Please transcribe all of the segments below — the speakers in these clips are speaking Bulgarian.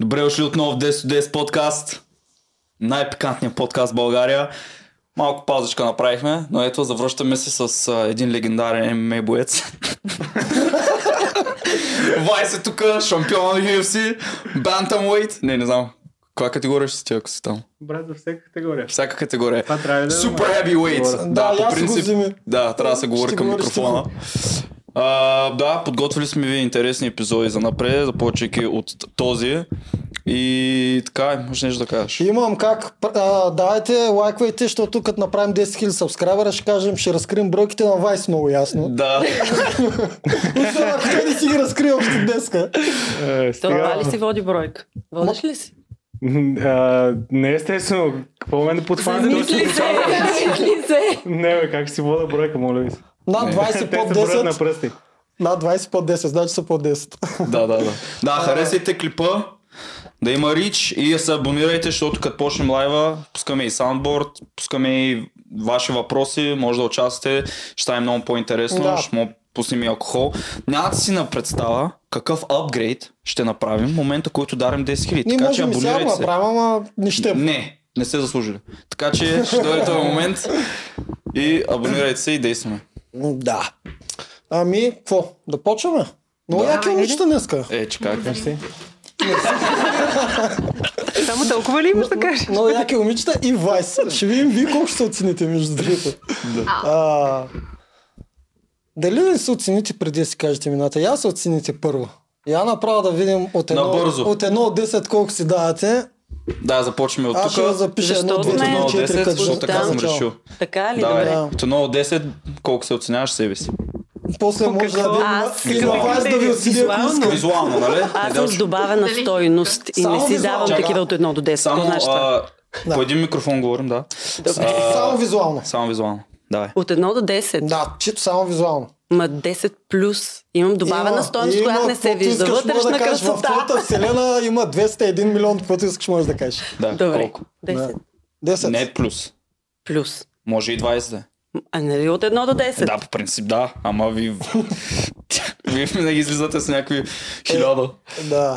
Добре дошли отново в 10 10 подкаст. Най-пикантният подкаст в България. Малко паузичка направихме, но ето завръщаме се с а, един легендарен ММА боец. Вайс е тук, шампион на UFC, Bantamweight. Не, не знам. Каква категория ще си ти, ако си там? Брат, за всяка категория. Всяка категория. Това трябва да Супер heavyweight. Да, по я си го вземи. Да, трябва да се говори Ще към говориш микрофона. А, да, подготвили сме ви интересни епизоди за напред, започвайки от този. И така, имаш нещо да кажеш. Имам как. А, давайте, лайквайте, защото като направим 10 000 сабскрайбера, ще кажем, ще разкрием бройките на Вайс много ясно. Да, Освен ако той не си ги разкрие още днеска. Е, Това ли си води бройка? Водиш ли си? А, не естествено. Какво ме да подхванете? Замисли се, замисли се. Не, бе, как си вода бройка, моля ви се. Над Не. 20 Те под се броят на 10. пръсти. Над 20 под 10, значи са под 10. да, да, да. Да, харесайте клипа, да има рич и да се абонирайте, защото като почнем лайва, пускаме и саундборд, пускаме и ваши въпроси, може да участвате, ще стане много по-интересно, Да. ще му пуснем и алкохол. Няма да си на представа какъв апгрейд ще направим в момента, който дарим 10 000. Ние Така че можем и сега да абонирайте се. направим, ама не ще. Не, не сте заслужили. Така че ще дойде този момент и абонирайте се и действаме. Да. Ами, какво? Да почваме? Много Да. яки момичета днеска. Е, че как? Мерси. Само толкова ли имаш да кажеш? Много яки момичета и Вайс. Ще видим вие колко ще се оцените между другото. А, дали да се оцените преди да си кажете имената? Я се оцените първо. Я направо да видим от едно, от едно от 10 колко си давате. Да, започваме от Аз тук. ще го запиша едно, две, От 1 до четири, 10, като защото така Да. съм решил. Така ли? Давай. Добре. Да. От 1 до 10, колко се оценяваш себе си? После По може да видим Аз да ви отсиди ако Визуално? нали? Аз съм с добавена Дали? стойност и Само не си визуално. давам такива от 1 до 10. Само Какво знаеш това? а, по един микрофон говорим, да. Добре. А, Само визуално. Само визуално. Давай. От 1 до 10. Да, чисто само визуално. Ма 10 плюс. Имам добавена има, която не се вижда. Вътрешна да кажеш, В красота. твоята вселена има 201 милион, каквото искаш може да кажеш. Да, Добре. колко? 10 10. Не плюс. плюс. Може и 20 да е. А нали от 1 до 10? Да, по принцип да, ама ви... Вие винаги излизате с някакви хиляда. Да.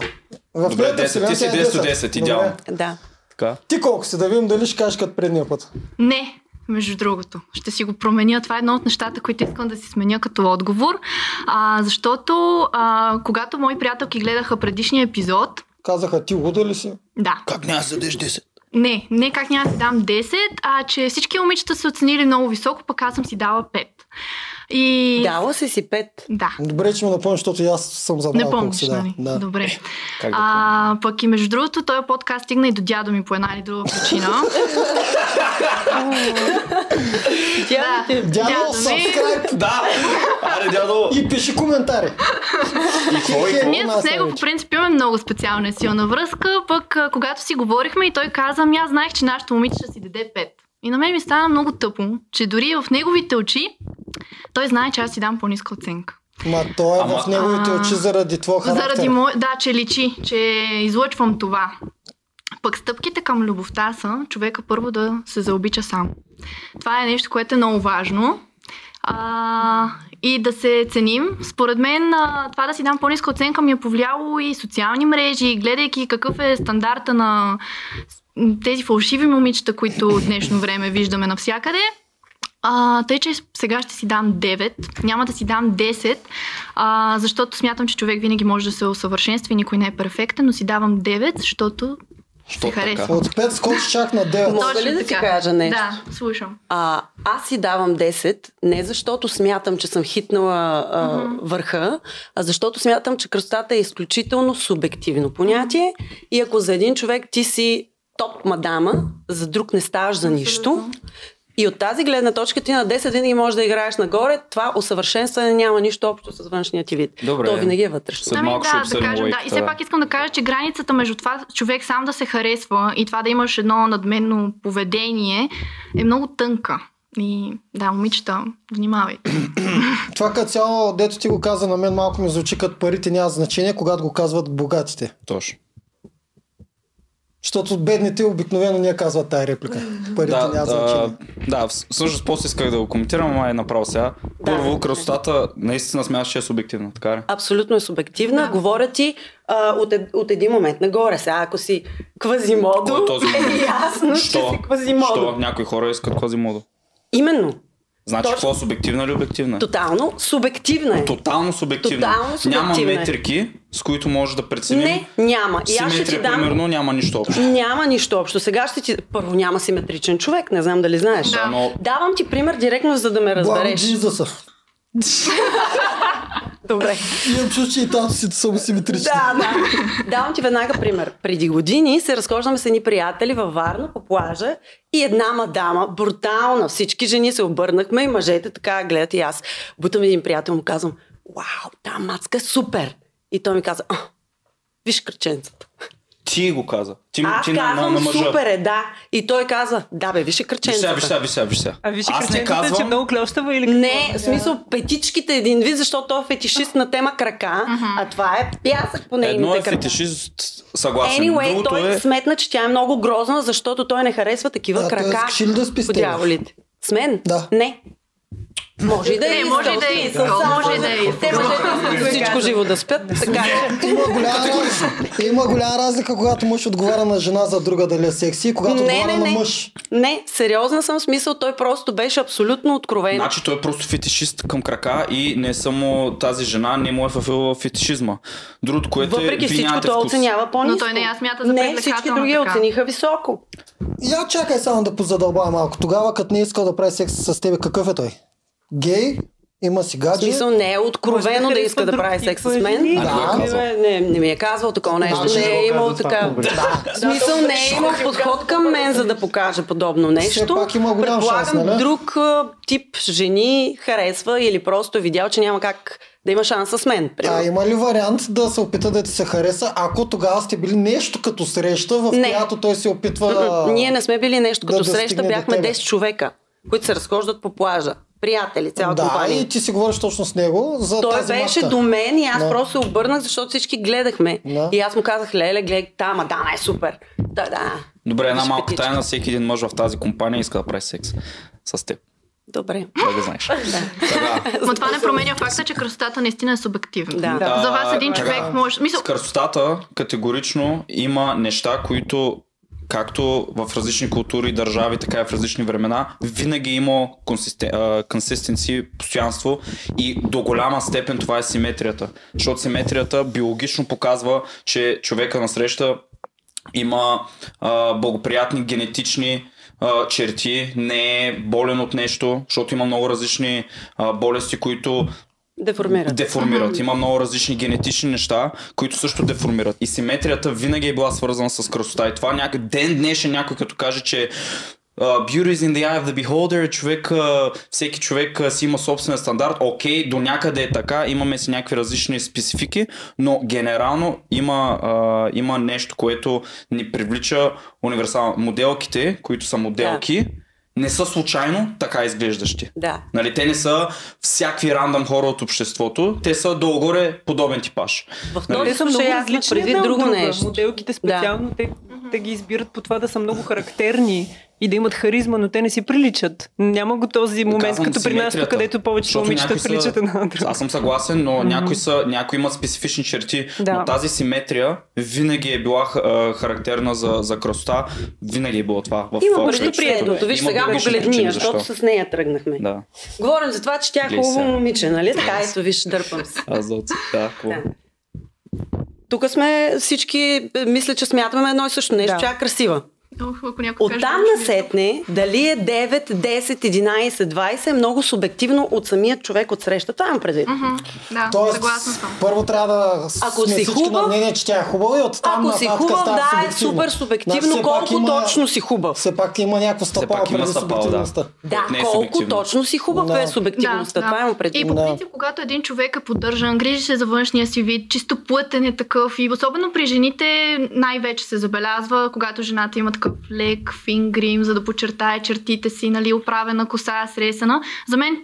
В Добре, твоята 10, вселена ти си тя е 10 до 10, идеално. Да. Така. Ти колко си, да видим дали ще кажеш като предния път. Не, между другото. Ще си го променя. Това е едно от нещата, които искам да си сменя като отговор. А, защото а, когато мои приятелки гледаха предишния епизод, Казаха, ти луда ли си? да, Как няма да дадеш 10? не, не как няма да си дам 10, а че всички момичета са оценили много високо, пък аз съм си дала 5. И... Дала си си 5. Да. Добре, че ме напомня, защото и аз съм забрал Не помниш, си да. нали? да. Добре. Как да? А, пък и между другото, този подкаст стигна и до дядо ми по една или друга причина. да, Дядо, ми. subscribe Да! Аре, дядо! и пиши коментари. И и? Ние с него по принцип имаме много специална и силна връзка, пък когато си говорихме и той каза, ами аз знаех, че нашето момиче ще си даде 5. И на мен ми стана много тъпо, че дори в неговите очи той знае, че аз си дам по-ниска оценка. Ма той е Ама- в неговите очи заради твоя характер. Заради мой... Да, че личи, че излъчвам това. Пък стъпките към любовта са човека първо да се заобича сам. Това е нещо, което е много важно. А, и да се ценим. Според мен това да си дам по-ниска оценка ми е повлияло и социални мрежи, гледайки какъв е стандарта на тези фалшиви момичета, които в днешно време виждаме навсякъде. А, тъй, че сега ще си дам 9, няма да си дам 10, а, защото смятам, че човек винаги може да се усъвършенства и никой не е перфектен, но си давам 9, защото Що се харесва. така? От 5 скочи чак на 9. Мога ли да ти кажа нещо? Да, слушам. А, аз си давам 10, не защото смятам, че съм хитнала а, Мгм. върха, а защото смятам, че красотата е изключително субективно понятие и ако за един човек ти си топ мадама, за друг не ставаш за нищо. И от тази гледна точка ти на 10 винаги можеш да играеш нагоре, това усъвършенстване няма нищо общо с външния ти вид. Добре. То винаги е вътрешно. Ами да, да кажем, да. И все пак искам да кажа, че границата между това човек сам да се харесва и това да имаш едно надменно поведение е много тънка. И да, момичета, внимавайте. Това като цяло, дето ти го каза на мен, малко ми звучи като парите няма значение, когато го казват богатите. Точно. Защото бедните обикновено не я казват тая реплика. Парите Да, няма значение. да, вс- всъщност после исках да го коментирам, ама е направо сега. Първо, красотата наистина смяташ, че е субективна, така ли? Абсолютно е субективна. Да. Говоря ти а, от, ед, от един момент нагоре. Сега, ако си квазимодо, Кой е този е ясно, че си квазимодо. Що? Някои хора искат квазимодо. Именно. Значи, Точно. какво субективна или обективна? Тотално субективна е. Тотално субективна. Тотално Няма субективна е. метрики, с които може да преценим. Не, няма. И аз ще ти дам... примерно, няма нищо общо. Няма нищо общо. Сега ще ти... Първо няма симетричен човек, не знам дали знаеш. Да. но- Давам ти пример директно, за да ме разбереш. Джизуса. Добре. Имам чувство, че и татусите са му симетрични. Да, да. Давам ти веднага пример. Преди години се разхождаме с едни приятели във Варна по плажа и една мадама, брутална, всички жени се обърнахме и мъжете така гледат и аз. Бутам един приятел му казвам, вау, та мацка е супер. И той ми каза, виж кръченцата. Ти го каза. Ти, Аз ти на, на, казвам на мъжа. супер е, да. И той каза, да бе, виж кръченцата. виж сега, виж сега, виж сега. А виж, Аз не че казвам... че е казвам, много клещава или какво? Не, в смисъл петичките един вид, защото той е фетишист на тема крака, а това е пясък по едно нейните е крака. фетишист, съгласен. Anyway, Другото той е... сметна, че тя е много грозна, защото той не харесва такива А, той крака. искаше ли да спи с теб? дяволите. С мен? Да. Не. Може и да е може и да е искал, може и да е искал. Искат всичко живо да спят, така. Има голяма, разлика, има голяма разлика, когато мъж отговаря на жена за друга дали е секси и когато Не, отговаря не, на не. мъж. Не, сериозна съм смисъл, той просто беше абсолютно откровен. Значи той е просто фетишист към крака и не само тази жена не му е въвела фетишизма. Другото, което Въпреки е, всичко, той оценява по-ниско. Но той не я смята за Не, всички други така. оцениха високо. Я чакай само да позадълбая малко. Тогава, като не е искал да прави секс с тебе, какъв е той? Гей? Има си В гадже? смисъл не е откровено да да иска да прави секс с мен. А, Да. Не, не, ми е казвал такова нещо. Не е имал така. Да. В смисъл не е имал подход към мен, за да покаже подобно нещо. пак има Предполагам, шанс, нали? друг а, тип жени харесва или просто е видял, че няма как да има шанс с мен. А примерно. има ли вариант да се опита да ти се хареса, ако тогава сте били нещо като среща, в Не. която той се опитва... М-м, Ние не сме били нещо да като достигне среща, бяхме тебе. 10 човека, които се разхождат по плажа. Приятели, цяла Да, компания. и ти си говориш точно с него за Той тази беше мачка. до мен и аз Да. просто се обърнах, защото всички гледахме. Да. И аз му казах, леле, гледай, та, мадама е супер. Да, да. Добре, една малка петичка. тайна, всеки един мъж в тази компания иска да прави секс с теб. Добре. Това да знаеш. Така, Но това не променя факта, че красотата наистина е субективна. Да. Да. За вас един човек може... Мисъл, С красотата категорично има неща, които както в различни култури държави, така и в различни времена, винаги има консистенци, постоянство и до голяма степен това е симетрията. Защото симетрията биологично показва, че човека насреща има а, благоприятни генетични а, черти, не е болен от нещо, защото има много различни а, болести, които Деформират. деформират. Има много различни генетични неща, които също деформират. И симетрията винаги е била свързана с красота. И това някой ден днешен някой като каже, че Uh, beauty is in the eye of the beholder, човек, uh, всеки човек uh, си има собствен стандарт, окей, до някъде е така, имаме си някакви различни специфики, но генерално има, uh, има нещо, което ни привлича универсално. Моделките, които са моделки, не са случайно така изглеждащи. Да. Нали, те не са всякакви рандъм хора от обществото, те са долу-горе подобен типаж. В Нали? този Те са много различни от друго нещо. Моделките специално, те, те ги избират по това да са много характерни и да имат харизма, но те не си приличат. Няма го този момент, Казвам като при нас, където Защото момичета са- приличат една на друга. Аз съм съгласен, но някои, са, някои имат специфични черти. Да. Но тази симетрия винаги е била характерна за, за красота. Винаги е било това. В, Има човечеството. приятелото. Виж сега погледни, защото защо. с нея тръгнахме. Да. Говорим за това, че тя е хубаво момиче, нали? Така, ето виж, дърпам се. Аз да, хубаво. Тук сме всички, мисля, че смятаме едно и също нещо, Да. че е красива. Ох, ако Оттам е насетне, дали е 9, 10, 11, 20 е много субективно от самия човек от среща. Това имам предвид. Мгм, Да, Тоест, съгласна съм. първо трябва да Ако сме си всички хубав- на мнение, че тя е хубава и оттам Ако си хубав, става да, е субективно. супер Значи, субективно. все пак Колко има- точно си хубав? Все пак има някакво стъпало преди да. субективността. Да, Не е колко точно си хубав Да. е субективността. Това имам предвид. И по Да. принцип, когато един човек е поддържан, грижи се за външния си вид, чисто плътен е такъв и особено при жените най-вече се забелязва, когато жената има такъв лек, фин грим, за да подчертае чертите си, нали, оправена коса, сресана. За мен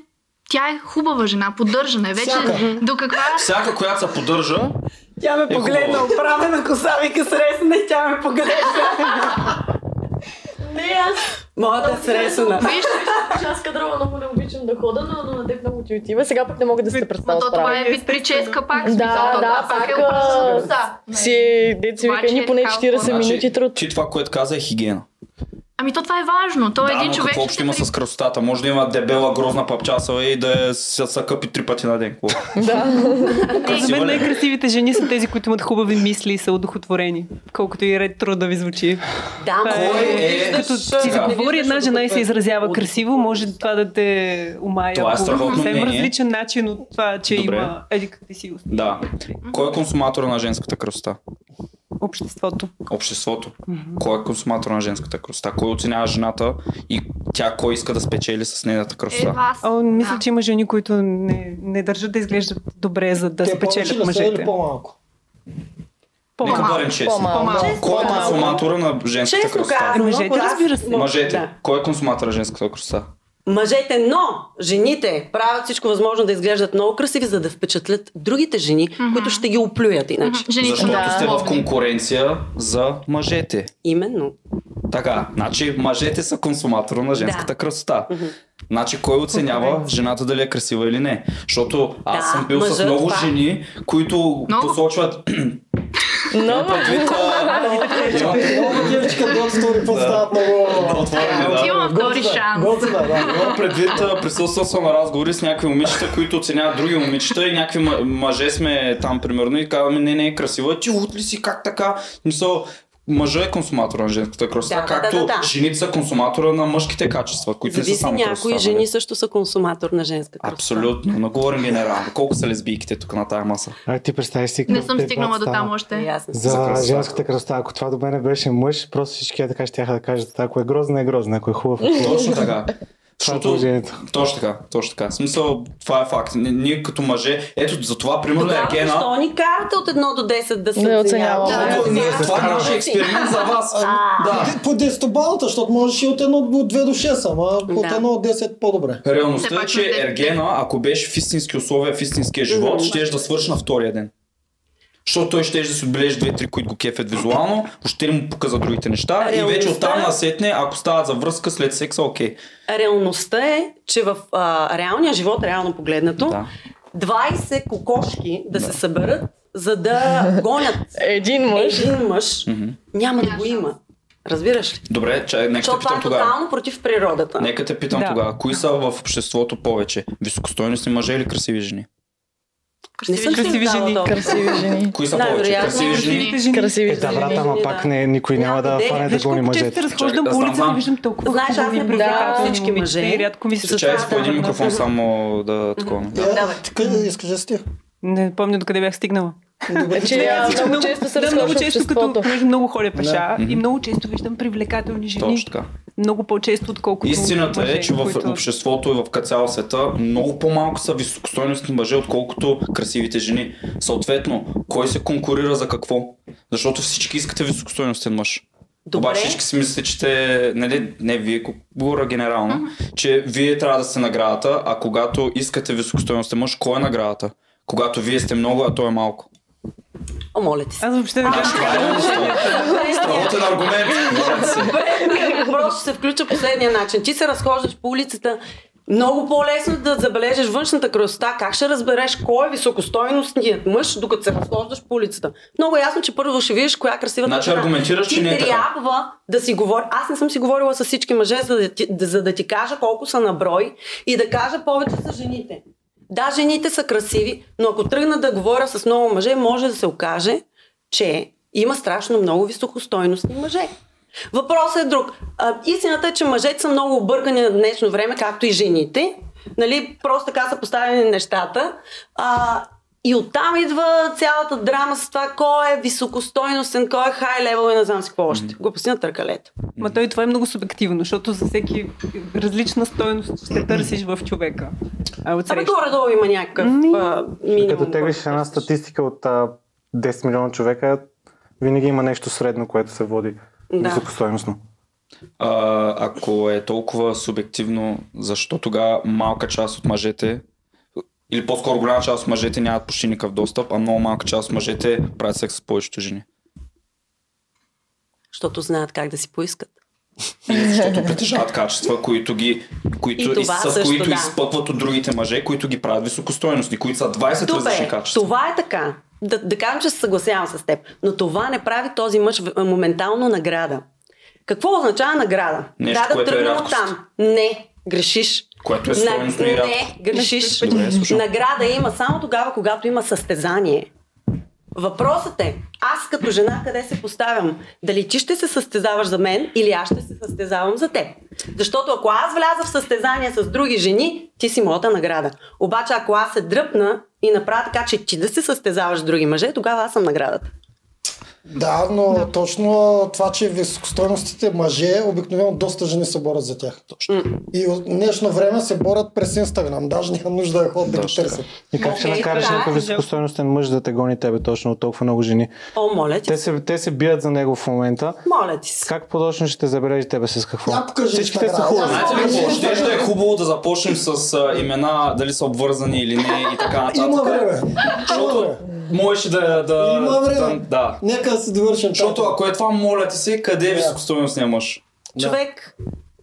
тя е хубава жена, поддържана е. Вече Всяка. до каква... Всяка, която се поддържа, Тя ме Е, погледна, оправена коса, вика сресна и тя ме поглежда. Не, аз Моята е сресна. Виж, виж, че аз кадрова много не обичам да хода, но, но на теб много ти отива. Сега пък не мога да се представя то това е вид прическа пак. Да, да, пак е. Си, деца вика, ни е поне така 40 оформено. минути труд. Ти това, което каза е хигиена. Ами то това е важно. То е да, един но човек. какво общо има при- с красотата? Може да има дебела, грозна папчасова и да е се се къпи три пъти на ден. Да. За мен е? най-красивите жени са тези, които имат хубави мисли и са удохотворени. Колкото и ретро да ви звучи. Да, Кой е- виждаш, Като ти заговори една жена и се е изразява красиво, може това да те умая. Това е по страхотно съвсем мнение. различен начин от това, че има еди какви си. Да. Кой е консуматор на женската красота? Обществото. Обществото. Кой е консуматор на женската красота? Кой оценява жената и тя кой иска да спечели с нейната Е, красота? аз. О, мисля, да. че има жени, които не, не държат да изглеждат добре, за да Те спечелят ли са или мъжете. по-малко? Нека По-малко. бъдем честни. По-малко. Кой е консуматора на женската красота? Мъжете, разбира се. Мъжете. Кой е консуматор на женската красота? Мъжете, но жените правят всичко възможно да изглеждат много красиви, за да впечатлят другите жени, които ще ги оплюят иначе. Жените Защото Да. сте в конкуренция за мъжете. Именно. Така, значи мъжете са консуматора на женската красота. Значи кой оценява жената дали е красива или не? Защото аз Да, съм бил с много това- жени, които Много. посочват Много. имам- Много много... отворени, да. Има втори шанс. Да. Имам предвид, присъствал съм на разговори с някакви момичета, които оценяват други момичета и някакви мъже сме там примерно и казваме, не, не е красива, ти от ли си, как така? Мисъл, мъжа е консуматора на женската красота, Да, както да, да, да. жените са консуматора на мъжките качества, които не са Зависи само някои красота. жени нали? също са консуматор на женска красота. Абсолютно, но говорим генерално. Колко са лесбийките тук на тая маса? А ти представи си Не съм стигнала до там още. За За красота. женската красота. Ако това до мене беше мъж, просто всички така ще да кажат, ако е грозна, е грозна, ако е хубав, е хубав. Точно така. Това е Защото, положението. точно така, точно така. В смисъл, това е факт. Н- Ние като мъже, ето за това, примерно, Тогава Ергена, защо ни карате от 1 до 10 да се Да оценява? оценяваме. Да, ние- това е нашия експеримент за вас. Да. По 10 балата, защото можеш и от 1 до 2 до 6, ама от Да. 1 до 10 по-добре. Реалността е, че. Ергена, ако беше в истински условия, в истинския живот, ще да свърши на втория ден. Защото той ще да си отбележи две-три, които го кефят визуално, ще му показа другите неща и вече Реалността- оттам насетне, ако стават за връзка след секса, окей. Реалността е, че в а, реалния живот, реално погледнато, Да. 20 кокошки да се съберат, за да гонят Един мъж. един мъж, няма да го има. Разбираш ли? Добре, чай, нека те Защото това питам е тогава. тотално против природата. Нека те питам Да. тогава. Кои са в обществото повече? Високостойностни мъже или красиви жени? Не съм Красиви красиви жени. жени. Красиви жени. Кои са Да, повече? Красиви жени? Красивите жени. Красиви Е, да, брат, жени. ама пак не, никой няма да фане да гони колко често разхождам по знам, улица, знам. виждам толкова Знаеш, аз не привлекателни всички мъже. рядко ми се Чай случва. с по един микрофон само да такова. Е, така, искаш да стих. Не помня докъде бях стигнала. Добре, Че а, Всичко много често се да, много често, като понеже много ходя пеша Да. и много често виждам привлекателни жени. Точно така. Много по-често, отколкото Истината е, мъже, че в които... обществото и в цял света много по-малко са високостойностни мъже, отколкото красивите жени. Съответно, кой се конкурира за какво? Защото всички искате високостойностен мъж. Добре. Обаче всички си мислите, че те, нали, не вие, говоря генерално, че вие трябва да сте наградата, а когато искате високостойностен мъж, кой е наградата? Когато вие сте много, а той е малко. О, моля ти се. Аз въобще не Значи това е реалността. Страхотен аргумент. Просто се включа последния начин. Ти се разхождаш по улицата, много по-лесно да забележиш външната красота. Как ще разбереш кой е високостойностният мъж, докато се разхождаш по улицата? Много ясно, че първо ще видиш коя е красивата Значи аргументираш, ти че не е така. трябва да си говори. Аз не съм си говорила с всички мъже, за да, ти, за да ти кажа колко са на брой и да кажа повече за жените. Да, жените са красиви, но ако тръгна да говоря с много мъже, може да се окаже, че има страшно много високостойностни мъже. Въпросът е друг. А, истината е, че мъжете са много объркани на днешно време, както и жените. Нали, просто така са поставени нещата. А, и оттам идва цялата драма с това кой е високостойностен, кой е хай левел и не знам си какво още. Глупости на търкалето. Ма той това е много субективно, защото за всеки различна стойност ще търсиш в човека. А Абе, горе-долу има някакъв Ми, а, минимум. Като теглиш една търсиш. статистика от а, 10 милиона човека, винаги има нещо средно, което се води Да. високостойностно. А, ако е толкова субективно, защо тогава малка част от мъжете Или по-скоро голяма част от мъжете нямат почти никакъв достъп, а много малка част от мъжете правят секс с повечето жени. Защото знаят как да си поискат. Защото притежават качества, които ги които, И това с също, които да. изпъкват от другите мъже, които ги правят високостойностни, които са 20 различни Добре, качества. това е така. Да, да кажем, че се съгласявам с теб. Но това не прави този мъж моментално награда. Какво означава награда? Нещо, да, да е тръгнем рядкост. там. Не, грешиш. Което е стойностно и Не, грешиш. Добре. Награда има само тогава, когато има състезание. Въпросът е, аз като жена къде се поставям? Дали ти ще се състезаваш за мен или аз ще се състезавам за теб? Защото ако аз вляза в състезание с други жени, ти си моята награда. Обаче ако аз се дръпна и направя така, че ти да се състезаваш с други мъже, тогава аз съм наградата. Да, но да. точно това, че високостойностите мъже, обикновено доста жени се борят за тях. Точно. И от днешно време се борят през Инстаграм. Даже няма нужда да ходят да ги търсят. И как ще накараш е. някой високостойностен мъж да те гони тебе точно от толкова много жени? О, моля ти, Те се, те се бият за него в момента. моля ти се. Как по-точно ще те забележи тебе с какво? Я покажи Всички те са хубави. Знаете ли Ще да е хубаво да започнем с а, имена, дали са обвързани или не и така нататък. Има време. Защото можеше да... да Има време. Да, да. Нека да си довършим. Защото ако е това, моля ти се, къде е високостойностният мъж? Човек,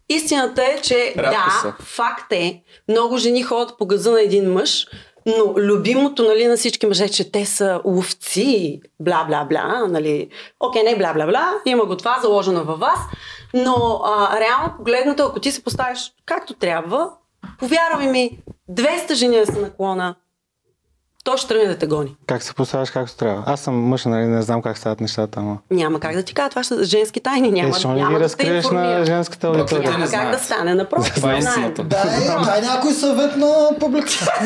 истината е, че Рядко да, са. факт е, много жени ходят по газа на един мъж, но любимото нали, на всички мъже, е, че те са ловци, бла-бла-бла, нали, окей, не бла-бла-бла, има го това заложено във вас, но а, реално погледнато, ако ти се поставиш както трябва, повярвай ми, 200 жени да са наклона, то ще тръгне да те гони. Как се поставяш както трябва? Аз съм мъж, нали, не знам как стават нещата, ама... Няма как да ти кажа, това са женски тайни, няма, Е, няма ги да разкриеш на женската аудитория? Няма не как знаят. да стане, напротив. Това е истината. Да, е, дай някой съвет на публиката. Съвет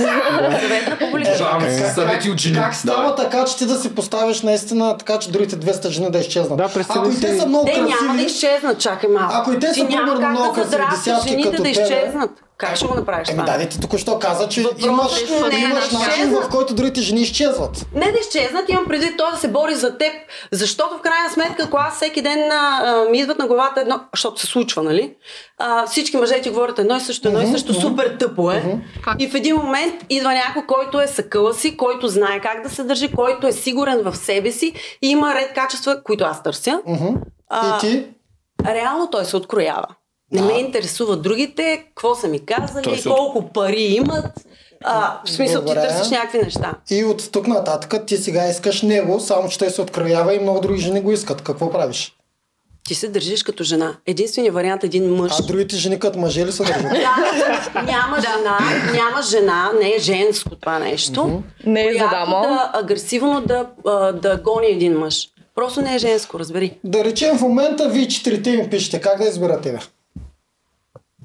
на съвети от жени. Как става така, че ти да си поставиш наистина така, че другите 200 жени да изчезнат? Да, Ако и те са много Те няма да красиви, изчезнат, чакай малко. Ако и те са няма примерно много красиви, десятки жените като изчезнат. Как ще го направиш Еми това? да, ти току-що каза, че Въпросът имаш, е, не, имаш да начин, изчезнат. в който другите жени изчезват. Не да изчезнат, имам преди той да се бори за теб. Защото в крайна сметка, ако аз всеки ден а, а, ми идват на главата едно, защото се случва, нали? А, всички мъже ти говорят едно и също, едно и също, супер тъпо е. Факт. И в един момент идва някой, който е съкъла си, който знае как да се държи, който е сигурен в себе си и има ред качества, които аз търся. Мгм. А, И ти? реално той се откроява. Не ме интересува другите, какво са ми Той казали, от- колко пари имат. А, в смисъл, ти Добре. търсиш някакви неща. И от тук нататък ти сега искаш него, само че той се откроява и много други жени го искат. Какво правиш? Ти се държиш като жена. Единственият вариант е един мъж. А другите жени като мъже ли са държат? Да, няма жена, няма жена, не е женско това нещо. Не е за която дама. да агресивно да, да гони един мъж. Просто не е женско, разбери. Да речем в момента вие четирите ми пишете, как да избера тебе?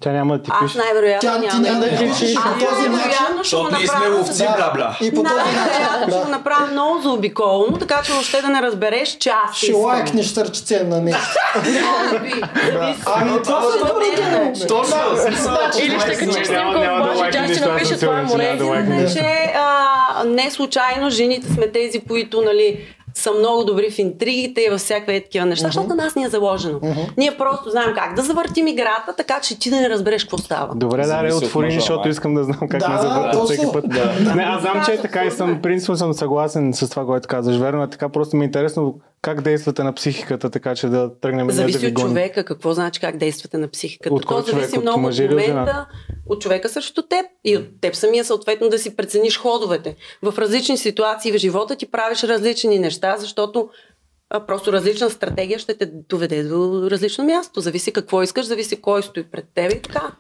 Тя няма да ти Аз пише. най-вероятно Тя- ти няма няма да пишеш по Аз този начин, най-вероятно ще Защото ние сме ловци, за- бля-бля. И по този начин. Най-вероятно ще го направя много заобиколно, така че въобще да не разбереш, че аз Ще лайкнеш сърчице на нещо. Може. Ами това са научи. Точно, смисъл, Или ще качиш Няма- снимка няма плажа, тя ще аз напише това е няма море. а, не случайно жените сме тези, които нали, са много добри в интригите и във всякакви такива неща, защото на нас ни е заложено. Ние просто знаем как да завъртим играта, така че ти да не разбереш какво става. Добре, да, от отвори, защото искам да знам как Да, ме завъртат всеки път. Не, аз знам, че е така и съм, принципно съм съгласен с това, което казваш. Верно е така, просто ми е интересно как действате на психиката, така че да тръгнем ние да Зависи ви от човека, какво значи как действате на психиката. От кой То зависи? От много от момента, от човека срещу теб и от теб самия съответно да си прецениш ходовете. В различни ситуации в живота ти правиш различни неща, защото а, просто различна стратегия ще те доведе до различно място. Зависи какво искаш, зависи кой стои пред теб и така.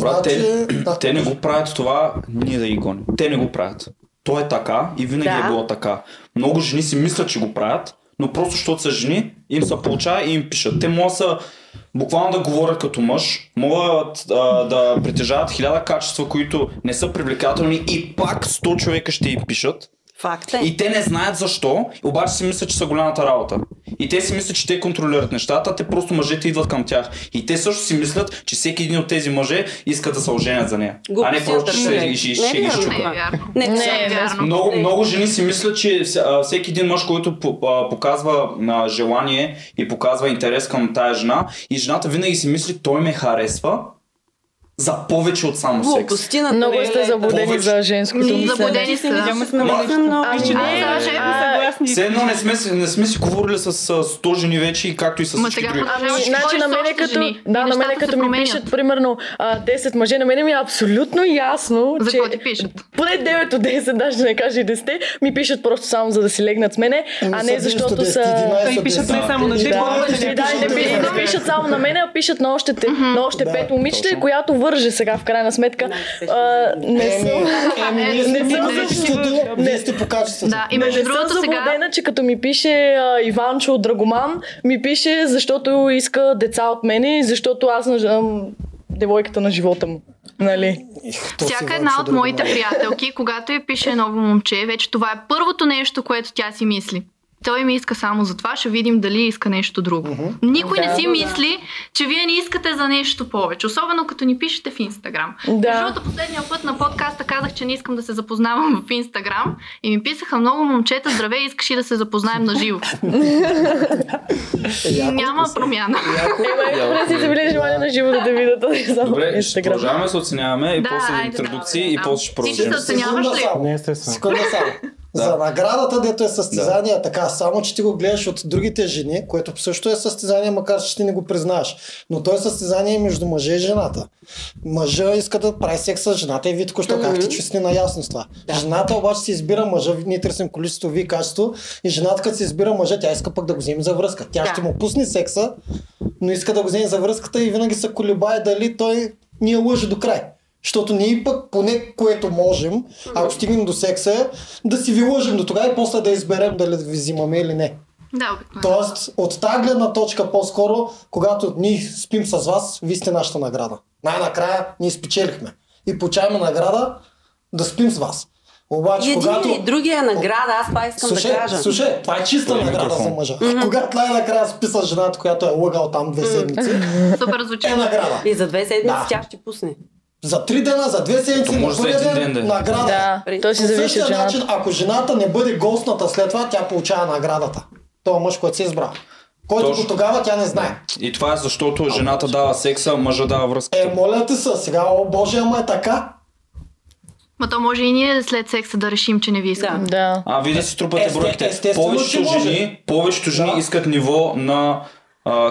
Брат, те, Значи, да. те не го правят това, ние да ги гоним. Те не го правят. То е така и винаги Да. е било така. Много жени си мислят, че го правят, но просто защото са жени, им се получава и им пишат. Те могат са буквално да говорят като мъж, могат а, да притежават хиляда качества, които не са привлекателни и пак 100 човека ще им пишат. Факт е. И те не знаят защо, обаче си мислят, че са голямата работа. И те си мислят, че те контролират нещата, а те просто мъжете идват към тях. И те също си мислят, че всеки един от тези мъже иска да се оженят за нея. а не просто, че ще, ще, Не ще е ги щупа. Не е. Не, Не, не, е вярно. Много, много жени си мислят, че всеки един мъж, който показва желание и показва интерес към тая жена, и жената винаги си мисли, той ме харесва, за повече от само секс. Глупости на Много е сте заблудени Повече. за женското мислене. заблудени сте. Няма сме много- Ами. Все едно не сме, си- не сме си говорили с, с 100 жени вече и както и с всички други. Ами, значи на мене като, да, на мене като ми пишат примерно а, 10 мъже, на мене ми е абсолютно ясно, За че какво ти пишат? поне 9 от 10, даже да не кажа и 10, ми пишат просто само за да си легнат с мене, а не защото са... Той пишат не само на теб, Да, не, пи- не пишат само на мен, а пишат на още, те, на още Да, пет момичета, точно. която върже сега в крайна сметка. А, не съм... Не съм по за количеството, вие сте по качеството. Да, и между другото сега... че като ми пише Иванчо Драгоман, ми пише защото иска деца от мене и защото аз съм девойката на живота му. Нали? То Всяка една от моите приятелки, когато я пише ново момче, вече това е първото нещо, което тя си мисли. Той ми иска само за това, ще видим дали иска нещо друго. Никой не Да. си мисли, че вие не искате за нещо повече. Особено като ни пишете в Инстаграм. Да. Другото, последния път на подкаста казах, че не искам да се запознавам в Инстаграм и ми писаха много момчета, здравей, искаш ли да се запознаем на живо. Е, Няма промяна. Ема, не си завили желание на живо да те видят, не Добре, ще Инстаграм. продължаваме да се оценяваме и Да, после интродукции и да. после ще Ти ще продължим. се оценяваш ли? Не, естествено. Секунда само. За наградата, дето е състезание, е така, само че ти го гледаш от другите жени, което също е състезание, макар че ти не го признаеш. Но то е състезание между мъжа и жената. Мъжа иска да прави секс с жената и вие току-що казахте, че сте наясно с това. Жената обаче си избира мъжа, ние търсим количество, вие качество, и жената като си избира мъжа, тя иска пък да го вземе за връзка. Тя Да. ще му пусне секса, но иска да го вземе за връзката и винаги се колебае дали той ни я лъже до край. Защото ние пък, поне което можем, ако стигнем до секса, да си ви лъжим до тогава и после да изберем дали да ви взимаме или не. Да, обикновено. Тоест, от тази гледна точка по-скоро, когато ние спим с вас, вие сте нашата награда. Най-накрая ние спечелихме. И получаваме награда да спим с вас. Обаче, И един когато... и другия е награда, аз това искам Слушай, да кажа. слушай, това е чиста Той е награда микрофон. за мъжа. Когато най-накрая спи с жената, която е лъгал там две седмици, Супер звучи. е награда. И за две седмици Да. тя ще пусне. За три дена, за две седмици, на първия ден, ден да награда. Да, той си По зависи същия от жената. начин, ако жената не бъде гостната след това, тя получава наградата. Това мъж, който си е избрал. Който Точно. до тогава тя не знае. И това е защото жената дава секса, мъжа дава връзка. Е, моля те се, сега, о боже, ама е така. Ма то може и ние след секса да решим, че не ви искаме. Да. Да. А, вие да си трупате бройките. Повечето жени, повечето жени Да. искат ниво на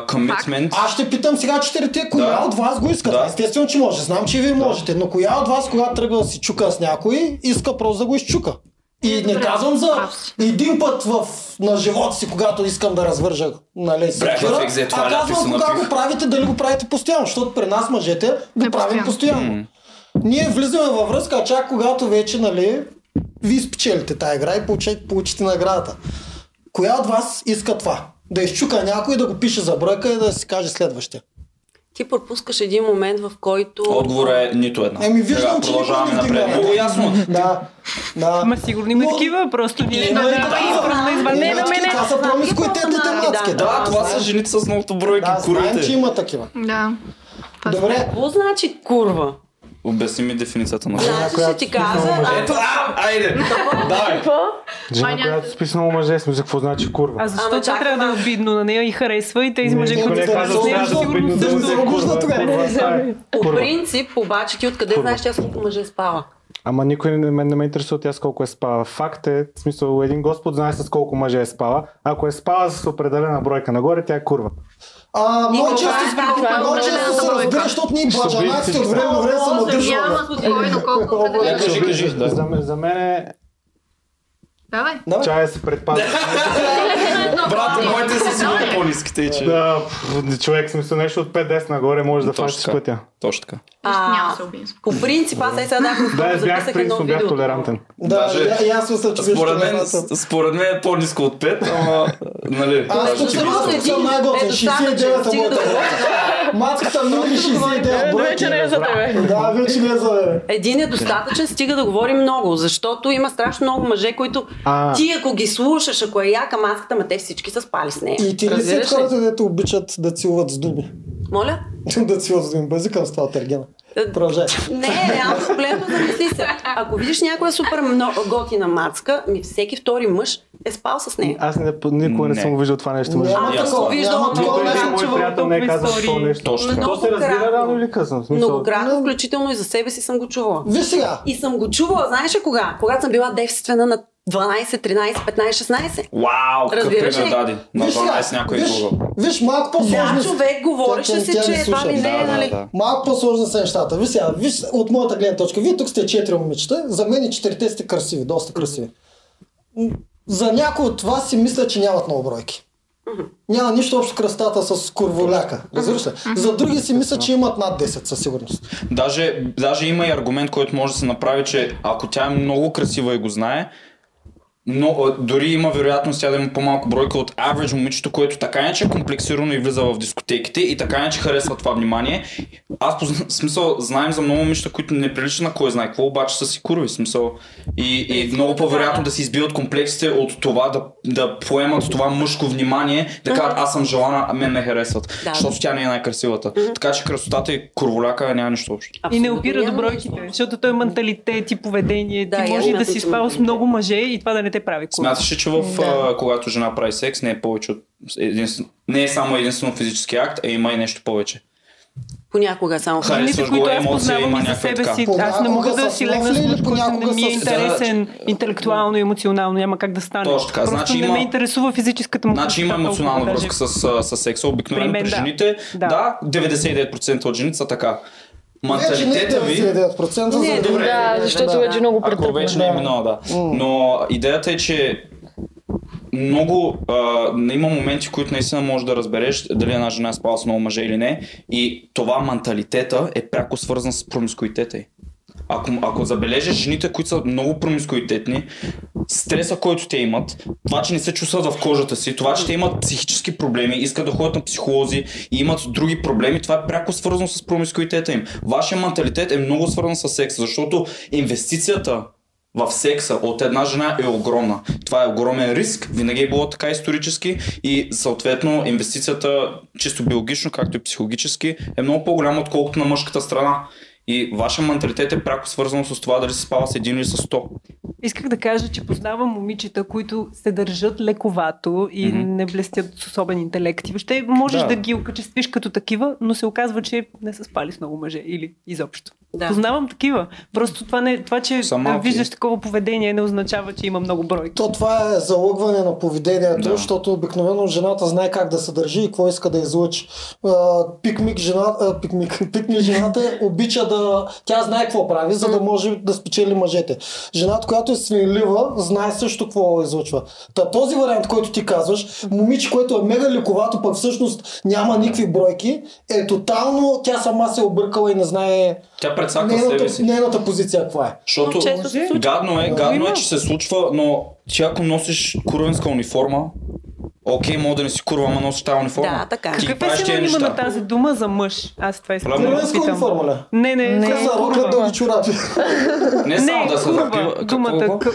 комитмент. Аз ще питам сега четирите, коя Да. от вас го иска. Да. Естествено, че може. Знам, че и вие можете. Но коя от вас, когато тръгва да си чука с някой, иска просто да го изчука? И не Добре, казвам за един път в, на живота си, когато искам да развържа нали, това а казвам кога го правите, дали го правите постоянно, защото при нас мъжете го Не правим постоянно. постоянно. Ние влизаме във връзка, а чак когато вече, нали, вие спечелите тази игра и получите, получите наградата. Коя от вас иска това? Да изчука някой, да го пише за бройка и да си каже следващия. Ти пропускаш един момент, в който... Отговор е нито една. Еми, виждам, Сега че продължаваме никой не напред. Много ясно. Да, да. Ма сигурно има такива, просто ние Има да, и да, такива. Не, на мене- Това са промискуитетните Да, мацки. да, това са жените с многото бройки, Да, знаем, че курите. има такива. Да. Добре, Какво значи курва? Обясни ми дефиницията на Жена, Значи ще ти кажа... Ето, а, айде! Давай! Жена, която спи с много мъже, смисъл, какво значи курва? А защо това трябва да е обидно на нея и харесва и тези Не, мъже, които не са сигурно също. По принцип, обаче ти откъде знаеш тя с колко мъже е спала? Ама никой не, ме, не ме интересува тя с колко е спала. Факт е, в смисъл, един господ знае с колко мъже е спала. Ако е спала с определена бройка нагоре, тя е курва. А, много често, е това много често се бройка? разбира, защото ние баджанаците от време на време се Няма надържаме. спокойно колко Я определено. кажи, кажи, да. За, ме- за мен е Давай. Давай. чая се предпазва. Брат, моите са сигурно по-ниските, че... да, човек, смисъл, нещо от 5-10 нагоре може да Точно фащи с така. пътя. Точно така. Няма А, се убием. по принцип, аз сега дах Да, аз бях принципно, бях толерантен. Да, Даже- да, аз мисля, че Според мен, според мен е по-ниско от 5, ама, нали, Аз тук съм съм Ето, 69 е стига да моята. Матката минали 69 бройки. Вече не е за тебе. Да, вече не е за мен. Един е достатъчен, стига да говорим много, защото има страшно много мъже, които А. ти ако ги слушаш, ако е яка маската, ма те всички са спали с нея. И ти ли си хората, дето обичат да целуват с думи? Моля? да целуват с думи. Базикам с това от Ергена. Продължай. Не, реално погледно замисли се. Ако видиш някоя супер много готина мацка, ми всеки втори мъж е спал с нея. Аз не, никога не, Не. съм виждал това нещо. Ами, аз съм много такова нещо. мой приятел не е казал истории. нещо. Точно. То се разбира рано или късно. Многократно, включително и за себе си съм го чувала. Виж сега, И съм го чувала, знаеш ли кога? Когато съм била девствена на 12, 13, 15, 16. Вау, какъв Разбираш ли? даде. На виж 12 сега, някой е виж, излагал. виж малко по-сложно. Да, човек, говореше тя че слуша. ми не е, нали? Малко по-сложни са нещата. Виж сега, виж от моята гледна точка. Вие тук сте четири момичета. За мен и четирите сте красиви, доста красиви. За някои от вас си мисля, че нямат много бройки. Няма нищо общо кръстата с курволяка. Разбираш ли? За други си мисля, че имат над 10 със сигурност. Даже, даже има и аргумент, който може да се направи, че ако тя е много красива и го знае, но дори има вероятност тя да има по-малко бройка от average момичето, което така иначе е комплексирано и влиза в дискотеките и така иначе харесва това внимание. Аз в смисъл знаем за много момичета, които не приличат на кой знае какво, обаче са си курви. Смисъл. И, и много по-вероятно да си избиват комплексите от това да, да поемат това мъжко внимание, да кажат аз съм желана, а мен ме харесват. Да. Защото тя не е най-красивата. Така че красотата и курволяка няма нищо общо. И не опира до бройките, защото той е менталитет и поведение. Да, Ти може да си спал с много мъже и това да не те прави кул. Смяташ ли, че в, Да. а, когато жена прави секс, не е повече от единствено, не е само единствено физически акт, а има и нещо повече. Понякога само. Харесваш които аз познавам и за себе така. си, аз не мога да си легна с мъж, който не ми е интересен интелектуално и емоционално, няма как да стане. Точно така, Просто значи не има- ме интересува физическата му Значи има емоционална връзка с, секса. Обикновено При жените, Да. да. 99% от жените са така. Е Менталитета ви... 99%, Не, за добре. Да, защото Да. вече много Ако претърпвам. вече не е минало, да. Но идеята е, че много а, има моменти, които наистина можеш да разбереш дали една жена е спала с много мъже или не. И това менталитета е пряко свързан с промискуитета й. Ако, ако забележиш жените, които са много промискуитетни, стреса, който те имат, това, че не се чувстват в кожата си, това, че те имат психически проблеми, искат да ходят на психолози и имат други проблеми, това е пряко свързано с промискуитета им. Вашия менталитет е много свързан с секса, защото инвестицията в секса от една жена е огромна. Това е огромен риск, винаги е било така исторически и съответно инвестицията чисто биологично, както и психологически е много по-голяма отколкото на мъжката страна. И вашия менталитет е пряко свързан с това дали се спава с един или с 100. Исках да кажа, че познавам момичета, които се държат лековато и Мгм. не блестят с особен интелект. И въобще можеш Да. да. ги окачествиш като такива, но се оказва, че не са спали с много мъже или изобщо. Да. Познавам такива. Просто това, не, това че Са малки. виждаш такова поведение, не означава, че има много бройки. То това е залъгване на поведението, Да. защото обикновено жената знае как да се държи и какво иска да излъчи. Пикмик, жена, пикмик, пикмик жената обича да... Тя знае какво прави, за да може да спечели мъжете. Жената, която е свинлива, знае също какво излъчва. Та този вариант, който ти казваш, момиче, което е мега лековато, пък всъщност няма никакви бройки, е тотално, тя сама се е объркала и не знае Тя предсака себе нейната, си. нейната позиция каква е. Защото гадно е, гадно е, че се случва, но ти ако носиш курвенска униформа, окей, мога да не си курва, ама носиш тази униформа. Да, така е. Ти Какъв е синонима на тази дума за мъж? Аз това искам да е питам. униформа ли? Не, не, не. Рока, курва. дълги чорапи. Не само да се запива. Думата къ...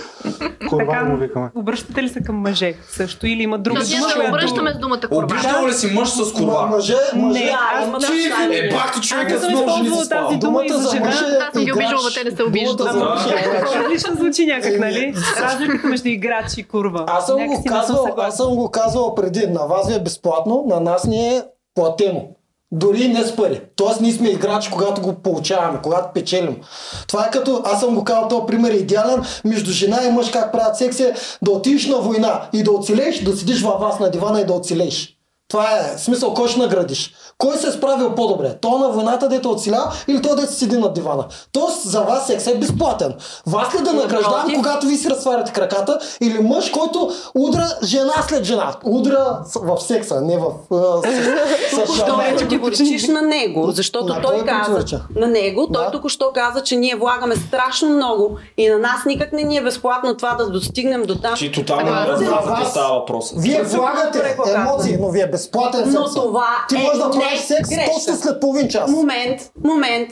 Курва му викаме. обръщате ли се към мъже също или има друга Защото ние дума, се обръщаме с думата курва. Обиждал ли си мъж с курва? Мъже, мъже. Не, Е, бах ти човек, Аз аз съм много жени използвала си тази дума и за жена. е Аз съм ги обиждала, те не се обиждат. Е. Различно звучи някак, нали? Разликата между играч и курва. Аз съм, го не съгласна. аз съм го казвал преди. На вас ви е безплатно, на нас ни е платено. Дори не с пари. Тоест ние сме играчи, когато го получаваме, когато печелим. Това е като, аз съм го казал, този пример е идеален, между жена и мъж как правят секс е да отидеш на война и да оцелееш, да седиш във вас на дивана и да оцелееш. Това е смисъл, кой ще наградиш? Кой се е справил по-добре? То на войната, дето оцеля или то дето седи на дивана? Тоест за вас секс е безплатен. Вас ли да награждавам, когато ви си разтваряте краката или мъж, който удра жена след жена? Удра в секса, не в... Току-що шармер. противоречиш на него, защото На той кой каза, на него, той Да. току-що каза, че ние влагаме страшно много и на нас никак не ни е безплатно това да достигнем до там. Ти тотално какво става въпрос. Вие влагате емоции, но ви безплатен Но секс. това Ти е можеш да правиш секс грешка. точно след половин час. Момент, момент.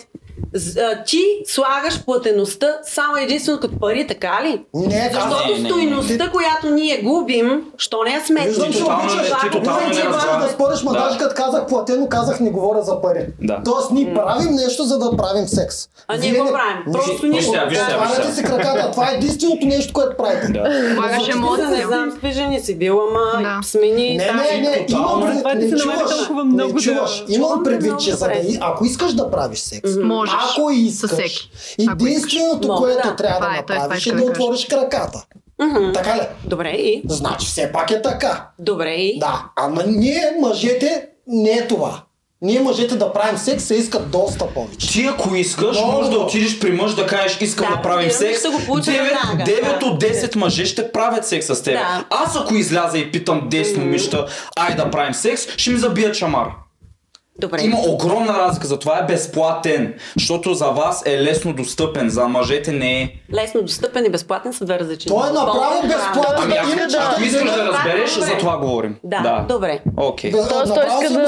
Ти слагаш платеността само единствено като пари, така ли? Не, Защото не, не, не. стойността, която ние губим, що не я сметнеш? Виждам, че обичаш, не обичаш да спориш, ма Да. даже като казах платено, казах не говоря за пари. Да. Тоест ние правим нещо, за да правим секс. А ние не- правим? Просто ние Вижте, го правим. Си краката. Това е единственото нещо, което правите. Да. Слагаш Да, не емоция. знам, с жени си бил, ама смени Не, не, не, имам предвид, ти не чуваш, чуваш. Имам предвид, че ако искаш да правиш секс, Можеш. ако искаш, Със всеки. Ако единственото, искаш. което да. трябва да е, това направиш е иска да да каже. отвориш краката. Така ли? Добре и? Значи все пак е така. Добре и? Да, ама ние мъжете не е това. Ние мъжете да правим секс се искат доста повече. Ти ако искаш, Много. може да отидеш при мъж да кажеш искам Да, да, правим секс. ще го получа 9, веднага. 9 Да. от 10 мъже ще правят секс с теб. Да. Аз ако изляза и питам 10 момичета, ай да правим секс, ще ми забият шамар. Добре. Има огромна разлика, затова е безплатен. Защото за вас е лесно достъпен, за мъжете не е. Лесно достъпен и безплатен са две различни. Той е направо Пълно безплатен. Ами ако, Иначе, ако искаш да Да, разбереш, добре. за това говорим. Да, добре. Окей. Да, Тоест, той иска да...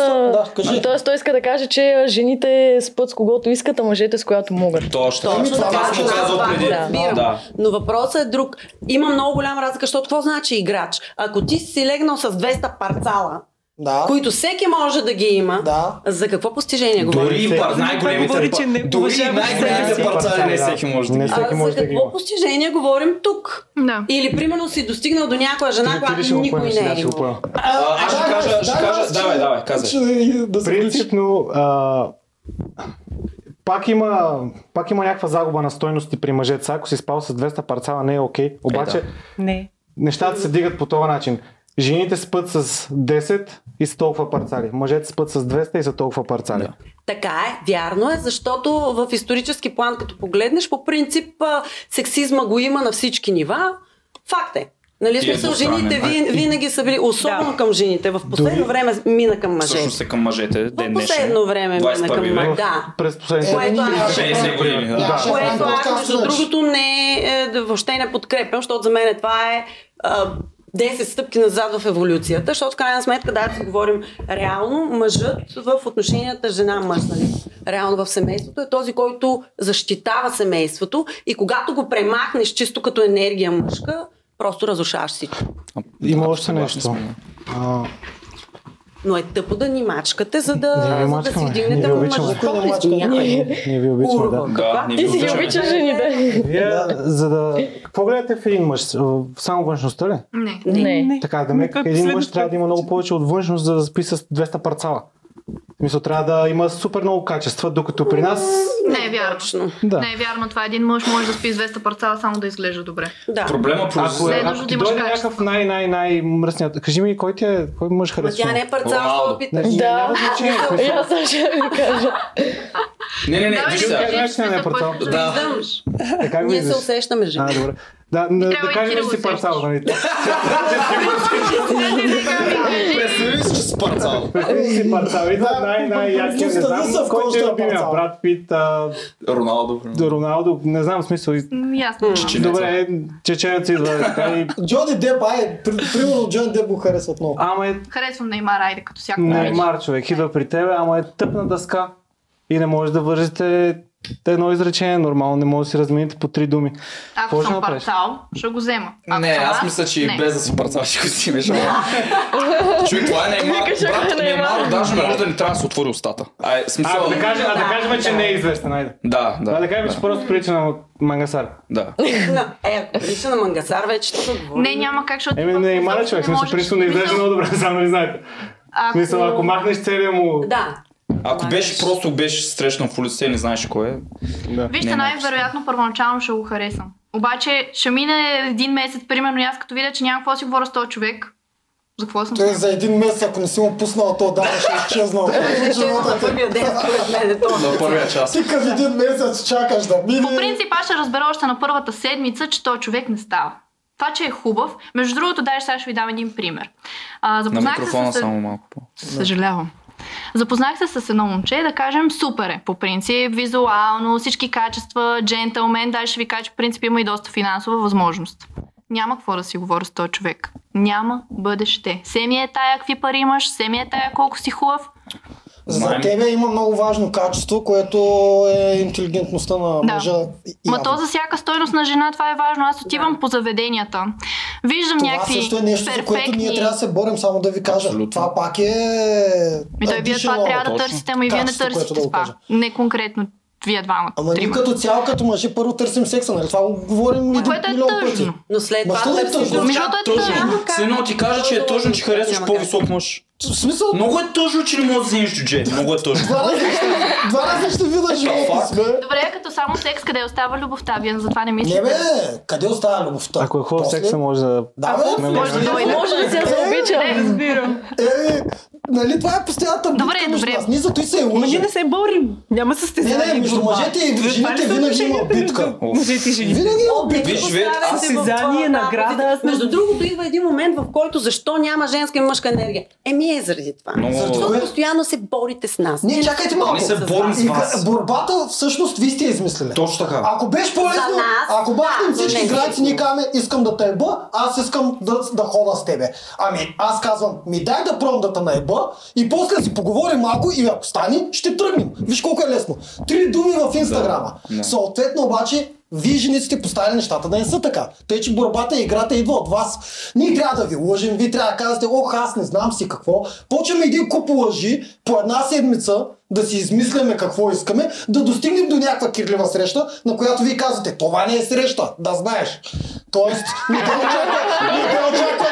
да. Тоест, той иска да каже, че жените спът с когото искат, а мъжете с която могат. Точно. Ами, така. това Това съм аз казал това преди. разбирам. Да. Но въпросът е друг. Има много голяма разлика, защото какво значи играч? Ако ти си легнал с 200 парцала, Да. които всеки може да ги има, Да. за какво постижение говорим? Дори и най-големите говори, че не дори най-големите парцали не всеки може да ги всеки А може за да ги какво има. постижение говорим тук? Да. Или примерно си достигнал до някоя жена, която никой не е го имал. аз ще кажа, ще кажа, аз давай, давай, казвай. се Принципно, пак има, пак има някаква загуба на стойности при мъжете. Сега, Ако си спал с 200 парцала, не е окей. Обаче, Не. нещата се дигат по този начин. Жените спът с 10 и с толкова парцали. Мъжете спът с 200 и са толкова парцали. Да. Така е, вярно е, защото в исторически план, като погледнеш, по принцип сексизма го има на всички нива. Факт е. Нали, е смисъл, жените вин, винаги са били, особено Да. към жените. В последно Дори- време мина към мъжете. Всъщност е към мъжете. В Ден последно време мина 21 към мъжете. Да. През последните... Е, Което ние аз- ще 60 правим- години, да. Да, Което между другото, не, е, въобще не подкрепям, защото за мен това е а, 10 стъпки назад в еволюцията, защото в крайна сметка, да, си говорим реално, мъжът в отношенията жена-мъж, нали? реално в семейството е този, който защитава семейството и когато го премахнеш чисто като енергия мъжка, просто разрушаваш всичко. Има още нещо. А, Но е тъпо да ни мачкате, за да, за да си не вдигнете обичаме. мъжеството. Ние ви обичаме, да. Да, Ти си ги обичаш жените. За да... Какво гледате в един мъж? Само външността ли? Не. Не. Така, да ме, един мъж трябва да има много повече от външност, за да спи с 200 парцала. Смисъл, трябва да има супер много качества, докато при нас... Не е вярно. Да. Не е вярно. Това един мъж може да спи с 200 парцала, само да изглежда добре. Да. Проблема Ако, произлиза. Не е ако да ти дойде някакъв най-най-най-мръсният... Кажи ми, кой ти е, кой мъж харесва? тя не е парцал, що питаш. Не, Да. аз сега ще ви кажа. Не, не, не, виж да сега. не е смисъл, парцал. Да. Е, Ние се усещаме А, жени. добре. Да, да, да кажем, да си парцал, нали? Представи си парцал. Представи си Да, най- най-якия, не знам, кой е ще е любимия. Брат Пит, Роналдо. Роналдо, не знам смисъл. Ясно. Добре, чеченец идва. така и- Джони Деп, ай, при- примерно Джони Деп го харесват много. Ама е Харесвам Неймар, айде като всяко. Неймар човек, идва при тебе, ама е тъпна дъска. И не може да вържете едно изречение нормално, не може да си размените по три думи. Ако Какво съм парцал, ще го взема. Ако Не, аз мисля, че и не. без да си парцал ще го си между Човек, това е Неймар. Викаш, ако Брат, е Неймар. Неймар даже може да ни трябва да се отвори устата. А, смисъл... да кажем, а да кажем, че не е известен, айде. Да, Да, да. да кажем, че просто прилича на Мангасар. Да. На- Е, ако прилича на Мангасар, вече. Не, няма как, защото... Еми, Неймар е човек, смисъл, принципно не изглежда много добре, само не знаете. В смисъл, ако махнеш целия му... Да. Ако беше просто беше срещнал в улицата и не знаеш кой е. Да. Вижте, Не, най-вероятно първоначално ще го харесам. Обаче ще мине един месец, примерно, и аз като видя, че няма какво си говоря с този човек. За какво съм Той за един месец, ако не си му пуснал то дава, ще е изчезнал. е живота на първия е час. Ти като един месец чакаш да мине. По принцип, аз ще разбера още на първата седмица, че този човек не става. Това, че е хубав. Между другото, даже сега ще ви дам един пример. А, На запознах микрофона се с... само малко по. Съжалявам. Запознах се с едно момче, да кажем, супер е. По принцип, визуално, всички качества, джентълмен, даже ще ви кажа, че в принцип има и доста финансова възможност. Няма какво да си говоря с този човек. Няма бъдеще. Се ми е тая какви пари имаш, се ми е тая колко си хубав. За Знаем. тебе има много важно качество, което е интелигентността на Да. мъжа. Ма Явно. то за всяка стойност на жена това е важно. Аз отивам по заведенията. Виждам Това някакви също е нещо, за което перфектни... ние трябва да се борим, само да ви кажа. Абсолютно. Това пак е... Ми той вие това трябва да търсите, ама и вие не търсите да това. кажа. Не конкретно вие двамата. Ама ние трима. като цяло, като мъжи, първо търсим секса, нали? Това го говорим и Което е милион пъти. Но след това да е тъжно? Между другото е Тъжно. едно ти кажа, че е тъжно, че харесваш по-висок мъж. В смисъл, Много е тъжно, че не можеш да вземеш джудже. Много е тъжно. два различни, вида живота сме. Добре, като само секс, къде остава любовта? Вие затова не мислите. Не бе, къде остава любовта? Ако е хубав секса, може да... Да, бе, може да дойде. Може да си я заобичам. Разбирам. Е, нали, това е постоянната битка Добре, между добре. нас. Ние зато и се ние лъжим. не се борим. Няма Не, състезание. не, между борба. мъжете и жените винаги има битка. между Мъжете и жените. Винаги има битка. Виж, вие- аз- Състезание, награда, не- Между другото, идва един момент, в който защо няма женска и мъжка енергия. Еми е заради това. Защото постоянно се борите с нас. Не, чакайте малко. Ние се борим с вас. борбата всъщност вие сте измислили. Точно така. Ако беше нас, ако бахнем всички не граници, ние казваме, искам да те еба, аз искам да, да хода с тебе. Ами, аз казвам, ми дай да пробвам да те наеба и после си поговорим малко и ако стане, ще тръгнем. Виж колко е лесно. Три думи в Инстаграма. Да, да. Съответно обаче, вие жените сте поставили нещата да не са така. Тъй, че борбата и играта идва от вас. Ние трябва да ви лъжим, вие трябва да казвате, ох, аз не знам си какво. Почваме един куп лъжи по една седмица да си измисляме какво искаме, да достигнем до някаква кирлива среща, на която вие казвате, това не е среща, да знаеш. Тоест, не те очаква, не те очаква.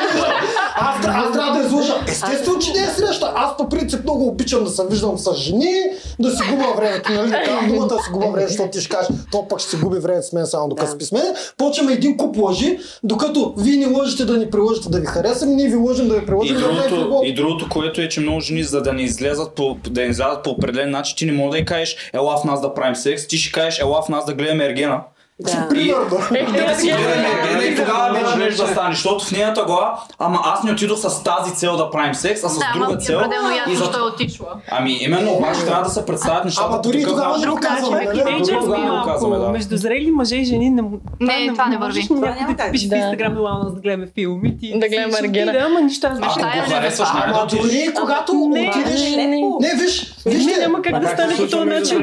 Аз, аз трябва да излъжа. Естествено, че не е среща. Аз по принцип много обичам да се виждам с жени, да си губя времето. Нали? Да казвам думата да си губя време, защото ти ще кажеш, то пък ще си губи време с мен само докато спи с мен. Почваме един куп лъжи, докато вие ни лъжите да ни приложите да ви харесаме, ние ви лъжим да ви И приложим да направим другото, друго. и другото, което е, че много жени, за да не излезат по, да не излязат по определен начин, ти не можеш да й кажеш, ела в нас да правим секс, ти ще кажеш, ела в нас да гледаме Ергена. Да. И, Примерно. да си гледаме тогава вече нещо да стане, защото в нейната глава, ама аз не отидох с тази цел да правим секс, а с Да, друга е цел. пределно и ясно, за... що е отишла. Ами именно, обаче трябва да се представят нещата. Ама дори тогава начин. не го казваме, нали? да. Между зрели мъже и жени не, Не, това не можеш върви. някой няма да как. пише в Да. Инстаграм, ела нас да гледаме филми. Да гледаме ще Ергена. отида, Ама нищо аз не харесваш, това. няма да Ама отидеш. дори когато Не, отидеш... не. Не, виж, Не, вижте. няма как да стане по този начин.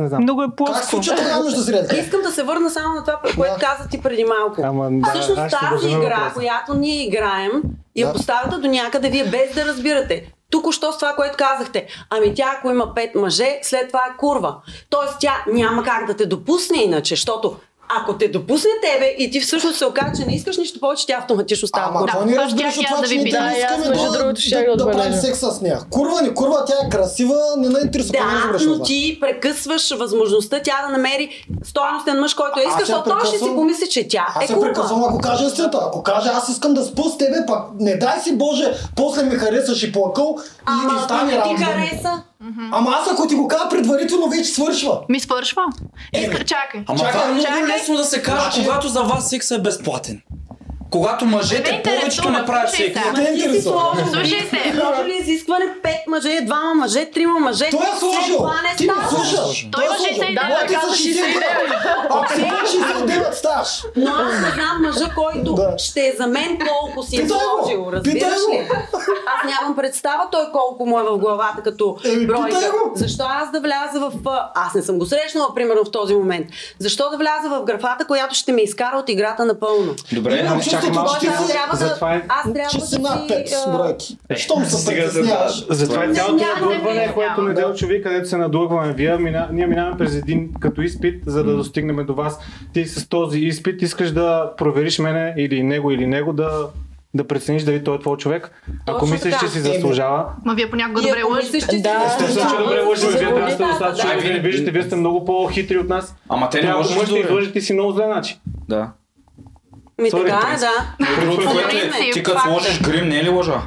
Не. Много е Как плоско. случва тогава между зрелите? Искам да се върна само на това, което каза ти преди малко. Ама, да, Всъщност тази игра, въпроса. която ние играем, я Да. поставяте до някъде вие без да разбирате. Тук що с това, което казахте. Ами тя, ако има пет мъже, след това е курва. Тоест тя няма как да те допусне иначе, защото ако те допусне тебе и ти всъщност се окаже, че не искаш нищо повече, тя автоматично става Ама курва. какво ни това разбираш от аз това, да че ние не Да, аз, искаме да, да, го да правим секс с нея. Курва ни, курва, тя е красива, не на интересува Да, от но ти прекъсваш възможността тя да намери стойностен мъж, който я Аз иска, я защото той ще си помисли, че тя Аз е се курва. прекъсвам, ако кажа истината. Ако кажа, аз искам да спа с тебе, пак не дай си Боже, после ми харесаш и плакъл и, Ама и стане не ти работа. Хареса, Ама аз ако ти го кажа предварително, вече свършва. Ми свършва. Иска, чакай. Ама Чакай, това е много чакай. лесно да се каже, Значи- когато за вас секса е безплатен. Когато мъжете повечето не правят секс. сега. Не те ти интересува. Слушайте. Сложи ли изискване пет мъже, двама мъже, трима мъже. Той е сложил. това не Ти не става. слушаш. Той има е сложил. 69, Моите са каза 69. Ако си под 69 ставаш. Но аз не знам мъжа, който Да. ще е за мен колко си е сложил. Разбираш ли? Аз нямам представа той колко му е в главата като бройка. Защо аз да вляза в... Аз не съм го срещнала, примерно, в този момент. Защо да вляза в графата, която ще ме изкара от играта напълно? Добре, Имам ами чакай малко. че Тоест, аз ти- трябва да... е- Аз трябва Че да си над 5 си... а, бройки. Щом се притесняваш. Затова е Не, цялото да надлъгване, което не Да. дел човек, където се надлъгваме. Вие, ние минаваме през един като изпит, за да достигнем до вас. Ти с този изпит искаш да провериш мене или него или него да, да прецениш дали той е твой човек. Ако Точно мислиш, така. че си заслужава, Ма вие понякога И добре мислиш, че си Да. естествено, че добре лъжим, вие трябва да сте достатъчно да. да. да не виждате, вие сте много по-хитри от нас. Ама те не можете да да излъжете, ти си много зле, значи. Да. Ми Sorry, е, принцип. да. Другото, което е, ти като е. сложиш грим, не е ли лъжа?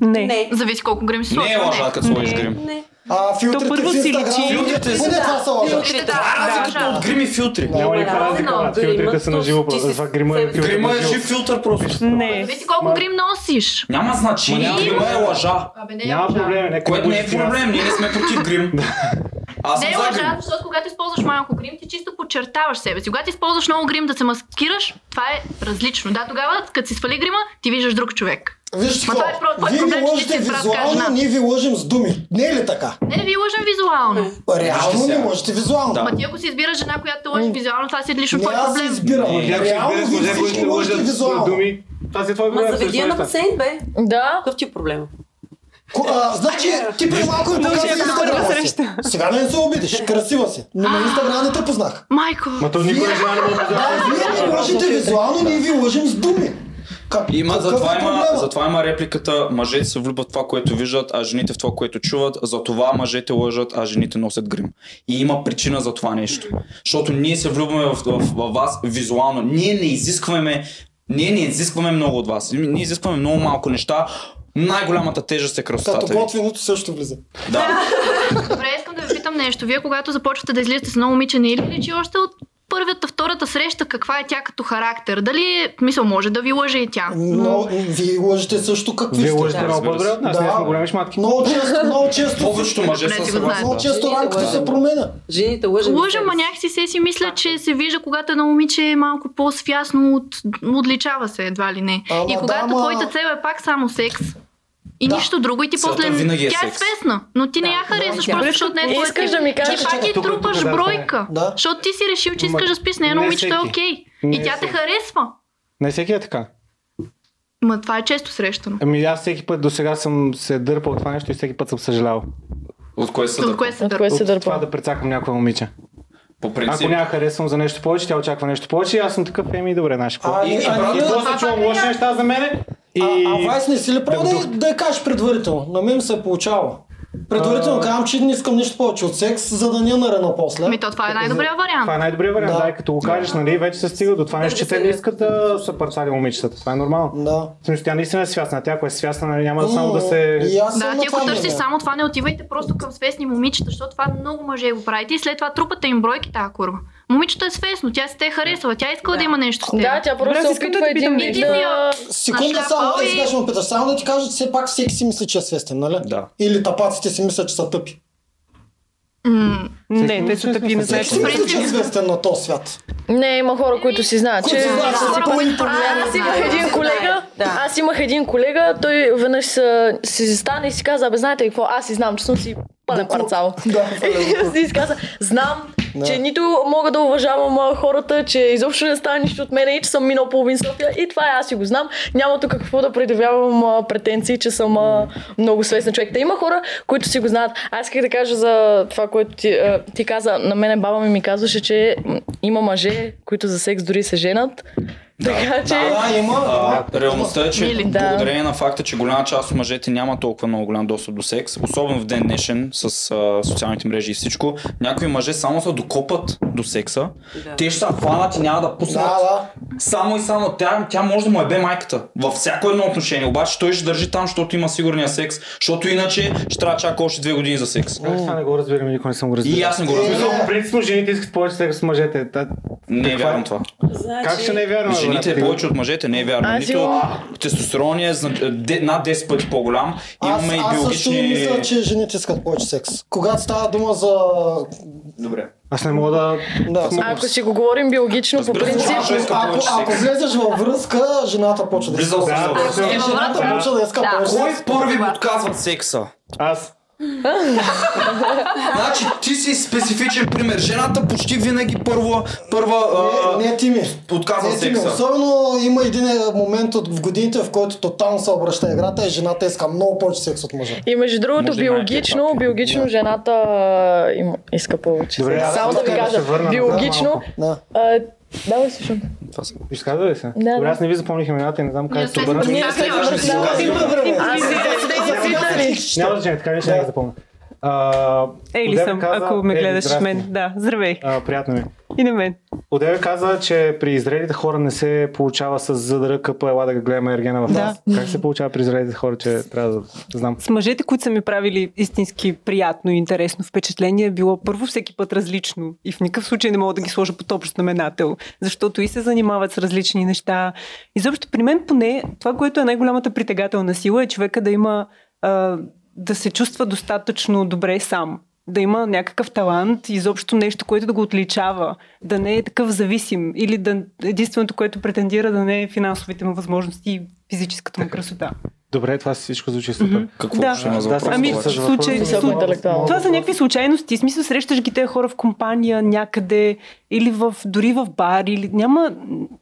Не. Не. Зависи колко грим си Не е лъжа, като сложиш грим. Не. А, филтрите първо в си личи. Филтрите си- това са лъжа. Филтрите, да, Разликата да, от грим и филтри. Няма никаква разлика. Филтрите са на живо, това грима е себе си. филтър. Грима е жив филтър просто. Не. Зависи колко грим носиш. Няма значение, грима е лъжа. Не Няма проблем, Което не е проблем, ние не сме против грим. Аз Не е лъжа, защото когато използваш малко грим, ти чисто подчертаваш себе си. Когато използваш много грим да се маскираш, това е различно. Да, тогава, като си свали грима, ти виждаш друг човек. Вижте Ма какво, това е вие брат, кажа визуално, ние ви лъжим с думи. Не е ли така? Не, не ви лъжам визуално. Реално не лъжите визуално. Да. Ма ти ако си избираш жена, която лъжи визуално, това си е лично Не, твой аз си проблем. избирам. Не. Тя ще Реално мъже, всички лъжите визуално. думи. Това си е твой Ма проблем. заведи я на басейн, бе. Да. Какъв ти е проблема? А, значи, ти преди малко ми показа инстаграма си. Сега не се обидиш, красива си. Но на инстаграм не те познах. Майко. Ма то никой не може да Да, вие ми лъжите визуално, ние ви лъжим с думи. Как, Има, затова, е има, затова има репликата мъжете се влюбват в това, което виждат, а жените в това, което чуват. Затова мъжете лъжат, а жените носят грим. И има причина за това нещо. Защото ние се влюбваме в, в, в вас визуално. Ние не изискваме ние не изискваме много от вас. Ние изискваме много малко неща. Най-голямата тежест е Като красотата ви. готвеното също влиза. Да. Добре, искам да ви питам нещо. Вие когато започвате да излизате с едно момиче, не е ли личи още от първата, втората среща, каква е тя като характер? Дали, е- мисъл, може да ви лъже и тя? Но вие лъжите също какви Вие сте. лъжете много разбира по-добре се. от нас. Ние сме големи шматки. Много често, много често, Повечето мъже са много да. често рамката се променя. Жените лъжат. Лъжа, ма някакси се си мисля, че се вижда, когато едно момиче е малко по-свясно, от... отличава се едва ли не. Ама и когато да, твоята цел е пак само секс, и Да. нищо друго, и ти Целта после... е тя е свестна, но ти не я харесваш, просто защото не е твоя Искаш да ми кажеш- Ти пак тук, тук, трупаш да, бройка. да. Защото ти си решил, че искаш да спиш с нея, момичето е окей. И тя те харесва. Не всеки е така. Ма това е често срещано. Ами аз всеки път до сега съм се дърпал от това нещо и всеки път съм съжалял. От кое се От дърпа? кое се От кое се От това да прецакам някоя момиче. По Ако принцип. няма харесвам за нещо повече, тя очаква нещо повече и аз съм такъв, еми добре, знаеш какво. А, И, и- и, а и ние- после Това чувам И... А, а Вайс не си ли прави Да да, да я кажеш предварително? На мен се е получава. Предварително казвам, че не искам нищо повече от секс, за да не нарена после. Ми то това е най-добрият вариант. Това е най-добрият вариант, Да. да. и като го кажеш, нали, вече се стига до това нещо, че те не искат да са парцали момичетата. Това е нормално. Да. В смисъл, тя наистина е свясна. Тя, ако е свясна, нали, няма само да се... Да, ти ако търсиш само това, не отивайте просто към свестни момичета, защото това много мъже го правите и след това трупате им бройки тази курва. Момичето е свестно, тя си те е харесала, тя искала да, има нещо с теб. Да, тя просто се опитва да един вид да... Секунда само, и- и... сега ще му питаш. Само да ти кажа, че все пак всеки си мисли, че е свестен, нали? Да. Или тапаците си мислят, че са тъпи. М, Не, те са тъпи, не знаят, Всеки че си мисли, че е свестен на този свят. Не, има хора, които си знаят, че... Които си знаят, че са по-интелигентни. А, Аз имах един колега, Да. аз имах един колега, той веднъж си стане и си каза, абе знаете ли какво, аз си знам, че съм си пълен парцал. Да, И си каза, знам, Да. че нито мога да уважавам хората, че изобщо не става нищо от мене и че съм минал половин София и това е, аз си го знам. Няма тук какво да предявявам а, претенции, че съм а, много свестен човек. Та има хора, които си го знаят. Аз исках да кажа за това, което ти, а, ти каза. На мене баба ми ми казваше, че има мъже, които за секс дори се женат. Така че... Да, да, има. А, има. реалността е, че Мили. Да. благодарение на факта, че голяма част от мъжете няма толкова много голям достъп до секс, особено в ден днешен с а, социалните мрежи и всичко, някои мъже само се докопат до секса, Да. те ще се хванат и няма да пуснат. Да, да. Само и само тя, тя може да му ебе майката във всяко едно отношение, обаче той ще държи там, защото има сигурния секс, защото иначе ще трябва да чака още две години за секс. Аз това не го разбирам, никой не съм го разбирал. И аз не го разбирам. Смисъл, Принципно жените искат повече секс с мъжете. Та- Не е е? вярно това. Значи, Как ще не е вярно? Жените е брат? повече от мъжете, не е вярно. Аз Нито тестостерон е де- над 10 пъти по-голям. Аз, Имаме и аз също биологични... мисля, че жените искат повече секс. Когато става дума за... Добре. Аз не мога да... Да, Ако си го говорим биологично, по Разбира се, принцип, ако, ако секс. влезеш във връзка, жената почва да иска. Да, да. Жената почва да иска Да. повече Кой първи отказва секса? Аз. Значи ти си специфичен пример. Жената почти винаги първа, първа а, Не, не ти ми. отказва Не, ти ми. секса. Особено има един е, момент от, в годините, в който тотално се обръща играта и жената иска много повече секс от мъжа. И между другото, Може биологично, някакви биологично Да. жената а, има, иска повече. Добре, Само да ви кажа, биологично. Да. Давай слушам. Това са- Изказва ли се? Да, Добре, аз не ви запомних имената и не знам как се обърна. Аз. Няма значение, така не ще да запомня. А, Одеве съм, каза- ако ме гледаш здрасти. мен. Да, здравей. А, приятно ми. И на мен. Одеве каза, че при зрелите хора не се получава с ЗДР къпа, ела да гледаме Ергена в Да. нас. Как се получава при зрелите хора, че трябва да знам. С мъжете, които са ми правили истински приятно и интересно впечатление, било първо всеки път различно. И в никакъв случай не мога да ги сложа под общ знаменател, защото и се занимават с различни неща. Изобщо при мен поне това, което е най-голямата притегателна сила е човека да има а, да се чувства достатъчно добре сам. Да има някакъв талант, изобщо нещо, което да го отличава, да не е такъв зависим или да единственото, което претендира да не е финансовите му възможности и физическата му красота. Добре, това всичко звучи супер. Какво Да. ще има за Да, въпрос? Ами, случай, слу... интелектуално. това са някакви случайности. Смисъл, срещаш ги тези хора в компания някъде или в, дори в бар. Или... Няма...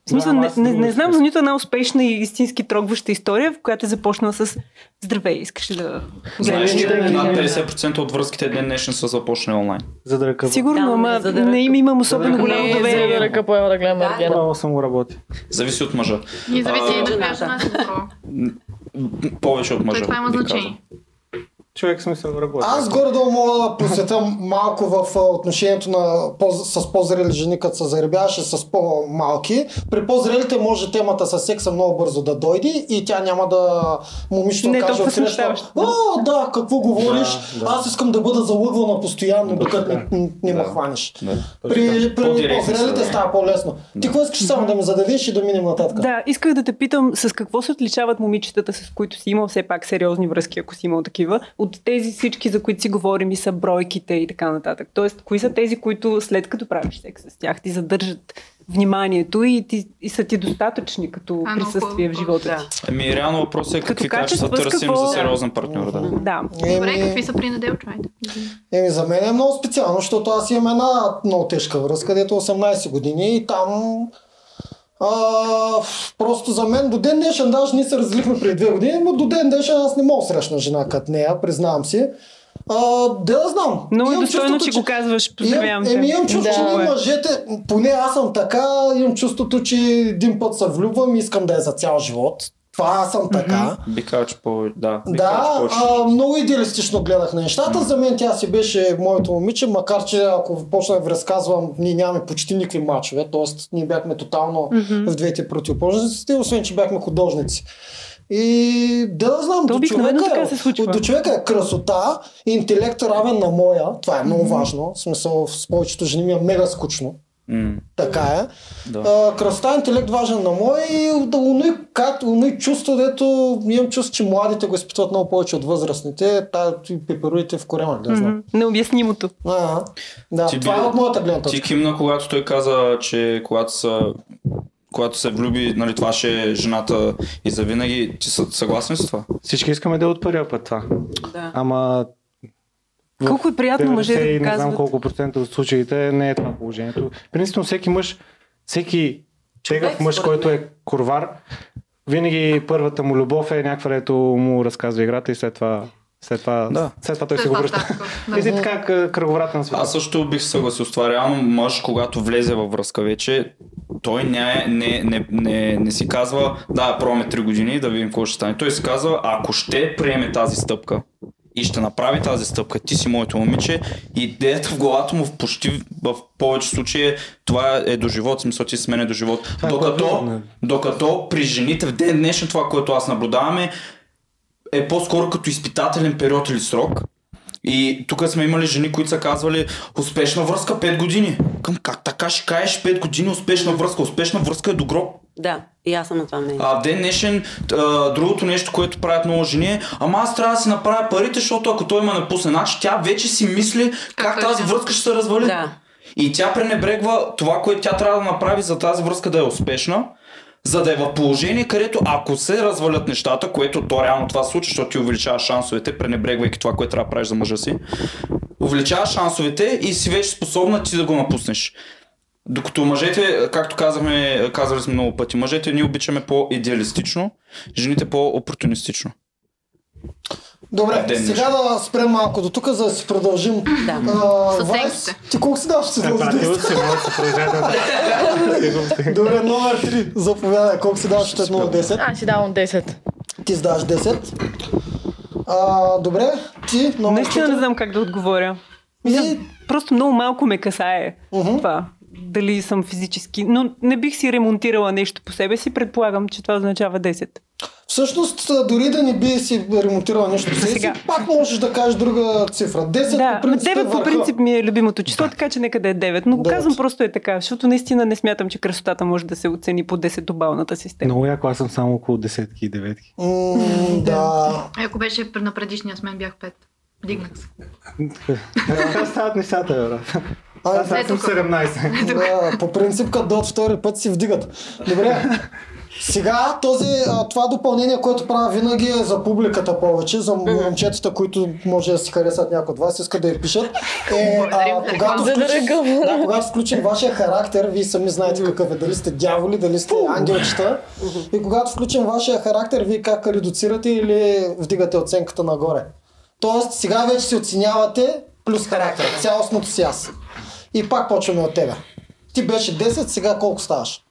Смисъл, Да, не, не, не знам за нито една успешна и истински трогваща история, в която е започнала с Здравей, искаш ли да Знаеш, че да- над 50% от връзките ден днешен са започнали онлайн. За да ръка. Сигурно, Да, ама да не им имам да особено голямо Не, за да доверие. ръка поема да гледам Да. Право съм го работи. Зависи от мъжа. И зависи и коя жената. Повече от мъжа. Това има значение. Човек смисъл работи. Аз горе-долу мога да посветя малко в отношението на по, с по-зрели жени, като се заребяваше с по-малки. При по-зрелите може темата с секса много бързо да дойде и тя няма да момичето Не каже отсреща. смущаващо. О, да, какво говориш? Да, да. Аз искам да бъда залъгвана постоянно, докато не, не, не ме Да. хванеш. Да. При, при по-зрелите става по-лесно. Ти какво искаш само да ме зададеш и да минем нататък? Да, исках да те питам с какво се отличават момичетата, с които си имал все пак сериозни връзки, ако си имал такива, от тези всички, за които си говорим и са бройките и така нататък. Тоест, кои са тези, които след като правиш секс с тях, ти задържат вниманието и, ти, и са ти достатъчни като А, присъствие в живота Да. ти? Ами реално въпросът е какви качества търсим какво- за сериозен партньор. Да. Да. Добре, какви са при неделчвайте? Еми, за мен е много специално, защото аз имам една много тежка връзка, където 18 години и там а, просто за мен до ден днешен, даже ние се разлихме преди две години, но до ден днешен аз не мога да срещна жена като нея, признавам си. А, де да знам. Много е достойно, чувството, че го казваш. Поздравявам Имам, еми, имам те. чувство, Да. че ние мъжете, поне аз съм така, имам чувството, че един път се влюбвам и искам да е за цял живот. Това аз съм така. Би казал, че по... Да, би Да, а, много идеалистично гледах на нещата. За мен тя си беше моето момиче, макар че ако почнах да ви разказвам, ние нямаме почти никакви мачове, т.е. ние бяхме тотално в двете противоположности, освен че бяхме художници. И да, знам, То до човека, така се случва. до човека е красота, интелект равен на моя, това е много важно, в смисъл с повечето жени ми е мега скучно. Така е. Да. А, красота, интелект важен на мой и да уной, как, уной чувство, дето имам чувство, че младите го изпитват много повече от възрастните. Та и пеперуите в корема, да знам. Необяснимото. А, да, Ти това би- е от моята гледна Ти точка. кимна, когато той каза, че когато са когато се влюби, нали, това ще е жената и завинаги. Ти са съгласен с това? Всички искаме да е от първия път това. Да. Ама Колко е приятно мъже 90 да и го не знам казват. колко процента от случаите не е това положението. Принципно всеки мъж, всеки тегъв мъж, който е курвар, винаги първата му любов е някаква, дето му разказва играта и след това, след това, Да. след това той се го връща. си така кръговрата на света. Аз също бих се съгласил с това. Реално мъж, когато влезе във връзка вече, той не, не, не, не, не си казва, да, пробваме 3 години да видим какво ще стане. Той си казва, ако ще приеме тази стъпка и ще направи тази стъпка, ти си моето момиче, идеята в главата му в почти в повече случаи е, това е до живот, смисъл ти с мене до живот. Това е Докато, докато при жените в ден днешен това, което аз наблюдаваме, е по-скоро като изпитателен период или срок. И тук сме имали жени, които са казвали успешна връзка 5 години. Към как така ще кажеш 5 години успешна връзка? Успешна връзка е до гроб. Да, и аз съм на това мнение. А ден днешен, а, другото нещо, което правят много жени е, ама аз трябва да си направя парите, защото ако той ме напусне, значи тя вече си мисли как Как тази връзка ще се развали. Да. И тя пренебрегва това, което тя трябва да направи за тази връзка да е успешна, за да е в положение, където ако се развалят нещата, което то реално това се случва, защото ти увеличава шансовете, пренебрегвайки това, което трябва да правиш за мъжа си, увеличава шансовете и си вече способна ти да го напуснеш. Докато мъжете, както казахме, казали сме много пъти, мъжете ние обичаме по-идеалистично, жените по-опортунистично. Добре, Ден сега да спрем малко до тук, за да си продължим. Да. А, Вайс, ти колко си даш? Ще си моят съпровождател. Добре, номер 3. Заповядай. Колко си даваш от 1 до 10? Аз си давам 10. Ти си даваш 10. А, добре, ти номер Наистина не 4. знам как да отговоря. И Просто много малко ме касае Мгм. това. Дали съм физически. Но не бих си ремонтирала нещо по себе си. Предполагам, че това означава 10. Всъщност, дори да не би си ремонтирала нещо по си, Сега. пак можеш да кажеш друга цифра. 10 Да, по принцип е 9 по върха. принцип ми е любимото число, така че нека да е 9. Но го казвам просто е така, защото наистина не смятам, че красотата може да се оцени по 10-добалната система. Много яко, аз съм само около десетки и деветки. М, да. Е, Ако беше на предишния с мен бях 5. Дигнах се. Така стават нещата, брат. Аз съм Ето 17. да, по принцип, като дойдат втори път си вдигат. Добре, Сега този, а, това допълнение, което правя винаги е за публиката повече, за момчетата, които може да си харесат някой от вас, искат да я пишат. Е, а, когато, ръгам. да, когато включим вашия характер, вие сами знаете какъв е, дали сте дяволи, дали сте ангелчета. И когато включим вашия характер, вие как редуцирате или вдигате оценката нагоре. Тоест, сега вече си оценявате плюс характер, цялостното си аз. И пак почваме от тебе. Ти беше 10, сега колко ставаш?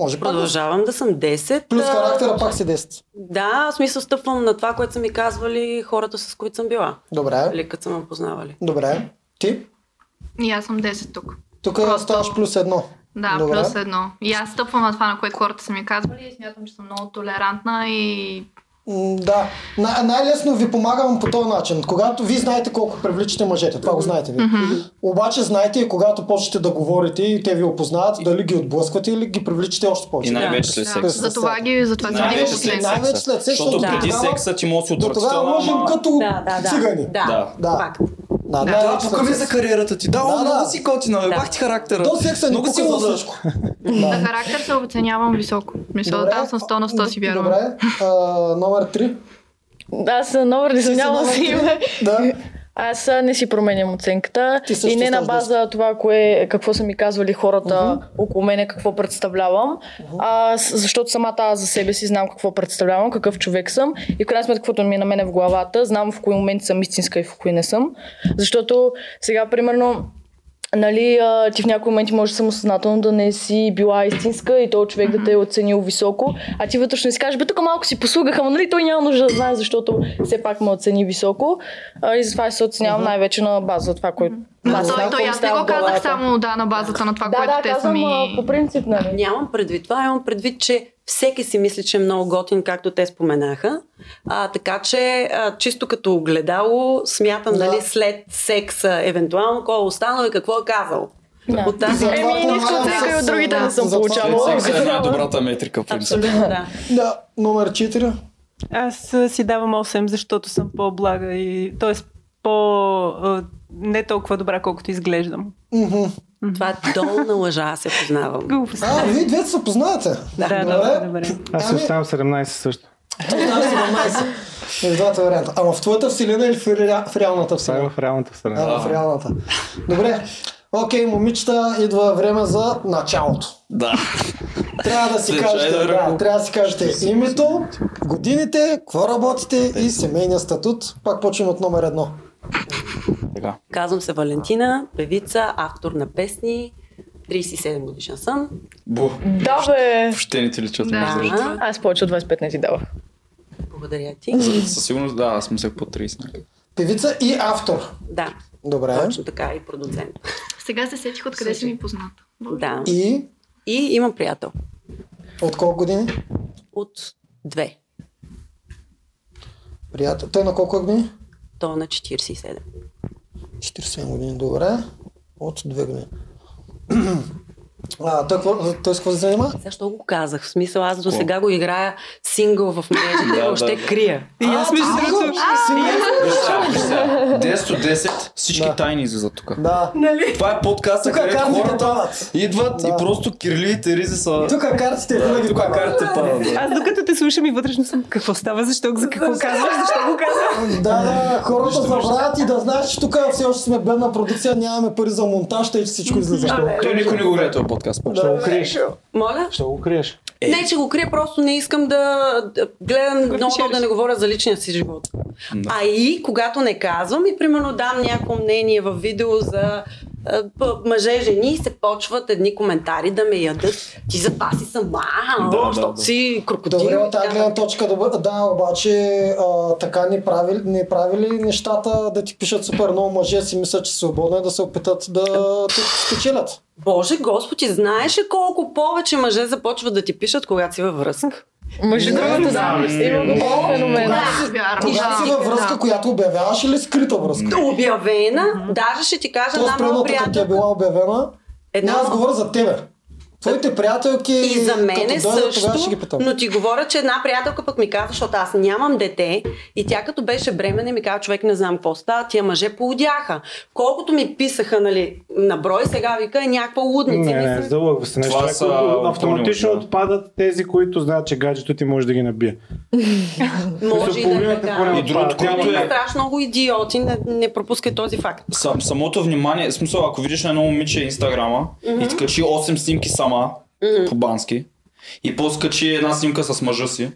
Може Продължавам да съм 10. Плюс характера пак си 10. Да, в смисъл стъпвам на това, което са ми казвали хората, с които съм била. Добре. Или като са ме познавали. Добре. Ти? И аз съм 10 тук. Тук Просто- ставаш плюс едно. Да, Добре. плюс едно. И аз стъпвам на това, на което хората са ми казвали и смятам, че съм много толерантна и Да. Най- най-лесно ви помагам по този начин. Когато вие знаете колко привличате мъжете, това го знаете ви. Обаче знаете и когато почнете да говорите и те ви опознават, дали ги отблъсквате или ги привличате още повече. И най-вече след секса. за това ги, за това си Най-вече след. Най-вече секса, Защото преди секса ти може да си До тогава отвратителна, можем като Да, да, да. цигани. Да, Да. Да. Факт. Да, Да. след ми за кариерата ти. Да, Да, много да. си готина, Да. бах ти характера. До секса Много си пука за лъжа. всичко. За характер се оценявам високо. Мисля, там съм 100 на 100 си вярвам. Добре. Номер 3. Аз номер не съм си име. Да. Аз а, не си променям оценката. И не на база това, кое, какво са ми казвали хората около мене, какво представлявам, а, с- защото самата аз за себе си знам какво представлявам, какъв човек съм. И в крайна сметка, каквото ми е на мене в главата, знам в кои моменти съм истинска и в кои не съм. Защото сега, примерно, Нали, а, ти в някои моменти може самосъзнателно да не си била истинска и този човек да те е оценил високо, а ти вътрешно си кажеш, бе, тук малко си послугах, ама нали той няма нужда да знае, защото все пак ме оцени високо. А, и затова се оценявам най-вече на база това, което Но аз той, той аз не го казах главата. само да на базата на това, Да, което да, те са казвам ми... а, по принцип, нали. Нямам предвид това, имам предвид, че всеки си мисли, че е много готин, както те споменаха. А, така че, а, чисто като огледало, смятам, Да. нали, след секса, евентуално, кой е останал и какво е казал. Да. От тази Еми, ниска помагам оценка и от другите не съм получавала. Секса е най-добрата метрика, в принцип. Абсолютно, да. Да, номер 4. Аз си давам 8, защото съм по-блага и т.е. по... не толкова добра, колкото изглеждам. Това е долна лъжа, аз се познавам. А, вие двете се познавате. Да, да, добре. Аз си Ами- оставам 17 също. Останали 17. Между двата варианта. Ама в твоята вселена или в, ре... в реалната Това е вселена? в реалната страна. А, в реалната. Добре. Окей, момичета, идва време за началото. Да. Трябва да си кажете, да трябва да си кажете името, годините, какво работите и семейния статут. Пак почваме от номер едно. Така. Казвам се Валентина, певица, автор на песни. 37 годишна съм. Бу. Да, бе. Въобще не ти личат. Да. Аз повече от 25 не ти давах. благодаря ти. Със сигурност, да, аз мислех по 30. някъде. Певица и автор. Да, Добре. точно така и продуцент. Сега се сетих откъде си ми позната. Да. И И имам приятел от колко години? от две. Приятел. Той на колко години? То на 47. 47 години. Добре. От две години. А, той, какво- той с какво се занимава? Защо го казах? В смисъл, аз до сега го играя сингъл в мрежите, да. крия. И аз сега. 10 от 10, всички Да. тайни излизат тук. Да. Това е подкаста, Тук където хората идват и просто Кирили и Теризи са... Тук картите винаги Тук картите падат. да. Аз докато те слушам и вътрешно съм, какво става, защо, за какво казваш, защо го казваш? Да, да, хората забравят и да знаеш, че тук все още сме бедна продукция, нямаме пари за монтаж, че всичко излиза. Той никой не го гледа подкаст. Ще го криеш. Моля? Ще го криеш. Не, че го крия, просто не искам да, да гледам много да не говоря за личния си живот. А и когато не казвам и примерно дам някакво мнение в видео за мъже, жени, се почват едни коментари да ме ядат. Ти запаси сама, Да, да, да, защото да. си крокодил. Добре, и от тази гледна точка, добър, да, обаче а, така не прави, не прави ли нещата да ти пишат супер много мъже, си мислят, че са свободни и да се опитат да те спечелят. Боже Господи, знаеш ли колко повече мъже започват да ти пишат, когато си във връзка? Между другото, да. Има го този феномен. Когато си, във връзка, която обявяваш или скрита връзка? Обявена, даже ще ти кажа Тоест, една много е приятелка. била обявена, Една аз говоря за тебе. Твоите приятелки, И за мен е също, тогава ще ги питам. но ти говоря, че една приятелка пък ми каза, защото аз нямам дете и тя като беше бременна ми каза, човек не знам какво става, тия мъже поудяха. Колкото ми писаха нали, на брой, сега вика е някаква лудница. Не, не, залъгва се нещо. Са автоматично пълни, да. отпадат тези, които знаят, че гаджето ти може да ги набие. може и да е така. И другото, което е- страшно много идиоти, не, не пропускай този факт. Сам, самото внимание, смисъл, ако видиш на едно момиче инстаграма и ти качи 8 снимки сама, по бански, и после качи една снимка с мъжа си,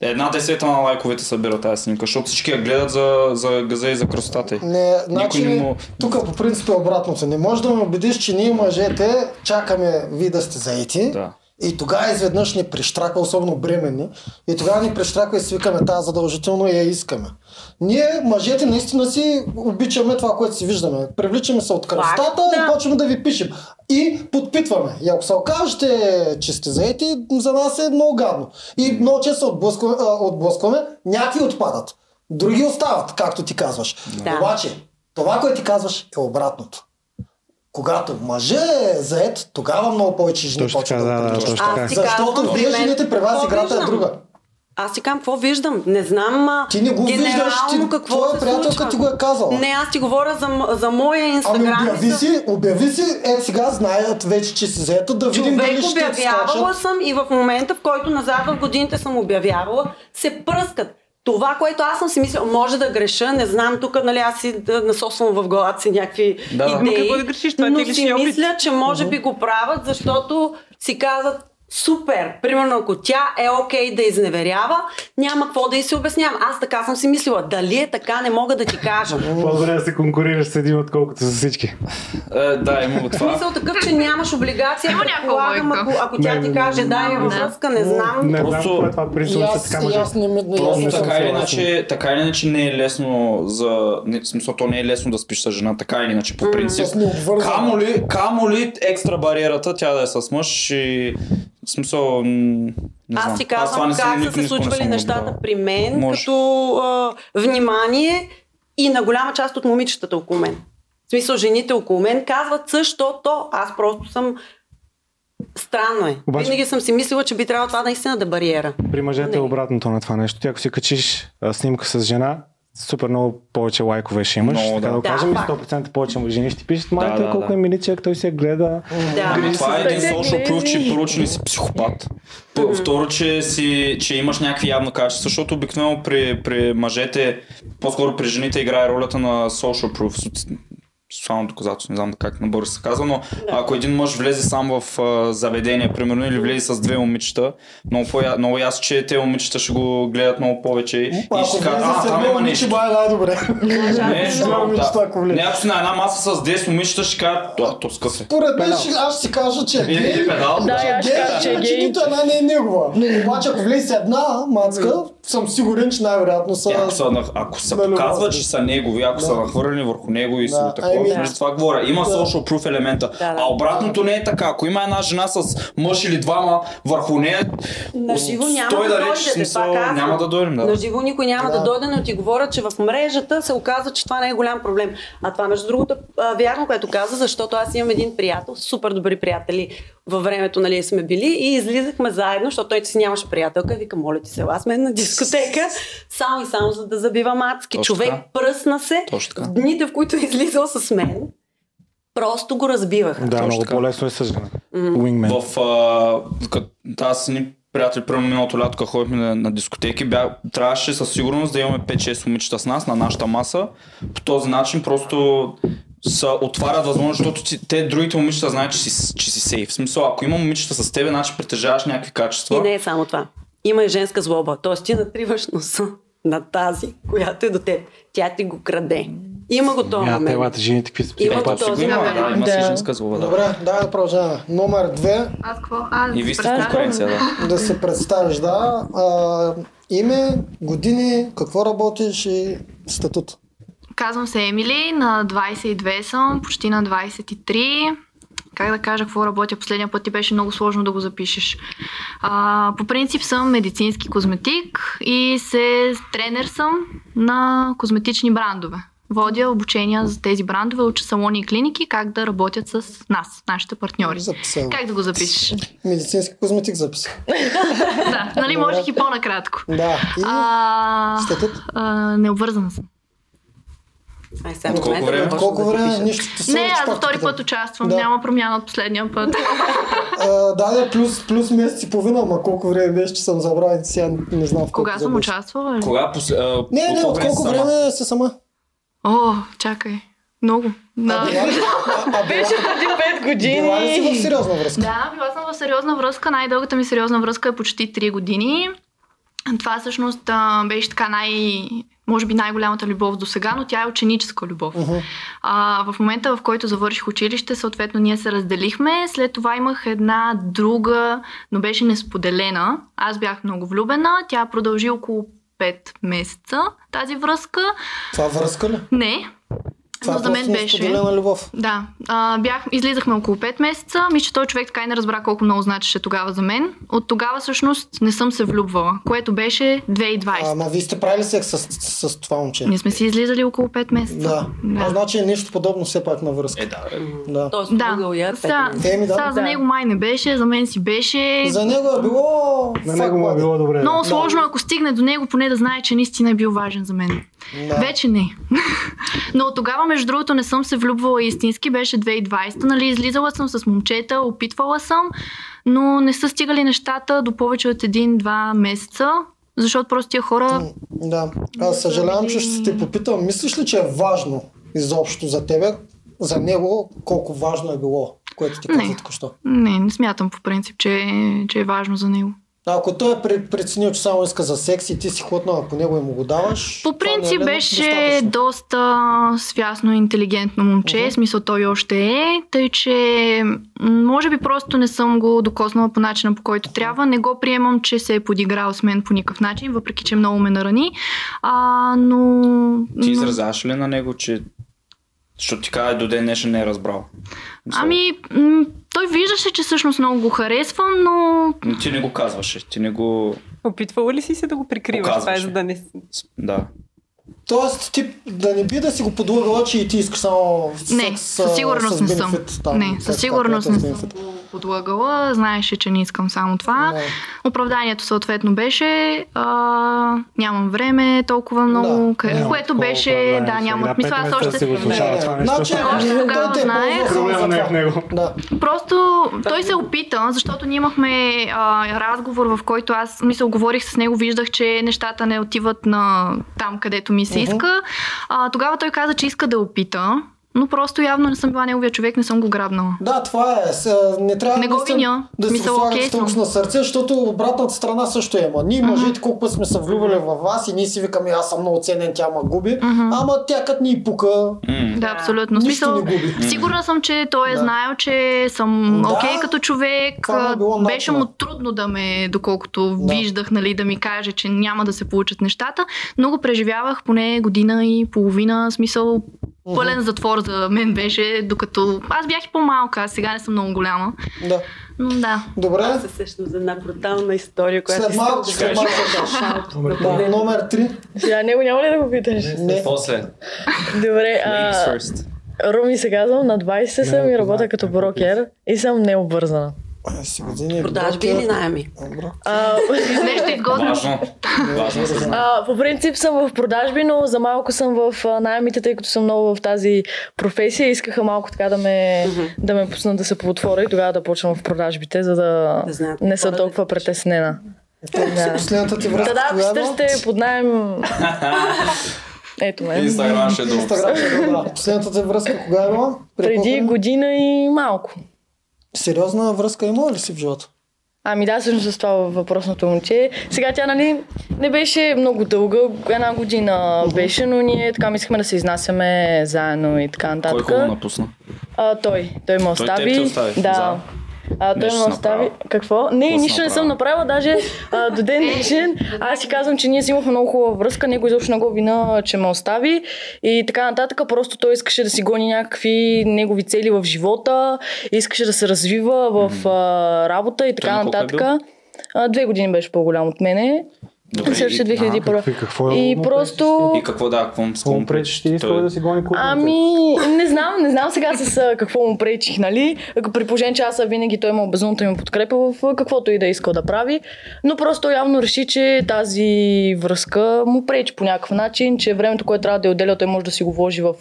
една десета на лайковете събира тази снимка, защото всички я гледат за, за газа и за красотата. Не, значи, не му- тук по принцип е обратното. Не може да ме убедиш, че ние мъжете чакаме ви да сте заети. Да. И тогава изведнъж ни прищраква, особено бременни. И тогава ни прищраква и си викаме тази задължително и я искаме. Ние, мъжете, наистина си обичаме това, което си виждаме. Привличаме се от красотата да. и почваме да ви пишем. И подпитваме. И ако се окажете, че сте заети, за нас е много гадно. И много често отблъскваме, отблъскваме, някакви отпадат. Други остават, както ти казваш. Да. Обаче, това, което ти казваш, е обратното. Когато мъже е заед, тогава много повече жени Точно почват да да, да, ти Защото вие жените при вас играта е друга. Аз ти казвам, какво виждам? Не знам а, Ти не го виждаш, генерално ти- какво твоя се приятелка случва. ти го е казала. Не, аз ти говоря за, за моя Ами инстаграм. и обяви си, обяви си, е сега знаят вече, че си заета, да видим Човек дали ще обявявала скачат. съм и в момента, в който назад в годините съм обявявала, се пръскат. Това, което аз съм си мислила, може да греша, не знам, тук нали, аз си да насосвам в главата си някакви Да. Идеи, да грешиш, това ти но е си опит. мисля, че може би го правят, защото си казват, Супер! Примерно, ако тя е окей да изневерява, няма какво да й се обяснявам. Аз така съм си мислила. Дали е така, не мога да ти кажа. По-добре да се конкурираш с един, отколкото с всички. Е, да, има го това. Смисъл такъв, че нямаш облигация. Има някаква ако, ако тя Не, ти каже, да, не. връзка, не знам. Не Просто- е това принцип, се така мъже. Просто така или, иначе, така или иначе не е лесно за... Не, в смисъл, то не е лесно да спиш с жена, така или иначе, по принцип. Камо ли, камо ли екстра бариерата, тя да е с мъж и... В смисъл, не знам. Аз ти казвам не съм- как са се не случвали съм нещата при мен, Може. като а, внимание и на голяма част от момичетата около мен. В смисъл, жените около мен казват същото. Аз просто съм... Странно е. Обаче- Винаги съм си мислила, че би трябвало това наистина да е бариера. При мъжете е Не. обратното на това нещо. Ти ако си качиш а, снимка с жена, супер много повече лайкове ще имаш. Много, така да. да, го Да, кажем, и факт. 100% повече жени ще пишат, май Да, той да, колко да. е миличък, той се гледа. Да. Ами, това е един social proof, че първо, че не си психопат. Второ, че, си, че имаш някакви явно качества, защото обикновено при, при мъжете, по-скоро при жените играе ролята на social proof, социално доказателство, не знам как набързо се казва, но ако един мъж влезе сам в а, заведение, примерно, или влезе с две момичета, много, по, много ясно, че те момичета ще го гледат много повече и Ако ще кажат, влезе а, с там едно има нещо. бай най-добре. Не, да, ако влезе. На една маса с 10 момичета, ще кажат, а, то скъс е. Според мен аз ще си кажа, че е гей. Да, и аз ще Гей, кажа, че е иначе гей. нито една не е негова. Обаче ако влезе една мацка, съм сигурен, че най-вероятно са... Ако са, на- ако се на показва, че са негови, ако са Да. нахвърлени върху него и Да, са такова, ами, нали, да. това говоря. Има Да. social proof елемента. Да, да. А обратното не е така. Ако има една жена с мъж или двама върху нея, На живо няма стой да далеч, дойдете, смисъл, казвам. няма да дойдем. На Да. живо никой няма да. Да. дойде, но ти говоря, че в мрежата се оказва, че това не е голям проблем. А това, между другото, вярно, което каза, защото аз имам един приятел, супер добри приятели във времето, нали, сме били и излизахме заедно, защото той си нямаше приятелка. Вика, моля ти се, аз сме на дискотека, само и само за да забива мацки. Точно Човек така. пръсна се. Точно така. В дните, в които е излизал с мен, просто го разбиваха. Да, много така. по-лесно е с жена. Wingman. В, а, аз едни приятели, примерно миналото лято, като ходихме на, на дискотеки, бя, трябваше със сигурност да имаме 5-6 момичета с нас на нашата маса. По този начин просто се отварят възможност, защото те другите момичета знаят, че си, че си сейф. В смисъл, ако има момичета с тебе, значи притежаваш някакви качества. И не е само това. Има и женска злоба. Тоест ти натриваш носа на тази, която е до теб. Тя ти го краде. Има го този момент. телата, жените какви са Има Е, го този има, момент. да, има си Да. женска злоба. Да. Добре, дай да продължаваме. Номер две, Аз какво? А, И ви сте конкуренция, да. да се представиш, да. А, име, години, какво работиш и статут. Казвам се Емили, на 22 съм, почти на 23. Как да кажа какво работя? Последния път ти беше много сложно да го запишеш. А, по принцип съм медицински козметик и се тренер съм на козметични брандове. водя обучения за тези брандове, уча салони и клиники как да работят с нас, нашите партньори. Записал. Как да го запишеш? Медицински козметик записах. да, нали можех и по-накратко. Да. И А, статут? а, необвързана съм. Ай, сега От колко време? можеш Колко да време запишеш. нищо те Не, аз за втори път участвам. Да. Няма промяна от последния път. А, да, да, плюс, плюс месец и половина, ама колко време беше, че съм забравил, сега не знам в Кога съм участвала? Кога пос... а, Не, не, от колко сама? време си сама? О, чакай. Много. А, Да. била ли- а, а, Беше преди 5 била ли си в години. сериозна връзка? Да, била съм в сериозна връзка. Най-дългата ми сериозна връзка е почти 3 години. Това всъщност а, беше така най... може би най-голямата любов до сега, но тя е ученическа любов. Мгм. А, в момента, в който завърших училище, съответно ние се разделихме. След това имах една друга, но беше несподелена. Аз бях много влюбена. Тя продължи около 5 месеца тази връзка. Това връзка ли? Не, Това но за мен беше. споделена любов. Да, а, бях, излизахме около 5 месеца. Мисля, че той човек така и не разбра колко много значеше тогава за мен. От тогава всъщност не съм се влюбвала, което беше 2020. Ама вие сте правили секс с, с, с това момче? Ние сме си излизали около 5 месеца. Да. Да. А, значи е нещо подобно все пак на връзка. Е, да. Да. Тоест, Да, я сега, пет Еми, да. сега за него май не беше, за мен си беше. За него е било... На Fuck него му е било добре. Много Да. сложно, ако стигне до него, поне да знае, че наистина е бил важен за мен. Да. Вече не. Но от тогава, между другото, не съм се влюбвала истински. Беше 2020. Нали, излизала съм с момчета, опитвала съм, но не са стигали нещата до повече от един-два месеца, защото просто тия хора... Да. Аз съжалявам, че ще те попитам. Мислиш ли, че е важно изобщо за тебе, за него, колко важно е било, което ти каза Не. току-що? Не, не смятам по принцип, че, е- че е важно за него. А Ако той е преценил, че само иска за секс и ти си хлътнала по него и му го даваш... По е принцип ли беше достатъчно? доста свясно и интелигентно момче, в смисъл той още е, тъй че може би просто не съм го докоснала по начина по който трябва. Не го приемам, че се е подиграл с мен по никакъв начин, въпреки че много ме нарани. А, но... Ти но- изразяваш ли на него, че... Защото ти каза, до ден днешен не е разбрал. Ами, м, той виждаше, че всъщност много го харесвам, но но Ти не го казваше, ти не го... Опитвала ли си се да го прикриваш? Това е за да не... Да. Тоест, ти да не би да си го подлъгала, че и ти искаш само не, секс със сигурност с не съм. бенефит, там, не, със така, сигурност не приятел с съм бенефит. го подлъгала. Знаеше, че не искам само това. Да. Оправданието съответно беше а, нямам време толкова много, Да. да. Няма което беше, да, няма. Мисля, аз още си го се- слушава това нещо. Значи, Още тогава е знаех. Проблема не е това. в него. Да. Просто той се опита, защото ние имахме а, разговор, в който аз, мисля, говорих с него, виждах, че нещата не отиват на там, където ми се Иска. А, тогава той каза, че иска да опита, но просто явно не съм била неговия човек, не съм го грабнала. Да, това е. Не трябва Не го виня. да го слагате окей толкова на сърце, защото обратната страна също е. Ма ние мъжете колко път сме се влюбили във вас и ние си викаме, аз съм много ценен, тя ма губи. Мгм. Ама тя като ни пука, М. Да, абсолютно. Нищо Смисъл, не губи. Сигурна съм, че той е Да. знаел, че съм Да, окей като човек. е Беше му трудно да ме, доколкото Да. виждах, нали, да ми каже, че няма да се получат нещата, но го преживявах поне година и половина. Смисъл, пълен затвор за мен беше, докато аз бях и по-малка, аз сега не съм много голяма. Да. Но да. Добре. Аз се сещам за една брутална история, която След малко, да след малко. Да, номер 3. Сега него няма ли да го питаш? Не. После. Добре, а. Руми се казвам, на 20 съм и работя като брокер и съм необвързана. Години. Продажби или. А, Нещо изгодно. А, по принцип съм в продажби, но за малко съм в найемите, тъй като съм много в тази професия. Искаха малко така да ме, да ме пуснат да се поотворя и тогава да почвам в продажбите, за да, Да знаят не съм да толкова. Да. Последната ти връзка. да, ако се е търсите под найем... Ето ме. Инстаграм ще е е. Последната ти връзка кога е била? Преди година и малко. Сериозна връзка има ли си в живота? Ами да, всъщност с това въпросното момче. Сега тя, нали, не беше много дълга, една година беше, но ние така мислихме да се изнасяме заедно и така Кой нататък. го напусна? А, той. Той ме Той остави. теб те остави? Да. За? А, той Нещо ме остави. направил? Какво? Не, Какво си нищо не съм направил? направила. Даже а, до ден днешен аз си казвам, че ние си имахме много хубава връзка. Него изобщо не го вина, че ме остави. И така нататък. Просто той искаше да си гони някакви негови цели в живота. Искаше да се развива в а, работа и така на колко е нататък. А, две години беше по-голям от мене. Добре, и- 2001. Какви- какво е И му просто... И какво да, какво, Какво му пречиш ти? Иска Той- да си гони клуб. Ами, не знам, не знам сега с какво му пречих, нали? Ако При положение, че аз винаги той има безумната ми подкрепа в каквото и да е искал да прави, но просто явно реши, че тази връзка му пречи по някакъв начин, че времето, което трябва да е отделя, той може да си го вложи в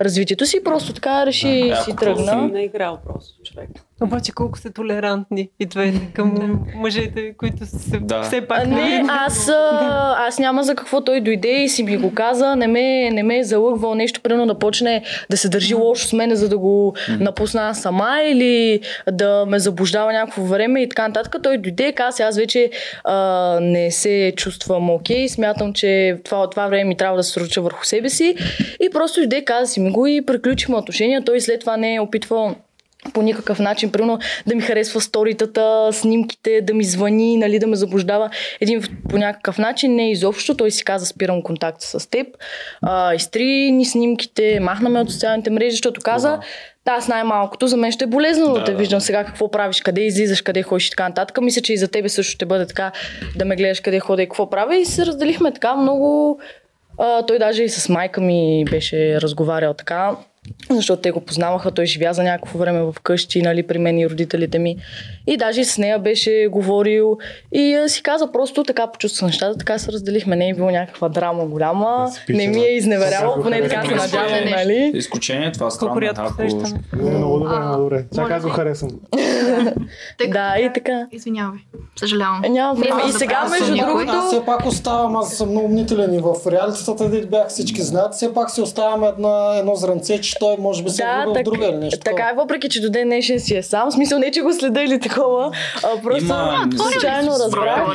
развитието си, просто така реши и Да, си тръгна. Не е играл просто човек. Обаче колко са толерантни и двете към мъжете, които са Да. все А, пак... не, аз, а, аз няма за какво той дойде и си ми го каза, не ме, не ме е залъгвал нещо, примерно да почне да се държи лошо с мене, за да го напусна аз сама или да ме заблуждава някакво време и така нататък. Той дойде и каза, аз вече а, не се чувствам окей, смятам, че това, това време ми трябва да се сруча върху себе си и просто дойде, каза си ми го и приключихме отношения. Той след това не е опитвал по никакъв начин, примерно да ми харесва сторитата, снимките, да ми звъни, нали, да ме заблуждава един по някакъв начин. Не изобщо. Той си каза, спирам контакт с теб. А, изтри ни снимките, махна ме от социалните мрежи, защото каза, да, аз най-малкото за мен ще е болезнено да, Да, те да. виждам сега какво правиш, къде излизаш, къде ходиш и така нататък. Мисля, че и за тебе също ще бъде така да ме гледаш къде хода и какво правя. И се разделихме така много. А, той даже и с майка ми беше разговарял така защото те го познаваха, той живя за някакво време в къщи, нали, при мен и родителите ми. И даже с нея беше говорил и а, си каза просто така почувства нещата, така се разделихме. Не е било някаква драма голяма, не ми е изневеряло, поне така се надявам, Нещо. нали? Изключение, това е странно. Ако- много добре, много добре. Сега аз го харесвам. Да, и така. Извинявай. Съжалявам. Няма време. И сега, между другото, Аз все пак оставам, аз съм много мнителен и в реалитетата да бях всички знаят, все пак си оставям едно зранце, че той може би се е Да, влюбил в так, друга или нещо. така е, въпреки че до ден днешен си е сам. В смисъл не, че го следа или такова, а просто Има- случайно разбрах.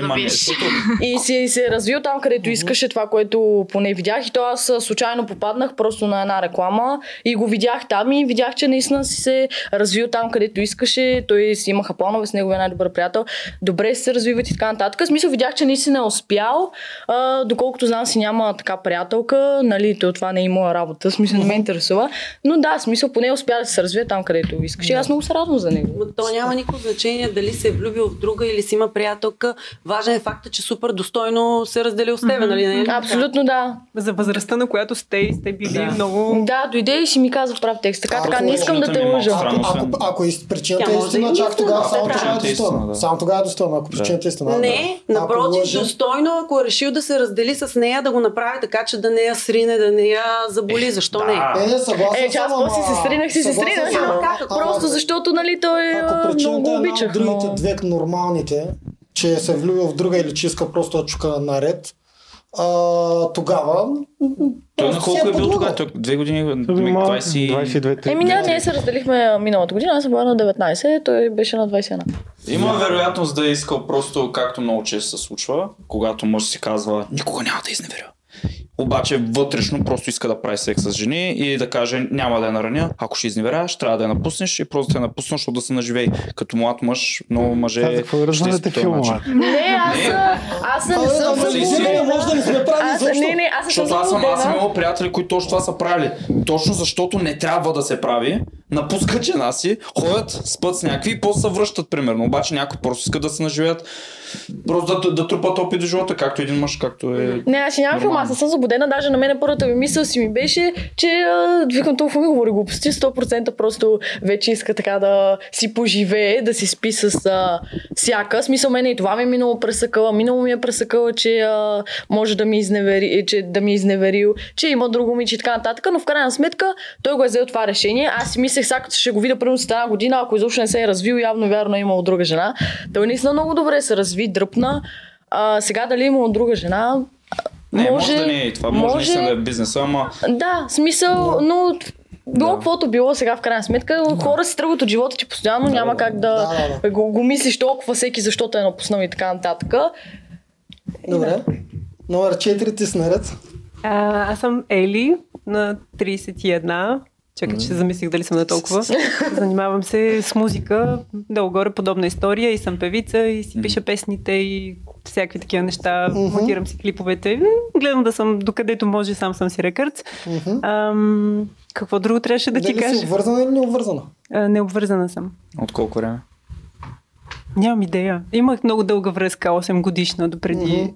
И си се е развил там, където искаше това, което поне видях. И то аз случайно попаднах просто на една реклама и го видях там и видях, че наистина си се е развил там, където искаше. Той си имаха планове с неговия най-добър приятел. Добре се развиват и така нататък. В смисъл видях, че наистина е успял. А, доколкото знам си няма така приятелка. Нали, то това не е моя работа. В смисъл не ме интересува. Но да, смисъл поне успя да се развие там, където искаше. И аз много се радвам за него. То няма никакво значение дали се е влюбил в друга или си има приятелка. Важен е факта, че супер достойно се е разделил с тебе, нали? Не е? Абсолютно да. За възрастта, на която сте и сте били Да. много... Да, дойде и си ми каза прав текст. Така, Ако така, не искам да те е лъжа. Ако, ако, ако причината е да истина, е чак тогава да, само да. тогава е е достойна. да. Само тогава е достойна, ако причината е истина. Не, Ако напротив, достойно, ако е решил да се раздели с нея, да го направи така, че да не я срине, да не я заболи. Защо да. не? Е, не, съгласен Е, че аз после се стринах, си се ама- Просто защото, нали, той Ако много е обичах. от другите две нормалните, че се е влюбил в друга или че иска просто да чука наред, а, тогава... Той на просто колко е бил тогава? Две години, Това би малко, 20... 22 Еми, ние, ние се разделихме миналата година, аз съм била на 19, той беше на 21. Има вероятност да е искал просто, както много често се случва, когато мъж си казва, никога няма да изневеря. Обаче вътрешно просто иска да прави секс с жени и да каже няма да я нараня, ако ще изневеряваш, трябва да я напуснеш и просто да я напуснеш, защото да се наживее. Като млад мъж, много мъже... Аз за какво този филма? Не, аз, а, аз не съм си- не, може да не сме прави Аз, не, не, аз не съм аз съм, аз съм имал приятели, които точно това са правили. Точно защото не трябва да се прави, напускат жена си, ходят, спът с някакви и после се връщат, примерно. Обаче някои просто искат да се наживеят, просто да, да трупат опит в живота, както един мъж, както е... Не, аз нямам филм, аз не съм заблудена. Даже на мен първата ми мисъл си ми беше, че викам толкова ми говори глупости, 100% просто вече иска така да си поживее, да си спи с а, всяка. Смисъл мене и това ми е минало пресъкала. Минало ми е пресъкала, че а, може да ми, изневери, че, да ми е изневерил, че има друго момиче и така нататък, но в крайна сметка той го е взел това решение. Аз си мислех, сега ще го видя примерно след една година, ако изобщо не се е развил, явно вярно е имал друга жена. Той наистина много добре се разви, дръпна. А, сега дали имал друга жена, Не, може, да не е. Това може, може да е бизнеса, ама да, смисъл, но било каквото било сега в крайна сметка, хора си тръгват от живота ти постоянно, Да, няма да. как да, Да, да, Го, го мислиш толкова всеки, защото е напуснал и така нататък. Добре. Номер 4 ти с наред. А, аз съм Ели на 31. Чакай, че се замислих дали съм на толкова. Занимавам се с музика, долу-горе подобна история и съм певица и си пиша песните и всякакви такива неща. Монтирам си клиповете. Гледам да съм докъдето може, сам съм си рекърц. Ам, какво друго трябваше да ти Дали си кажа? обвързана или необвързана? А, необвързана съм. от колко време? Нямам идея. Имах много дълга връзка, 8 годишна, допреди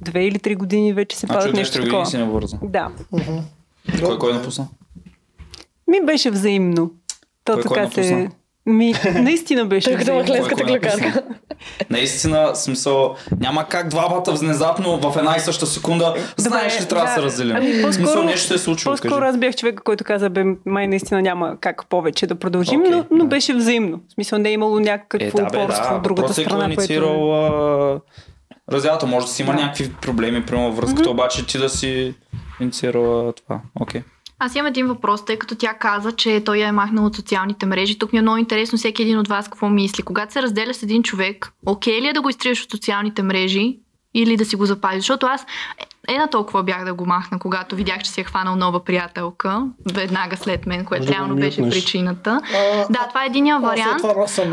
две или три години вече се падат нещо 4 години такова. си не вързан. Да. Кой, кой напусна? Ми беше взаимно. То Кой така се... Ми, наистина беше Той като махленската клюкарка. Наистина, смисъл, няма как двамата внезапно в една и съща секунда знаеш ли трябва да, се разделим. Ами, смисъл, нещо се е случило. по-скоро кажи. аз бях човека, който каза, бе, май наистина няма как повече да продължим, но, но да. беше взаимно. В смисъл не е имало Е, някакво да, бе, упорство да. от другата е кой е страна, което... инициирал а. Може да си има Да. някакви проблеми, примерно във връзката, обаче ти да си инициирала това. Окей. Аз имам един въпрос, тъй като тя каза, че той я е махнал от социалните мрежи. Тук ми е много интересно всеки един от вас какво мисли. Когато се разделя с един човек, окей ли е да го изтриеш от социалните мрежи или да си го запазиш? Защото аз е на толкова бях да го махна, когато видях, че си е хванал нова приятелка, веднага след мен, което да реално беше причината. А, Да, това е единия вариант.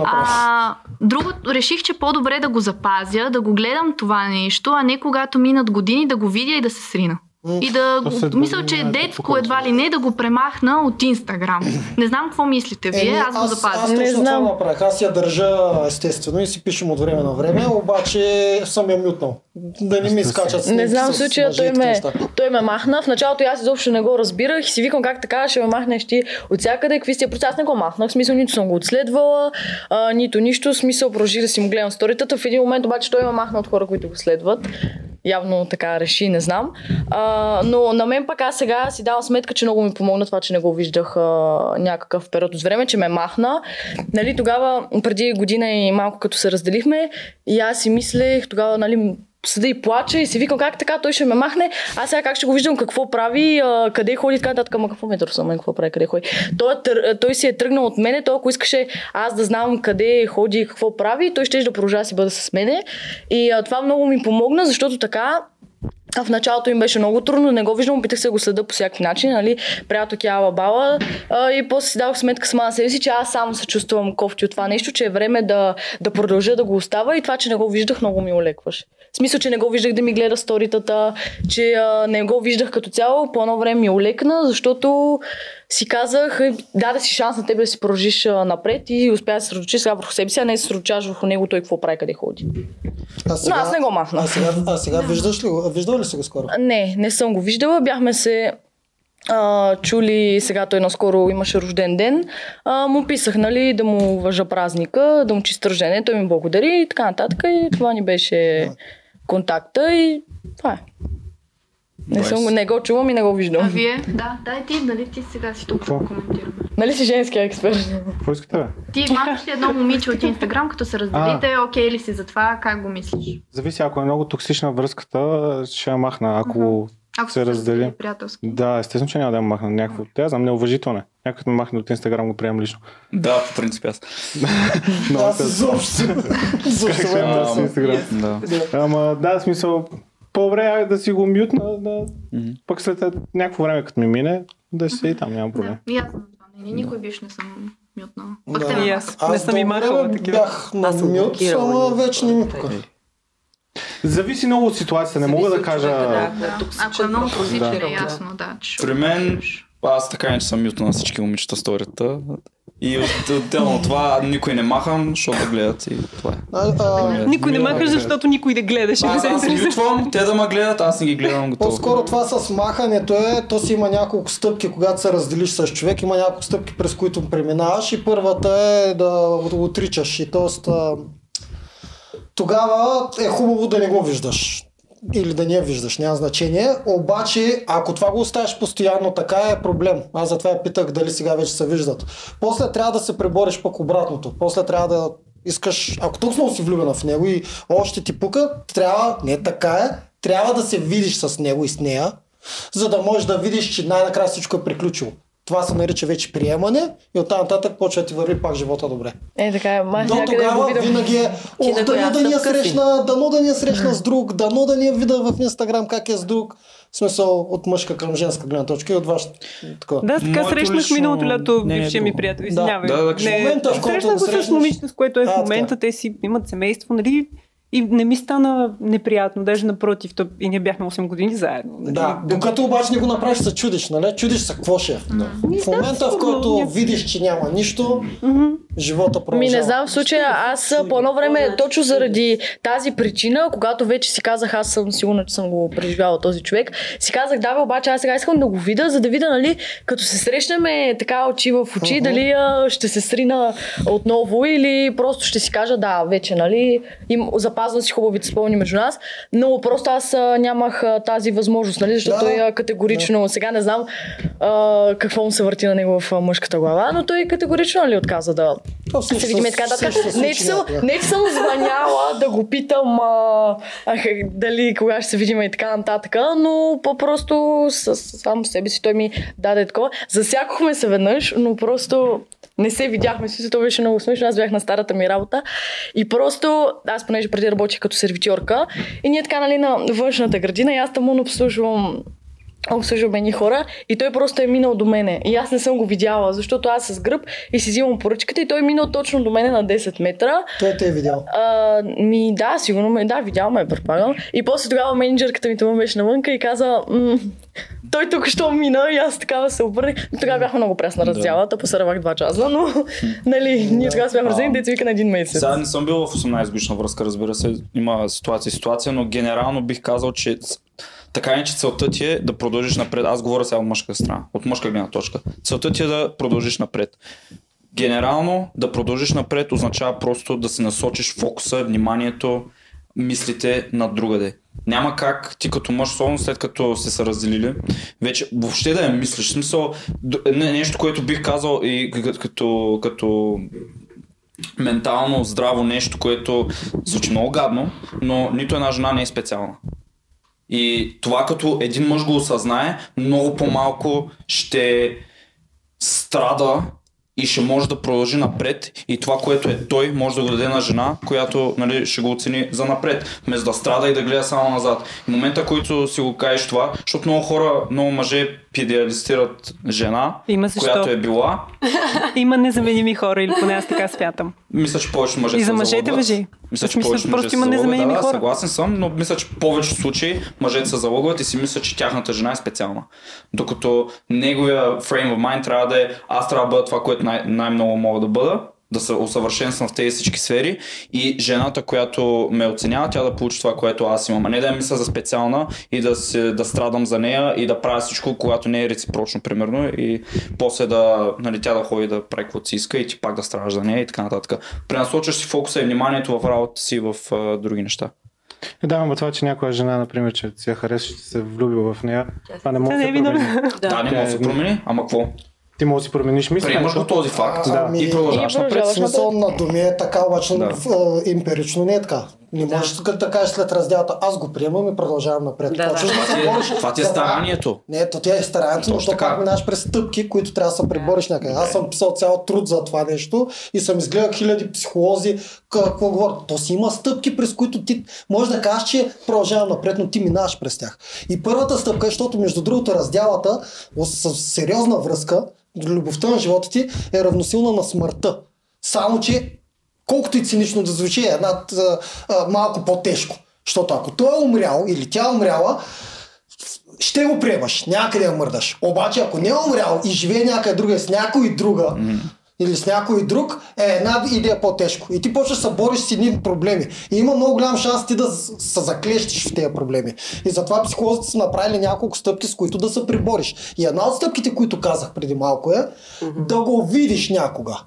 А, друго, реших, че по-добре да го запазя, да го гледам това нещо, а не когато минат години да го видя и да се срина. И да, след мисля, че е детско едва ли не да го премахна от Инстаграм. Не знам какво мислите вие, Еми, аз го Аз запазя. Не точно знам. това направих. Аз я държа естествено и си пишем от време на време, обаче съм я мютнал. Да не ми изкачат снимки Не знам с случая, той ме, той ме махна. В началото аз изобщо не го разбирах и си викам как така ще ме махнеш ти от всякъде. Какви сте процес? Аз не го махнах. В смисъл, нито съм го отследвала, а, нито нищо. В смисъл, продължих да си му гледам сторитата. В един момент обаче той ме махна от хора, които го следват. Явно така реши, не знам. А, но на мен пък аз сега си давам сметка, че много ми помогна това, че не го виждах а, някакъв период от време, че ме махна. Нали, тогава, преди година и малко като се разделихме, и аз си мислех, тогава, нали, седа и плача и си викам как така той ще ме махне, аз сега как ще го виждам какво прави, къде ходи, така нататък, ама какво ме търса мен, какво прави, къде ходи. Той, е той си е тръгнал от мене, той ако искаше аз да знам къде ходи и какво прави, той ще да продължава да си бъде с мене. И това много ми помогна, защото така в началото им беше много трудно, не го виждам, опитах се да го следа по всякакви начини, нали, приятелки ала бала а, и после си дадох сметка сама на себе си, че аз само се чувствам кофти от това нещо, че е време да, да продължа да го остава и това, че не го виждах, много ми олекваше. В смисъл, че не го виждах да ми гледа сторитата, че а, не го виждах като цяло, по едно време ми олекна, защото си казах, «Е, даде си шанс на тебе да си продължиш а, напред и успя да се съсредоточиш сега върху себе си, а не да се съсредоточаваш върху него, той какво прави, къде ходи. А Но аз не го махнах. А сега, а сега виждаш ли? Виждал ли си го скоро? Не, не съм го виждала. Бяхме се а, чули, сега той наскоро имаше рожден ден. А, му писах, нали, да му уважа празника, да му чиста рождение, той ми благодари и така нататък. И това ни беше контакта и това е. Не, съм, го- не го чувам и не го А виждам. вие? Да, дай ти, нали ти сега си тук да коментираме. Нали си женски експерт? Какво искате, бе? Ти махаш ли едно момиче от Инстаграм, като се разделите, окей ли си за това, как го мислиш? Зависи, ако е много токсична връзката, ще я махна. Ако Ако се раздели. приятелски. Да, естествено, че няма да я махна. Някакво, тя знам, неуважително е. Някой ме махне от Инстаграм го приемам лично. Да, по принцип аз. Много Аз се- изобщо. Как си Инстаграм? Да. Ама да, смисъл, по-добре е да си го мютна, да, Мгм. пък след някакво време, като ми мине, да си и там, няма проблем. Да, и аз съм на това мнение. Никой биш не съм мютнала. Пък Да. И аз. Не съм и махала такива. Бях на Аз съм мют, и- вече не ми пука. Зависи много от ситуацията, не мога да кажа... да. Да. Ако е много токсичен, Да. е ясно, да. При мен. Аз така не че съм мютна на всички момичета сторията. И от- отделно от това никой не махам, защото да гледат и това е. А, а, Никой не Мила, махаш, да. защото никой не гледаше. Аз, аз мютвам, те да ме гледат, аз не ги гледам готово. По-скоро това с махането е, то си има няколко стъпки, когато се разделиш с човек, има няколко стъпки, през които преминаваш и първата е да го отричаш. И т.е. тогава е хубаво да не го виждаш. Или да не я виждаш, няма значение. Обаче, ако това го оставиш постоянно така е проблем. Аз затова я питах дали сега вече се виждат. После трябва да се пребориш пък обратното. После трябва да искаш, ако толкова си влюбена в него и още ти пука, трябва, не така е, трябва да се видиш с него и с нея, за да можеш да видиш, че най-накрая всичко е приключило. Това се нарича вече приемане и оттам нататък почва да ти върви пак живота добре. Е, така е. Май До тогава видам. винаги е, ох, дано да ни си? срещна, дано да ни я срещна с друг, дано да ни я видя в Инстаграм как е с друг. В смисъл от мъжка към женска гледна точка и от вашата. Такова. Да, така Моето срещнах лично миналото лято е бившия ми приятел. Да. Извинявай. Да, да, не, в момента, в който срещнах го с момичето, с което е А, в така. момента. Те си имат семейство, нали? И не ми стана неприятно, даже напротив, то и ние бяхме 8 години заедно. нали? Да, докато обаче не го направиш, се чудиш, нали? Чудиш се какво ще е. В момента, в който видиш, че няма нищо, живота Ми продължава. не знам в случая, аз по едно време, точно заради тази причина, когато вече си казах, аз съм сигурна, че съм го преживяла този човек, си казах, да, бе, обаче аз сега искам да го видя, за да видя, нали, като се срещнем така очи в очи, дали а, ще се срина отново или просто ще си кажа, да, вече, нали, им, запазвам си хубавите спомени между нас, но просто аз а, нямах а, тази възможност, нали, защото Да. той категорично, сега не знам а, какво му се върти на него в мъжката глава, но той категорично нали, отказа да То се всичко видим и се- така се Не, че случи съм, не, че съм звъняла да го питам а, а, дали кога ще се видим и така нататък, но по-просто с, сам себе си той ми даде такова. Засякохме се веднъж, но просто не се видяхме. Си, то беше много смешно. Аз бях на старата ми работа. И просто, аз понеже преди работих като сервитьорка, и ние така, нали, на външната градина, и аз там обслужвам обслужвам едни хора и той просто е минал до мене. И аз не съм го видяла, защото аз с гръб и си взимам поръчката и той е минал точно до мене на 10 метра. Той те е видял. А, ми да, сигурно ме, да, видял ме, предполагам. И после тогава менеджерката ми това беше навънка и каза, той тук що мина и аз такава се обърнах. Тогава бях много пресна раздялата, посървах два часа, но нали, ние тогава сме вързени, деца вика на един месец. Сега не съм бил в 18 годишна връзка, разбира се. Има ситуация и ситуация, но генерално бих казал, че така не, че целта ти е да продължиш напред. Аз говоря сега от мъжка страна, от мъжка гледна точка. Целта ти е да продължиш напред. Генерално да продължиш напред означава просто да се насочиш фокуса, вниманието, мислите на другаде. Няма как ти като мъж, особено след като сте се разделили, вече въобще да я мислиш. В Смисъл, нещо, което бих казал и като, като ментално здраво нещо, което звучи много гадно, но нито една жена не е специална. И това като един мъж го осъзнае, много по-малко ще страда и ще може да продължи напред и това, което е той, може да го даде на жена, която нали, ще го оцени за напред, вместо да страда и да гледа само назад. В момента, който си го кажеш това, защото много хора, много мъже идеалистират жена, Има защо. която е била, Има незаменими хора, или поне аз така смятам. мисля, че повечето мъже И за мъжете въжи. Мисля, че смисъл, повечето мъже просто има незаменими да, да, хора. съгласен съм, но мисля, че в повечето случаи мъжете се залъгват и си мислят, че тяхната жена е специална. Докато неговия frame of mind трябва да е аз трябва да бъда това, което най- най-много мога да бъда, да се усъвършенствам в тези всички сфери и жената, която ме оценява, тя да получи това, което аз имам. А не да я мисля за специална и да, се, да страдам за нея и да правя всичко, когато не е реципрочно, примерно, и после да, нали, тя да ходи да прави каквото си иска и ти пак да страдаш за нея и така нататък. Пренасочваш си фокуса и вниманието в работата си в а, други неща. Е, Да, но това, че някоя жена, например, че си я харесва, ще се влюбил в нея, това не може да се е промени. Да, да не може да е- се промени, ама какво? Ти можеш да си промениш Приемаш го мисленето. този факт А, да. ами- и продължаваш напред. Смисъл на думи е така, обаче Да. емпирично не е така. Не можеш тук да кажеш след разделата, аз го приемам и продължавам напред. Да, Почваш да. да Това се ти е, това ти е старанието. Не, то тя е старанието, но то пак минаш през стъпки, които трябва да се пребориш някъде. Аз съм писал цял труд за това нещо и съм изгледал хиляди психолози, какво говорят. То си има стъпки, през които ти можеш да кажеш, че продължавам напред, но ти минаваш през тях. И първата стъпка, защото между другото разделата с сериозна връзка, любовта на живота ти е равносилна на смъртта. Само, че колкото и цинично да звучи, е една а, а, малко по-тежко. Защото ако той е умрял или тя е умряла, ще го приемаш, някъде я мърдаш. Обаче ако не е умрял и живее някъде друга с някой друга, mm. или с някой друг, е една идея по-тежко. И ти почваш да се бориш с едни проблеми. И има много голям шанс ти да се заклещиш в тези проблеми. И затова психолозите са направили няколко стъпки, с които да се прибориш. И една от стъпките, които казах преди малко е да го видиш някога.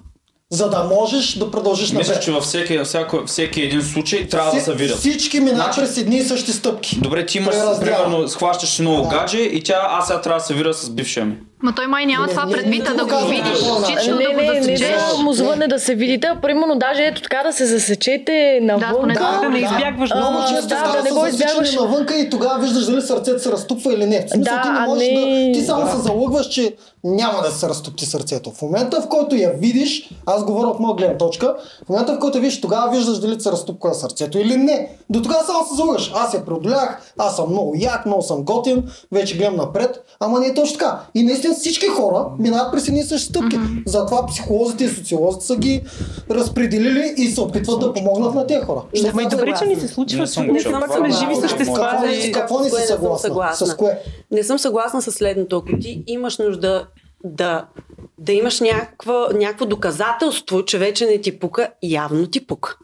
За да можеш да продължиш Мисля, напред. че във всеки, всяко, всеки един случай трябва да Вси- се видят. Всички минават Значи- през едни и същи стъпки. Добре, ти имаш, примерно, схващаш ново Да. гадже и тя, аз сега трябва да се видя с бившия ми. Ма той май няма Не, това не, предвид, не а да го видиш, лично да Не, го не, не засечеш. да му звънне да се видите, а примерно даже ето така да се засечете навън. Да, да не избягваш Много често да, да не го избягваш. навънка и тогава виждаш дали сърцето се разтупва или не. В смисъл Да, ти не можеш не- да... Ти само се залъгваш, че няма да се разтопти сърцето. В момента, в който я видиш, аз говоря от моя гледна точка, в момента, в който я видиш, тогава виждаш дали се разтопка сърцето или не. До тогава само се залъгаш. Аз я преодолях, аз съм много як, много съм готин, вече гледам напред, ама не е точно така. И наистина всички хора минават през едни и същи стъпки. Затова психолозите и социолозите са ги разпределили и се опитват да помогнат на тези хора. Не Ама и съм добре, че ни се Не случва. съм Ние пак сме живи същества. Какво, и- не- какво не си не съм съгласна? съгласна? С кое? Не съм съгласна с следното. Ако ти имаш нужда да, да имаш някаква, някакво доказателство, че вече не ти пука, явно ти пука.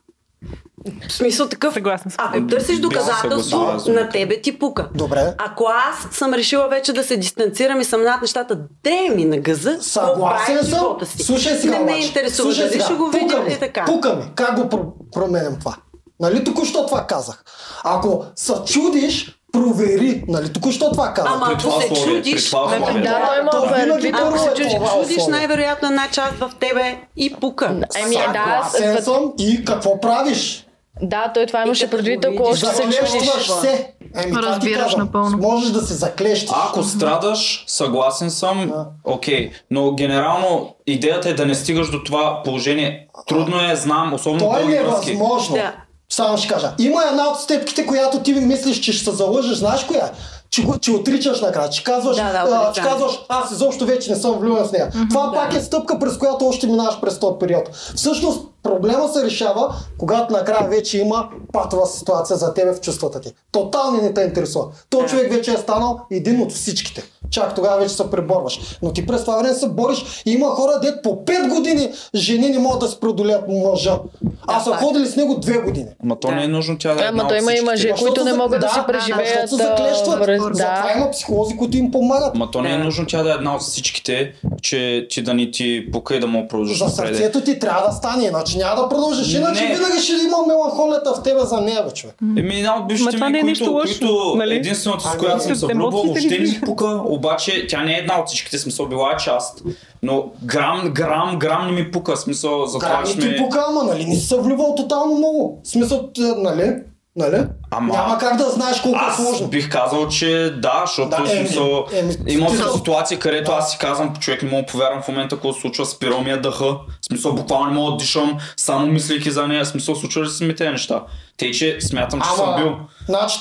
В смисъл такъв. Съгласна съм. Ако търсиш доказателство, на тебе ти пука. Добре. Ако аз съм решила вече да се дистанцирам и съм над нещата, де ми на газа, Съгласен съм. Слушай сега Не ме обаче. интересува Слушай дали сега. ще го Пука видя ми, и така. Пука ми. Как го про- променям това? Нали току-що това казах? Ако се чудиш, провери. Нали току-що това казах? Ама ако се условие, чудиш, това да, той има То винаги първо Ако е се чудиш, най-вероятно една част в тебе и пука. Еми, да, Съгласен съм и какво правиш? Да, той това имаше предвид, ако още се чудиш. Се. Еми, Разбираш казвам. напълно. Можеш да се заклещиш. Ако страдаш, съгласен съм, Да. окей. Но генерално идеята е да не стигаш до това положение. Трудно е, знам, особено То е невъзможно. Да. Само ще кажа. Има една от степките, която ти мислиш, че ще се залъжеш. Знаеш коя? Че, че отричаш накрая, че казваш, Да, да, а, че казваш, аз изобщо вече не съм влюбен в нея. Това пак е стъпка, през която още минаваш през този период. Всъщност, проблема се решава, когато накрая вече има патова ситуация за тебе в чувствата ти. Тотално не те интересува. Той човек вече е станал един от всичките. Чак тогава вече се преборваш. Но ти през това време се бориш. И има хора, дет по 5 години жени не могат да се преодолеят мъжа. А са ходили с него 2 години. Ама то не е нужно тя да е една Ама от има и мъже, които не могат да да, си преживеят. Защото се заклещват. Затова Да. има психолози, които им помагат. Ма то не е нужно тя да е една от всичките, че ти да ни ти и да му продължиш За сърцето ти трябва да стане, иначе няма да продължиш. Иначе Не. винаги ще има меланхолията в тебе за нея, бе, човек. Еми, една от бившите ми, не е които, лошо, които нали? единствената, с Ами, която съм се влюбвал, въобще ни не ми пука, обаче тя не е една от всичките, смисъл била е част. Но грам, грам, грам не ми пука, смисъл за това Грами ще ти пука, ама нали не си се влюбвал тотално много. Смисъл, нали? Нали? Ама- Няма как да знаеш колко е Аз сложно. бих казал, че да, защото Да, еми, смисъл, еми, има ти- ситуации, където Да. аз си казвам, човек не мога да повярвам в момента, какво се случва, спирал ми е дъха, в смисъл буквално не мога да дишам, само мислейки за нея, в смисъл случва ли се ми тези неща. Те, че смятам, че съм бил. Значи,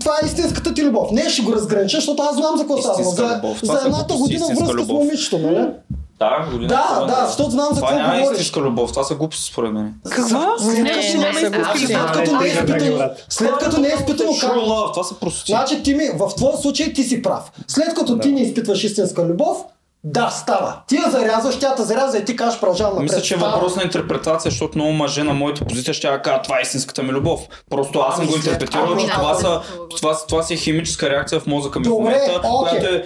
това е истинската ти любов. Не ще го разгранича, защото аз знам за какво става. За, любов. За едната година връзка с любов. момичето, нали? Да, година. Да, това, да, защото знам за Това какво няма говориш. истинска любов, това са глупости според мен. Какво? След Не, като не не е не е изпитано, след като не е изпитано как това са простоти. Значи ти ми, в твоя случай ти си прав. След като ти не изпитваш истинска любов, да, става. Ти я зарязваш, тя те зарязва и ти кажеш продължавам напред. Мисля, че е въпрос на интерпретация, защото много мъже на моята позиция ще кажат, това е истинската ми любов. Просто аз съм Ами го след- интерпретирал, ами че да, това, са, да. това, това си е химическа реакция в мозъка ми в Добре, момента, окей. която е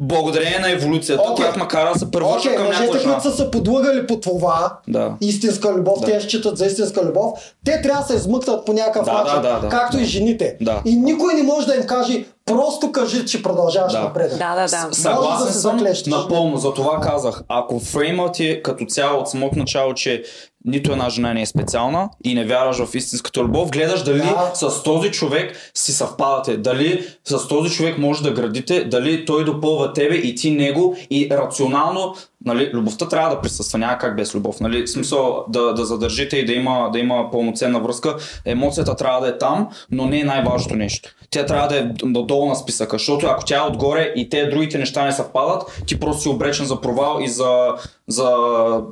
благодарение на еволюцията, Окей. която ме кара да се Окей, към някаква мъжете, жена. които са се подлъгали по това, Да. истинска любов, Да. те считат за истинска любов, те трябва да се измъкнат по някакъв Да, начин, да, да, да. както и жените. Да. И никой не може да им каже, просто кажи, че продължаваш Да. напред. Да, да, да. Може да Съгласен се съм напълно, за това казах. Ако фреймът е като цяло от самото начало, че нито една жена не е специална и не вярваш в истинската любов, гледаш дали Да. с този човек си съвпадате, дали с този човек може да градите, дали той допълва тебе и ти него и рационално, нали, любовта трябва да присъства, няма как без любов, нали, в смисъл да, да задържите и да има, да има пълноценна връзка, емоцията трябва да е там, но не е най-важното нещо. Тя трябва да е надолу на списъка, защото ако тя е отгоре и те другите неща не съвпадат, ти просто си обречен за провал и за, за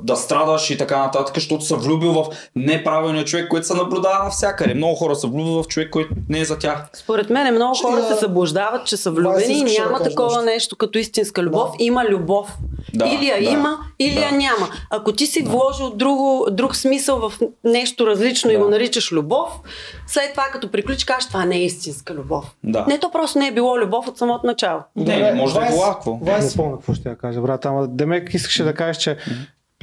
да страдаш и така нататък, защото се влюбил в неправилния човек, който се наблюдава навсякъде. Много хора се влюбват в човек, който не е за тях. Според мен много Ще хора я- се съблуждават, че са влюбени и да няма такова нещо? нещо като истинска любов. Да. Има любов. Да, или я да, има, или да. я няма. Ако ти си вложил друго, друг смисъл в нещо различно и Да. го наричаш любов, след това като приключиш, кажеш, това не е истинска любов. Да. Не, то просто не е било любов от самото начало. Не, може да е Вайс- било какво. Вайс, Не помня какво ще я кажа, брат. Ама Демек искаше да кажеш, че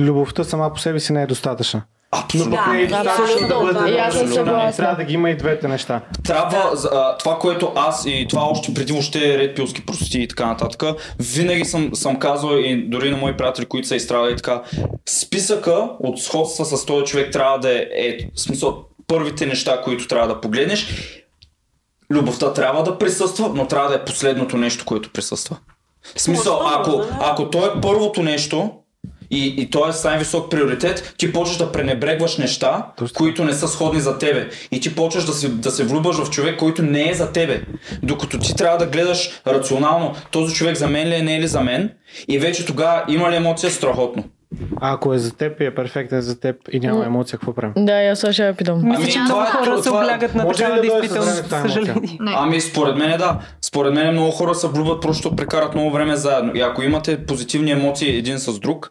любовта сама по себе си не е достатъчна. Абсолютно. Да, е абсолютно. достатъчно да бъде И аз съм абсолютно. съгласна. Трябва да ги има и двете неща. Трябва за- а, това, което аз и това още преди въобще ред пилски прости и така нататък, винаги съм, съм казвал и дори на мои приятели, които са изстрадали така, списъка от сходства с този човек трябва да е, е смисъл, първите неща, които трябва да погледнеш. Любовта трябва да присъства, но трябва да е последното нещо, което присъства. В смисъл, ако, ако то е първото нещо, и, и то е с най-висок приоритет, ти почваш да пренебрегваш неща, които не са сходни за тебе. И ти почваш да се, да се влюбваш в човек, който не е за тебе. Докато ти трябва да гледаш рационално, този човек за мен ли е, не е ли за мен. И вече тогава има ли емоция страхотно. А ако е за теб и е перфектен за теб и няма емоция, какво правим? Да, и аз сега ще я питам. Мисля, Ами, че това много е- хора се е- облягат на такава действителност, съжаление. Ами според мен да. Според мен много хора се влюбват просто прекарат много време заедно. И ако имате позитивни емоции един с друг,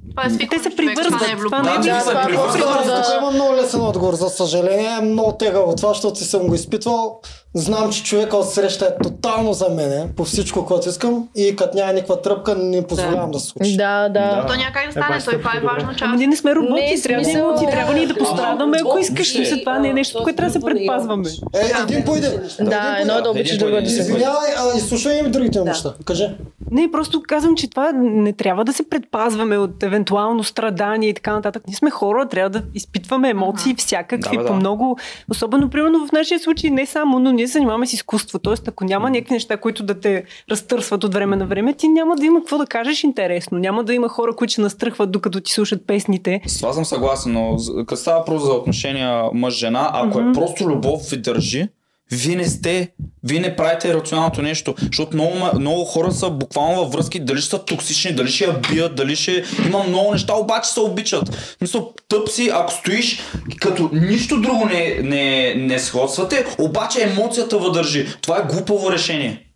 Това е свикване, Те се това привързват. не е Това не е Да, Да, се това е Тук има много лесен отговор. За съжаление е много тегаво това, защото си съм го изпитвал. Знам, че човека от среща е тотално за мене по всичко, което искам и като няма никаква тръпка, не позволявам да се случи. Да, да. То няма как да стане, той това е Ама част. ние не сме роботи, е трябва да ни да пострадаме, ако искаш. Мисля, това не е нещо, което трябва да се предпазваме. Е, един по един. Да, едно е да обичаш, друго е да се Извинявай, а изслушай им другите неща. Кажи. Не, просто казвам, че това не трябва да се предпазваме от евентуално страдание и така нататък. Ние сме хора, трябва да изпитваме емоции всякакви, Да, бе, по да. много. Особено, примерно, в нашия случай не само, но ние се занимаваме с изкуство. Тоест, ако няма някакви неща, които да те разтърсват от време на време, ти няма да има какво да кажеш интересно. Няма да има хора, които ще настръхват докато ти слушат песните. С това съм съгласен, но като става въпрос за отношения мъж-жена, ако е просто любов ви държи, вие не сте, вие не правите рационалното нещо, защото много, много хора са буквално във връзки, дали са токсични, дали ще я бият, дали ще има много неща, обаче се обичат. Мисъл, тъп си, ако стоиш, като нищо друго не, не, не сходствате, обаче емоцията въдържи. Това е глупаво решение.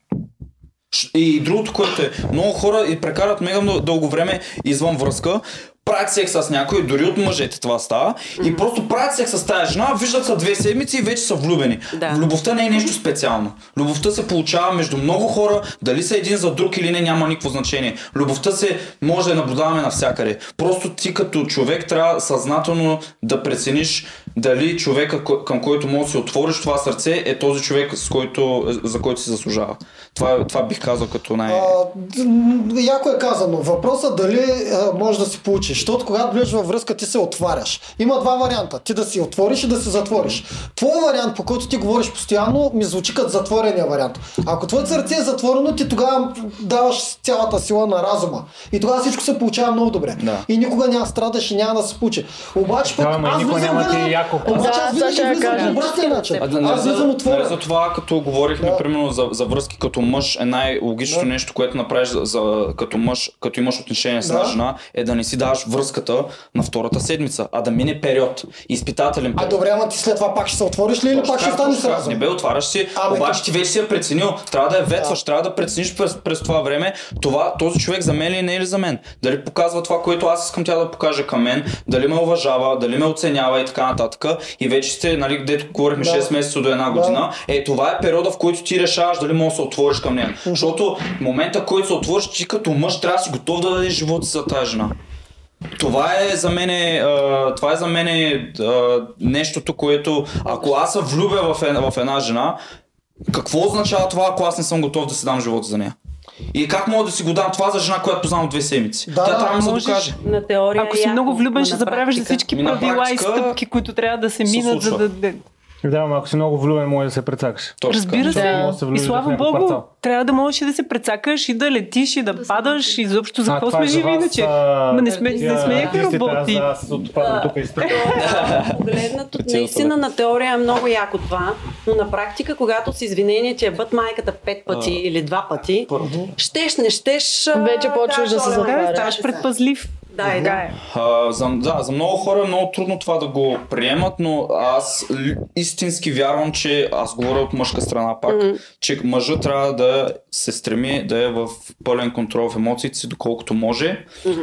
И другото, което е, много хора и прекарат мега дълго време извън връзка, правят секс с някой, дори от мъжете това става, и просто правят секс с тази жена, виждат са две седмици и вече са влюбени. Да. Любовта не е нещо специално. Любовта се получава между много хора, дали са един за друг или не, няма никакво значение. Любовта се може да наблюдаваме навсякъде. Просто ти като човек трябва съзнателно да прецениш дали човека, към който може да се отвориш това сърце, е този човек, с който, за който си заслужава. Това, това бих казал като най... А, яко е казано. Въпросът дали а, може да си получиш. Защото когато влезеш във връзка, ти се отваряш. Има два варианта. Ти да си отвориш и да се затвориш. Твой вариант, по който ти говориш постоянно, ми звучи като затворения вариант. Ако твоето сърце е затворено, ти тогава даваш цялата сила на разума. И тогава всичко се получава много добре. Да. И никога няма страдаш и няма да се получи. Обаче пък Да, ама аз никога няма ти винаги- яко. Обаче аз винаги влизам по обратния начин. Аз влизам за, отворен. за това, като говорихме, примерно, за, за връзки като мъж, е най-логичното Да. нещо, което направиш за, за, като мъж, като имаш отношение с Да. една жена, е да не си даваш връзката на втората седмица, а да мине период, изпитателен А период. добре, ама ти след това пак ще се отвориш ли или пак ще така, станеш точно така. сразу? Не бе, отваряш си, Ами, обаче ти вече си я преценил. Трябва да я ветваш, трябва да прецениш през, през това време, това, този човек за мен ли е, не е ли за мен. Дали показва това, което аз искам тя да покаже към мен, дали ме уважава, дали ме оценява и така нататък. И вече сте, нали, където говорихме Да. 6 месеца до една година, е това е периода, в който ти решаваш дали можеш да се отвориш към нея. Защото в момента, който се отвориш, ти като мъж трябва да си готов да дадеш живота си за тази жена. Това е за мен, това е за мен нещото, което ако аз се влюбя в една, в една жена, какво означава това, ако аз не съм готов да си дам живота за нея? И как мога да си го дам това за жена, която познавам от две седмици? Да, Тя да, трябва да докаже. На теория Ако си яко, много влюбен, ще забравяш за всички Ми на правила и стъпки, които трябва да се минат, за да... да- Да, ама ако си много влюбен, може да се прецакаш. Точно Разбира се. Да се И слава богу, квартал. трябва да можеш и да се прецакаш и да летиш и да, Да се падаш и изобщо за какво сме е живи иначе. а, Ма не сме, не тия сме артистите, роботи. Аз, аз отпадам тук и. Погледнато, Прецелата, наистина да. на теория е много яко това, но на практика, когато с извинение, че е бът майката пет пъти или два пъти, щеш, не щеш... Вече почваш да се затваряш. Да, «Оле, ставаш се». предпазлив. Да, и да. А, за, да, за много хора е много трудно това да го приемат, но аз истински вярвам, че аз говоря от мъжка страна пак, Мгм. че мъжът трябва да се стреми да е в пълен контрол в емоциите си, доколкото може. Мгм.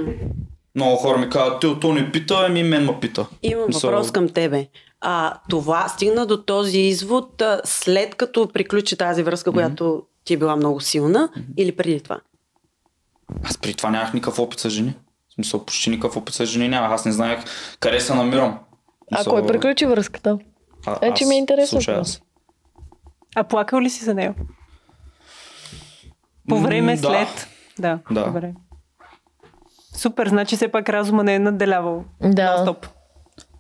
Много хора ми казват, ти то не пита, ами мен ме пита. Имам Мисъл- въпрос към тебе. А, това стигна до този извод а, след като приключи тази връзка, която ти е била много силна или преди това? Аз при това нямах никакъв опит с жени. В смисъл, почти никакъв опит с жени нямах. Аз не знаех къде се намирам. А кой приключи връзката? а- Е, че аз ми е интересно аз. А плакал ли си за нея? По време, да. след? Да, Да. добре. Супер, значи все пак разума не е надделявал. Да. Стоп.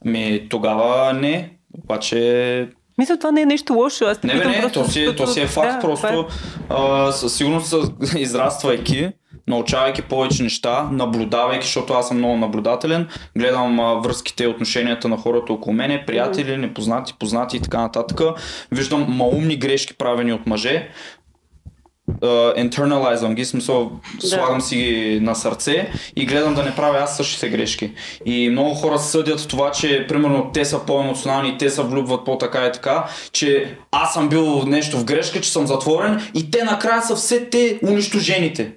Ми, тогава не. Обаче... Мисля, това не е нещо лошо. Аз Не, бе, не, просто, то си, защото- то си е факт, да, просто а, със сигурност израствайки, научавайки повече неща, наблюдавайки, защото аз съм много наблюдателен, гледам а, връзките и отношенията на хората около мене, приятели, непознати, познати и така нататък. Виждам маумни грешки правени от мъже, internalizeам ги, смисъл слагам си ги на сърце и гледам да не правя аз същите грешки. И много хора съдят това, че примерно те са по-емоционални, те се влюбват по-така и така, че аз съм бил нещо в грешка, че съм затворен и те накрая са все те унищожените.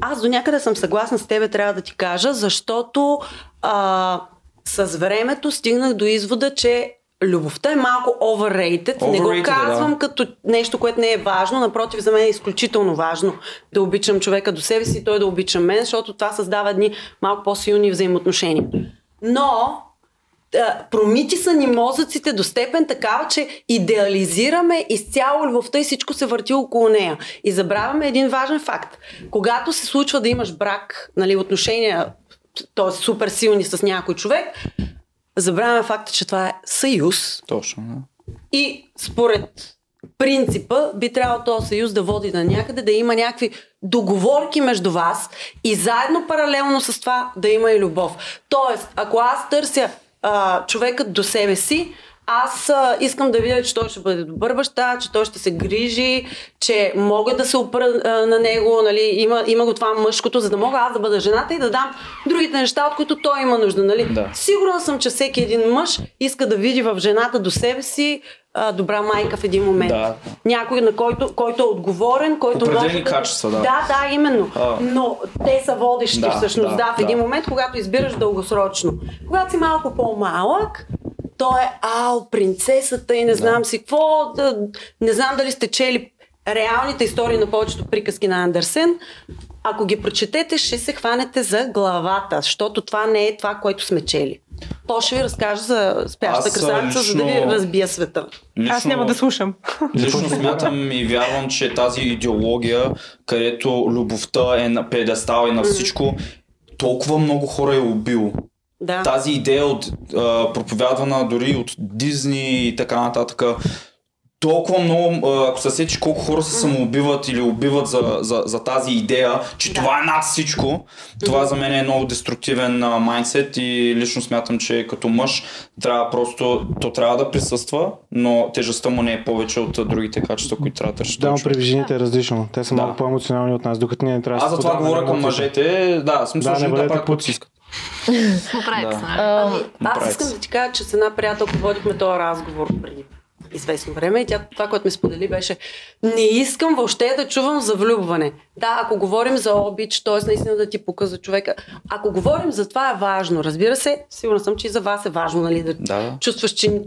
Аз до някъде съм съгласна с тебе, трябва да ти кажа, защото а, с времето стигнах до извода, че любовта е малко overrated. Не го Overrated е, казвам да. като нещо, което не е важно. Напротив, за мен е изключително важно да обичам човека до себе си и той да обича мен, защото това създава едни малко по-силни взаимоотношения. Но промити са ни мозъците до степен такава, че идеализираме изцяло любовта и всичко се върти около нея. И забравяме един важен факт. Когато се случва да имаш брак, нали, отношения, т.е. супер силни с някой човек, забравяме факта, че това е съюз Точно. Да. и според принципа би трябвало този съюз да води на някъде, да има някакви договорки между вас и заедно паралелно с това да има и любов. Тоест, ако аз търся а, човекът до себе си, аз а, искам да видя, че той ще бъде добър баща, че той ще се грижи, че мога да се опра а, на него, нали, има, има го това мъжкото, за да мога аз да бъда жената и да дам другите неща, от които той има нужда. Нали? Да. Сигурна съм, че всеки един мъж иска да види в жената до себе си а, добра майка в един момент. Да. Някой, на който, който е отговорен, който Определени може да... качества, да. Да, да, именно. А. Но те са водещи Да, всъщност, да, да, в един да. момент, когато избираш дългосрочно. Когато си малко по-малък, то е ау, принцесата и не знам си какво. Да, не знам дали сте чели реалните истории на повечето приказки на Андерсен. Ако ги прочетете, ще се хванете за главата, защото това не е това, което сме чели. То ще ви разкаже за спящата красавица, за да ви разбия света. Лично, Аз няма да слушам. Лично смятам и вярвам, че тази идеология, където любовта е на педестал и на всичко, толкова много хора е убил. Да. Тази идея от а, проповядвана дори от Дизни и така нататък. Толкова много, ако се сетиш колко хора се самоубиват или убиват за, за, за тази идея, че Да. това е над всичко, това за мен е много деструктивен майндсет и лично смятам, че като мъж трябва просто, то трябва да присъства, но тежестта му не е повече от другите качества, които трябва да търсиш. Да, но при жените е различно. Те са Да. малко по-емоционални от нас, докато ние не трябва да Аз се за това говоря към мъжете, да, смисъл, Да, не жените бъдете правят каквото пуци. Поправете Да. се, нали? Ами, аз Направи искам се. да ти кажа, че с една приятелка водихме този разговор преди известно време и тя това, което ми сподели беше не искам въобще да чувам за влюбване. Да, ако говорим за обич, т.е. наистина да ти пука за човека. Ако говорим за това е важно. Разбира се, сигурна съм, че и за вас е важно, нали, да, Да, да. чувстваш, че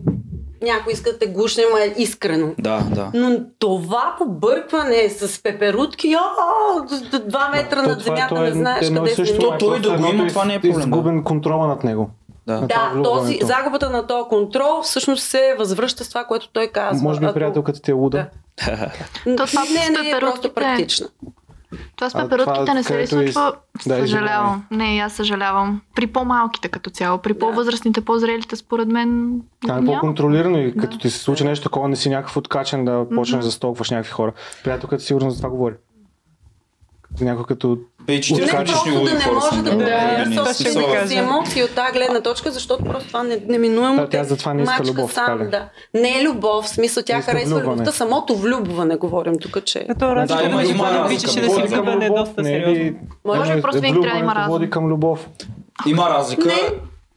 някой иска да те гушне, ма е искрено. Да, да. Но това побъркване с пеперутки, д- два метра То над това- земята, то е не знаеш и къде си. То е той просто да го има, това не е проблем, да. Изгубен контрола над него. да. Това е Да, този, загубата на този контрол всъщност се възвръща с това, което той казва. Може би приятелката ти е луда. Да. То това не, не е просто практична. Това с пеперутките не се ли из- случва? Да, съжалявам. Не, аз съжалявам. При по-малките като цяло. При по-възрастните, по-зрелите, според мен. Това е по-контролирано и като ти се случи нещо такова, не си някакъв откачен да почнеш да столкваш някакви хора. Приятелката сигурно за това говори. Някой като... Бе, 40 Не, просто да не може да. В смисъл, собствените си емоции от тази гледна точка, защото просто това не, неминуемо Да, тя те затова не иска мачка любов, сам, да. Не е любов, в смисъл тя харесва любовта, самото влюбване говорим тук, че... Да, да, има- да, има да, разлика. обичаше да си влюбен е доста сериозно. Може би е, просто винаги трябва да има влюбването води разум. към любов. Има разлика.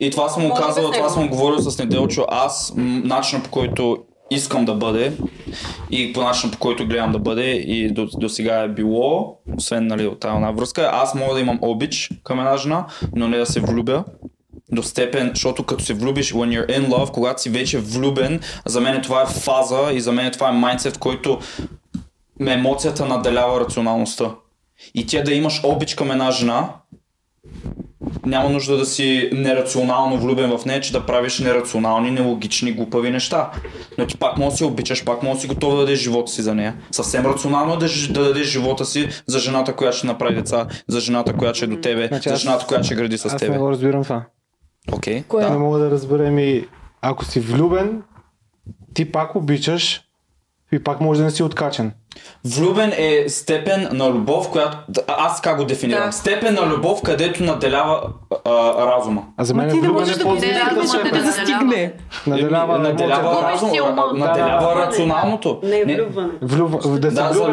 И това съм му казал, без това съм говорил с Неделчо. Аз, начинът по който искам да бъде и по начинът по който гледам да бъде и до, до сега е било, освен нали, от тази една връзка, аз мога да имам обич към една жена, но не да се влюбя до степен, защото като се влюбиш, when you're in love, когато си вече влюбен, за мен това е фаза и за мен това е майндсет, в който емоцията наделява рационалността. И ти да имаш обич към една жена, няма нужда да си нерационално влюбен в нея, че да правиш нерационални, нелогични, глупави неща. Но ти пак може да си обичаш, пак може да си готов да дадеш живота си за нея. Съвсем рационално е да, да дадеш живота си за жената, която ще направи деца, за жената, която ще е до тебе, Значи за аз- жената, която ще гради с Аз тебе. не го разбирам това. Окей. Кое? Не Да. мога да разбера ми, ако си влюбен, ти пак обичаш и пак може да не си откачен. Влюбен е степен на любов, която... Аз как го дефинирам? Да. Степен на любов, където наделява а, разума. А за мен ти не можеш е да го дефинираш, степен. да застигне. Наделява наделява емоцията. разум, силно. наделява Да. рационалното. Не е Не- влюбване. Влюб... Да, за,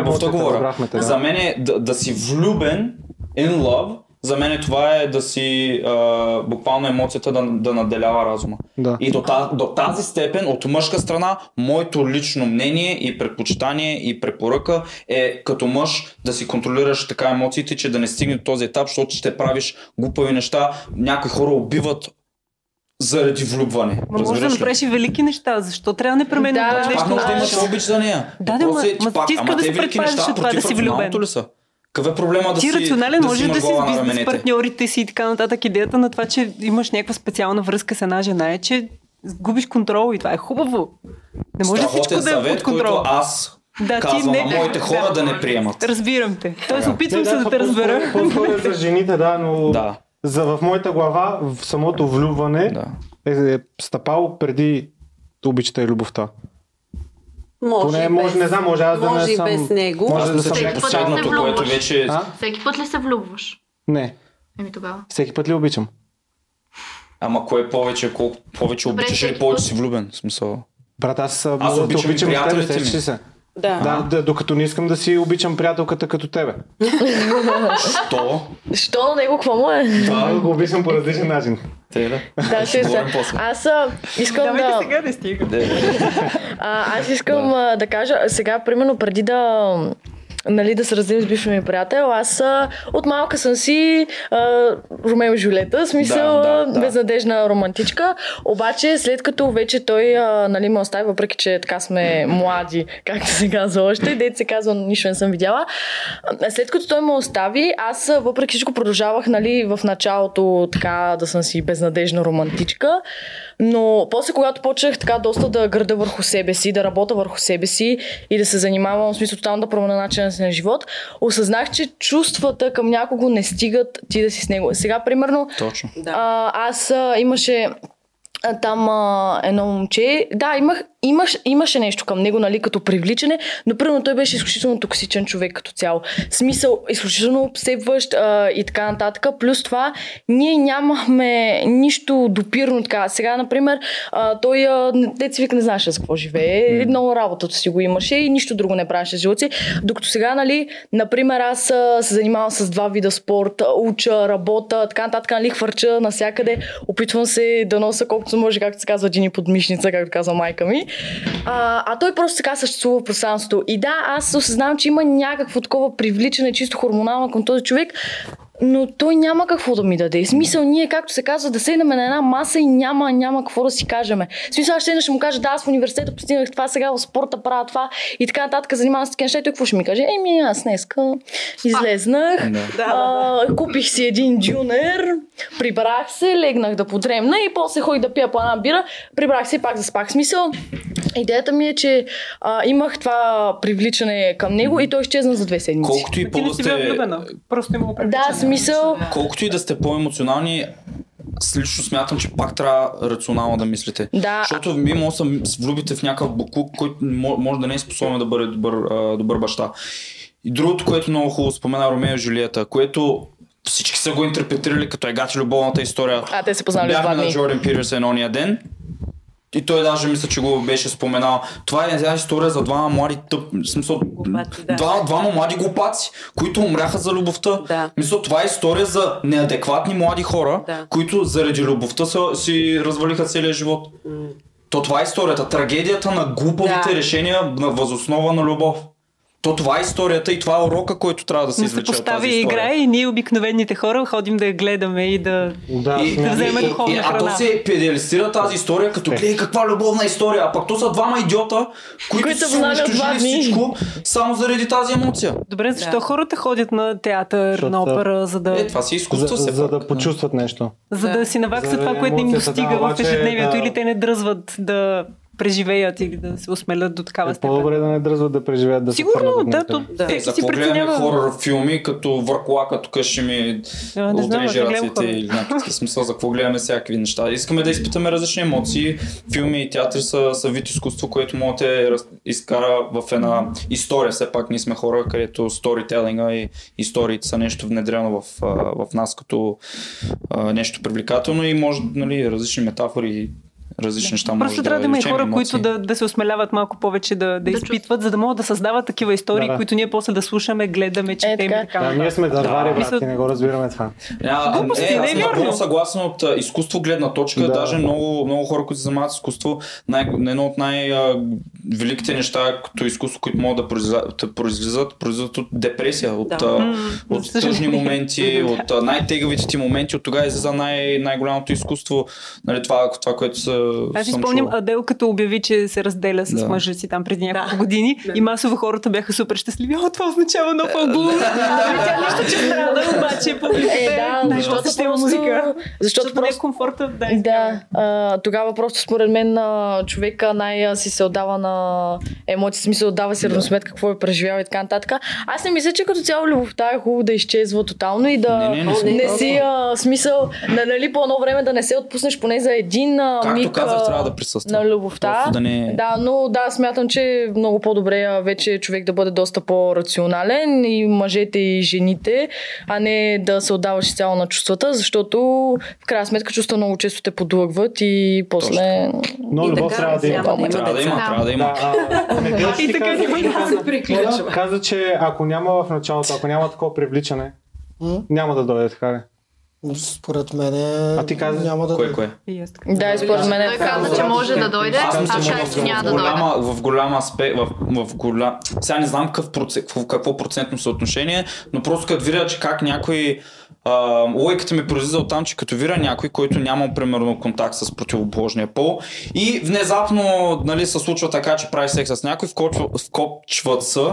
любовта говоря. За мен е да, да си влюбен, in love, за мен това е да си а, буквално емоцията да, да наделява разума. Да. И до, до тази степен, от мъжка страна, моето лично мнение и предпочитание и препоръка е като мъж да си контролираш така емоциите, че да не стигне до този етап, защото ще правиш глупави неща. Някои хора убиват заради влюбване. Ма може да направиш и велики неща. Защо трябва непременно Да, това пак Пак нещо? може да имаш обич за нея. Да, да, Въпросът ма- че ма ти искаш да те се велики предпазиш неща от това да против си влюбен. рационалното ли са? Какъв е проблема да Ти си рационален да можеш да си с бизнес партньорите си и така нататък. Идеята на това, че имаш някаква специална връзка с една жена е, че губиш контрол и това е хубаво. Не може всичко Страхотен да е под контрол. който аз Да, ти казвам не- на моите да. хора да не приемат. Разбирам те. Тоест, Така. опитвам Не, се да те по-скоро- разбера. По-скоро е за жените, да, но Да. за, в моята глава в самото влюбване Да. е, е стъпало преди обичата и любовта. Може Поне може, без- не знам, може аз да може не съм... без него. Може Аз да съм последното, което влюбваш. вече... А? Всеки път ли се влюбваш? Не, Еми тогава. всеки път ли обичам? Ама кое повече, колко повече Добре, обичаш или повече път. си влюбен? В смисъл. Брат, аз, аз обичам обичам приятелите ми. се? Да. Да, да, докато не искам да си обичам приятелката като тебе. То, Що на него, какво му е? Това го обичам по различен начин. те да. Да, ще се. Аз а, искам Давайте да... сега да стига. А, аз искам да кажа, сега, примерно, преди да нали, да се разделим с бившия ми приятел, аз а, от малка съм си а, Ромео Жулета, смисъл Да, да, да. безнадежна романтичка, обаче след като вече той а, нали, ме остави, въпреки че така сме млади, както се казва още, дете се казва, нищо не съм видяла, след като той ме остави, аз въпреки всичко продължавах нали, в началото така да съм си безнадежна романтичка, но после, когато почнах така доста да града върху себе си, да работя върху себе си и да се занимавам, в смисъл тотално да променя начина си на живот, осъзнах, че чувствата към някого не стигат ти да си с него. Сега, примерно, Точно. А, аз а, имаше а, там а, едно момче. Да, имах, имаш, имаше нещо към него, нали, като привличане, но примерно той беше изключително токсичен човек като цяло. Смисъл, изключително обсебващ а, и така нататък. Плюс това, ние нямахме нищо допирно така. Сега, например, а, той, вика, не знаеше за какво живее. Много работата си го имаше и нищо друго не правеше с живота. Докато сега, нали, например, аз а, се занимавам с два вида спорт, уча, работа, така нататък, нали, хвърча навсякъде, опитвам се да нося колкото може, както се казва, джини под мишница, както казва майка ми. А, а той просто така съществува в пространството. И да, аз осъзнавам, че има някакво такова привличане, чисто хормонално към този човек, но той няма какво да ми даде. В смисъл, ние, както се казва, да седнем на една маса и няма, няма какво да си кажем. В смисъл, аз ще ще му кажа, да, аз в университета постигнах това, сега в спорта правя това и така нататък, занимавам се с такива неща. И той какво ще ми каже? Еми, аз днеска излезнах, Да. а, купих си един джунер, прибрах се, легнах да подремна и после ходих да пия по една бира, прибрах се и пак заспах. Смисъл, идеята ми е, че а, имах това привличане към него и той изчезна за две седмици. Колкото и по не да сте... Просто има Да, смисъл. Колкото и да сте по-емоционални, аз лично смятам, че пак трябва рационално да мислите. Да. Защото вие може да се влюбите в някакъв буклук, който мо- може да не е способен да бъде добър, добър баща. И другото, което много хубаво спомена Ромео и Жулиета, което всички са го интерпретирали като е гати любовната история. А, те се познали Бяхме на. Джордан Пирсън ония ден. И той даже мисля, че го беше споменал. Това е една история за двама млади тъп, смисъл, Глупаци, да. два, двама млади глупаци, които умряха за любовта. Да. Мисля, това е история за неадекватни млади хора, Да. които заради любовта са, си развалиха целия живот. То това е историята. Трагедията на глупавите Да. решения на възоснова на любов. То това е историята и това е урока, който трябва да се се извлече от тази постави история. игра и ние обикновените хора ходим да я гледаме и да... Да, И. Да вземе и- и- духовна и- а храна. то се педалистира тази история, като гледай каква любовна история, а пък то са двама идиота, които, Които са унищожили всичко, само заради тази емоция. Добре, защо Да. хората ходят на театър, Защото на опера, за да, Е, това си За, изкуство за пак. да почувстват нещо. за да си наваксат За това, което не им достига да, в ежедневието да. или те не дръзват да преживеят или да се осмелят до такава Е степен. по-добре да не дръзват да преживеят да се Сигурно, фърнат да, то Да. всеки Е, за си какво гледаме преценява. хорор филми, като върклака тук ще ми А, не знам, отреже не гледам ръцете или някакъв смисъл, за какво гледаме всякакви неща. Искаме да изпитаме различни емоции. Филми и театри са, са вид изкуство, което може да изкара в една история. Все пак ние сме хора, където сторителинга и историите са нещо внедрено в, в нас като а, нещо привлекателно и може нали, различни метафори, различни неща. може Просто трябва да има и хора, емоции. които да, да се осмеляват малко повече да, да, Да изпитват, за да могат да създават такива истории, Да, да. които ние после да слушаме, гледаме, четем така. и така. Да, ние сме дървари, Да. брат, и не го разбираме това. А, Глупости, не, не аз е съм съгласен от а, изкуство гледна точка. Да. Даже много, много хора, които се занимават с изкуство, най- едно от най-великите неща като изкуство, които могат да произлизат, да произлизат, произлизат от депресия, от, Да. от съжаление. тъжни моменти, от най-тегавите ти моменти. От тогава излиза най- най-голямото изкуство. Нали, това, това, което са, Аз си спомням чувал. Адел, като обяви, че се разделя с Да. мъжа си там преди няколко Да. години Да. и масово хората бяха супер щастливи. О, това означава нов албум. Нали, Тя нищо, че страда, обаче публиката Е, да, защото ще има просто- музика. Защото Защото не е просто комфорта. Да, Да, а, тогава просто според мен а, човека най-си се отдава на емоции, смисъл отдава си равносметка какво е преживял и така нататък. Аз не мисля, че като цяло любовта е хубаво да изчезва тотално и да Не, не, не не, си а, смисъл, на, нали по едно време да не се отпуснеш поне за един а, Както казах, трябва да присъства. на любовта. Да не- да, но да, смятам, че много по-добре вече човек да бъде доста по-рационален и мъжете и жените, а не да се отдаваш цяло на чувствата, защото в крайна сметка чувства много често те подлъгват и после... Но И любов така трябва да има. да Трябва да има, трябва да има. Да, а, Недяло ти И така няма каза- се приключва. Каза, че ако няма в началото, ако няма такова привличане, няма да дойде така? Според мен А ти каза- няма да... Кое, кое? Да, и според мен е Той каза, че може да дойде, Аз аз мисля, че няма да дойде. голяма, в голям аспект, в, в голям... Сега не знам какъв процент, в какво процентно съотношение, но просто като видя, че как някой... А, логиката ми произлиза от там, че като видя някой, който няма примерно контакт с противоположния пол и внезапно нали, се случва така, че прави секс с някой, вкочва, вкопчват се,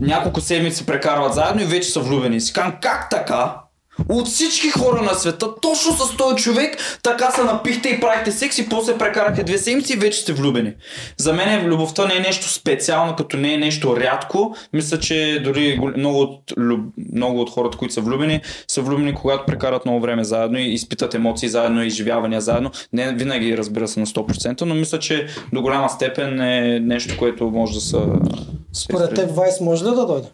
няколко седмици прекарват заедно и вече са влюбени. Си как така? От всички хора на света, точно с този човек, така се напихте и правите секс и после прекарате две седмици и вече сте влюбени. За мен любовта не е нещо специално, като не е нещо рядко. Мисля, че дори много от, много от хората, които са влюбени, са влюбени, когато прекарат много време заедно и изпитат емоции заедно и изживявания заедно. Не винаги, разбира се, на 100%, но мисля, че до голяма степен е нещо, което може да се... Според теб Вайс може ли да дойде?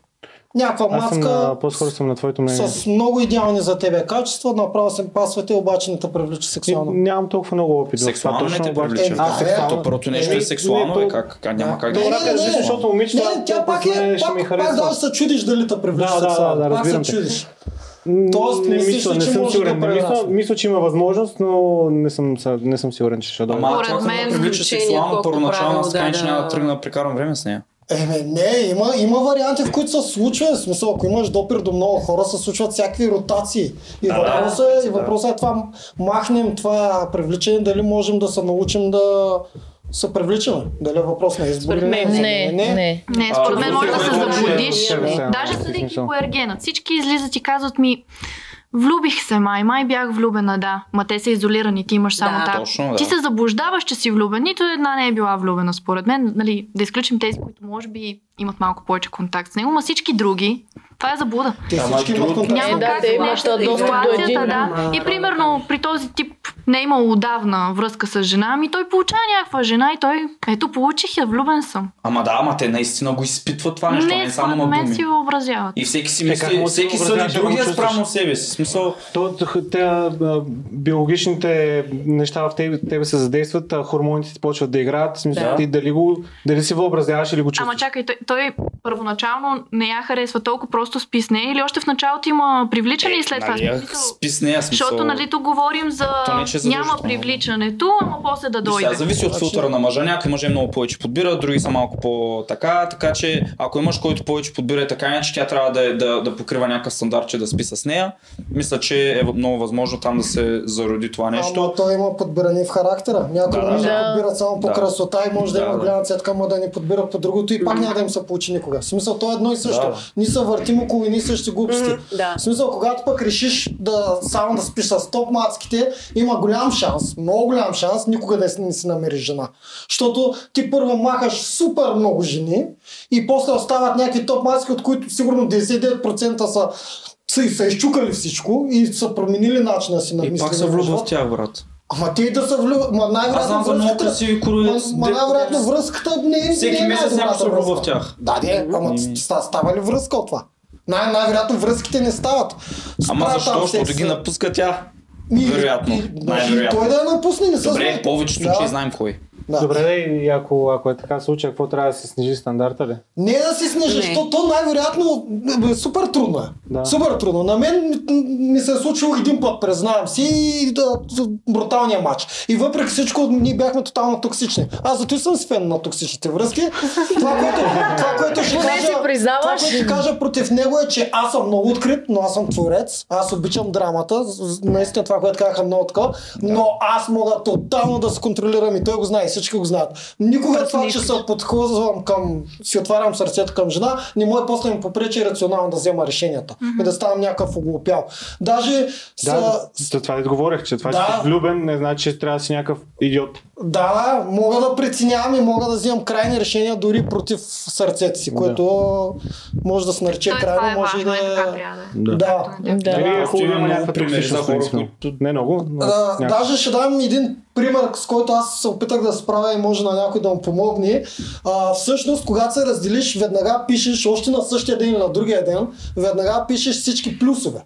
Някаква Аз съм маска на, по-скоро съм на твоето мнение. с много идеални за тебе качества, направо се пасвате, обаче не те привлича И, сексуално. нямам толкова много опит. в това Сексуално не точно, те привлича. Е, А, да, сексуално. То първото нещо Еми, е сексуално, не, е как, как няма Да. как Не, да Добре, не, не, различно, не. защото момичета Не, тя пак, е, ще пак, ми пак даже се чудиш дали те привлича Да, да, сексуално. да, да, се чудиш. Тоест, не мисля, не че съм сигурен. да мисля, мисля, че има възможност, но не съм, не съм сигурен, че ще дойде. Ама мен, ме привлича сексуално, първоначално аз да, да. няма да тръгна да прекарам време с нея. Еме, не, има, има варианти, в които се случва. В смисъл, ако имаш допир до много хора, се случват всякакви ротации. И въпросът е, и въпросът е това, махнем това привличане, дали можем да се научим да се привличаме. Дали е въпрос на избор Според мен Не, мен не. Не, А, според мен може да се е- заблудиш. Се, Даже съдейки по ергена. Всички излизат и казват ми, Влюбих се, май, май бях влюбена, да. Ма те са изолирани, ти имаш само Да. так. Точно, да. Ти се заблуждаваш, че си влюбен. Нито една не е била влюбена, според мен. Нали, да изключим тези, които може би имат малко повече контакт с него, ма всички други, това е заблуда. Те всички имат контакт. Е, Няма да, как те да имаш един. да. Ама- И примерно при този тип не е имал отдавна връзка с жена, ами той получава някаква жена и той, ето получих я, влюбен съм. Ама да, ама те наистина го изпитват това нещо, не, не, е само на мен думи. си въобразяват. И всеки си Е, мисли, да си всеки съди другия спрямо себе си. Смисъл, То, те, биологичните неща в тебе, тебе се задействат, хормоните ти почват да играят. Смисъл, Да. ти дали, го, дали си въобразяваш или го чувстваш. Ама чакай, той, първоначално не я харесва толкова, просто спи с нея или още в началото има привличане и след това нали, смисъл- спи с нея, смисъл. Защото нали тук говорим за То не, е няма привличането, ама после да дойде. Сега, зависи от филтъра на мъжа. Някои мъже много повече подбират, други са малко по-така. Така че, ако е мъж, който повече подбира е така, иначе тя трябва да, е- да, да покрива някакъв стандарт, че да спи с нея. Мисля, че е много възможно там да се зароди това нещо. Ама той има подбиране в характера. Някои Да, да, може да, подбират само по Да. красота и може да, Да, има да. цветка, ама да ни подбират по другото и пак няма да им се получи никога. В смисъл, то е едно и също. Да. Ние се въртим около едни и същи глупости. Мгм, да. В смисъл, когато пък решиш да само да спиш с топ мацките, има голям шанс, много голям шанс, никога да не си намериш жена. Защото ти първо махаш супер много жени и после остават някакви топ мацки, от които сигурно 99% са са, и са изчукали всичко и са променили начина си на И мислене. пак се влюбва в тях, брат. Ама те да са влюбват. Ма Аз най-вероятно връзката- курове. Ма- Ма най-вероятно връзката не е Всеки не е месец някой се влюбва в тях. Да, де, ама Ами. ста- става ли връзка от това? Най- най-вероятно връзките не стават. Ама защо? Защото ги напуска тя. Вероятно. Най-вероятно. Той да я напусне, не се Добре, повечето случаи знаем кой. Да. Добре, да, и ако, ако е така случай, какво трябва да се снижи стандарта ли? Не е да си снижиш, Не. защото то най-вероятно бе, супер трудно е. Да. Супер трудно. На мен ми- се е случило един път, признавам си, и да, бруталния матч. И въпреки всичко, ние бяхме тотално токсични. Аз зато съм си фен на токсичните връзки. Това, което, това, което ще кажа, това, което ще кажа против него е, че аз съм много открит, но аз съм творец. Аз обичам драмата. Наистина това, което казаха много така. Но аз мога тотално да се контролирам и той го знае, всички го знаят. Никога това, че се подхлъзвам към, си отварям сърцето към жена, не може после ми попречи рационално да взема решенията. И да ставам някакъв оглупял. Даже Да, са, за това и говорех, че това, Да. че си влюбен, не значи, че трябва да си някакъв идиот. Да, мога да преценявам и мога да взимам крайни решения дори против сърцето си, Да. което може да се нарече Той крайно, е може важно, да е така е... да е. Да. Да. Да. Дали е хубаво да има някаква примери за хора, които- Не много, но А, някакво. даже ще дам един пример, с който аз се опитах да справя и може на някой да му помогне. А, всъщност, когато се разделиш, веднага пишеш, още на същия ден или на другия ден, веднага пишеш всички плюсове.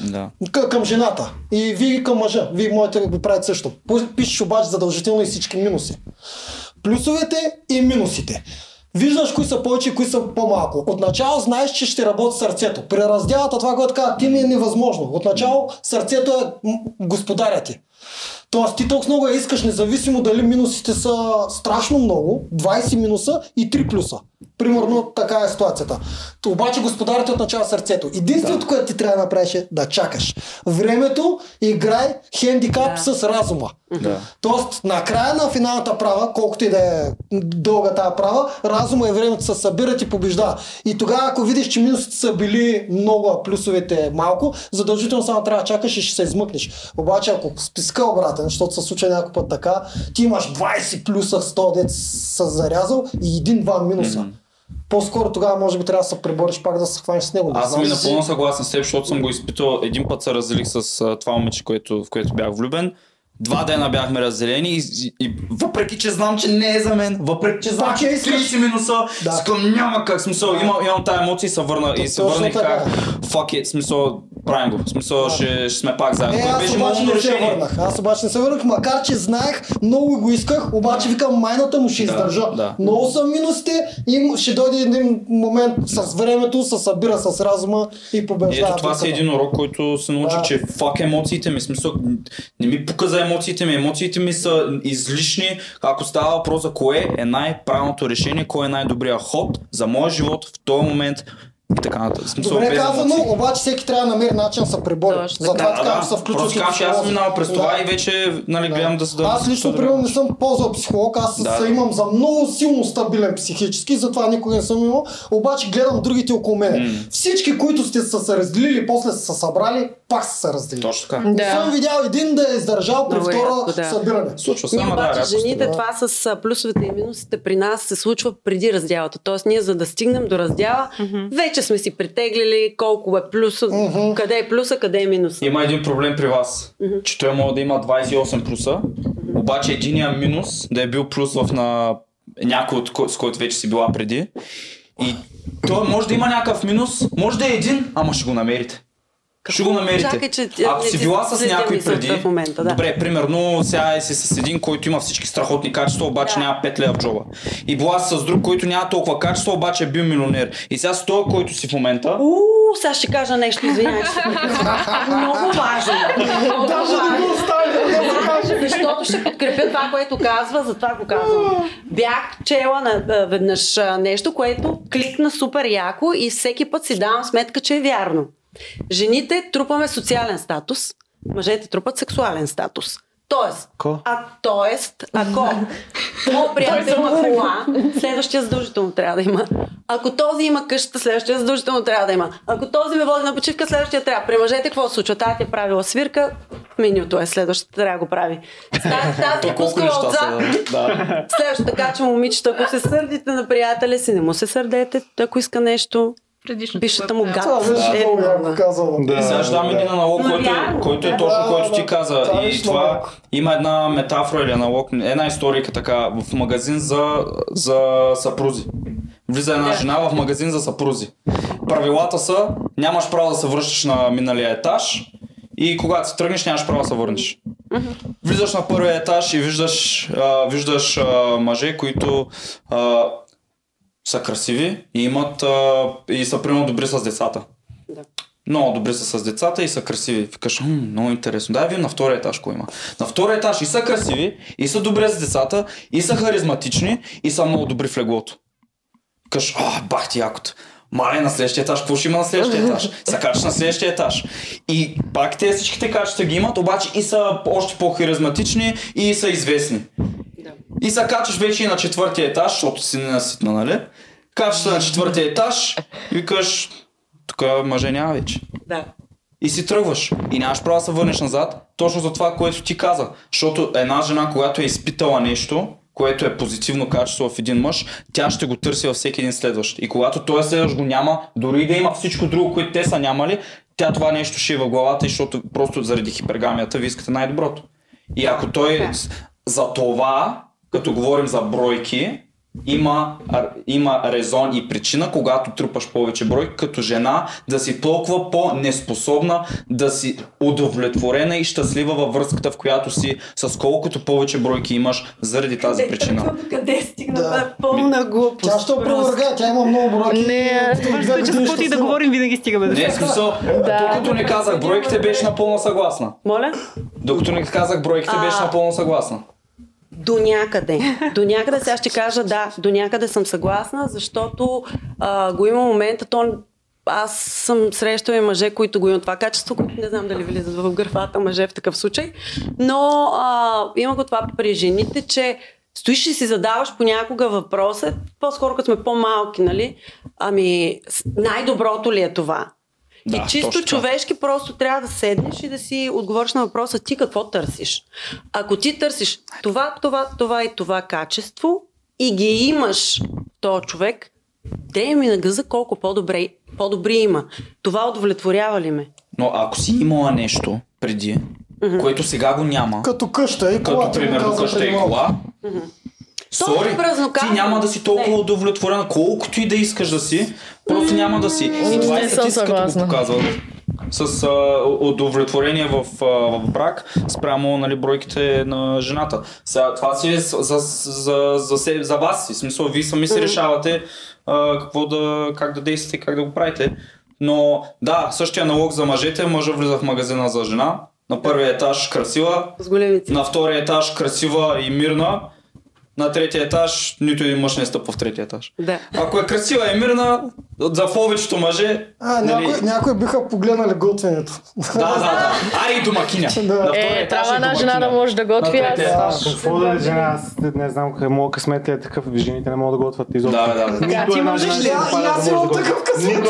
Да. К- към жената. И вие към мъжа. Вие можете да го правите също. Пишеш обаче задължително и всички минуси. Плюсовете и минусите. Виждаш кои са повече и кои са по-малко. Отначало знаеш, че ще работи сърцето. При разделата това, което казва ти ми е невъзможно. Отначало сърцето е господаря ти. Тоест ти толкова много я искаш, независимо дали минусите са страшно много, 20 минуса и 3 плюса. Примерно така е ситуацията. То обаче господарят е отначало сърцето. Единственото, което ти трябва да направиш е да чакаш. Времето играй хендикап Да. с разума. Да. Тоест, на края на финалната права, колкото и да е дълга тази права, разума и времето се събират и побеждава. И тогава, ако видиш, че минусите са били много, а плюсовете малко, задължително само трябва да чакаш и ще се измъкнеш. Обаче, ако списка обратен, защото се случва някой път така, ти имаш 20 плюса, 100 дет са зарязал и един-два минуса. По-скоро тогава може би трябва да се пребориш пак да се хванеш с него. Не Аз съм и напълно съгласен с теб, защото съм го изпитал. Един път се разделих с това момиче, което, в което бях влюбен. Два дена бяхме разделени и, и, и въпреки, че знам, че не е за мен, въпреки, че знам, че е искаш. 30 минуса, Да. искам няма как, смисъл, Да. имам, имам тази емоция и се върна, и се върна и как, fuck it, смисъл, правим го, смисъл, ще, ще сме пак заедно. Е, аз беше обаче не се решение. върнах. Аз обаче не се върнах, макар че знаех, много го исках, обаче викам майната му ще Да, издържа. да. Много са минусите и ще дойде един момент с времето, се събира с разума и побеждава. Ето това си един урок, който се научих, Да. че фак емоциите ми, смисъл, не ми пука за емоциите ми, емоциите ми са излишни, ако става въпрос за кое е най-правилното решение, кой е най-добрият ход за моя живот в този момент така нататък. Смисъл, Добре казано, емоции. обаче всеки трябва да намери начин да се пребори. Затова Да, така да, се включва. Просто казвам, че аз съм минал през това и вече нали, гледам да се да... Аз лично, да- примерно, не съм ползвал психолог, аз Да. се имам за много силно стабилен психически, затова никога не съм имал, обаче гледам другите около мен. М. Всички, които сте са се разделили, после са се събрали, пак са се разделили. Точно така. Не Да. съм видял един да е издържал при втора да. събиране. Случва се, да, обаче рядко жените става. това с плюсовете и минусите при нас се случва преди раздялата. Тоест ние за да стигнем до раздяла, вече сме си притеглили колко е плюса, къде е плюса, къде е минуса. Има един проблем при вас, че той може да има 28 плюса, обаче единия минус да е бил плюс в на някой, от кой, с който вече си била преди. И той може да има някакъв минус, може да е един, ама ще го намерите. Ще го намерите. Чакай, че Ако си била с някой преди, в момента, да. добре, примерно сега е си с един, който има всички страхотни качества, обаче Да. няма 5 лева в джоба. И била си с друг, който няма толкова качества, обаче е бил милионер. И сега с този, който си в момента, Уу, сега ще кажа нещо, извинявай. се. Много важно. Даже не го да го каже. Защото ще подкрепя това, което казва, затова го казвам. Бях чела на, веднъж нещо, което кликна супер яко и всеки път си давам сметка, че е вярно. Жените трупаме социален статус, мъжете трупат сексуален статус. Тоест, Ко? а, тоест, ако моят приятел има кола, следващия задължително трябва да има. Ако този има къщата, следващия задължително трябва да има. Ако този ме води на почивка, следващия трябва. При мъжете какво се случва? Тази ти е правила свирка, менюто е, следващата трябва да го прави. Тази, тази е колко пускала отзад. Следващо така, че момичета, ако се сърдите на приятеля си, не му се сърдете, ако иска нещо, Предишното бишата му гад. Това беше Е, много казано. Да. Сега ще дам един аналог, който, реално. който е точно който ти каза. Това И това има една метафора или аналог, една историка така, в магазин за, за съпрузи. Влиза една жена в магазин за съпрузи. Правилата са, нямаш право да се връщаш на миналия етаж и когато си тръгнеш, нямаш право да се върнеш. Влизаш на първия етаж и виждаш, а, виждаш а, мъже, които а, са красиви и имат а, и са примерно добри с децата. Да. Много добри са с децата и са красиви. Викаш, много интересно. Дай видим на втория етаж какво има. На втория етаж и са красиви, и са добре с децата, и са харизматични, и са много добри в леглото. Викаш, а, бах ти якото. Мале, на следващия етаж, какво ще има на следващия етаж? Са качаш на следващия етаж. И пак те всичките качества ги имат, обаче и са още по-харизматични и са известни. Да. И се качаш вече и на четвъртия етаж, защото си ненаситна, нали? Качаш се на четвъртия етаж и викаш, тук мъже няма вече. Да. И си тръгваш. И нямаш право да се върнеш назад, точно за това, което ти каза. Защото една жена, когато е изпитала нещо, което е позитивно качество в един мъж, тя ще го търси във всеки един следващ. И когато той следващ го няма, дори да има всичко друго, което те са нямали, тя това нещо ще е в главата, защото просто заради хипергамията ви искате най-доброто. И ако той за това, като говорим за бройки, има, има резон и причина, когато трупаш повече бройки, като жена, да си толкова по-неспособна, да си удовлетворена и щастлива във връзката, в която си, с колкото повече бройки имаш, заради тази причина. Къде стигна? Да. Това е пълна глупост. Тя ще опровърга, тя има много бройки. Не, е, че с каквото и да говорим, винаги стигаме до Не е смисъл, докато не казах бройките, беше напълно съгласна. Моля? Докато не казах бройките, беше напълно съгласна. До някъде. До някъде сега ще кажа да, до някъде съм съгласна, защото а, го има момента, то аз съм срещала и мъже, които го имат това качество, които не знам дали влизат в графата мъже в такъв случай, но а, има го това при жените, че стоиш и си задаваш понякога въпроса, по-скоро като сме по-малки, нали? Ами, най-доброто ли е това? Да, и чисто човешки просто трябва да седнеш и да си отговориш на въпроса ти какво търсиш. Ако ти търсиш това, това, това и това качество и ги имаш този човек, дрей ми на гъза колко по-добре, по-добри има. Това удовлетворява ли ме? Но ако си имала нещо преди, което сега го няма, Като къща и кола. като примерно къща и кола, Сори, ти няма да си толкова Не. удовлетворена, колкото и да искаш да си, просто няма да си. И това е статистиката го показва. С а, удовлетворение в, а, в брак спрямо нали, бройките на жената. Сега, това си е за, за, за, за, се- за вас си. В смисъл, вие сами си решавате а, какво да, как да действате, как да го правите. Но да, същия налог за мъжете, мъжа влиза в магазина за жена, на първия етаж красива, на втория етаж красива и мирна. На третия етаж нито един мъж не стъпва в третия етаж. Да. Ако е красива и мирна, за повечето мъже... А, нали, някои, някои биха погледнали готвенето. Да, да, да. Аре и домакиня. Да. На Е, трябва е една жена да може да готви. На Аз третия етаж. Какво да е жена? Аз не знам моят късмет е такъв. Жените не могат да готвят изобщо. Да, да, да. Ти можеш ли? А, аз имам такъв късмет.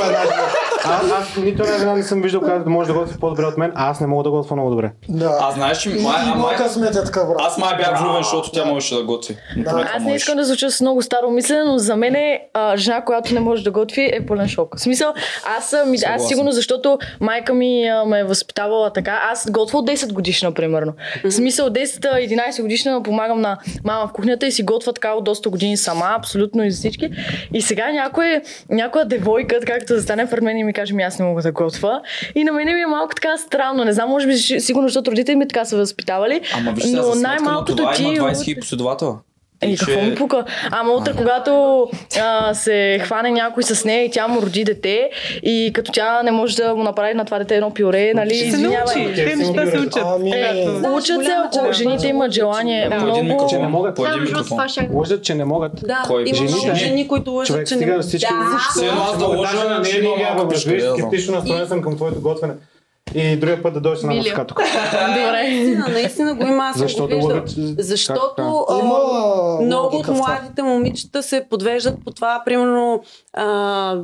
Аз, аз нито една жена не съм виждал, която може да готви по-добре от мен, а аз не мога да готвя много добре. Да. А знаеш, че И, май, а, май, късмет е аз май бях влюбен, защото тя можеше да готви. Това Аз не искам да звуча с много старо мислене, но за мен е, а, жена, която не може да готви е пълен шок. В смисъл, аз съм, аз сигурно, защото майка ми а, ме е възпитавала така. Аз готвя от 10 годишна, примерно. В смисъл, 10-11 годишна помагам на мама в кухнята и си готвя така от доста години сама, абсолютно и за всички. И сега някой, някоя девойка, както да стане пред мен и ми каже, ми аз не мога да готвя. И на мен ми е малко така странно. Не знам, може би сигурно, защото родителите ми така са възпитавали. Ама виж но най-малкото това ти... има 20 утре- хиляди последователа. Еми, И какво ще- му пука? Ама утре, когато а, се хване някой с нея и тя му роди дете и като тя не може да му направи на това дете едно пюре, нали, Ще се научи. Те неща се учат. Ами, Е, учат се, ако жените имат желание. Да. Много... Че не могат. Да, Лъжат, че не могат. Да, Кой? има Жените? много жени, които лъжат, Човек че не могат. всички. Да. Все едно аз да лъжа, на че нея има не малко тежко, скептично настроен съм към твоето готвене. И другия път да дойдеш на музика тук. Добре. Наистина, наистина го има, аз Защо го да виждала. лъгат? Защото Как, а, много от младите момичета се подвеждат по това, примерно а,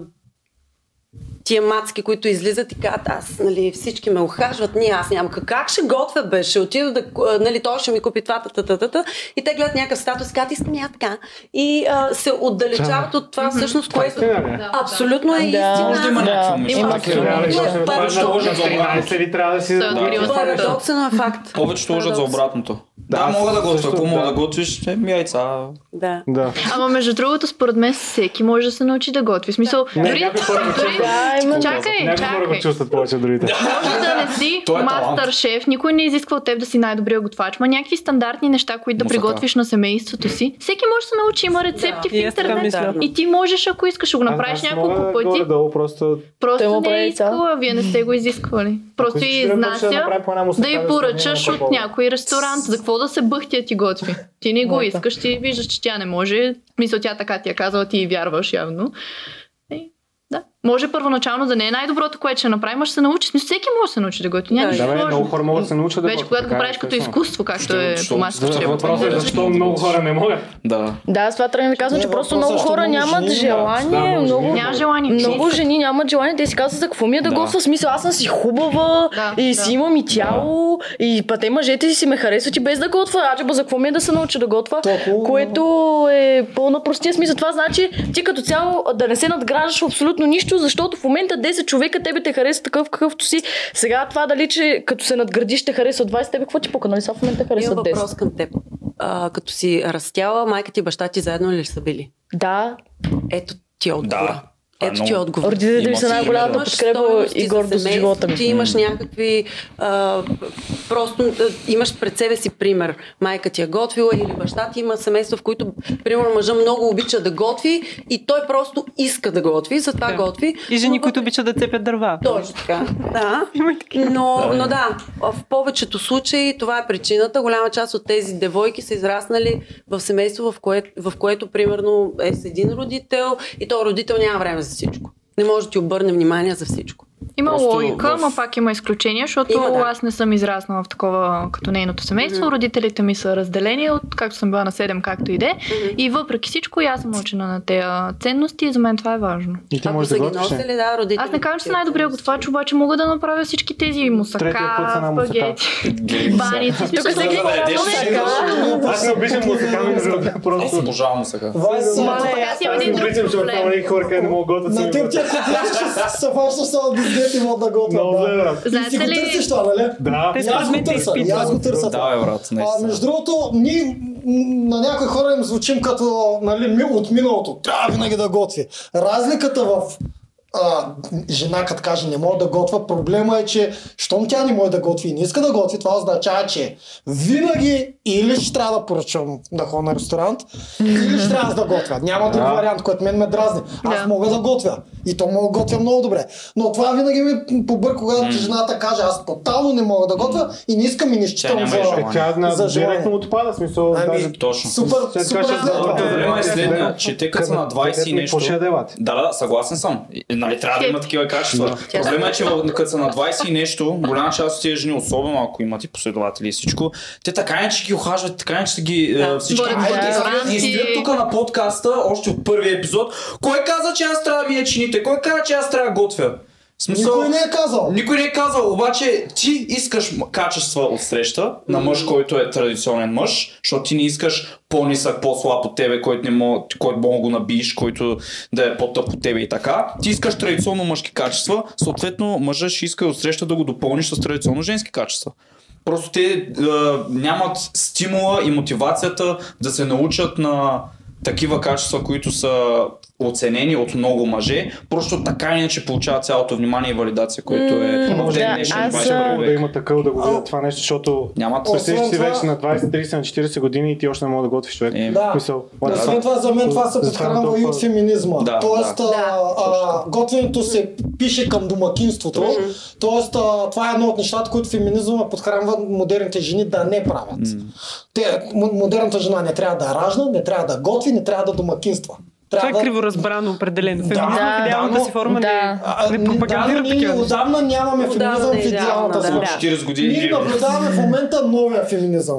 тия мацки, които излизат и казват, аз, нали, всички ме ухажват, ние, аз нямам. Как- ще готвя бе? Ще отида да, нали, той ще ми купи това, та, та, та, та, та. И те гледат някакъв статус, казват, искам и аз така. И а, се отдалечават от това всъщност, което Истина ли? е? абсолютно е Да. истина. Може да има. Трябва ли, Това е това е първо, много що- за 13 ли трябва да си... Да, е факт. Повечето лъжат за обратното. Да, мога да готвя. Ако мога да. да готвиш, е, ми яйца. Да. Да. Ама между другото, според мен всеки може да се научи да готви. В смисъл, дори, има. чакай, Някои хора го чувстват повече от другите. Може да не си е мастър шеф, никой не изисква от теб да си най-добрия готвач, ма някакви стандартни неща, които да Мусака. приготвиш на семейството си. Всеки може да се научи, има рецепти Да. И в интернет. И ти можеш, ако искаш, да го направиш няколко пъти. Просто... Не е искала, вие не сте го изисквали. Просто и изнася да се поръчаш от някой ресторант. За какво да се бъхтя ти готви? Ти не го искаш, ти виждаш, че тя не може. Мисля, тя така ти е казала, ти й вярваш явно. И, да. Може първоначално да не е най-доброто, което ще направим, а ще се научи. Смисъл, Всеки може да се научи да готви. Няма Да, бе, много хора могат да се научат да Вече когато го така е, правиш като изкуство, както е по масата. Въпросът е да защо много хора не могат. Да. Да, аз това трябва да ви казвам, че просто е, много хора нямат желание, много. Няма желание. много жени нямат желание, те си казват за какво ми е да, Да. готвя, смисъл аз съм си хубава и си имам и тяло и па те мъжете си ме харесват и без да готвя, аджеба за какво ми е да се науча да готвя, което е пълна простия смисъл. Това значи ти като цяло да не се надграждаш в абсолютно нищо, защото в момента 10 човека тебе те харесват такъв какъвто си. Сега това дали, че като се надградиш те харесват 20, тебе какво ти пука, нали? Сега в момента харесват 10. въпрос към теб. А, като си растяла, майка ти и баща ти заедно ли са били? Да, Ето ти е отговора. Да. Ето ти е много- отговор. родителите ми са най-голямата подкрепа и за гордост семейство, живота ми. Ти имаш някакви... А, просто а, имаш пред себе си пример. Майка ти е готвила или баща ти има семейство, в които, примерно, мъжа много обича да готви и той просто иска да готви, затова Да. готви. И жени, Но които обичат да цепят дърва. Точно така. Да. Но, но да, в повечето случаи това е причината. Голяма част от тези девойки са израснали в семейство, в, кое, в което примерно е с един родител и то родител няма време за всичко. Не може да ти обърне внимание за всичко. Има Просто логика, в- но пак има изключения, защото Има, да. аз не съм израснала в такова като нейното семейство. Родителите ми са разделени от както съм била на 7, както и де. И въпреки всичко, аз съм научена на тези ценности и за мен това е важно. И ти Ако можеш да ги готвиш. ли? да, родителите. Аз не казвам, че съм най-добрия готвач, обаче мога да направя всички тези мусака, мусака. спагети, баници. Тук да, прави. Аз не обичам музика, между другото, Аз просто. обожавам Мале, Аз имам Аз не един друг проблем. няма някакви хора, къде не могат да готвят. на теб трябваше се дете мога да готвя. Да. брат. И си Знаете го ли, търсиш това, нали? Да. Те И аз го търся, и аз го търся. Да, брат, А, между другото, ние на някои хора им звучим като нали, от миналото. Трябва винаги да готви. Разликата в а, жена, като каже не мога да готва, проблема е, че щом тя не може да готви и не иска да готви, това означава, че винаги или ще трябва да поръчвам да ходя на ресторант, или ще трябва да готвя. Няма друг вариант, който мен ме дразни. Аз мога да готвя. И то мога да готвя много добре. Но това винаги ми побърка, когато жената каже, аз тотално не мога да готвя и не искам и не считам за... Е, желание. тя на За директно отпада, смисъл. Ами, даже- Точно. Супер, супер е са на 20 и където нещо... по шест дебати. Да, да, да, съгласен съм. И, Нали, трябва да има такива качества. Проблема е, че като са на 20 и нещо, голяма част от тези жени, особено ако имат и последователи и всичко, те така не че ги ухажват, така не че ги Да. е, всички. Те стоят- ресторанти. И стоят тук на подкаста, още от първия епизод. Кой каза, че аз трябва да ми е чините? Кой каза, че аз трябва да готвя? Смисъл, Никой не е казал. Никой не е казал, обаче ти искаш качества от среща на мъж, който е традиционен мъж, защото ти не искаш по-нисък, по-слаб от тебе, който не мога, който мога го набиеш, който да е по-тъп от тебе и така. Ти искаш традиционно мъжки качества, съответно мъжът ще иска от среща да го допълниш с традиционно женски качества. Просто те е, нямат стимула и мотивацията да се научат на такива качества, които са оценени от много мъже, просто така иначе получават цялото внимание и валидация, което е в може ден да, днешен аз, 21 а, да има такъв да го видят това нещо, защото Нямат Представиш си Освен вече на 20, 30, на 40 години и ти още не мога да готвиш човек. Е, Да. Мисъл, Да, Освен fuck? това, за мен това се подхранва и от феминизма. Да, Тоест, да. а, а, готвенето се пише към домакинството. Тоест, а, това е едно от нещата, които феминизма подхранва модерните жени да не правят. Те, м- модерната жена не трябва да ражда, не трябва да готви, не трябва да домакинства. Това е Трябва- криворазбрано определено. Да, Феминизма да, в идеалната си форма да. не, не да, пропагандира ние такива отдавна нямаме феминизъм в е идеална, идеалната да. си форма. Да. 40 години. Ние наблюдаваме в момента новия феминизъм.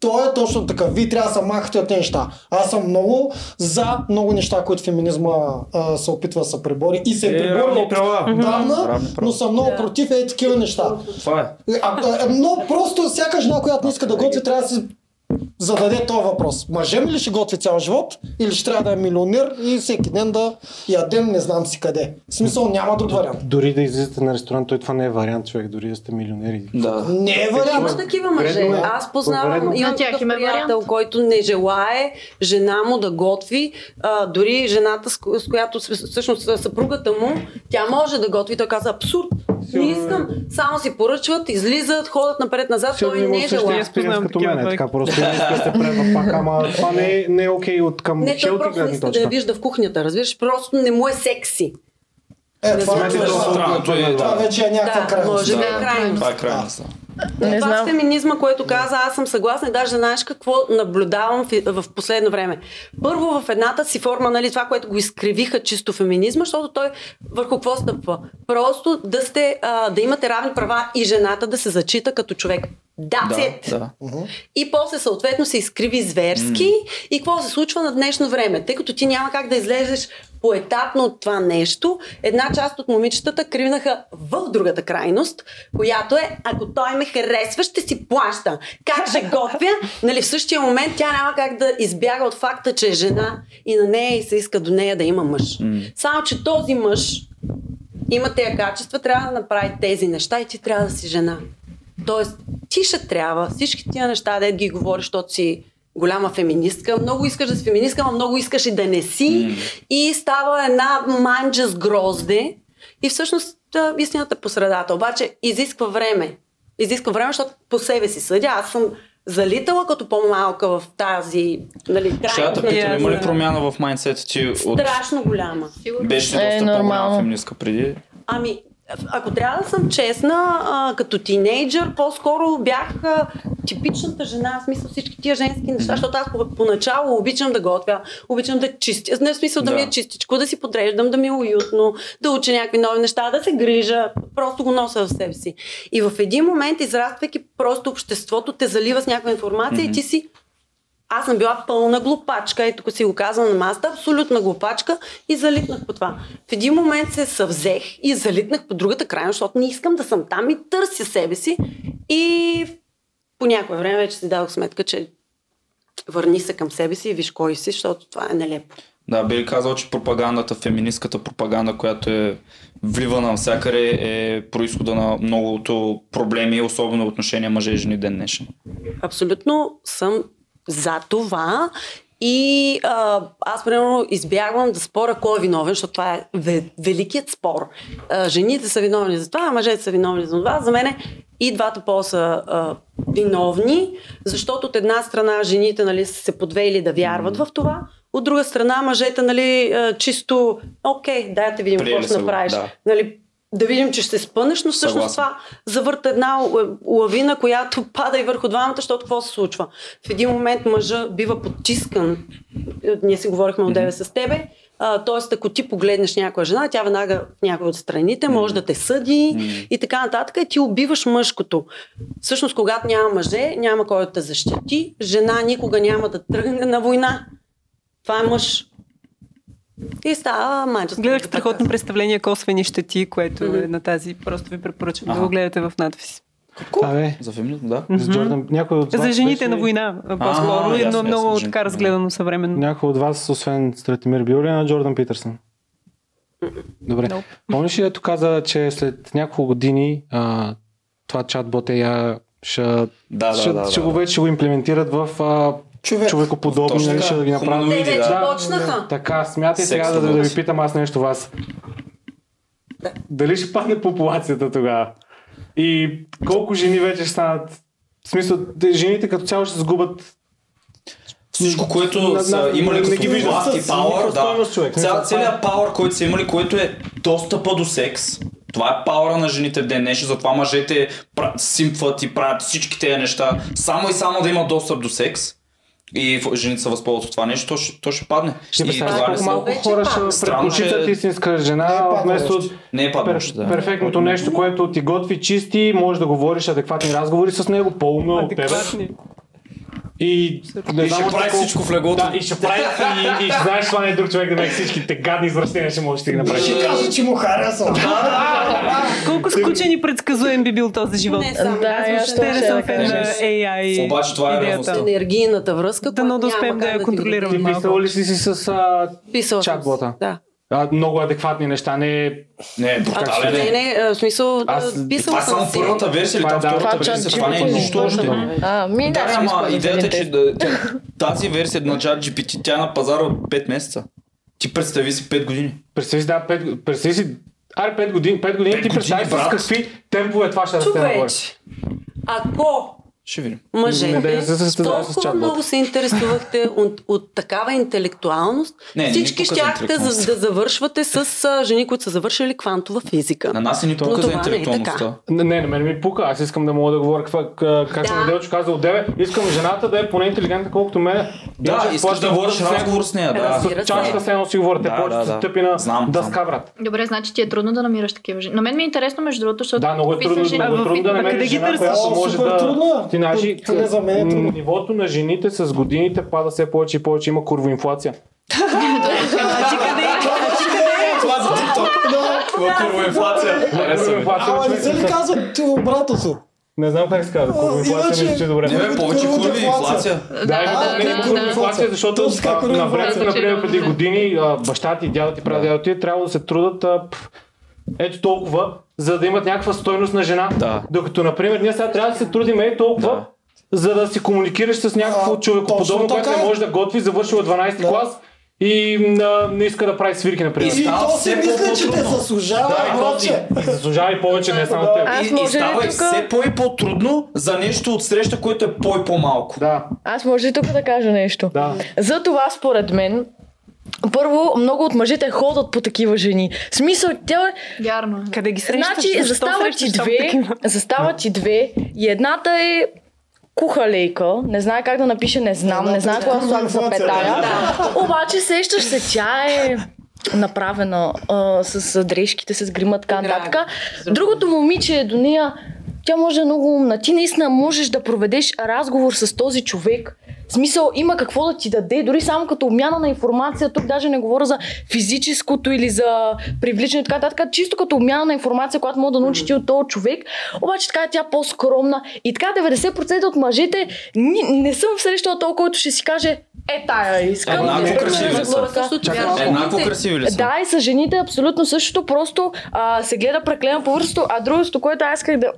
То е точно така. Вие трябва да се махате от тези неща. Аз съм много за много неща, които феминизма а, се опитва да се пребори и се е Е, отдавна, Равни права. но съм много против е такива неща. Това е. А, а, но просто всяка жена, която не иска да готви, трябва да си зададе този въпрос. Мъжем ли ще готви цял живот или ще трябва да е милионер и всеки ден да ядем не знам си къде. В смисъл няма друг вариант. Дори да излизате на ресторант, той това не е вариант, човек, дори да сте милионери. Да. Не е Има вариант. такива мъже. Е. Аз познавам, имам такъв приятел, който не желае жена му да готви. А, дори жената, с, ко- с която всъщност съпругата му, тя може да готви. Той каза абсурд. Не искам. Само си поръчват, излизат, ходят напред-назад. Той не същия желая. експириенс Познавам като мен, е така просто не иска да се према пак, ама това не е, не е окей от към Не, той челки просто не гледна иска да точка. я вижда в кухнята, разбираш? Просто не му е секси. Е, това, Смятате, е, че това, Странното е, това да. вече е някаква Да, крайност. може би е Да. крайност. Това е крайност. Не това знам. с феминизма, което каза, аз съм съгласна и даже знаеш какво наблюдавам в, в последно време. Първо в едната си форма, нали, това, което го изкривиха чисто феминизма, защото той върху какво стъпва? Просто да сте, а, да имате равни права и жената да се зачита като човек. That's it. Да, да. И после съответно се изкриви зверски и какво се случва на днешно време. Тъй като ти няма как да излезеш поетапно това нещо, една част от момичетата кривнаха в другата крайност, която е, ако той ме харесва, ще си плаща. Как ще готвя? Нали, в същия момент тя няма как да избяга от факта, че е жена и на нея и се иска до нея да има мъж. Само, че този мъж има тези качества, трябва да направи тези неща и ти трябва да си жена. Тоест, ти ще трябва всички тия неща, да ги говориш, защото си голяма феминистка, много искаш да си феминистка, но много искаш и да не си. И става една манджа с грозде. И всъщност да, истината е по средата. Обаче изисква време. Изисква време, защото по себе си съдя. Аз съм залитала като по-малка в тази нали, Ще крайност. те питам, има ли промяна в майндсета ти от... Страшно голяма. Беше ли Е, доста по-голяма феминистка преди? Ами, ако трябва да съм честна, а, като тинейджър, по-скоро бях а, типичната жена, в смисъл всички тия женски неща, защото аз по- поначало обичам да готвя, обичам да чистя, не в смисъл да, Да. ми е чистичко, да си подреждам, да ми е уютно, да уча някакви нови неща, да се грижа, просто го нося в себе си. И в един момент, израствайки, просто обществото те залива с някаква информация и ти си аз съм била пълна глупачка, и тук си го казвам на масата, абсолютна глупачка и залитнах по това. В един момент се съвзех и залитнах по другата крайна, защото не искам да съм там и търся себе си. И по някое време вече си дадох сметка, че върни се към себе си и виж кой си, защото това е нелепо. Да, би казал, че пропагандата, феминистката пропаганда, която е вливана навсякъде, е происхода на многото проблеми, особено отношения мъже и жени ден днешен. Абсолютно съм за това. И а, аз, примерно, избягвам да споря кой е виновен, защото това е ве- великият спор. А, жените са виновни за това, а мъжете са виновни за това. За мен и двата пола са а, виновни, защото от една страна жените нали, са се подвели да вярват в това, от друга страна мъжете нали, а, чисто, окей, дай да видим какво ще направиш. да. Нали, да видим, че ще се спънеш, но всъщност Съгласен. това завърта една лавина, която пада и върху двамата, защото какво се случва? В един момент мъжа бива потискан. Ние си говорихме от деве с тебе. А, тоест, ако ти погледнеш някоя жена, тя веднага в някой от страните може да те съди и така нататък. И ти убиваш мъжкото. Всъщност, когато няма мъже, няма кой да те защити. Жена никога няма да тръгне на война. Това е мъж. И става манчество. Гледах страхотно представление Косвени щети, което Мгм. е на тази. Просто ви препоръчвам да го гледате в надпис. Абе, За феминизъм, да. с Джордан, някой от вас За жените беше на война, по-скоро, ясно, но ясно, много жените така разгледано съвременно. Някой от вас, освен Стратимир, бил ли е на Джордан Питърсън? Добре. Nope. Помниш ли, ето каза, че след няколко години а, това чатбот я ще, Да, ще, да, да. ще да, го да. вече ще го имплементират в а, Човек. човекоподобни, нали, ще да ги. Хуманоиди, Те вече да. почнаха. Така, смятай сега да, да, да ви питам аз нещо вас. Да. Дали ще падне популацията тогава? И колко жени вече ще станат? В смисъл, те- жените като цяло ще се сгубят Всичко, което На- са на- имали като власт и пауър, да. стойност, човек. Ця, Мисля, целият пауър, който са имали, който е достъпа до секс. Това е пауъра на жените в ден днешен, затова мъжете симпват и правят всички тези неща, само и само да имат достъп до секс. И жените се възползват от това нещо, то ще, то ще падне. Ще И това не малко вече хора ще предпочитат че- истинска Не е жена, вместо. Не е пер, още, да. перфектното нещо, което ти готви чисти, можеш да говориш адекватни разговори с него, по-умно от тебе. И, не И знам ще прави колко- всичко в леглото. Да, и ще прави и, и, ще знаеш това не е друг човек да ме всичките гадни извращения ще можеш да ги направиш. Ще каже, че му харесва. Колко скучен и предсказуем би бил този живот. Не. Да, Аз и въобще не съм да фен на. AI. Обаче това е реалността. енергийната връзка, Дано която да успеем да я ти контролираме Ти малко. писала ли си с чатбота? Да. А, много адекватни неща, не Не, А, брутален не, е. не, в смисъл, Аз- писала това е съм си. първата версия или Това там е, втората това версия? Това не е нищо още. А, ми, Да, да, ама идеята е, че тази версия на чат GPT, тя е на пазара от 5 месеца. Ти представи си 5 години. Представи си, да, 5, представи си, аре 5 години, 5 години ти представи си с брат. какви темпове това ще расте нагоре. Ако Ще видим. Мъжете да се толкова много се интересувахте от, от такава интелектуалност, Не, всички щяхте за, да завършвате с а, жени, които са завършили квантова физика. На нас не ни пука за не е интелектуалността. Не, не, на мен ми пука. Аз искам да мога да говоря каква, как, Да. съм Делчо казал от тебе. Искам жената да е поне интелигентна, колкото мен. Да, искаш да водиш разговор с нея, да. С се. чашка с едно си говоря. Те Да, повече да, да. стъпи на Знам, дъска, брат. Добре, значи ти е трудно да намираш такива жени. На мен ми е интересно, между другото, защото. Да, много е трудно, жени- много е трудно да намериш жена, която може да... е. Знаеш, Поне за мен е нивото на жените с годините пада все повече и повече. Има курвоинфлация. Това за TikTok. Има курвоинфлация. Ми. Ама не се ли казва ти обратното? Не знам как се казва. Курвоинфлация мисля, че е добре. Не повече курви, инфлация. Да, Да, да, курвоинфлация, защото на времето, например, преди години баща ти, дядо ти, прадядо ти трябва да се трудат ето толкова, за да имат някаква стойност на жена. Да. Докато, например, ние сега трябва да се трудим ей толкова, за да си комуникираш с някакво А, човекоподобно, което не е. може да готви, завършил 12 Да. клас и а, не иска да прави свирки, например. И става то си мисля, че те заслужава, Да, и братче. и заслужава и повече, не само теб. Аз И, и става и тук- все по- и по-трудно за нещо от среща, което е по- и по-малко. Да, Аз може ли тук да кажа нещо? да. За това, според мен, първо, много от мъжете ходят по такива жени. В смисъл, тя Вярно. е. Къде ги срещаш? Значи, застават ти две, застават ти две и едната е кухалейка, не знае как да напише, не знам, не знае кога слага за петая. Обаче сещаш се, тя е направена а, с дрежките, с грима, така нататък. Другото момиче е до нея, тя може да е много умна. Ти наистина можеш да проведеш разговор с този човек. Смисъл, има какво да ти даде, дори само като обмяна на информация. Тук даже не говоря за физическото или за привличане, така, така, чисто като обмяна на информация, която мога да научиш ти от този човек. Обаче така тя е по-скромна. И така 90% от мъжете ни, не съм срещала толкова, който ще си каже, е тая искам. Еднакво искам да красиви ли са? заглъка». Същото Чакай вярвам. малко. Еднакво красиви ли са? Да, и с жените е абсолютно същото, просто а, се гледа преклено повърхностно. А другото, което аз исках да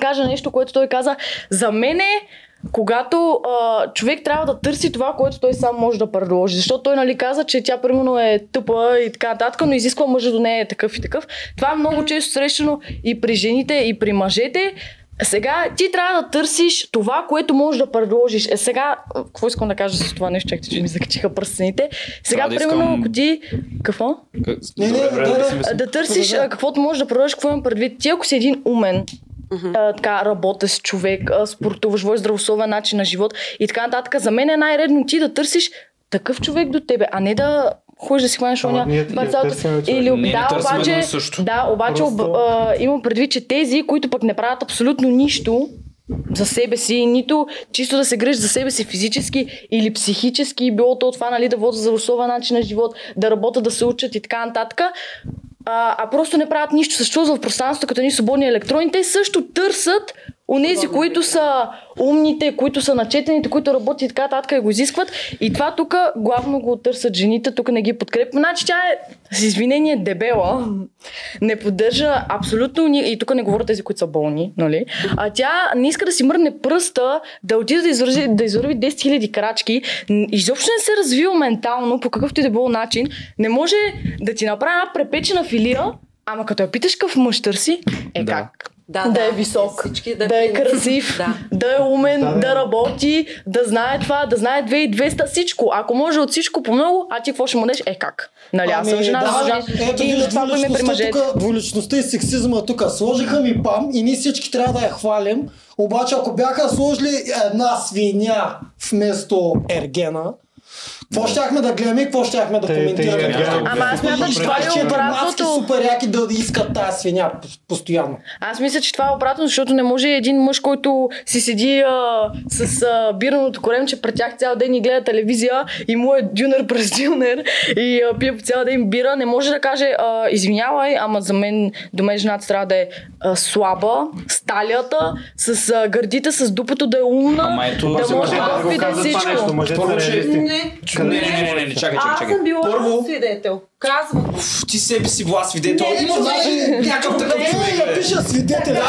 кажа нещо, което той каза, за мен е когато а, човек трябва да търси това, което той сам може да предложи. Защото той нали каза, че тя примерно е тъпа и така нататък, но изисква мъжа до нея е такъв и такъв. Това е много често срещано и при жените, и при мъжете. Сега ти трябва да търсиш това, което можеш да предложиш. Е, сега, какво искам да кажа с това нещо, чакайте, че ми закачиха пръстените. Сега, Трябва да примерно, искам- ако ти... Какво? Не, не, Добре, да, да да. Да търсиш Продължавай. а, каквото можеш да продължиш, какво имам предвид. Ти ако си един умен, а, така работещ човек, а, спортуваш, водиш здравословен начин на живот и така нататък, за мен е най-редно ти да търсиш такъв човек до тебе, а не да ходиш да си хванеш оня човек. Или, не да, обаче, също. да, обаче Просто- об, а, имам предвид, че тези, които пък не правят абсолютно нищо, за себе си, нито чисто да се грижат за себе си физически или психически, било то това, нали, да водят здравословен начин на живот, да работят, да се учат и така нататък, а, а просто не правят нищо, съществуват в пространството като ни свободни електрони, те също търсят Онези, които са умните, които са начетените, които работят и така нататък и го изискват. И това тук главно го търсят жените, тук не ги подкрепят. Значи тя е с извинение дебела, не поддържа абсолютно, ни- и тук не говоря тези, които са болни, нали? А тя не иска да си мърне пръста, да отиде да извърви, да извърви 10 000 крачки, изобщо не се развива ментално, по какъвто и да било начин, не може да ти направи една препечена филия, ама като я питаш какъв мъж търси, е Да. как? Да, да, да. е висок, Всички да, да е красив, Да. да. е умен, Да, да, да. работи, да знае това, да знае 2200, всичко. Ако може от всичко по много, а ти какво ще му дадеш? Е как? Нали, аз съм жена, да, жена. Ето и виж това при мъжете. двуличността и сексизма тук. Сложиха ми пам и ние всички трябва да я хвалим. Обаче ако бяха сложили една свиня вместо ергена, какво щяхме да гледаме и какво щяхме да коментираме? Ама аз смятам, че това е 24 маски обратното. супер яки да искат тази свиня постоянно. Аз мисля, че това е обратно, защото не може един мъж, който си седи а, с а, бираното коремче пред тях цял ден и гледа телевизия и му е дюнер през дюнер и а, пие по цял ден бира, не може да каже а, извинявай, ама за мен, до мен жената трябва да е а, слаба, сталията, с а, гърдите, с дупето да е умна, Ама ето, да може го да казвам, опита казват това нещо, всичко. мъжете Първо, са реалисти. Не, Не, не, не, не, не, чакай, чакай, аз чакай. съм била Първо, свидетел. Казвам. пф, ти себе си била свидетел. Не, Има не, някакъв такъв човек. не бе. напиша свидетеля.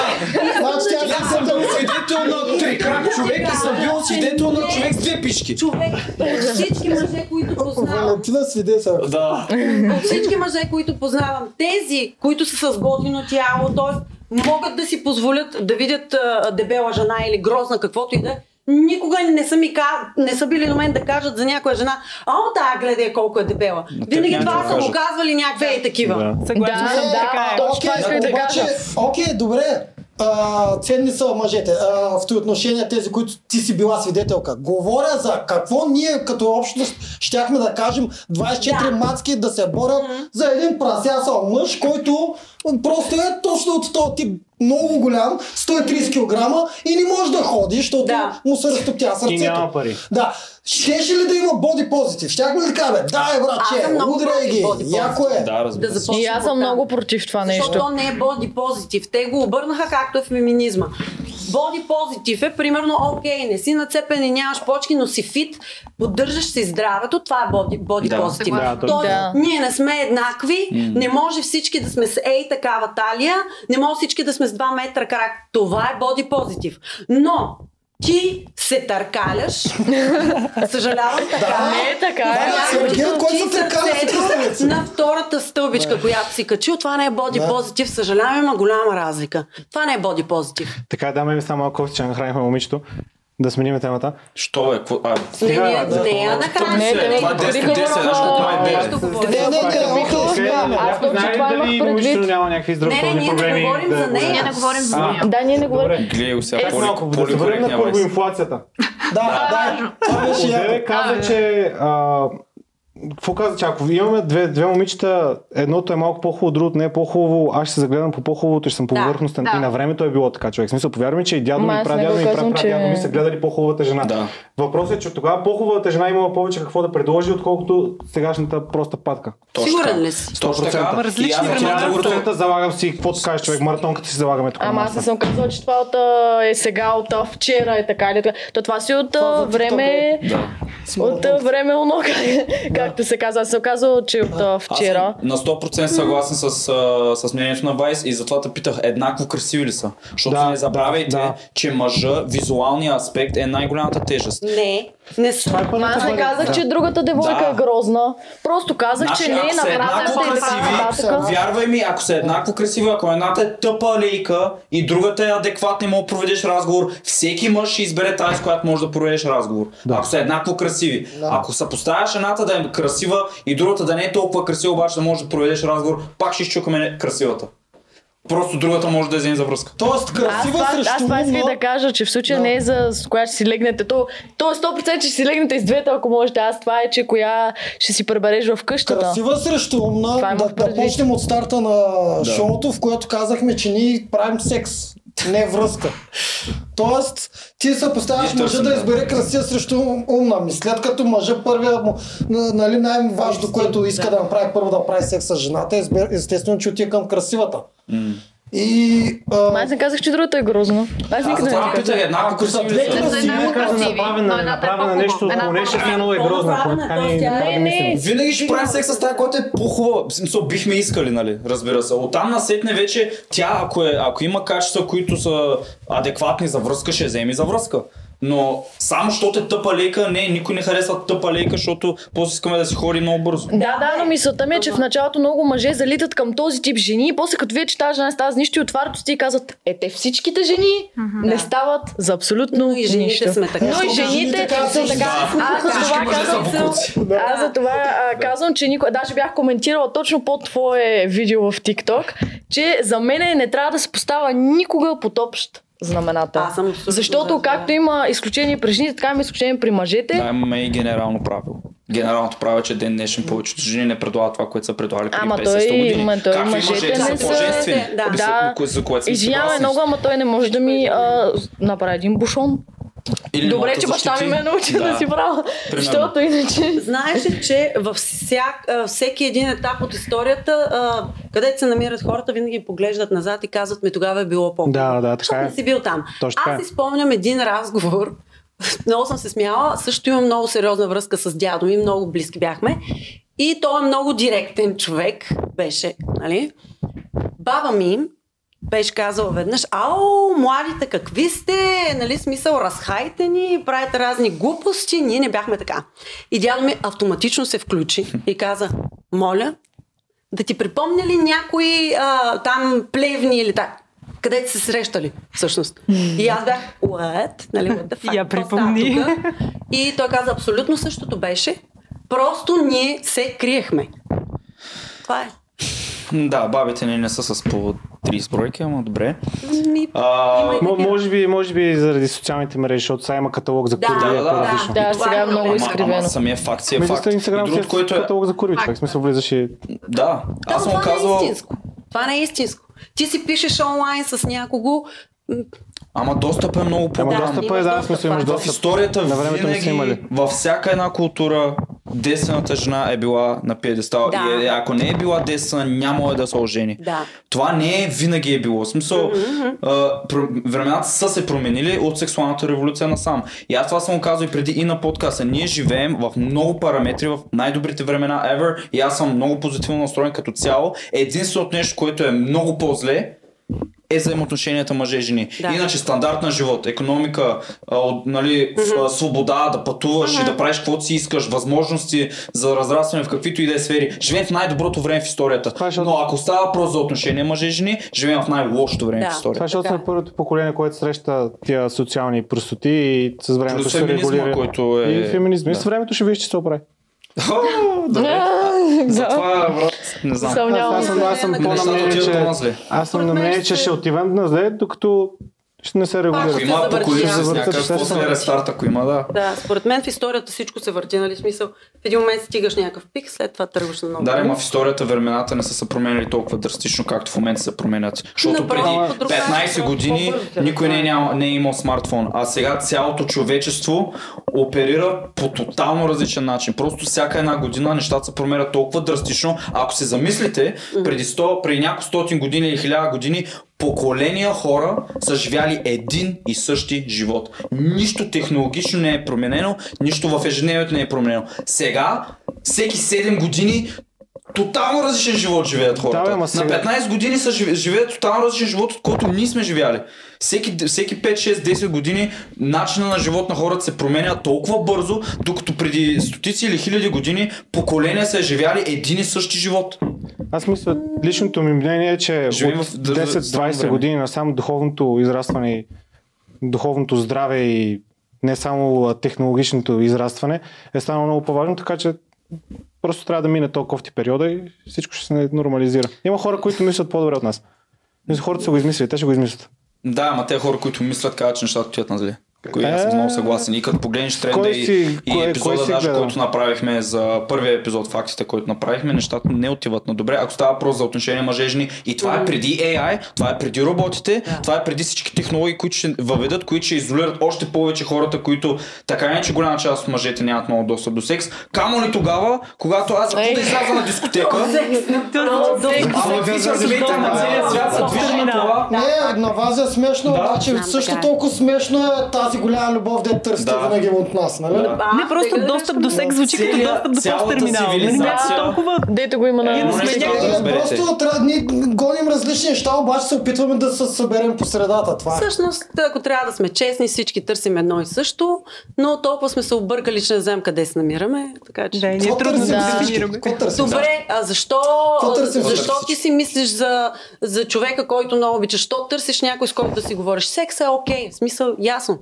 Значи тя Аз съм бил свидетел на три крак човек и съм бил свидетел на човек с две пишки. Човек, от всички мъже, които познавам, Валентина свидетел. Да. от всички мъже, които познавам, тези, които са с готино тяло, т.е. могат да си позволят да видят дебела жена или грозна, каквото и да е, Никога не са, ми, ка- не са били до мен да кажат за някоя жена, а, о, тая гледай колко е дебела. Винаги това са го казвали някакви ей такива. Да. Съгласна Да, съм, да, така е. точно исках да кажа. окей, добре. А, ценни са мъжете. А, в този отношение тези, които ти си била свидетелка. Говоря за какво ние като общност щяхме да кажем 24 Да. мацки да се борят за един прасясал мъж, който просто е точно от този тип много голям, 130 кг и не може да ходи, защото Да. му се разтоптя сърцето. И няма пари. Да. Щеше ли да има боди позитив? Щяхме ли да кажем, да е много удряй ги, яко е. Да, разбира Да И аз съм много против това Защото нещо. то не е боди позитив. Те го обърнаха както е феминизма. Боди позитив е примерно окей, не си нацепен и нямаш почки, но си фит, поддържаш си здравето, това е боди, боди Да. позитив. Да. Тоест, Да. ние не сме еднакви, не може всички да сме с ей такава талия, не може всички да сме с 2 метра крак. Това е боди позитив. Но ти се търкаляш. Съжалявам така. Не е така. Да, е. Сергей, качи се търкаля на втората стълбичка, която си качил, това не е боди Да. позитив. Съжалявам, има голяма разлика. Това не е боди позитив. Така, даме ми само малко кофе, че нахранихме момичето. Да сменим темата. Що е? Какво- А, Не, не, не я нахрани. Не, не, това не, 10 не, 10, знаеш не, колко е не, 9? Нещо говорим. Не, не, не, окей, смяна. Аз Някой точно знае това имах предвид. няма някакви Не, не, здравословни ние не проблеми? говорим за нея. Ние не говорим за нея. Да, ние не говорим. Гледай сега, Е, поли- Малко, да. Да, това беше яко. каза, че какво каза, че ако имаме две, две момичета, едното е малко по-хубаво, другото не е по-хубаво, аз ще се загледам по по-хубавото и ще съм повърхностен. да. И на времето е било така, човек. В смисъл, повярвай ми, че и дядо ми, прадядо ми, прапрадядо че- ми са гледали по-хубавата жена. Да. Въпросът е, че тогава по-хубавата жена имала повече какво да предложи, отколкото сегашната проста патка. Сигурен ли си? Точно така. 100%. Ама различни времена. между другото- 100% залагам си, какво кажеш, човек, маратонката си залагаме тук. Ама аз не съм казала, че това от, е сега, от вчера е така или така. То това си от време... Да. От време оно, както се казва. Аз съм казала, че от а, Аз вчера. съм на 100% съгласен с, с мнението на Вайс и затова те питах еднакво красиви ли са. Защото Да, не забравяйте, да. че мъжа, визуалният аспект е най-голямата тежест. Не, не е първата аз не казах, да. че другата девойка Да. е грозна. Просто казах, Значи, че не е еднакво и така красиви, нататък. вярвай ми, ако са еднакво красиви, ако едната е тъпа лейка и другата е адекватна и мога да проведеш разговор, всеки мъж ще избере тази, с която може да проведеш разговор. Ако са еднакво красиви. Ако съпоставяш едната да е красива и другата да не е толкова красива, обаче да можеш да проведеш разговор, пак ще изчукаме красивата. Просто другата може да е вземе за връзка. Тоест Аз красива това, срещу аз това исках да кажа, че в случая Да. не е за с коя ще си легнете. То, то е 100% че ще си легнете и с двете, ако можете. Аз това е, че коя ще си пребереш в къщата. Красива срещу умна, да, да предвид. почнем от старта на шоуто, в което казахме, че ние правим секс, не връзка. Тоест, ти се поставяш мъжа да да. избере красива срещу умна ми. След като мъжа първия му, нали, най-важното, което иска да направи първо да прави секс с жената, е естествено, че отива към красивата. И а, аз не казах, че другата е грозна. Аз никъде не питах еднакво Ако са двете красиви, еднакво каза красиви, направена, е нещо, ще Едната е много е грозна. ако не- да мислим. Винаги ще правим секс с тази, която е по-хубава. Смисъл, бихме искали, нали? Разбира се. Оттам насетне вече тя, ако, е, ако има качества, които са адекватни за връзка, ще вземи за връзка. Но само защото е тъпа лейка, не, никой не харесва тъпа лейка, защото после искаме да си ходи много бързо. Да, да, но мисълта ми е, че в началото много мъже залитат към този тип жени и после като видят, че тази жена става с нищо и отварят и казват, е, те всичките жени не стават за абсолютно Но и жените нищо. сме така. Но и жените са така. Аз за това казвам, аз за това казвам, че никой, даже бях коментирала точно под твое видео в TikTok, че за мен не трябва да се поставя никога под общ знамената. Аз съм Защото за- както има изключение при жените, така има изключение при мъжете. Да, имаме и генерално правило. Генералното правило е, че ден днешен повечето жени не предлагат това, което са предлагали преди Ама 50 той- години. ма той Както и мъжете мъжете не са по-женствени, Да. за- Да. за- за което Извинявай много, ама той не може да ми а, направи един бушон. Или Добре, че баща ми ме научи да, си правя. Защото иначе... Знаеш ли, че във всяк, всеки един етап от историята, където се намират хората, винаги поглеждат назад и казват ми тогава е било по Да, да, така Защото е. не си бил там. Точно Аз е. си спомням един разговор, много съм се смяла, също имам много сериозна връзка с дядо ми, много близки бяхме. И той е много директен човек, беше, нали? Баба ми беше казала веднъж, ау, младите какви сте, нали, смисъл, разхайте ни, правите разни глупости, ние не бяхме така. И дядо ми автоматично се включи и каза, моля, да ти припомня ли някои а, там плевни или така? Къде сте се срещали, всъщност? И аз бях, what? Нали, what the fuck? Я припомни. И той каза, абсолютно същото беше. Просто ние се криехме. Това е. Да, бабите ни не са с по 30 бройки, ама добре. Ми, А, М- може би, може би заради социалните мрежи, защото сега има каталог за Да, курви, да, е да, по-различно. Да, Това сега е е много много ама, изкривено. ама самия факт си е Мисля, факт. Инстаграм И си другото, което е е... каталог за курви, човек. Смисъл влизаш и... Да, Да, аз съм това не е казвал... истинско. Това не е истинско. Ти си пишеш онлайн с някого. Ама достъп е много Ама по-голям. достъпа е, имаш да, достъп, смисъл имаш е. В достъп. историята На времето винаги, имали. във всяка една култура, действената жена е била на пиедестал. Да. И е, ако не е била действена, няма да се ожени. Да. Това не е винаги е било. В смисъл, а, про- времената са се променили от сексуалната революция насам. И аз това съм го казал и преди и на подкаста. Ние живеем в много параметри, в най-добрите времена ever и аз съм много позитивно настроен като цяло. Единственото нещо, което е много по-зле, е взаимоотношенията мъже и жени. Да. Иначе стандарт на живот, економика, а, нали, в, свобода да пътуваш и да правиш каквото си искаш, възможности за разрастване в каквито и да е сфери. Живеем в най-доброто време в историята. Това е, защото- Но ако става въпрос за отношения мъже и жени, живеем в най-лошото време Да. в историята. Това е, защото Така сме първото поколение, което среща тия социални простоти и с времето Плюс ще регулира. който е- И феминизма. И да. с времето ще видиш, че се оправи. Добре. Да. Затова, брат, не знам. Аз съм, аз съм че... Аз съм ще- ще отивам на зле, докато ще не се Ако регулира. ще има да. с някакъв после рестарт, ако има, да. Да, според мен в историята всичко се върти, нали? Смисъл, в един момент стигаш някакъв пик, след това тръгваш на много. Да, ама в историята времената не са се променили толкова драстично, както в момента се променят. Защото Направо преди по друг 15 начин, години никой не е, развива. няма, не е имал смартфон, а сега цялото човечество оперира по тотално различен начин. Просто всяка една година нещата се променят толкова драстично. Ако се замислите, преди 100, преди няколко стотин години или хиляда години, поколения хора са живяли един и същи живот. Нищо технологично не е променено, нищо в ежедневието не е променено. Сега, всеки 7 години, тотално различен живот живеят хората. Да, бе, ама На сега- 15 години са живе- живеят тотално различен живот, от който ние сме живяли. Всеки, всеки 5, 6, 10 години начина на живот на хората се променя толкова бързо, докато преди стотици или хиляди години поколения са живяли един и същи живот. Аз мисля, личното ми мнение е, че Живеем от в дър- странно 10-20 време. години насам духовното израстване духовното здраве и не само технологичното израстване е станало много по-важно, така че просто трябва да мине толкова кофти периода и всичко ще се нормализира. Има хора, които мислят по-добре от нас. Хората са го измислили, те ще го измислят. Да, ама те хора, които мислят, казват, че нещата отиват на зле. Кои аз съм много съгласен. И като погледнеш тренда кой и, си- и кой- епизода, кой си даже, който направихме за първия епизод, фактите, който направихме, нещата не отиват на добре. Ако става въпрос за отношения мъже и жени, и това е преди AI, това е преди роботите, това е преди всички технологии, които ще въведат, които ще изолират още повече хората, които така не че голяма част от мъжете нямат много достъп до секс. Камо ли тогава, когато аз ако да изляза на дискотека, ама виждам света на целия свят се движи на това. Не, на вас е смешно, обаче също толкова смешно е тази голяма любов, де търсите Да. винаги от нас, нали? Да. Не, просто достъп до секс звучи като достъп до цялата посттерминал. Не цивилизация- бяха толкова... Дето го има на... да разберете. Просто трябва, ние гоним различни неща, обаче се опитваме да се съберем по средата. Това е. Всъщност, ако трябва да сме честни, всички търсим едно и също, но толкова сме се объркали, че не знаем къде се намираме. Така че... Да, и ние Какво трудно да дефинираме. Добре, а защо, защо ти си мислиш за, за човека, който много обичаш? Що търсиш някой, с който да си говориш? Секс е окей, в смисъл, ясно.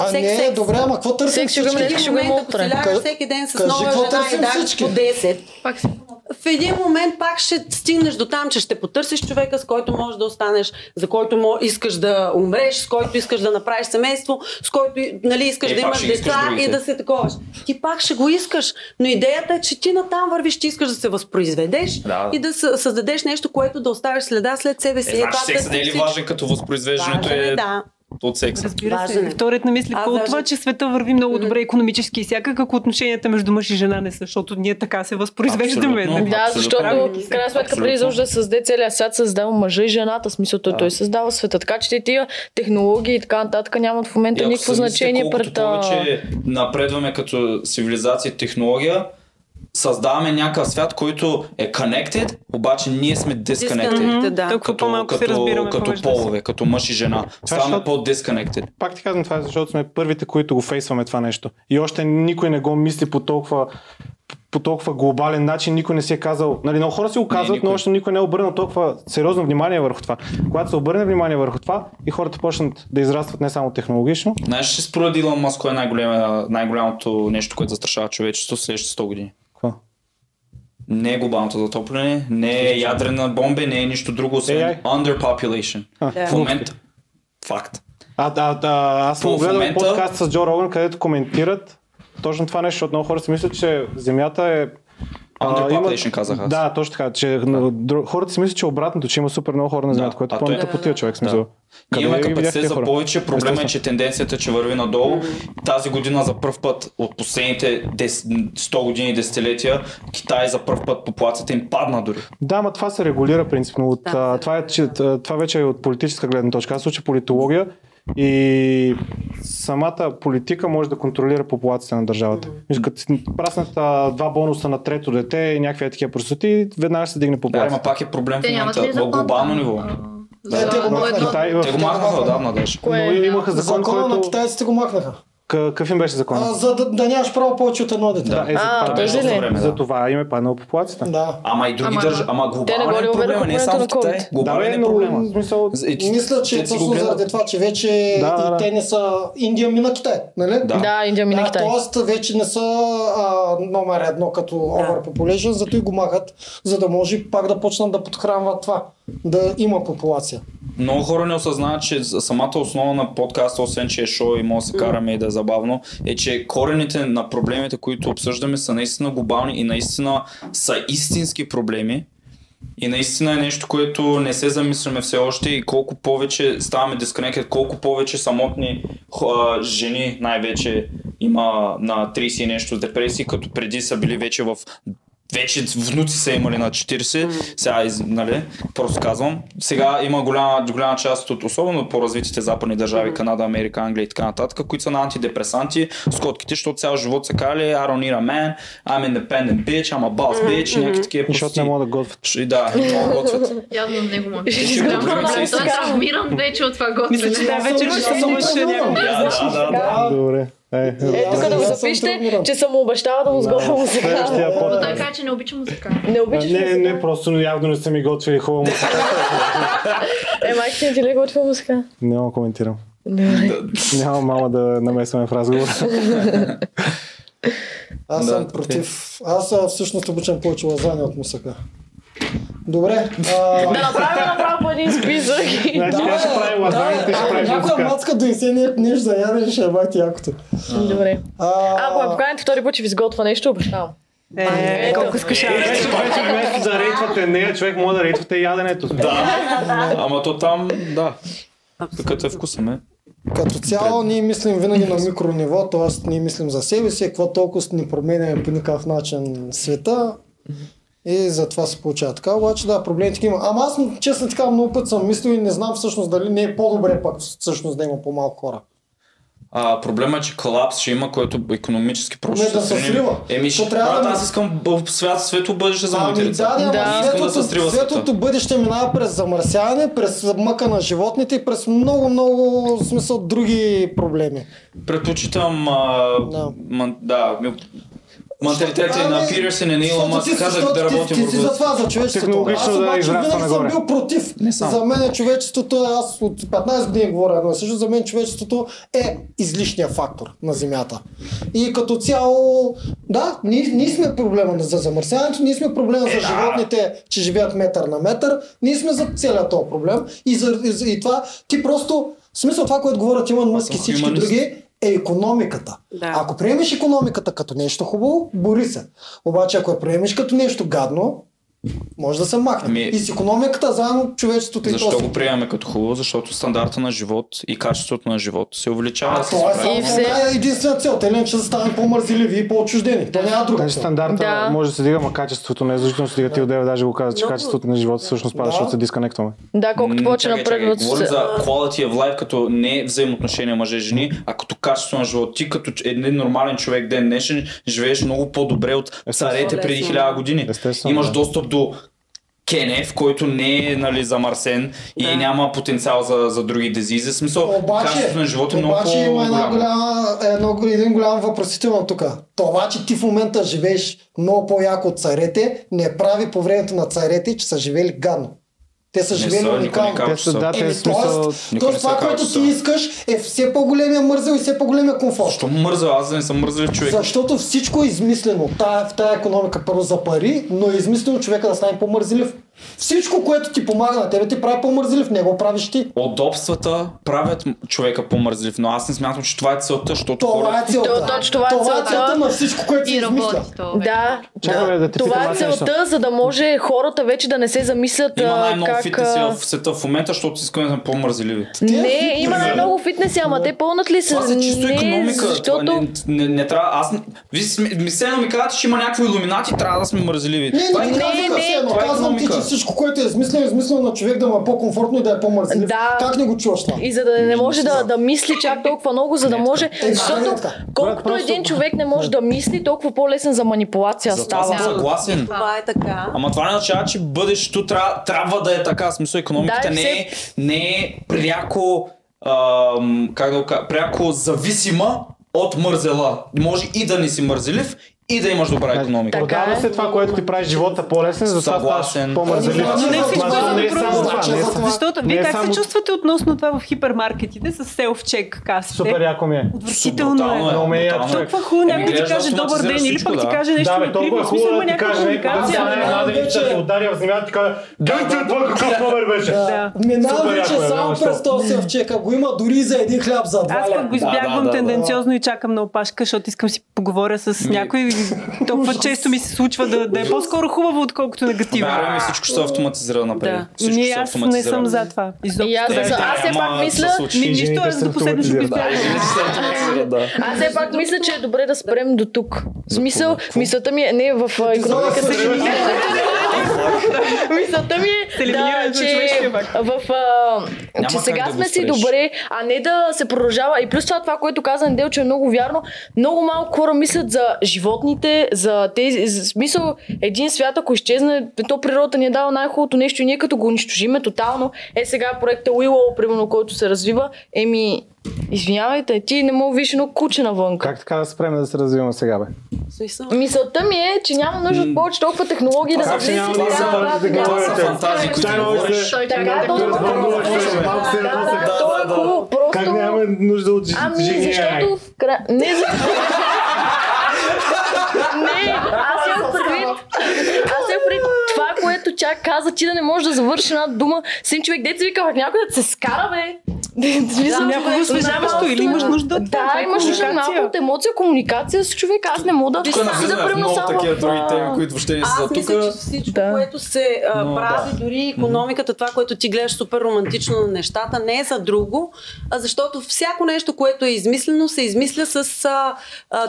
А Секс, не, секс. добре, ама какво търсим го всички? Един ще го има утре. всеки ден с кажи, нова жена и даш по 10, Пак си. в един момент пак ще стигнеш до там, че ще потърсиш човека, с който можеш да останеш, за който мо- искаш да умреш, с който искаш да направиш семейство, с който нали, искаш Е, да имаш деца и да се таковаш. Ти пак ще го искаш, но идеята е, че ти натам вървиш, ти искаш да се възпроизведеш Да. и да съ- създадеш нещо, което да оставиш следа след себе си. Е, значи това секса не е ли важен като възпроизвеждането Важен е, е да. От секса? Разбира се. е. Вторият на мисли даже- това, че света върви много добре економически и всякак, ако отношенията между мъж и жена не са, защото ние така се възпроизвеждаме. Абсолютно. нали? Да, Абсолютно. защото в крайна сметка преди изобщо да създаде целия свят, създава мъжа и жената. Смисъл, той, той създава света. Така че тия технологии и така нататък нямат в момента никакво значение пред... повече напредваме като цивилизация и технология, създаваме някакъв свят, който е connected, обаче ние сме disconnected. Disconnected, да. Толкова Като, по-малко се като, разбираме като помежду си. полове, като мъж и жена. Ставаме защото- по-disconnected. Пак ти казвам това, защото сме първите, които го фейсваме това нещо. И още никой не го мисли по толкова по толкова глобален начин, никой не си е казал, нали, много хора си го казват, никой. но още никой не е обърнал толкова сериозно внимание върху това. Когато се обърне внимание върху това и хората почнат да израстват не само технологично, Знаеш ли според Илон Маск е най-голямо, най-голямото нещо, което застрашава човечеството в следващите 100 години? Не е глобалното затопляне, не е ядрена бомба, не е нищо друго, освен AI. underpopulation. А, В момента, факт. А, а, а, аз съм гледал момента- подкаст с Джо Роган, където коментират точно това нещо, защото много хора си мислят, че Земята е Underpopulation казах аз. Да, точно така. Че, но, друг, хората си мислят, че е обратното, че има супер много хора на Земята, Да, което а пълната той- потия човек смисъл. Ние Къде имаме капацитет за повече. Проблема е, че тенденцията, че върви надолу. Тази година за първ път от последните 10, 100 години, десетилетия, Китай за първ път популацията им падна дори. Да, ама това се регулира принципно. От, Да, това, е, че, това вече е от политическа гледна точка. Аз уча политология и самата политика може да контролира популацията на държавата. Mm-hmm. Като праснат два бонуса на трето дете и някакви е такива простоти, веднага ще се дигне Да, популацията. ама пак е проблем в момента. В глобално ниво. Да, те го махнаха. Те го махнаха отдавна даже. Но имаха закон, Закона на който... китайците го махнаха. Какъв им беше закон? А, за да, да нямаш право повече от едно дете. Да. е, за А, това, доста ли? време, за да. това им е паднала популацията. Да. Ама и други Ама- държави. Ама глобален ли е проблема, не е само в Китай. Да, Глобален бе, е проблема. ти- Мисля, че е точно заради това, че вече Да, да, и да. те не са... Индия мина Китай, нали? Да. Да, Индия мина Да, Китай. Тоест вече не са а, номер едно като overpopulation, зато и го махат, за да може пак да почнат да подхранват това, да има популация. Много хора не осъзнават, че самата основа на подкаста, освен че е шоу и може да се караме и да забавно, е, че корените на проблемите, които обсъждаме, са наистина глобални и наистина са истински проблеми. И наистина е нещо, което не се замисляме все още и колко повече ставаме disconnected, колко повече самотни хо- жени най-вече има на 30 и нещо депресии, като преди са били вече в вече внуци са имали на 40, сега, нали, просто казвам. Сега има голяма, голяма част от, особено по-развитите западни държави, Канада, Америка, Англия и така нататък, които са на антидепресанти, с котките, защото цял живот са кали, I don't need a man, I'm independent bitch, I'm a boss bitch, и някакви такива защото не могат да готвят. Ш- Да, и много готвят. Явно не го е истина. травмиран вече от това Мисля, че готвене. Аз ще съм. Да, да, да. Да. Добре. Е, е, Е, тук да го запишете, че съм му обещала да му сготвя музика. Но той каза, че не обича музика. Не обичаш Не, музика? не, просто явно не са ми готвили хубаво музика. Е, майка ти не ти ли готвя музика? Няма да коментирам. Не. Няма мама да намесваме в разговор. Аз съм против. Аз всъщност обичам повече лазания от мусака. Добре. А, Да направим направо по един списък. Значи тя ще прави лазаните, ще ако прави някоя мацка донесе не- нещо за ядене, ще е бати якото. Добре. А, ако ме поканите втори път, ще ви сготвя нещо, обещавам. Е, Ето. колко скучава. Вече, вече вместо да рейтвате нея, човек може да рейтвате яденето. Да, ама то там, да. Като е вкуса, ме. Като цяло ние мислим винаги на микро ниво, т.е. ние мислим за себе си, какво толкова ни променяме по никакъв начин света и затова се получава така. Обаче да, проблемите има. Ама аз честно така много път съм мислил и не знам всъщност дали не е по-добре пък всъщност да има по-малко хора. А, проблема е, че колапс ще има, който економически просто Не, ще да се срива. Еми, ще трябва брат, да- аз искам свят, светло бъдеще за моите Ами да, да, Да. Искам да се срива светлото, светлото бъдеще минава през замърсяване, през мъка на животните и през много, много в смисъл други проблеми. Предпочитам, а, Да. ма, да, Менталитета на Пирсън и на Илон Маск ти- казах да ти- работим Ти си върху за това, за човечеството. Аз да обаче израства винаги съм бил против. Не само. За мен човечеството е, аз от 15 години говоря едно и също, за мен човечеството е излишния фактор на Земята. И като цяло, да, ние, ние сме проблема за замърсяването, ние сме проблема за животните, че живеят метър на метър, ние сме за целият този проблем. И, за, и, и това, ти просто, в смисъл това, което говорят Иман Мъск и всички други, е економиката. Да. Ако приемеш економиката като нещо хубаво, бори се. Обаче ако я приемеш като нещо гадно, може да се махне. Ами- И с економиката заедно човечеството и Защо го приемаме като хубаво? Защото стандарта на живот и качеството на живот се увеличава. А това е само И все- една единствена цел. Те не че да станем по-мързеливи и по-отчуждени. То няма друга Значи стандарта Да. може да се дига, ма качеството не е задължително се дига. Ти отдеве даже го каза, че Много. качеството на живота всъщност пада, Да. защото се дисконектваме. Да, колкото повече напредват Говорим за quality of life, като не взаимоотношения мъже-жени, а като качество на живот. Ти като един нормален човек ден днешен живееш много по-добре от царете преди хиляда години. Имаш да. достъп до Кенев, който не е нали, замърсен и Да. няма потенциал за, за други дезизи. Смисъл, Обаче, качеството на живота е много обаче има една голяма, едно, един голям въпросително тук. Това, че ти в момента живееш много по-яко от царете, не прави по времето на царете, че са живели гадно. Те са живели са, казва, Те са, са. да, те е смисъл... тоест, тоест се това, което ти са. искаш е все по-големия мързел и все по-големия комфорт. Защо мърза? Аз да не съм мързелив човек. Защото всичко е измислено. Тая, в тая економика първо за пари, но е измислено човека да стане по-мързелив. Всичко, което ти помага на тебе, ти прави по-мързелив, не го правиш ти. Удобствата правят човека по-мързлив, но аз не смятам, че това е целта, защото Това хора... е целта. То- точно това е целта. целта на всичко, което се И измисля. Да, Чакай, бе, да те това е целта, за да може хората вече да не се замислят Има най-много как... фитнеси в света в момента, защото искаме да сме по-мързеливи. Не, има най-много фитнеси, ама те пълнат ли се? Това са чисто не, економика. Защото... Това не, не, не, трябва. Аз. Вие ми се ми казвате, че има някакви иллюминати, трябва да сме мързеливи. Не, Това е не, не, не, но Това е казвам ти, че економика. Всичко, което е измислено, е измислено на човек да му е по-комфортно и да е по-мързелив. Да. Как не го чуваш това? И за да не може да, да мисли чак толкова много, за да може. Е, Защото е колкото един човек не може да мисли, толкова по-лесен за манипулация За това съм става. съгласен. Това е така. Ама това не означава, че бъдещето трябва, да е така. Смисъл, економиката Да, не, е, не е пряко, ам, как да го кажа, пряко зависима от мързела. Може и да не си мързелив, и да имаш добра економика. Продава е. се това, което ти прави живота по-лесен, затова Съгласен. по-мързелив. Не всичко е не е добро. е само- Защото не вие е как се чувствате относно това в хипермаркетите с селф-чек касите? Супер яко ми е. Отвратително е. Много ме е яко. Толкова хубаво някой да ти да каже добър ден или пък ти да. каже нещо Да, бе, на толкова криво. е В смисъл хубаво има да ти някаква каже, някой да комуникация. Да, вече- да удари в земята и каже, дай ти това какъв номер беше. Да. Минава Супер вече е, само през този селфчека. Го има дори и за един хляб за два Аз пък го избягвам да, да, да. тенденциозно и чакам на опашка, защото искам си поговоря с някой. Толкова често ми се случва да, да е по-скоро хубаво, отколкото негативно. Вярвай ми, всичко ще се автоматизира напред. Да. Всичко Ние ще аз не съм за това. Изобщо. Аз, съм- аз все пак мисля, нищо, се до последно ще да. аз все пак мисля, че е добре да спрем до тук. В смисъл, мисълта ми е не в економиката. Мисълта ми е да, че в а, че сега да сме си добре, а не да се продължава. И плюс това, това, което каза Недел, че е много вярно, много малко хора мислят за животните, за тези, за смисъл, един свят, ако изчезне, то природата ни е дала най-хубавото нещо и ние като го унищожиме тотално. Е сега проекта Willow, примерно, който се развива, еми, извинявайте, ти не мога виж едно куче навън. Как така да спреме да се развиваме сега, бе? Мисълта ми е, че няма нужда от повече толкова технологии да се няма Да, се да, ядоса. да, е. Как нямаме нужда от Ами, жени? защото в. Не, аз имам предвид. Аз имам предвид това, тя каза, ти да не можеш да завършиш една дума с един човек. Деца вика, някой да се скара, бе. Да, някакво освежаващо или имаш нужда Да, е имаш нужда малко от емоция, комуникация с човек. Аз не мога да примерно много само такива други а, теми, които въобще не са мисля, тук. че всичко, което се прави, дори економиката, това, което ти гледаш супер романтично на нещата, не е за друго, а защото всяко нещо, което е измислено, се измисля с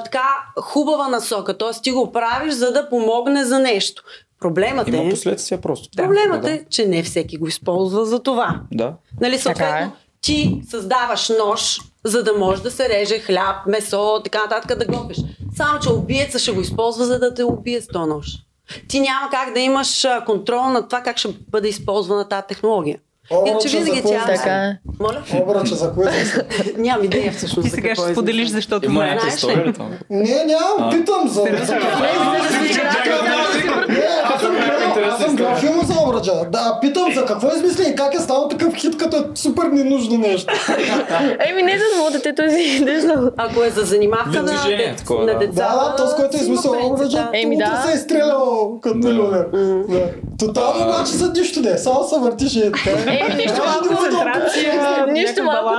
така хубава насока. Тоест ти го правиш, за да помогне за нещо. Проблемът Има е, последствия просто. проблемът да, е, че не всеки го използва за това. Да. Нали, Така е. съответно, ти създаваш нож, за да може да се реже хляб, месо, така нататък да готвиш. Само, че убиеца ще го използва, за да те убие с този нож. Ти няма как да имаш контрол над това как ще бъде използвана тази технология. Обръча винаги за кое тя... Така е. Моля? Обръча за кое мисли? Нямам идея всъщност. Ти сега ще е споделиш, защото Има знаеш. история? Не, нямам, питам за... Не, аз съм гледал, филма за обръча. Да, питам за какво измисли и как е станал такъв хит, като е супер ненужно нещо. Еми, не за да детето си. Ако е за занимавка на, да. деца. Да, да, този, който е измислил обръча, Еми, утре да. се е стрелял като милионер. Да. Тотално обаче за нищо не, само се въртиш и е така. Еми, нищо малко концентрация, Нищо малко.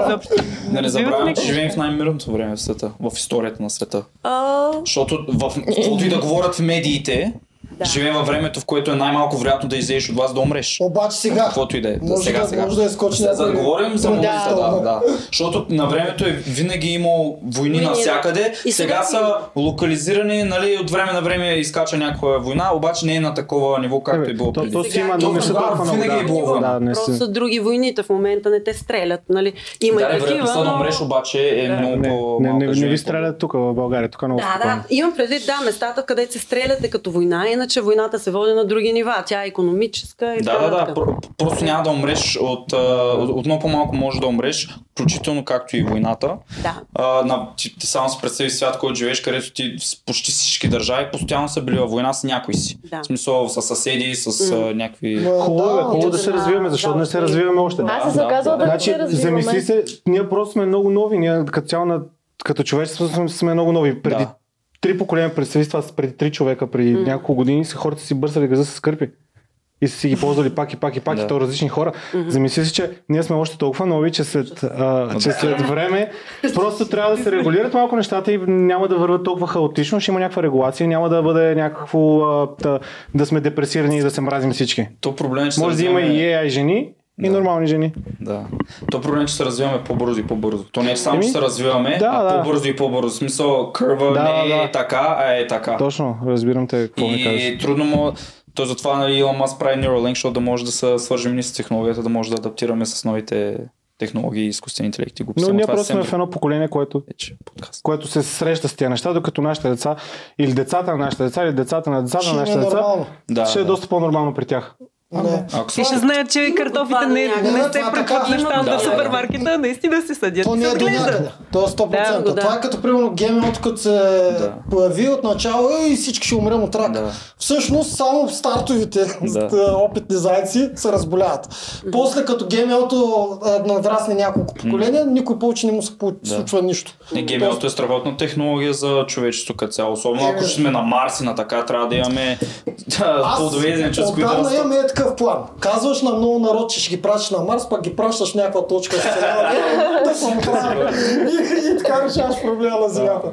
Изобщо. Да не забравяме, че живеем в най-мирното време в света, в историята на света. Защото в каквото и да говорят в медиите, Да. живеем във времето, в което е най-малко вероятно да излезеш от вас да умреш. Обаче сега, Каквото и да е. може, сега, да, сега. може да изкочи За да някой. говорим за Да. момента, да, да. Защото на времето е винаги имало войни Войни, навсякъде. да. И сега сега са локализирани, нали, от време на време изкача някаква война, обаче не е на такова ниво, както е било то, преди. то си има, То но не са толкова винаги е било Да, да, не Просто са. други войните в момента, не те стрелят, нали? Има Да, и е, такива, вероятността да но... умреш обаче е много Не, по не, не, не ви стрелят тук в България, тук е много Да, спокойно. да. Имам предвид, да, местата, където се стрелят е като война, иначе войната се води на други нива. Тя е економическа и Да, така да, да. Про- Просто няма да умреш от, от, много по-малко може да умреш, включително както и войната. Да. А, на, ти, ти само си представи свят, който живееш, където ти с почти всички държави постоянно са били във война с някой си. Да. В смисъл с съседи, с а, някакви... Хубаво е, да, хубаво да да, се да, развиваме, защото да, не се да. развиваме още. Аз Да, да, казала да. да не Значи, се развиваме. замисли се, ние просто сме много нови, ние като цяло на, като човечество сме, сме много нови. Преди Да. Три поколения, представи това, преди три човека, преди няколко години, са хората си бърсали газа с кърпи. И са си ги ползвали пак и пак и пак, Да. и то различни хора. Замисли си, че ние сме още толкова нови, че след, а, че след време просто трябва да се регулират малко нещата и няма да върват толкова хаотично, ще има някаква регулация, няма да бъде някакво а, да, да сме депресирани и да се мразим всички. То проблем е, Може да има и AI жени и нормални жени. Да. То проблем е, че се развиваме по-бързо и по-бързо. То не е само, че Еми, се развиваме, да, а да. по-бързо и по-бързо. В смисъл, кърва Да, не е да. така, а е така. Точно, разбирам те какво ми казваш. И трудно му... То затова нали, Elon Musk прави Neuralink, защото да може да се свържем ние с технологията, да може да адаптираме с новите технологии и изкуствен интелект и го Но ние е просто сме в едно поколение, което, вече което се среща с тези неща, докато нашите деца, или децата на нашите деца, или децата на децата на е нашите деца. Да, ще е да. доста по-нормално при тях. Не. Ако Те ще знаят, че картофите не, не, не, се така. прекват нещата Да, в да, супермаркета, наистина се съдят То не е до някъде. То е 100%. Да, да. Това е като примерно ГМО, като се Да. появи от начало и всички ще умрем от рак. Да. Всъщност само стартовите Да. опитни зайци се разболяват. После като ГМО-то надрасне няколко поколения, никой повече не му се случва нищо. Не, ГМО-то е страхотна технология за човечеството като цяло. Особено ако ще сме на Марс и на така, трябва да имаме да, плодове зеленчуци, които такъв план. Казваш на много народ, че ще ги пращаш на Марс, пък ги пращаш в някаква точка в се. И, и така решаваш проблема на Земята.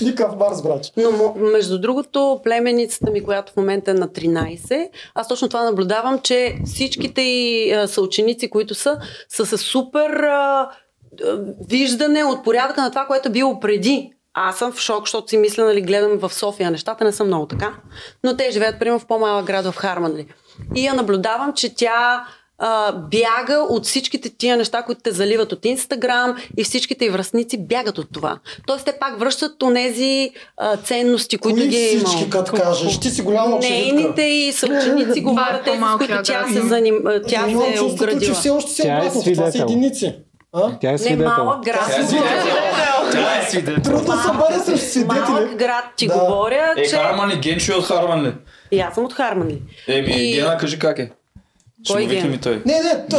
Никакъв Марс, брат. Но между другото, племеницата ми, която в момента е на 13, аз точно това наблюдавам, че всичките и съученици, които са, са с супер а, виждане от порядъка на това, което е било преди. Аз съм в шок, защото си мисля, нали, гледам в София нещата, не са много така. Но те живеят, примерно, в по-малък град в Харманли. И я наблюдавам, че тя а, бяга от всичките тия неща, които те заливат от Инстаграм и всичките й връзници бягат от това. Тоест те пак връщат онези а, ценности, които Кои ги е имал. всички, като кажеш? Ти си голяма. Нейните и съученици говорят тези, с които тя се, заним... тя се е че обградила. все още си Тя е обратно. Това са свидетел. единици. А? Тя е Не свидетел. малък град. Тя е свидетел. Тя е свидетел. Трудно се бъде срещу Малък свидетели. град ти Да. говоря, Е, че... Харман ли? Генчо е от Харман ли? И аз съм от Харманли. Еми, И- Гена, кажи как е. Ще Кой го викнем Ген? и той. Не, не, та,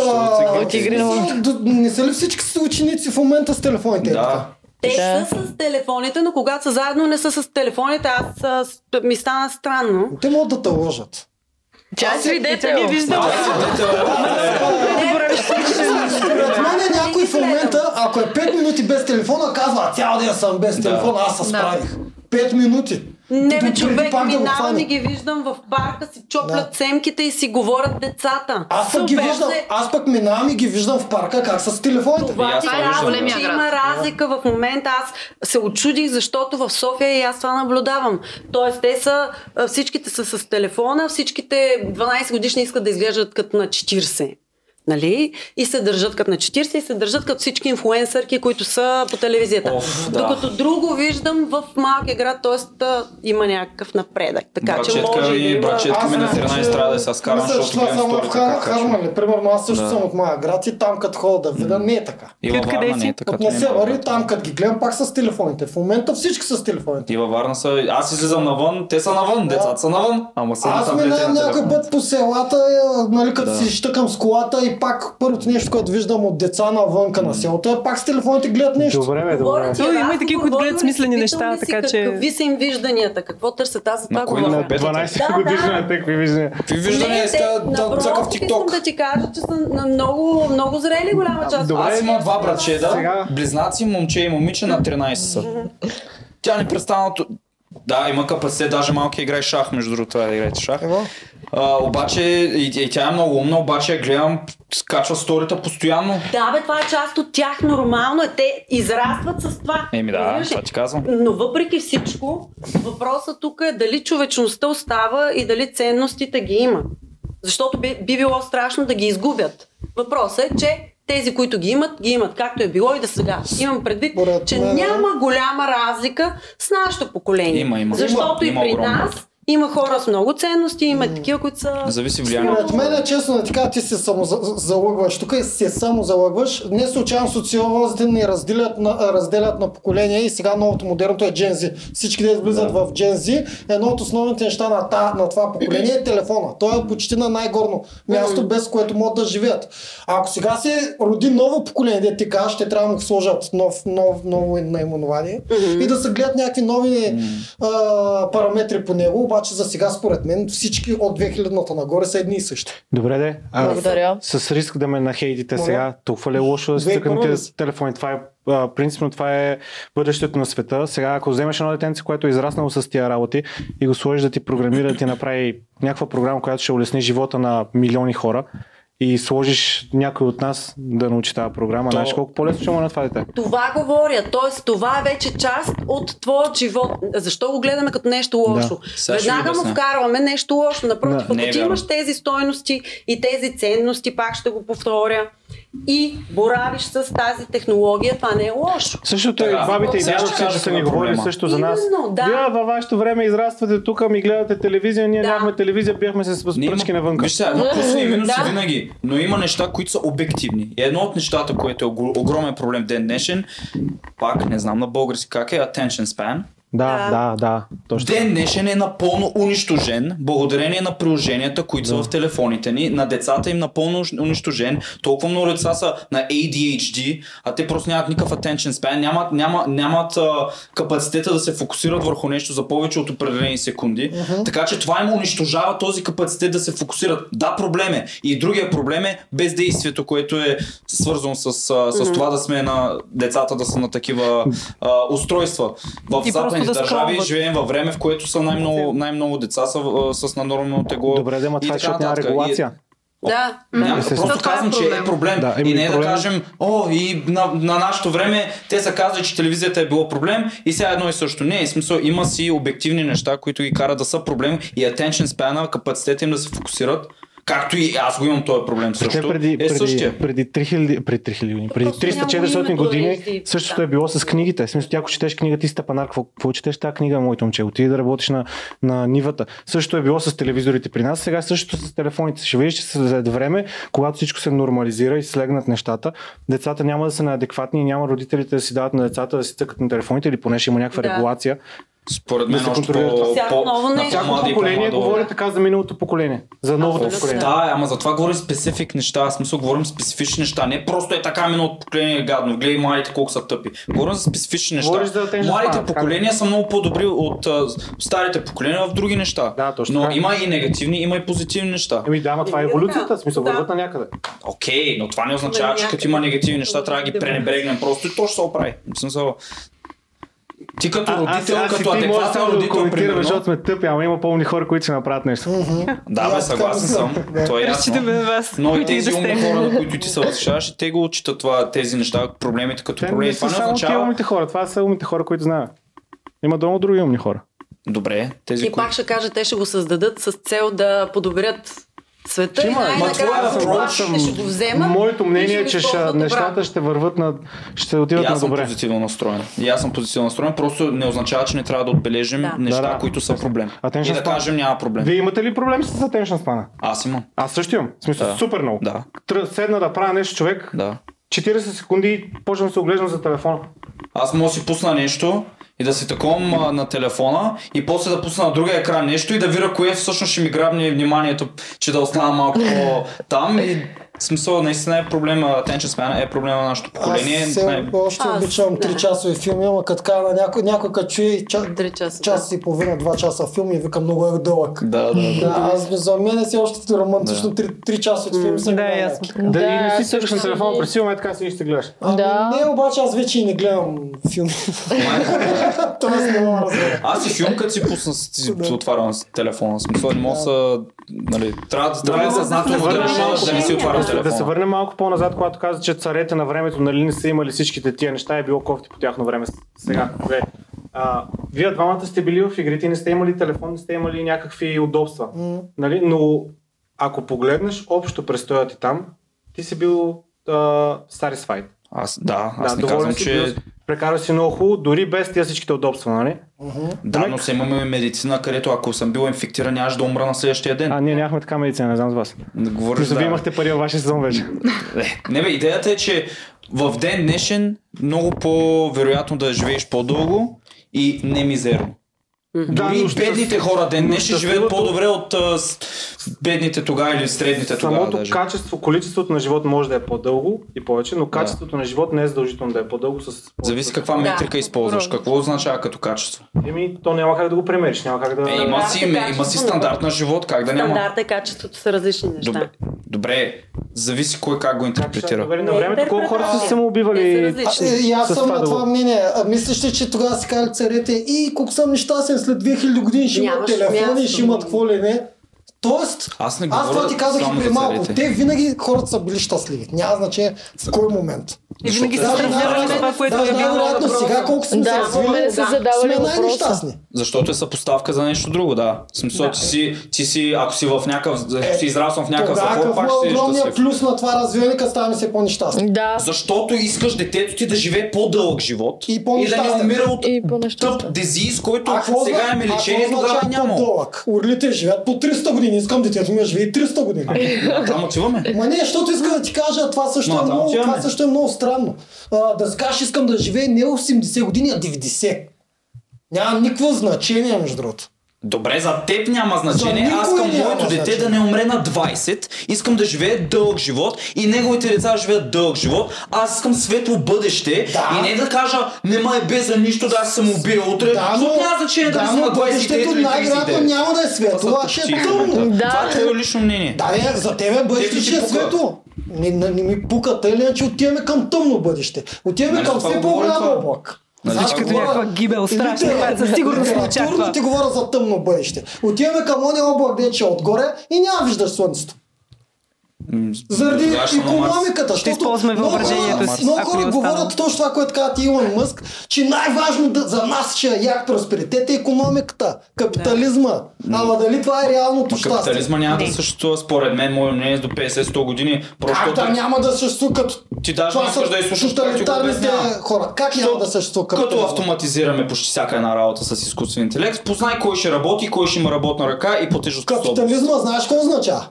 От игри на не, са- не ли всички са ученици в момента с телефоните? Да. Те Да. са с телефоните, но когато са заедно не са с телефоните, аз а, с- ми стана странно. Те могат да те лъжат. Тя е свидетел. Тя ги вижда. Според мен е някой в момента, ако е 5 минути без телефона, казва, «А, цял ден съм без телефон, аз се справих. 5 минути. Не, бе, човек, минавам и ги виждам в парка, си чоплят Да. семките и си говорят децата. Аз пък ги виждам, аз пък минавам и ги виждам в парка как са с телефоните. Това, ти това казвам, виждам, че има разлика в момента. Аз се очудих, защото в София и аз това наблюдавам. Тоест, те са, всичките са с телефона, всичките 12 годишни искат да изглеждат като на 40. Нали? И се държат като на 40 и се държат като всички инфуенсърки, които са по телевизията. Оф, да. Докато друго виждам в малкия град, т.е. има някакъв напредък. Така че Братчетка може и да ми, има... братчетка ми на мисля, 13 че- трябва да се скарам, Мисля, че защото само в. Хармали. Примерно аз също Да. съм от моя град и там като ходя да видя, не е така. И Ти във Варна си? не е така. От ти не е Несебър и много. там като ги гледам пак с телефоните. В момента всички с телефоните. И във Варна са... Аз излизам навън, те са навън, децата са навън, ама са на Аз минавам на някой път по селата, е, нали, като си щъкам с колата и пак първото нещо, което виждам от деца навънка на селото е пак с телефоните гледат нещо. Добре, бе, добре. Той има и такива, които гледат смислени неща, така че- Какви са им вижданията? Какво търсят? Аз за На това на говоря. бетата? 12 Да, годишна да. е те, какви виждания. Какви виждания Не, иска те- да напротив, цъка в Искам TikTok? да ти кажа, че са на много, много зрели голяма част. Добре, Аз имам два братчета, Сега- близнаци, момче и момиче на 13 са. Тя не престана... Да, има капацитет, даже малки играе шах, между другото, това е да играете шах. Ево. А, обаче, и, и тя е много умна, обаче я гледам, скачва сторита постоянно. Да, бе, това е част от тях. Нормално е. Те израстват с това. Еми да, Разбираш това ти казвам. Но въпреки всичко, въпросът тук е дали човечността остава и дали ценностите ги има. Защото би, би било страшно да ги изгубят. Въпросът е, че тези, които ги имат, ги имат както е било и да сега. Имам предвид, Според че няма голяма разлика с нашето поколение. Има, има. Защото Има, и при има нас има хора с много ценности, има такива, които са... Зависи влиянието. Според мен е честно да ти кажа, ти се само за- залъгваш. Тук и се само залъгваш. Не случайно социолозите ни разделят на, разделят на поколения и сега новото модерното е Z. Всички да влизат в Gen Z. Едно от основните неща на, та, на това поколение е телефона. Той е почти на най-горно място, без което могат да живеят. А ако сега се роди ново поколение, де ти кажеш, ще трябва да му сложат нов, нов, ново наименование и да се гледат някакви нови а, параметри по него, обаче за сега според мен всички от 2000-та нагоре са едни и същи. Добре, де. А, Благодаря. С риск да ме нахейтите Моля. сега, толкова ли е лошо да си си? телефони? Това е, принципно това е бъдещето на света. Сега, ако вземеш едно детенце, което е израснало с тия работи и го сложиш да ти програмира, да ти направи някаква програма, която ще улесни живота на милиони хора и сложиш някой от нас да научи тази програма, То- знаеш колко по-лесно ще му е на това дете. Това говоря, т.е. това е вече част от твоят живот. Защо го гледаме като нещо лошо? Ви Веднага му вкарваме нещо лошо. Напротив, Да. ако е ти вярно. имаш тези стойности и тези ценности, пак ще го повторя, и боравиш с тази технология, това не е лошо. Същото е Така, бабите и кажа са ни е говорили също за нас. Именно, да. Вие във вашето време израствате тук, ми гледате телевизия, ние Да. нямахме телевизия, бяхме се с пръчки навънка. Виж сега, има плюсове и минуси Да. винаги, но има неща, които са обективни. И едно от нещата, което е огромен проблем ден днешен, пак не знам на български как е, attention span. Да, да, да. Точно. Ден днешен е напълно унищожен, благодарение на приложенията, които са в телефоните ни. На децата им напълно унищожен. Толкова много деца са на ADHD, а те просто нямат никакъв attention span, нямат, няма, нямат а, капацитета да се фокусират върху нещо за повече от определени секунди. Така че това им унищожава този капацитет да се фокусират. Да, проблем е. И другия проблем е бездействието, което е свързано с, с това да сме на децата да са на такива а, устройства. В И просто западните да държави скролват. живеем във време, в което са най-много, най-много деца са а, с наднормално тегло. Добре, да, ма и това е, така защото няма нататък. регулация. Да. И, няма, Естествено. просто е казвам, че е проблем. Да, и не е да кажем, о, и на, на нашето време те са казали, че телевизията е било проблем и сега едно и също. Не, смисъл, има си обективни неща, които ги карат да са проблем и attention span, капацитета им да се фокусират. Както и аз го имам този проблем Те също. преди, е преди, същия. преди 3000, преди 3000 години, преди Просто няма 300-400 името да години същото е било с книгите. В смисъл, ти ако четеш книга, ти си тапанар, какво, какво четеш тази книга, моето момче? Отиди да работиш на, на нивата. Същото е било с телевизорите при нас, сега същото с телефоните. Ще видиш, че след време, когато всичко се нормализира и слегнат нещата, децата няма да са неадекватни и няма родителите да си дават на децата да си цъкат на телефоните или поне ще има някаква Да. регулация. Според мен да още по, по, ново на нещо. Всяко по-млади и поколение по-младо. говори така за миналото поколение, за новото Абсолютно. поколение. Да, ама за това говорим специфик неща. В смисъл говорим специфични неща. Не просто е така миналото поколение е гадно. Гледай младите колко са тъпи. Говорим за специфични неща. Говориш за Младите span, поколения са много по-добри от а, старите поколения в други неща. Да, точно Но така. има и негативни, има и позитивни неща. Еми да, ама това е Еми, еволюцията, смисъл Да. върват на някъде. Окей, но това не означава, че като има негативни неща, трябва да ги пренебрегнем просто и то ще се оправи. Смисъл, ти като А- родител, аз, аз като адекватен родител, коментираме, примерно. защото сме тъпи, ама има по-умни хора, които ще направят нещо. Да, бе, съгласен съм. Да. Това е ясно. Вас. Но и тези умни хора, на които ти се възхищаваш, и те го отчитат това, тези неща, проблемите като Те проблеми. Това не означава... умните хора, това са умните хора, които знаят. Има много други умни хора. Добре, тези, И които... пак ще кажа, те ще го създадат с цел да подобрят света Ще и има, най-накрая ма това е заплашите въпрос. ще го вземат. Моето и мнение ще е, че ще, нещата ще върват на... ще отиват И на аз съм добре. позитивно настроен. И аз съм позитивно настроен, просто не означава, че не трябва да отбележим Да. неща, Да, да. които са проблем. Attention И да span. кажем няма проблем. Вие имате ли проблем с attention span? Аз имам. Аз също имам. В смисъл, Да. супер много. Да, Тръ- Седна да правя нещо, човек, да. 40 секунди почвам да се оглеждам за телефона. Аз мога да си пусна нещо и да си таковам на телефона и после да пусна на другия екран нещо и да видя кое всъщност ще ми грабне вниманието, че да остана малко там и в смисъл наистина е проблема, attention span е проблема на нашето поколение. Аз все Най- още Аз, обичам да. 3 часови филми, ама като кажа на някой, някой като чуе ча, Три часа. час и половина, 2 часа филм и викам много е дълъг. Да, да, да. Да, аз за мен е все още романтично 3, часа от филм са Да, съм Да, Да, и не си цъкаш на телефона, през силно е така си и ще гледаш. Ами, Да. Не, обаче аз вече и не гледам филми. Тоест не мога да. Аз и филм, като си пусна, си отварям телефона. Смисъл, не мога да са... Нали, трябва, да- трябва да е съзнателно да върнем реша малко да не си отварям Да се- Да се телефона. върнем малко по-назад, когато каза, че царете на времето нали не са имали всичките тия неща и е било кофти по тяхно време. Сега, добре. А, вие двамата сте били в игрите и не сте имали телефон, не сте имали някакви удобства. Нали? Но ако погледнеш общо престоя ти там, ти си бил а, satisfied. Аз, да, аз не доволен казвам, си, че... бил- Прекарал си много хубаво, дори без тия всичките удобства, нали? Да, но сега имаме медицина, където ако съм бил инфектиран, нямаш да умра на следващия ден. А, ние нямахме така медицина, не знам с вас. Говориш да. вие имахте пари във вашия сезон вече. Е, Не бе, идеята е, че в ден днешен много по-вероятно да живееш по-дълго и не мизерно. Дори но бедните хора ден днешен щастливото- живеят по-добре от а, с- бедните тогава или средните тогава Самото даже. качество, количеството на живот може да е по-дълго и повече, но качеството на живот не е задължително да е по-дълго с... Зависи каква Да. метрика използваш, какво означава като качество. Еми, то няма как да го премериш, няма как да... Е, има Стандарт си, е има качество, си стандарт на живот, как да няма. Стандарта и качеството са различни неща. Добре, добре, зависи кой как го ще интерпретира. добре, на времето колко хора са се самоубивали. е, и аз съм на да това мнение. Мислиш ли, че тогава си казали царете и колко съм нещастен след 2000 години ще имат телефони, ще имат какво ли не. Тоест, Аз не аз това ти казах и за малко. Те винаги хората са били щастливи. Няма значение в кой момент. И винаги се Защото- сравнявали това, което даже е било. най-вероятно сега колко сме Да, се развили, са да, сме най-нещастни. Защото е съпоставка за нещо друго, да. Смисъл, Да. ти, си, ти си, ако си в някакъв, ако си израснал в някакъв какво пак е ще си огромният щастлив. плюс на това развиване, като ставаме все по-нещастни. Да. Защото искаш детето ти да живее по-дълъг живот И и да не по-нещастен. умира от тъп дизиз, който сега е лечение, тогава означава няма. Орлите живеят по 300 години. Искам детето ми да живее 300 години. Там отиваме. Ма не, защото искам да ти кажа, това също, Ма, е, много, отиваме. това също е много странно. А, да си кажеш, искам да живее не 80 години, а 90. Няма никакво значение, между другото. Добре, за теб няма значение. Аз няма моето дете значение. да не умре на 20. Искам да живее дълъг живот и неговите деца да живеят дълъг живот. Аз искам светло бъдеще Да. и не да кажа, нема е без за нищо да аз съм убил утре. Да, но, няма значение да, на но 23 бъдещето най-вероятно 39. няма да е светло, Това а ще е тъмно. Да. Това е твое лично мнение. Да, бе, за тебе бъдещето ще е пука. светло. Не, не, не ми пука, тъй ли, че отиваме към тъмно бъдеще. Отиваме Нали към все това? облак. Нали това като някаква гибел която със сигурност не очаква. ти говоря за тъмно бъдеще. Отиваме към ония облак, дече е отгоре и няма виждаш слънцето. Заради економиката. Ще използваме много въображението хора- си, Много хора говорят точно това, което казват Илон Мъск, че най-важно да, за нас ще е як просперитет е економиката, капитализма. Ама дали това е реалното щастие? капитализма няма да Не. съществува според мен, мое мнение е до 50-100 години. Просто Как да няма да съществува като Ти даже това искаш да изслушаш тоталитарните хора. Как няма да съществува Като капитализма? автоматизираме почти всяка една работа с изкуствен интелект, познай кой ще работи, кой ще има работна ръка и платежоспособност. Капитализма, знаеш какво означава?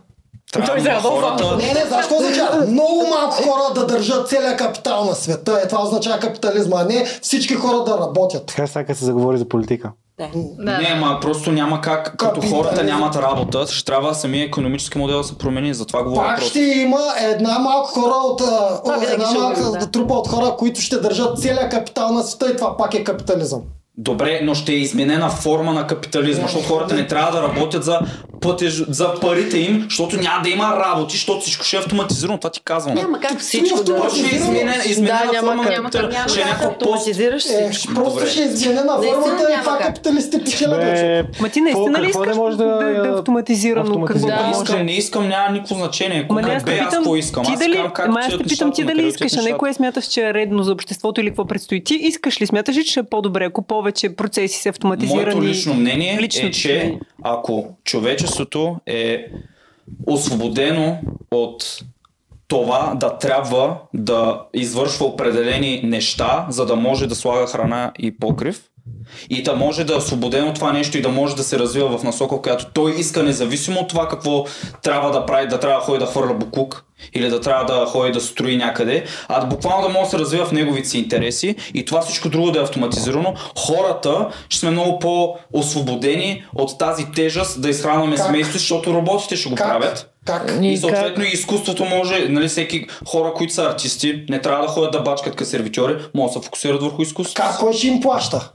Той заработва. хората. Не, не, знаеш какво означава? Много малко хора да държат целият капитал на света. Е, това означава капитализма, а не всички хора да работят. Така сега се заговори за политика. Да. Не, ма просто няма как, като хората нямат работа, ще трябва самия економически модел да се промени, затова говоря Пак ще има една малко хора от, а, Това една малка да. трупа от хора, които ще държат целият капитал на света и това пак е капитализъм. Добре, но ще е изменена форма на капитализма, защото хората не трябва да работят за, платеж, за парите им, защото няма да има работи, защото всичко ще е автоматизирано, това ти казвам. Няма как всичко да... Просто ще е изменена, изменена Да, няма форма как. на Няма. Няма Ще е пост. автоматизираш Е, всичко. просто Добре. ще е изменена Наистина формата и това капиталистите печелят Ма ти наистина ли искаш не може да, да, да е автоматизирано? Да. искам, не искам, няма никакво значение. Ма аз бе, те аз питам, какво искам? ти дали, ама аз те питам ти дали искаш, а не кое смяташ, че е редно за обществото или какво предстои. Ти искаш ли, смяташ ли, че ще е по-добре, ако повече процеси са автоматизирани? Моето лично мнение е, че ако човечеството е освободено от това да трябва да извършва определени неща, за да може да слага храна и покрив. И да може да е освободен от това нещо и да може да се развива в насока, която той иска, независимо от това какво трябва да прави, да трябва да ходи да хвърля буклук или да трябва да ходи да строи някъде, а буквално да може да се развива в неговите си интереси и това всичко друго да е автоматизирано, хората ще сме много по-освободени от тази тежест да изхранваме Как? семейството, защото роботите ще го Как? правят. Как? И съответно и изкуството може, нали, всеки хора, които са артисти, не трябва да ходят да бачкат като сервитьори, могат да се фокусират върху изкуството. Как? Кой ще им плаща?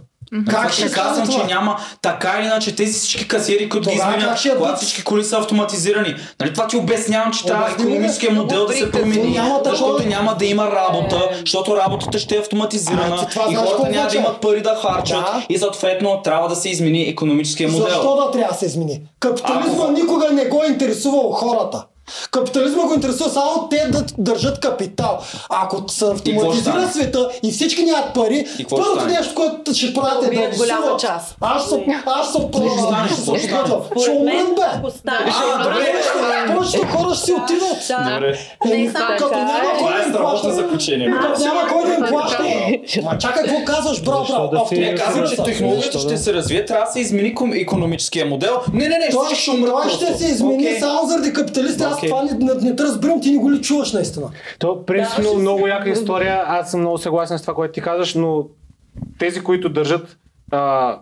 Как ще ще казвам, че няма така или иначе тези всички касиери, които ги изменят, я когато всички коли са автоматизирани. Нали, това ти обяснявам, че трябва економическия модел да се промени, Няма такова. защото няма да има работа, защото работата ще е автоматизирана А, това и хората няма да имат пари да харчат Да. и съответно трябва да се измени економическия модел. Защо да трябва да се измени? Капитализма Ако- никога не го е интересувал хората. Капитализма го интересува само те да държат капитал. Ако се автоматизира света и всички нямат пари, първото нещо, което ще правят е убият да голяма част. Аз съм, аз съм ще умрат, бе. Повечето хора ще си отидат. Да. Е, само като така, няма е. кой Това да е им плаща. заключение. Като няма кой да им плаща. Ма чакай, какво казваш, да си- Не казвам, че технологията ще се развие, трябва да се измени економическия модел. Не, не, не, ще умрат ще се измени само заради капиталистите. Аз Окей. това не, не, не те разбирам, ти не го ли чуваш наистина. То, принципно, много яка история. Аз съм много съгласен с това, което ти казваш, но тези, които държат а,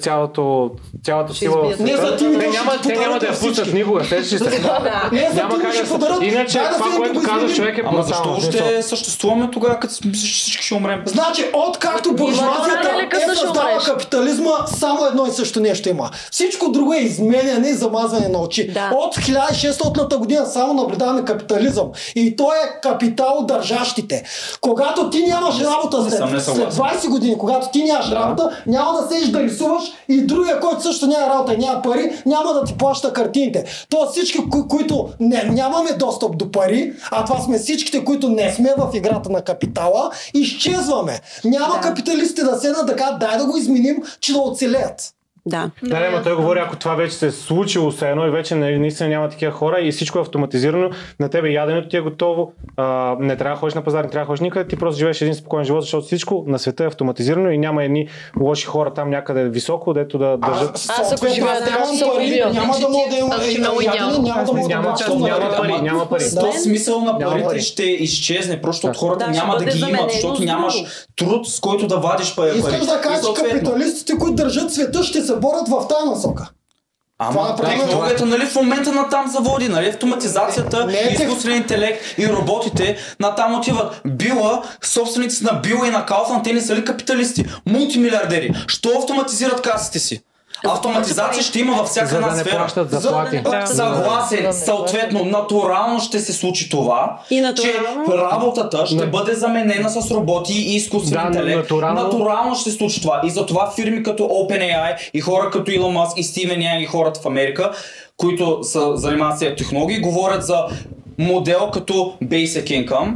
цялото, цялата Ще сила Не за те ще няма, ти те няма да я пуснат никога. Сещаш ли се? Да. Не, за как ще се... Иначе това, което изменим. човек е Ама защо брутално. ще съществуваме тогава, като всички ще умрем? Значи, откакто буржуазията късно е ще създала капитализма, само едно и също нещо има. Всичко друго е изменяне и замазване на очи. От 1600 година само наблюдаваме капитализъм. И то е капитал държащите. Когато ти нямаш работа не след, след несъгласен. 20 години, когато ти нямаш работа, няма да седиш да рисуваш и другия, който също няма работа и няма пари, няма да ти плаща картините. Тоест всички, кои- които не, нямаме достъп до пари, а това сме всичките, които не сме в играта на капитала, изчезваме. Няма Да. капиталистите да седнат кажат, дай да го изменим, че да оцелеят. Да. Да, не, но той говори, ако това вече се е случило се едно и вече не- наистина няма такива хора и всичко е автоматизирано, на тебе яденето ти е готово, а, не трябва да ходиш на пазар, не трябва да ходиш никъде, ти просто живееш един спокоен живот, защото всичко на света е автоматизирано и няма едни лоши хора там някъде високо, дето да държат. Аз ако живея аз се пари, убия. Няма да мога да е, нямам. няма да мога да Няма на пари, няма пари. То смисъл на парите пари. ще изчезне, просто от хората няма да ги имат, заменено защото с нямаш труд, с който да вадиш пари. Искаш да кажеш, капиталистите, които държат света, ще се борят в тази насока. Ама е правилно. технологията нали в момента на там заводи, нали автоматизацията, Не, не е тех- изкуствен интелект и роботите на там отиват. Била, собствениците на Била и на Кауфман, те не са ли капиталисти? Мултимилиардери. Що автоматизират касите си? Автоматизация ще има във всяка За една да не сфера. плащат заплати. Да. Съгласен, съответно, натурално ще се случи това, И натурално? че работата ще бъде заменена с роботи и изкуствен Да, интелект. натурално- натурално ще се случи това. И затова фирми като OpenAI и хора като Elon Musk и Стивен Yang и хората в Америка, които са занимават се с технологии, говорят за модел като Basic Income,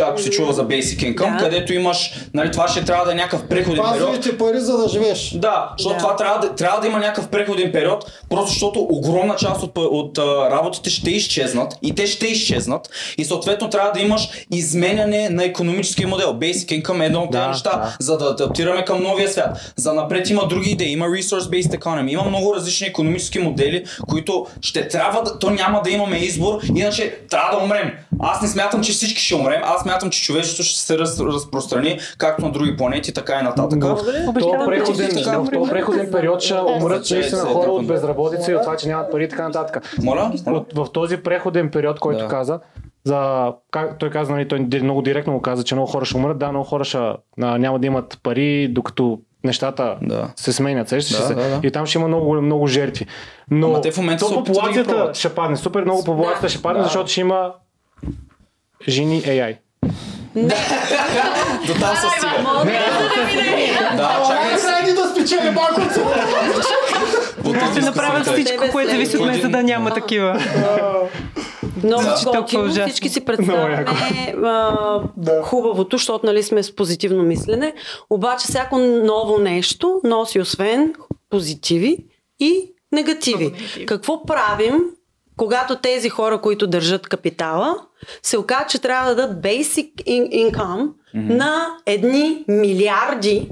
ако се чува за Basic Income, Да. където имаш, нали, това ще трябва да е някакъв преходен период. Базовите пари, за да живееш. Да, защото Да. това трябва да, трябва да има някакъв преходен период, просто защото огромна част от, от а, работите ще изчезнат и те ще изчезнат и съответно трябва да имаш изменяне на економическия модел. Basic income е едно от тези Да, неща, да. за да адаптираме към новия свят. За напред има други идеи, има resource-based economy, има много различни економически модели, които ще трябва да, то няма да имаме избор, иначе трябва да умрем. Аз не смятам, че всички ще умрем, аз смятам, че човечеството ще се раз, разпространи както на други планети, така и нататък. В този Обещавам, преходен, в този преходен период ще умрат Че наистина хора от безработица и от това, че нямат пари и така нататък. Моля? В този преходен период, който Да. каза, за, как, той каза, нали, той много директно го каза, че много хора ще умрат, да, много хора ще, а, няма да имат пари, докато нещата Да. се сменят, сещаш Да, се? да, да. И там ще има много, много жертви. Но Ама те в момента то да популацията ще падне, супер много популацията ще падне, защото ще има жени AI. До там се стига. Да, чакай. Трябва да спечели малко от това. Ще направят всичко, което зависи от мен, за да няма такива. Много Да. Толкова готино. Всички си представяме Да. хубавото, защото нали сме с позитивно мислене. Обаче всяко ново нещо носи освен позитиви и негативи. Какво правим, когато тези хора, които държат капитала, се оказа, че трябва да дадат basic in- income на едни милиарди,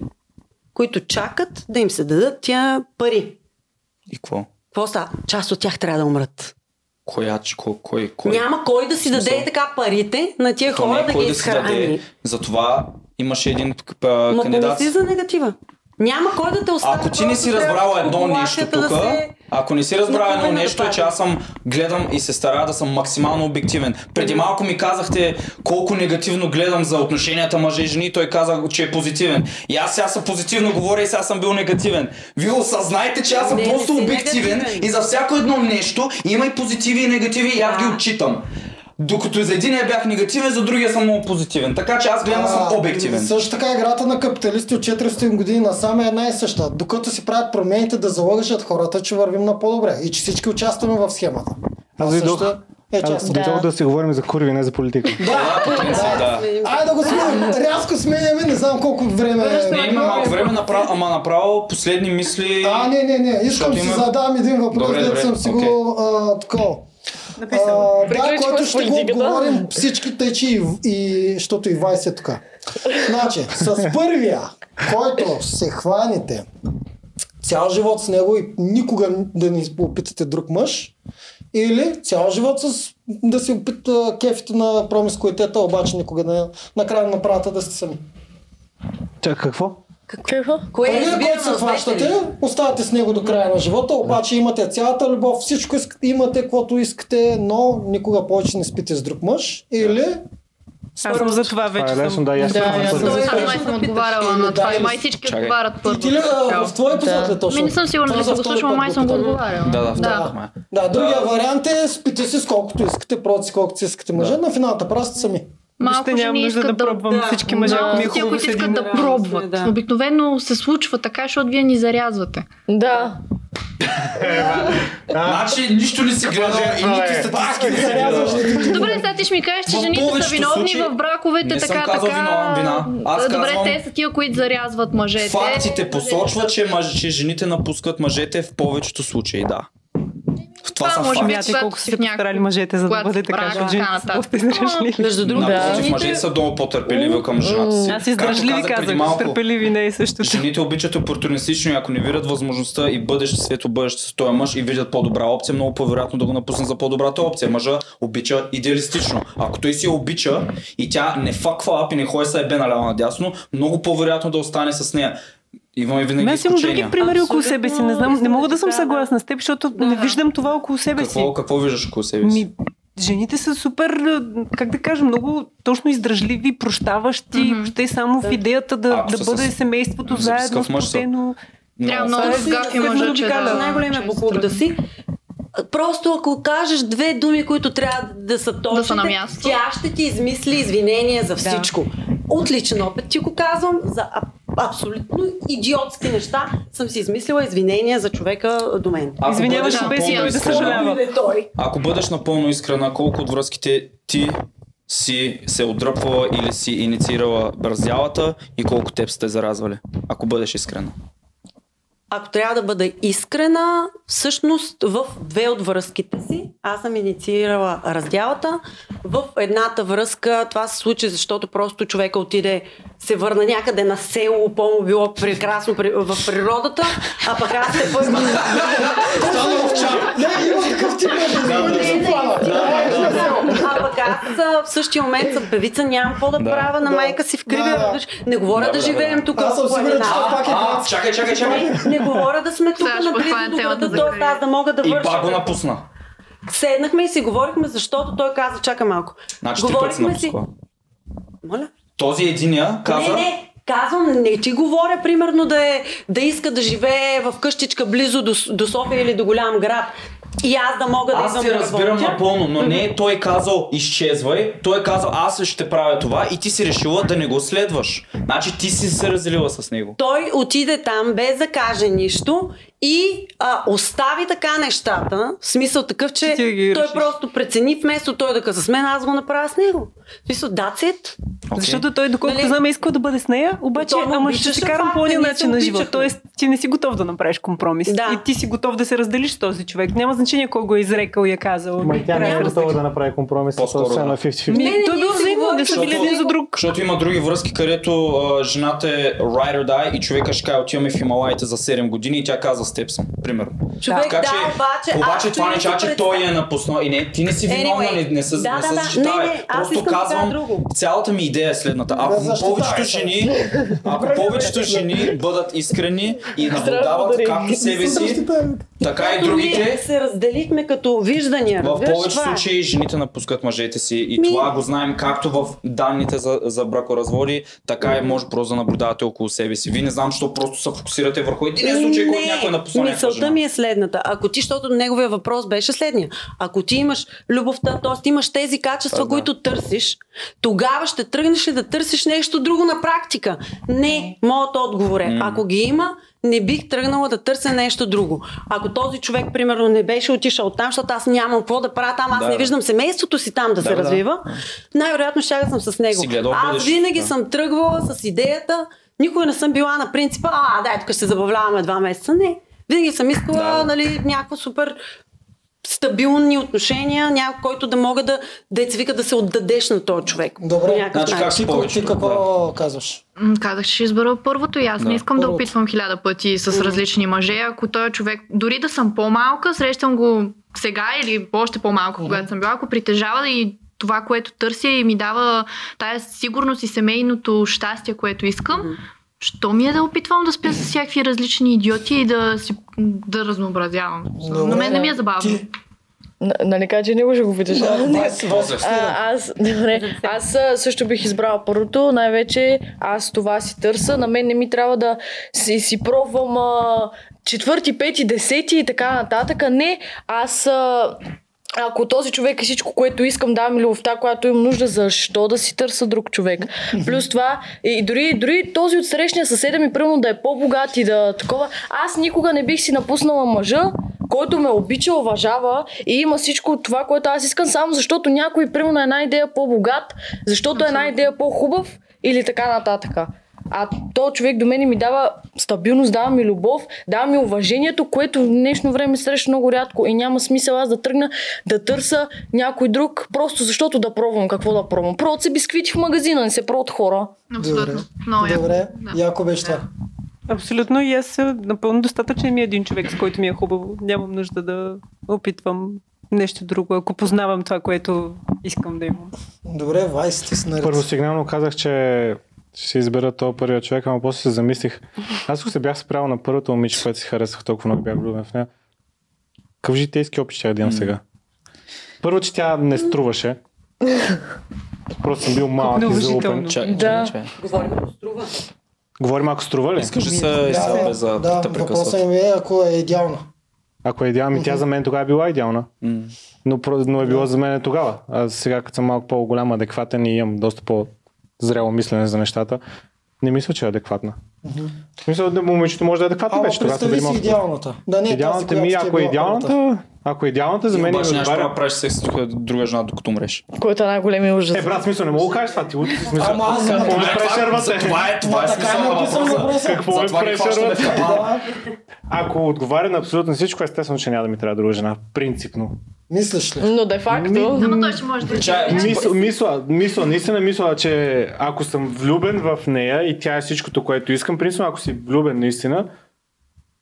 които чакат да им се дадат тя пари. И какво? Какво става? Част от тях трябва да умрат. Коя, кой, кой, кой? Няма кой да си даде така парите на тия То не хора е да ги да изхрани. Затова имаше един а, Ма кандидат. помисли за негатива. Няма кой да те остави. Ако ти не си разбрала едно нещо тук, да се- ако не си разбрала едно нещо, е, да че аз съм гледам и се старая да съм максимално обективен. Преди малко ми казахте колко негативно гледам за отношенията мъже и жени, той каза, че е позитивен. И аз сега съм позитивно говоря и сега съм бил негативен. Вие осъзнайте, че аз съм Не, не просто си обективен негативен. и за всяко едно нещо има и позитиви и негативи и аз ги отчитам. Докато за единия бях негативен, за другия съм много позитивен. Така че аз гледам да съм обективен. Също така играта на капиталисти от 400 години насам е една и съща. Докато си правят промените да залъгат хората, че вървим на по-добре и че всички участваме в схемата. Аз също е част дойдох да си говорим за курви, не за политика. Да, по принцип, да. Айде да го сменим. Рязко сменяме, не знам колко време е. Не, има малко време, направо, ама направо последни мисли. А, не, не, не. Искам да си задам един въпрос, Добре, дето добре, съм си го а, А, да, с ще го политиката. говорим всички тъчи, и, и, защото и Вайс е тук. Значи, с първия, който се хванете цял живот с него и никога да не опитате друг мъж, или цял живот с да си опита кефите на промискуитета, обаче никога да накрая на правата да сте сами. Чакай, какво? Какво? Кое е който се хващате, оставате с него до края на живота, обаче имате цялата любов, всичко искате, имате каквото искате, но никога повече не спите с друг мъж. Или Аз съм за това Това вече. е лесно, да, и аз Да, съм съм- Аз май съм отговаряла на това и май всички Чакай. отговарят първо. и ти ли в твой епизод ли точно? Ми не съм сигурна Това съм го слушала, май съм го отговаряла. Да, да, да. Да, другия вариант е спите си с колкото искате, прочи си колкото си искате мъже, на финалната права сте сами. Малко Вижте, нямам нужда да искат да пробвам да. всички мъже, Да, ако ми е тия, хубаво които искат да Да, пробват. да. Обикновено се случва така, защото вие ни зарязвате. Да. Значи нищо не си гледал и нито статистики не си гледал. Добре, сега ти ще ми кажеш, че жените са виновни в браковете, така, така. виновен, вина. Аз Добре, те са тия, които зарязват мъжете. Фактите посочват, че жените напускат мъжете в повечето случаи, да. В това, Това са може би факти. Смятай колко са се постарали мъжете, за да когато бъде си така, брак, защото жените. Между другото, Да. Жените- мъжете са много по-търпеливи към жената си. Аз издръжливи Както казах малко, търпеливи не е същото. Жените обичат опортунистично и ако не видят възможността и бъдеще светло бъдеще с този мъж и видят по-добра опция, много по-вероятно да го напуснат за по-добрата опция. Мъжа обича идеалистично. Ако той си я обича и тя не факва ап и не ходи са ебе наляво надясно, много по-вероятно да остане с нея. Имаме винаги Ами Аз имам други примери около себе си. Не знам, не мога да съм да. съгласна с теб, защото не виждам това около себе си. Какво, какво виждаш около себе си? Ми, жените са супер, а, как да кажа, много точно издръжливи, прощаващи, Мгм. въобще само в идеята да, Ако да бъде с- семейството с заедно, такъв мъж са. сплотено. Трябва Много. да е сгафи сигурно мъжа, да... най-големия буклук се да си. Просто ако кажеш две думи, които трябва да са точните, Да са на място. тя ще ти измисли извинения за всичко. От личен опит ти го казвам, за а- абсолютно идиотски неща съм си измислила извинения за човека до мен. Ако Извиняваш се без и той да съжалява. Ако бъдеш напълно искрена, колко от връзките ти си се отдръпвала или си инициирала бързялата и колко теб сте заразвали? Ако бъдеш искрена. Ако трябва да бъда искрена, всъщност в две от връзките си аз съм инициирала раздялата. В едната връзка това се случи, защото просто човека отиде, се върна някъде на село, по-му било прекрасно в природата, а пък аз се пък... Не, има такъв тип аз в същия момент съм певица, нямам какво да, Да. правя на Да. майка си в Да, криви. да. Не говоря Да, да, да, живеем да. тук Аз съм сигурен, че това пак е А, чакай, чакай, чакай. Не, не говоря да сме тук наблизо подхванем до града, аз да мога да И върша. пак го напусна. Седнахме и си говорихме, защото той каза, чакай малко. Значи пъти си. Моля? Този единия каза... Не, не, казвам, не ти говоря, примерно, да, е, да иска да живее в къщичка близо до, до София или до голям град. И аз да мога да Аз те да разбирам работя. напълно, но не е той казал изчезвай, той е казал аз ще правя това и ти си решила да не го следваш. Значи ти си се разделила с него. Той отиде там без да каже нищо и а, остави така нещата, в смисъл такъв, че той решиш. просто прецени вместо той да каза с мен, аз го направя с него. В смисъл, that's it. Окей. Защото той, доколкото Нали? знам, е искал да бъде с нея, обаче, То ме ама ще се карам по се начин на живот. Тоест, ти не си готов да направиш компромис. Да. И ти си готов да се разделиш с този човек. Няма значение кой го е изрекал и е казал. Ма и тя не е да готова да направи компромис с По-скоро това да. на 50-50. Ми, Не, не, той бил взаимно, не са били един за друг. Защото има други връзки, където жената е ride or die и човека ще каже отиваме в Хималаите за 7 години и тя казва с теб съм, примерно. Човек, Така да, че, обаче, обаче това не си че той е напуснал. И не, ти не си виновна, Anyway. не, не се, Да, не се да, да. защитавай. Не, не, аз Просто да казвам, друго. цялата ми идея е следната. Ако защитавай повечето се. жени, ако повечето жени бъдат искрени и наблюдават както себе си, така и другите, се разделихме като виждания. в повечето е. случаи жените напускат мъжете си и това го знаем както в данните за, за бракоразводи, така и може просто да наблюдавате около себе си. Вие не знам, защо просто се фокусирате върху един случай, който някой е напуснал някаква мисълта ми е следната. Ако ти, защото неговия въпрос беше следния. Ако ти имаш любовта, т.е. имаш тези качества, да. които търсиш, тогава ще тръгнеш ли да търсиш нещо друго на практика? Не, моят отговор е. Ако ги има, не бих тръгнала да търся нещо друго. Ако този човек, примерно, не беше отишъл там, защото аз нямам какво да правя там, аз Да, не да. виждам семейството си там да, се да. развива, най-вероятно ще съм с него. Аз винаги да. съм тръгвала с идеята, никога не съм била на принципа, а, дай, тук ще се забавляваме два месеца. Не. Винаги съм искала, Да. нали, някакво супер стабилни отношения, някой, който да мога да, деца вика да се отдадеш на този човек. Добре. Значи как си повече? какво казваш? М, Казах, че ще избера първото и аз Да. не искам да Първото. опитвам хиляда пъти с различни мъже. Ако той е човек, дори да съм по-малка, срещам го сега или още по-малко, когато съм била, ако притежава и това, което търся и ми дава тая сигурност и семейното щастие, което искам, що ми е да опитвам да спя с всякакви различни идиоти и да, си, да разнообразявам. На мен не ми е забавно. Ти, Н- Нали кажа, че не го ще го питаш? да, Не. Васи, А, аз, добре, аз също бих избрала първото. Най-вече аз това си търса. На мен не ми трябва да си, си пробвам а, четвърти, пети, десети и така нататък. Не, аз а, ако този човек е всичко, което искам, да ми любовта, която имам нужда, защо да си търся друг човек? Плюс това, и дори, дори този от срещния съседа ми, примерно, да е по-богат и да такова, аз никога не бих си напуснала мъжа, който ме обича, уважава и има всичко това, което аз искам, само защото някой, примерно, е една идея по-богат, защото е една идея по-хубав или така нататък. А то човек до мен ми дава стабилност, дава ми любов, дава ми уважението, което в днешно време среща много рядко и няма смисъл аз да тръгна да търся някой друг, просто защото да пробвам какво да пробвам. Пробват се бисквити в магазина, не се пробват хора. Абсолютно. Добре. Яко. Добре, Да. яко беше това. Абсолютно и аз напълно достатъчен ми е един човек, с който ми е хубаво. Нямам нужда да опитвам нещо друго, ако познавам това, което искам да имам. Добре, Вайс, ти си наред. Първо сигнално казах, че ще си избера този първия човек, ама после се замислих. Аз ако се бях спрял на първото момиче, което си харесах, толкова много бях влюбен в нея. Какъв житейски опит ще да имам сега? Първо, че тя не струваше. Просто съм бил малък и залупен. Чай, Да. чай. Говорим ако струва. Говорим ако струва ли? Искаш ли се Да, без да да, въпросът прекъсват? ми е, ако е идеална. Ако е идеална, ми тя за мен тогава е била идеална. Но, про- но е било за мен тогава. А сега, като съм малко по-голям, адекватен и имам доста по-зрело мислене за нещата, не мисля, че е адекватна. Смисъл, да, момичето може да е адекватно вече. Тогава представи съм си малко- идеалната. Да не е тази, Идеалната която ми, е ако е първата. идеалната, ако е идеалната, за мен Обаче ми нямаш отговаря. право да правиш секс с друга жена, докато умреш. Който е най-големия ужас. Е, брат, смисъл, не мога да кажеш това. Ти от смисъл. Ама аз- какво ме това е- прешервате? Това е, това е така е на написано въпроса. Какво ме прешервате? Ако отговаря на абсолютно всичко, естествено, че няма да ми трябва друга жена. Принципно. мислиш ли? Но де факто... Ама той ще може да Чай, Мисля, мисля, мисля, наистина мисля, че ако съм влюбен в нея и тя е всичкото, което искам, принципно, ако си влюбен наистина,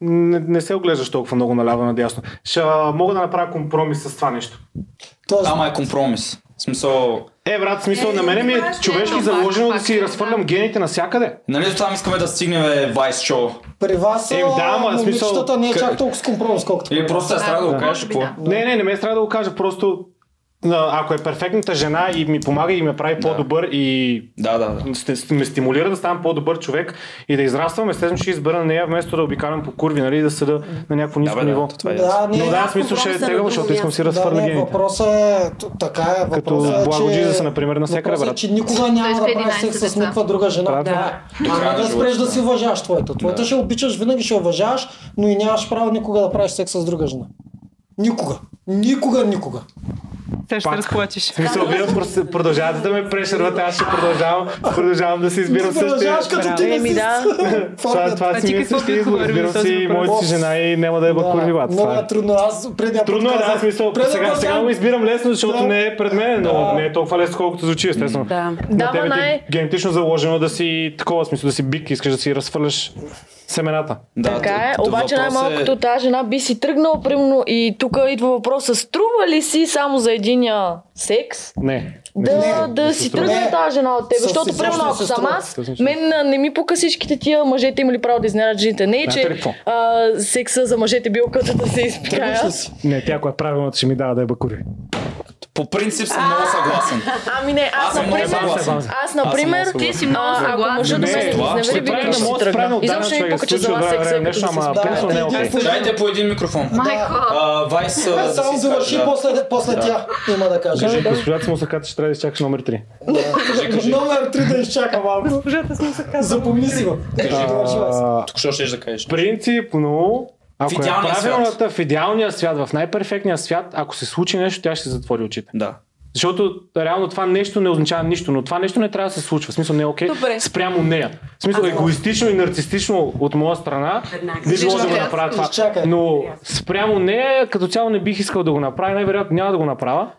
не, не се оглеждаш толкова много наляво надясно. Ще а, мога да направя компромис с това нещо. Тоест, Ама е компромис. В смисъл, Е, брат, смисъл, на мене ми е човешки пак, заложено да пак, си да. разхвърлям гените навсякъде. нали там искаме да стигнем е, Vice Show? при вас Е, да, ама, смисъл, не е чак толкова с компромис, колкото Или просто е страх да го кажеш, какво? Не, не, не ме е страх да го кажа, просто ако е перфектната жена и ми помага и ме прави по-добър и Да, да, да. ме стимулира да ставам по-добър човек и да израствам, естествено ще избера нея, вместо да обикалям по курви, нали, да седа на някакво ниско Да, бе, ниво. да, това е. Да, не, Но да, Аз смисъл ще е на друго защото искам си да да, свърна не, гените. въпросът е така е. Като въпросът е, Благо че- Jesus, например, на всяка въпросът е, брат. че никога няма да правиш 11 секс с никаква друга жена. Това е. А не на да спреш да си да. уважаваш твоята. Твоята ще обичаш, винаги ще уважаваш, но и нямаш право никога да правиш секс с друга жена. Никога. Никога, никога. Сега ще се разплачеш. В смисъл, вие продължавате да ме прешервате, аз ще продължавам, продължавам да си избирам същия. като ти не си. да. Това, това си ти ми е какво би същия избор. отговорил Избирам си моята си жена и няма да е бакурви бат. много е трудно. Аз предния Трудно е, да, казах- аз мисъл, предния сега, сега го избирам лесно, защото не е пред мен, но не е толкова лесно, колкото звучи, естествено. Да. Да, е генетично заложено да си такова смисъл, да си бик, искаш да си разфърляш семената. Да, Така е, обаче най-малкото тази жена би си тръгнала, примерно, и тук идва въпроса, струва ли си само за единия секс Не. да, Не, да не си се струва. тръгне Не. тази жена от теб? Защото, примерно, не ако съм аз, мен не ми пука всичките тия мъжете имали право да изненадат жените. Не, ли че а, секса за мъжете бил като да се изпикая. си? Не, тя ако е правилната ще ми дава да е бакури. По принцип съм много съгласен. Ами не, аз, Аз съм много например, съгласен. аз, например, Ти си много а, ако съгласен. мъжът да ще изневери, Ще винаги ще да си се тръгна. Изобщо не че за вас секса като да се ама изпикая. принципно не е окей. Да. Дайте по един микрофон. Майко. Вайс, Само си завърши после, тя има да каже. Кажи, госпожата с мусаката ще трябва да изчакаш номер 3. Номер 3 да изчака малко. Госпожата сме се казала. Запомни си го. Тук що ще да кажеш? Принципно, ако В е идеалния правилната в идеалния свят, в най-перфектния свят, ако се случи нещо, тя ще се затвори очите. Да. Защото реално това нещо не означава нищо, но това нещо не трябва да се случва. В смисъл не е окей Добре. спрямо нея. В смисъл егоистично и нарцистично от моя страна би било да го направя това. изчакай. Но спрямо нея като цяло не бих искал да го направя. Най-вероятно няма да го направя.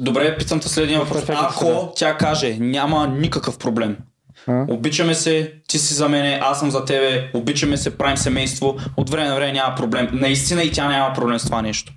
Добре, питам те следния въпрос. Ако тя каже, няма никакъв проблем. Обичаме се, ти си за мене, аз съм за тебе, обичаме се, правим семейство, от време на време няма проблем. Наистина и тя няма проблем с това нещо.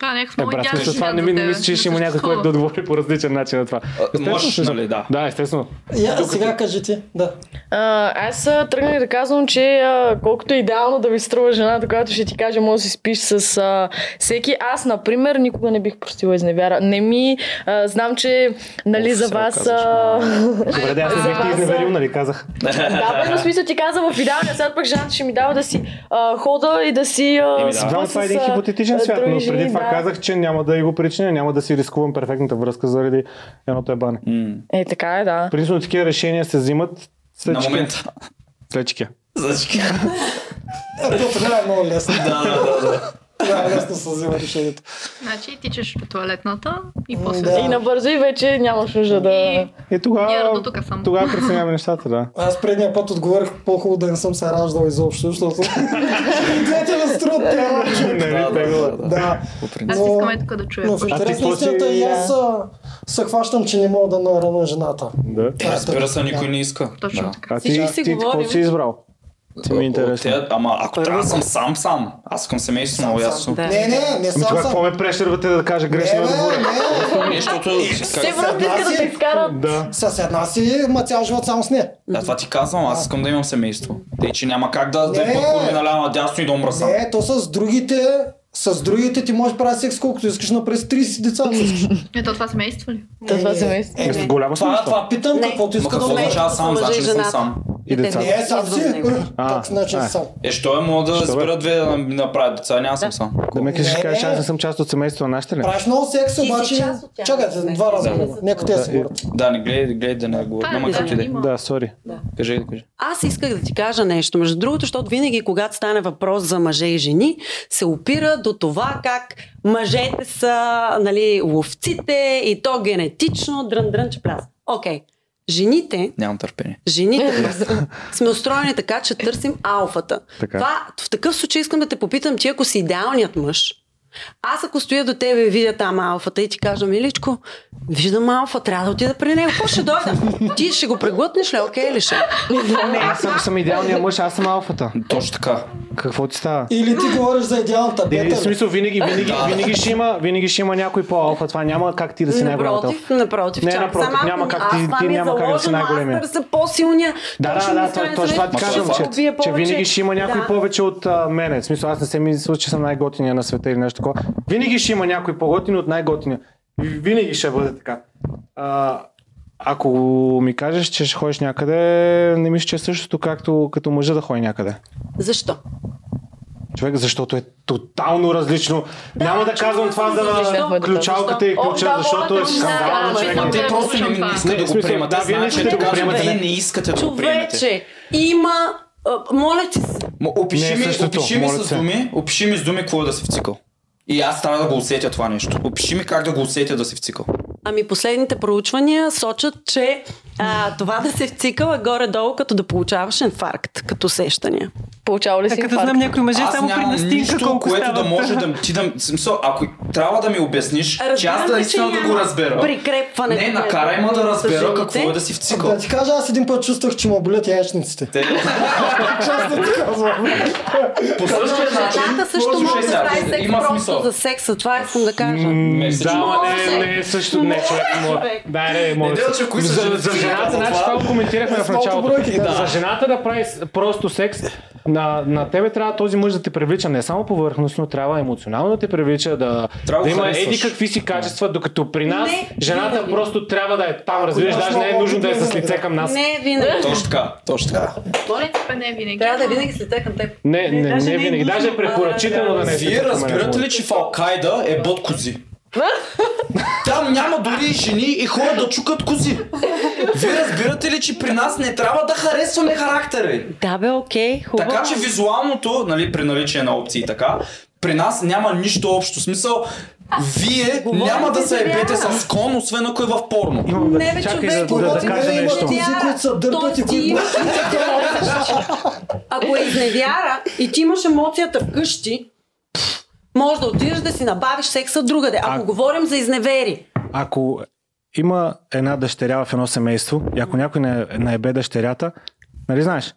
Това е някакъв Е, брат, смисъл, това не ми не тебе. мисля, че ще има някой, който да отговори по различен начин на това. Можеш, нали, да. Да, естествено. Я, сега кажи ти. Да. А, аз тръгнах да казвам, че а, колкото е идеално да ви струва жената, която ще ти каже, може да си спиш с а, всеки. Аз, например, никога не бих простила изневяра. Не ми, а, знам, че нали, Оф, за вас... А, Добре, да, аз не бих ти изневерил, нали, казах. да, бе, но смисъл ти каза в идеалния свят, пък жената ще ми дава да си а, хода и да си а, Еми да. това е един хипотетичен свят, но преди това. Казах, че няма да и го причиня, няма да си рискувам перфектната връзка заради едното ебане. М, Е, така е, да. Принципно такива решения се взимат след На чеке. момента. След чеке. Значи, Ето, тогава е много лесно. да, да, да, да. Тогава е лесно се взима решението. Значи тичаш по туалетната и после... Да. И набързо и вече нямаш нужда да... И... И тогава, тогава преценяваме нещата, да. Аз предния път отговорих по-хубаво да не съм се раждал изобщо, защото двете тема. Не, не, Да, да. Аз Но- искам е тук да чуя. Но в интерес ти на истината и аз се хващам, че не мога да нарана жената. Да. Е Разбира се, никой не иска. Точно така. А ти, си ти какво говорим. си избрал? Ти ми е интересно. Те, ама ако Първо трябва да съм да. сам, сам. Аз към семейство много ясно. Да. Не, не, не Ами сам тогава сам. какво ме прешервате да кажа Не, грешния не, отговор? не. Защото... Сигурно ти иска да те изкарат. Да. С една си, ма цял живот само с нея. Да, това ти казвам, аз искам да имам семейство. Тъй, че няма как да да Не. пъкурви наляво надясно и да умра сам. Не, то с другите, с другите ти можеш да правиш секс колкото искаш, но през 30 деца. Ето това семейство ли? Та това семейство. Е, с голяма Това, това питам, Не. каквото иска да ме. означава сам? Значи не съм сам. И деца. Не, сам си. Так, значи а. сам. Е, що е, мога да избера две да направят деца, няма съм сам. Да ме кажеш, кажеш, не. аз не съм част от семейството на нашите ли? Правиш много секс, си обаче... Чакайте, два раза. Да. Нека те си Да, говорят. Да, не гледай, гледай да не говоря. Не как и да е. Да, сори. Кажи, кажи. Аз исках да ти кажа нещо. Между другото, защото винаги, когато стане въпрос за мъже и жени, се опира до това как мъжете са нали, ловците и то генетично дрън-дрън чепляс. Окей. Жените, Нямам търпение. жените сме устроени така, че търсим алфата. Така. Това, в такъв случай искам да те попитам, ти ако си идеалният мъж, аз ако стоя до тебе и видя там алфата и ти кажа, миличко, виждам алфа, трябва да отида при него. Какво ще дойда? Ти ще го преглътнеш ли? Окей ли ще? Аз ако съм идеалният мъж, аз съм алфата. Точно така. Какво ти става? Или ти говориш за идеалната Или, бета. в смисъл, винаги, винаги, винаги, ще има, винаги ще има някой по-алфа. Това няма как ти да си най-голямата. Напротив, напротив. Не, напротив, само ако няма как ти- ти е няма как да си най-големия. Аз търся по-силния. Да, да, да, точно това ти казвам, какво? че, винаги ще има някой повече от мене. В смисъл, аз не се мисля, че съм най-готиния на света или нещо такова. Винаги ще има някой по-готин от най-готиния. Винаги ще бъде така. А, ако ми кажеш, че ще ходиш някъде, не мисля, че е същото както като мъжа да ходи някъде. Защо? Човек, защото е тотално различно. Няма да казвам това за ключалката и О, ключа, да, защото е скандално. да, човек. да, Те да, просто не, не искат Не, да го приемат. да, вие не искате да го приемате. вие не искате да го приемете. Човече, има... Моля ти се, Опиши Не е ми, опиши ми с се. думи, опиши ми с думи какво да си вцикал. И аз трябва да го усетя това нещо. Опиши ми как да го усетя да си вцикал. Ами последните проучвания сочат, че а, това да се вцикал е горе-долу като да получаваш инфаркт, като усещания. Получава ли А си като знам някои мъже Аз само при настинка нищо, колко което стават. да може да ти да... в Смисъл, ако трябва да ми обясниш, че аз Разбирам, да наистина да го разбера. прикрепване Не, накарай ма да разбера какво е да си вцикал. Да ти кажа, аз един път чувствах, че му болят яйчниците. Те, Честно ти казвам. по същия начин, Жената също може да прави секс има просто смисъл. за секса. Това искам да кажа. Да, ама не, Може. не е също. Не, човек. Да, не, са За, жената, значи това го коментирахме в началото. За жената да прави просто секс, на, на тебе трябва този мъж да те привлича не само повърхностно, трябва емоционално да те привлича, да, Трябва да да има харесваш. еди какви си качества, докато при нас Не, жената винаги. просто трябва да е там, разбираш, даже не е нужно да е с лице към нас. Не винаги. Точно така, точно така. Принципа не винаги. Трябва да е винаги с лице към теб. Не, не, не не е винаги. Даже е препоръчително да не е Вие разбирате ли, че в Алкайда е бот кози? Там няма дори жени и хора да чукат кози. Вие разбирате ли, че при нас не трябва да харесваме характери? Да бе, окей, хубаво. Така че визуалното, нали, при наличие на опции така, при нас няма нищо общо. Смисъл, вие Говорим няма да се ебете с кон, освен ако е в порно. Имам да- Не, бе, Чакай човек, да, да, да кажа за нещо. кози, които са дърпат и които-. Ако е изневяра и ти имаш емоцията вкъщи, може да отидеш да си набавиш секса другаде. Ако А- говорим за изневери. Ако има една дъщеря в едно семейство и ако някой не, наебе дъщерята, нали знаеш?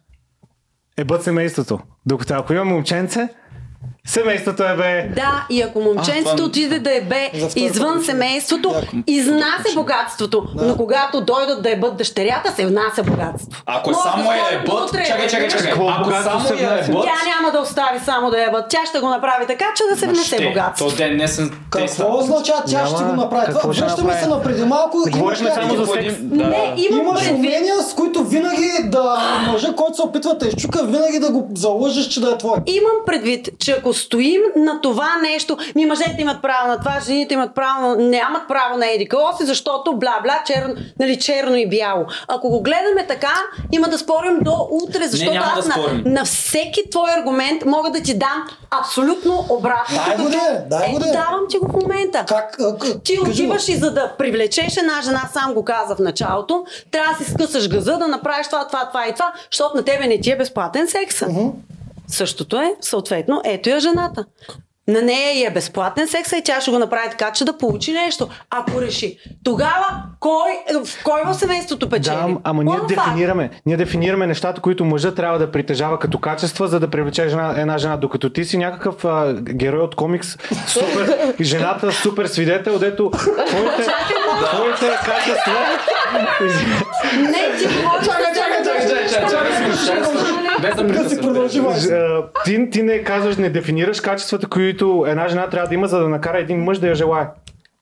Ебът семейството. Докато ако има момченце, семейството е бе. Да, и ако момченцето А, това- отиде да За втори извън път. семейството, Яко. изнася богатството. Но когато дойдат да ебат дъщерята, се внася богатство. Ако е Може само да е вътре, чакай, чакай, чакай. Ако богатство само се е ебът, Тя няма да остави само да ебат. Тя ще го направи така, че да се внесе ще. богатство. То ден не съм Какво означава тя ще Няма. го направи? Това, ще връщаме се на преди малко. Говорихме само за секс. да. Не, имам Имаш умения, с които винаги да мъжа, който се опитва да изчука, винаги да го залъжеш, че да е твой. Имам предвид, че ако стоим на това нещо, ми мъжете имат право на това, жените имат право, на... нямат право на еди какво си, защото бла-бла, черно, нали, черно и бяло. Ако го гледаме така, има да спорим до утре, защото няма аз да на, спорим. на всеки твой аргумент мога да ти дам абсолютно обратно. Дай го де, дай го Ето, де. давам ти го в момента. Как? а, к- Ти отиваш и за да привлечеш една жена, сам го каза в началото, трябва да си скъсаш газа, да направиш това, това, това и това, защото на тебе не ти е безплатен секса. Същото е, съответно, ето я жената. На нея и е безплатен секса и тя ще го направи така, че да получи нещо, ако реши. Тогава, кой, в кой в семейството печели? Да, ам- ама ние дефинираме, ние дефинираме нещата, които мъжът трябва да притежава като качества, за да привлече жена, една жена, докато ти си някакъв а, герой от комикс, супер, жената супер свидетел, дето твоите, твоите качества Не, ти говориш Чакай, чакай, чакай, чакай, чакай, чакай, Без да Да си продължи, ти, ти не казваш, не дефинираш качествата, които една жена трябва да има, за да накара един мъж да я желая.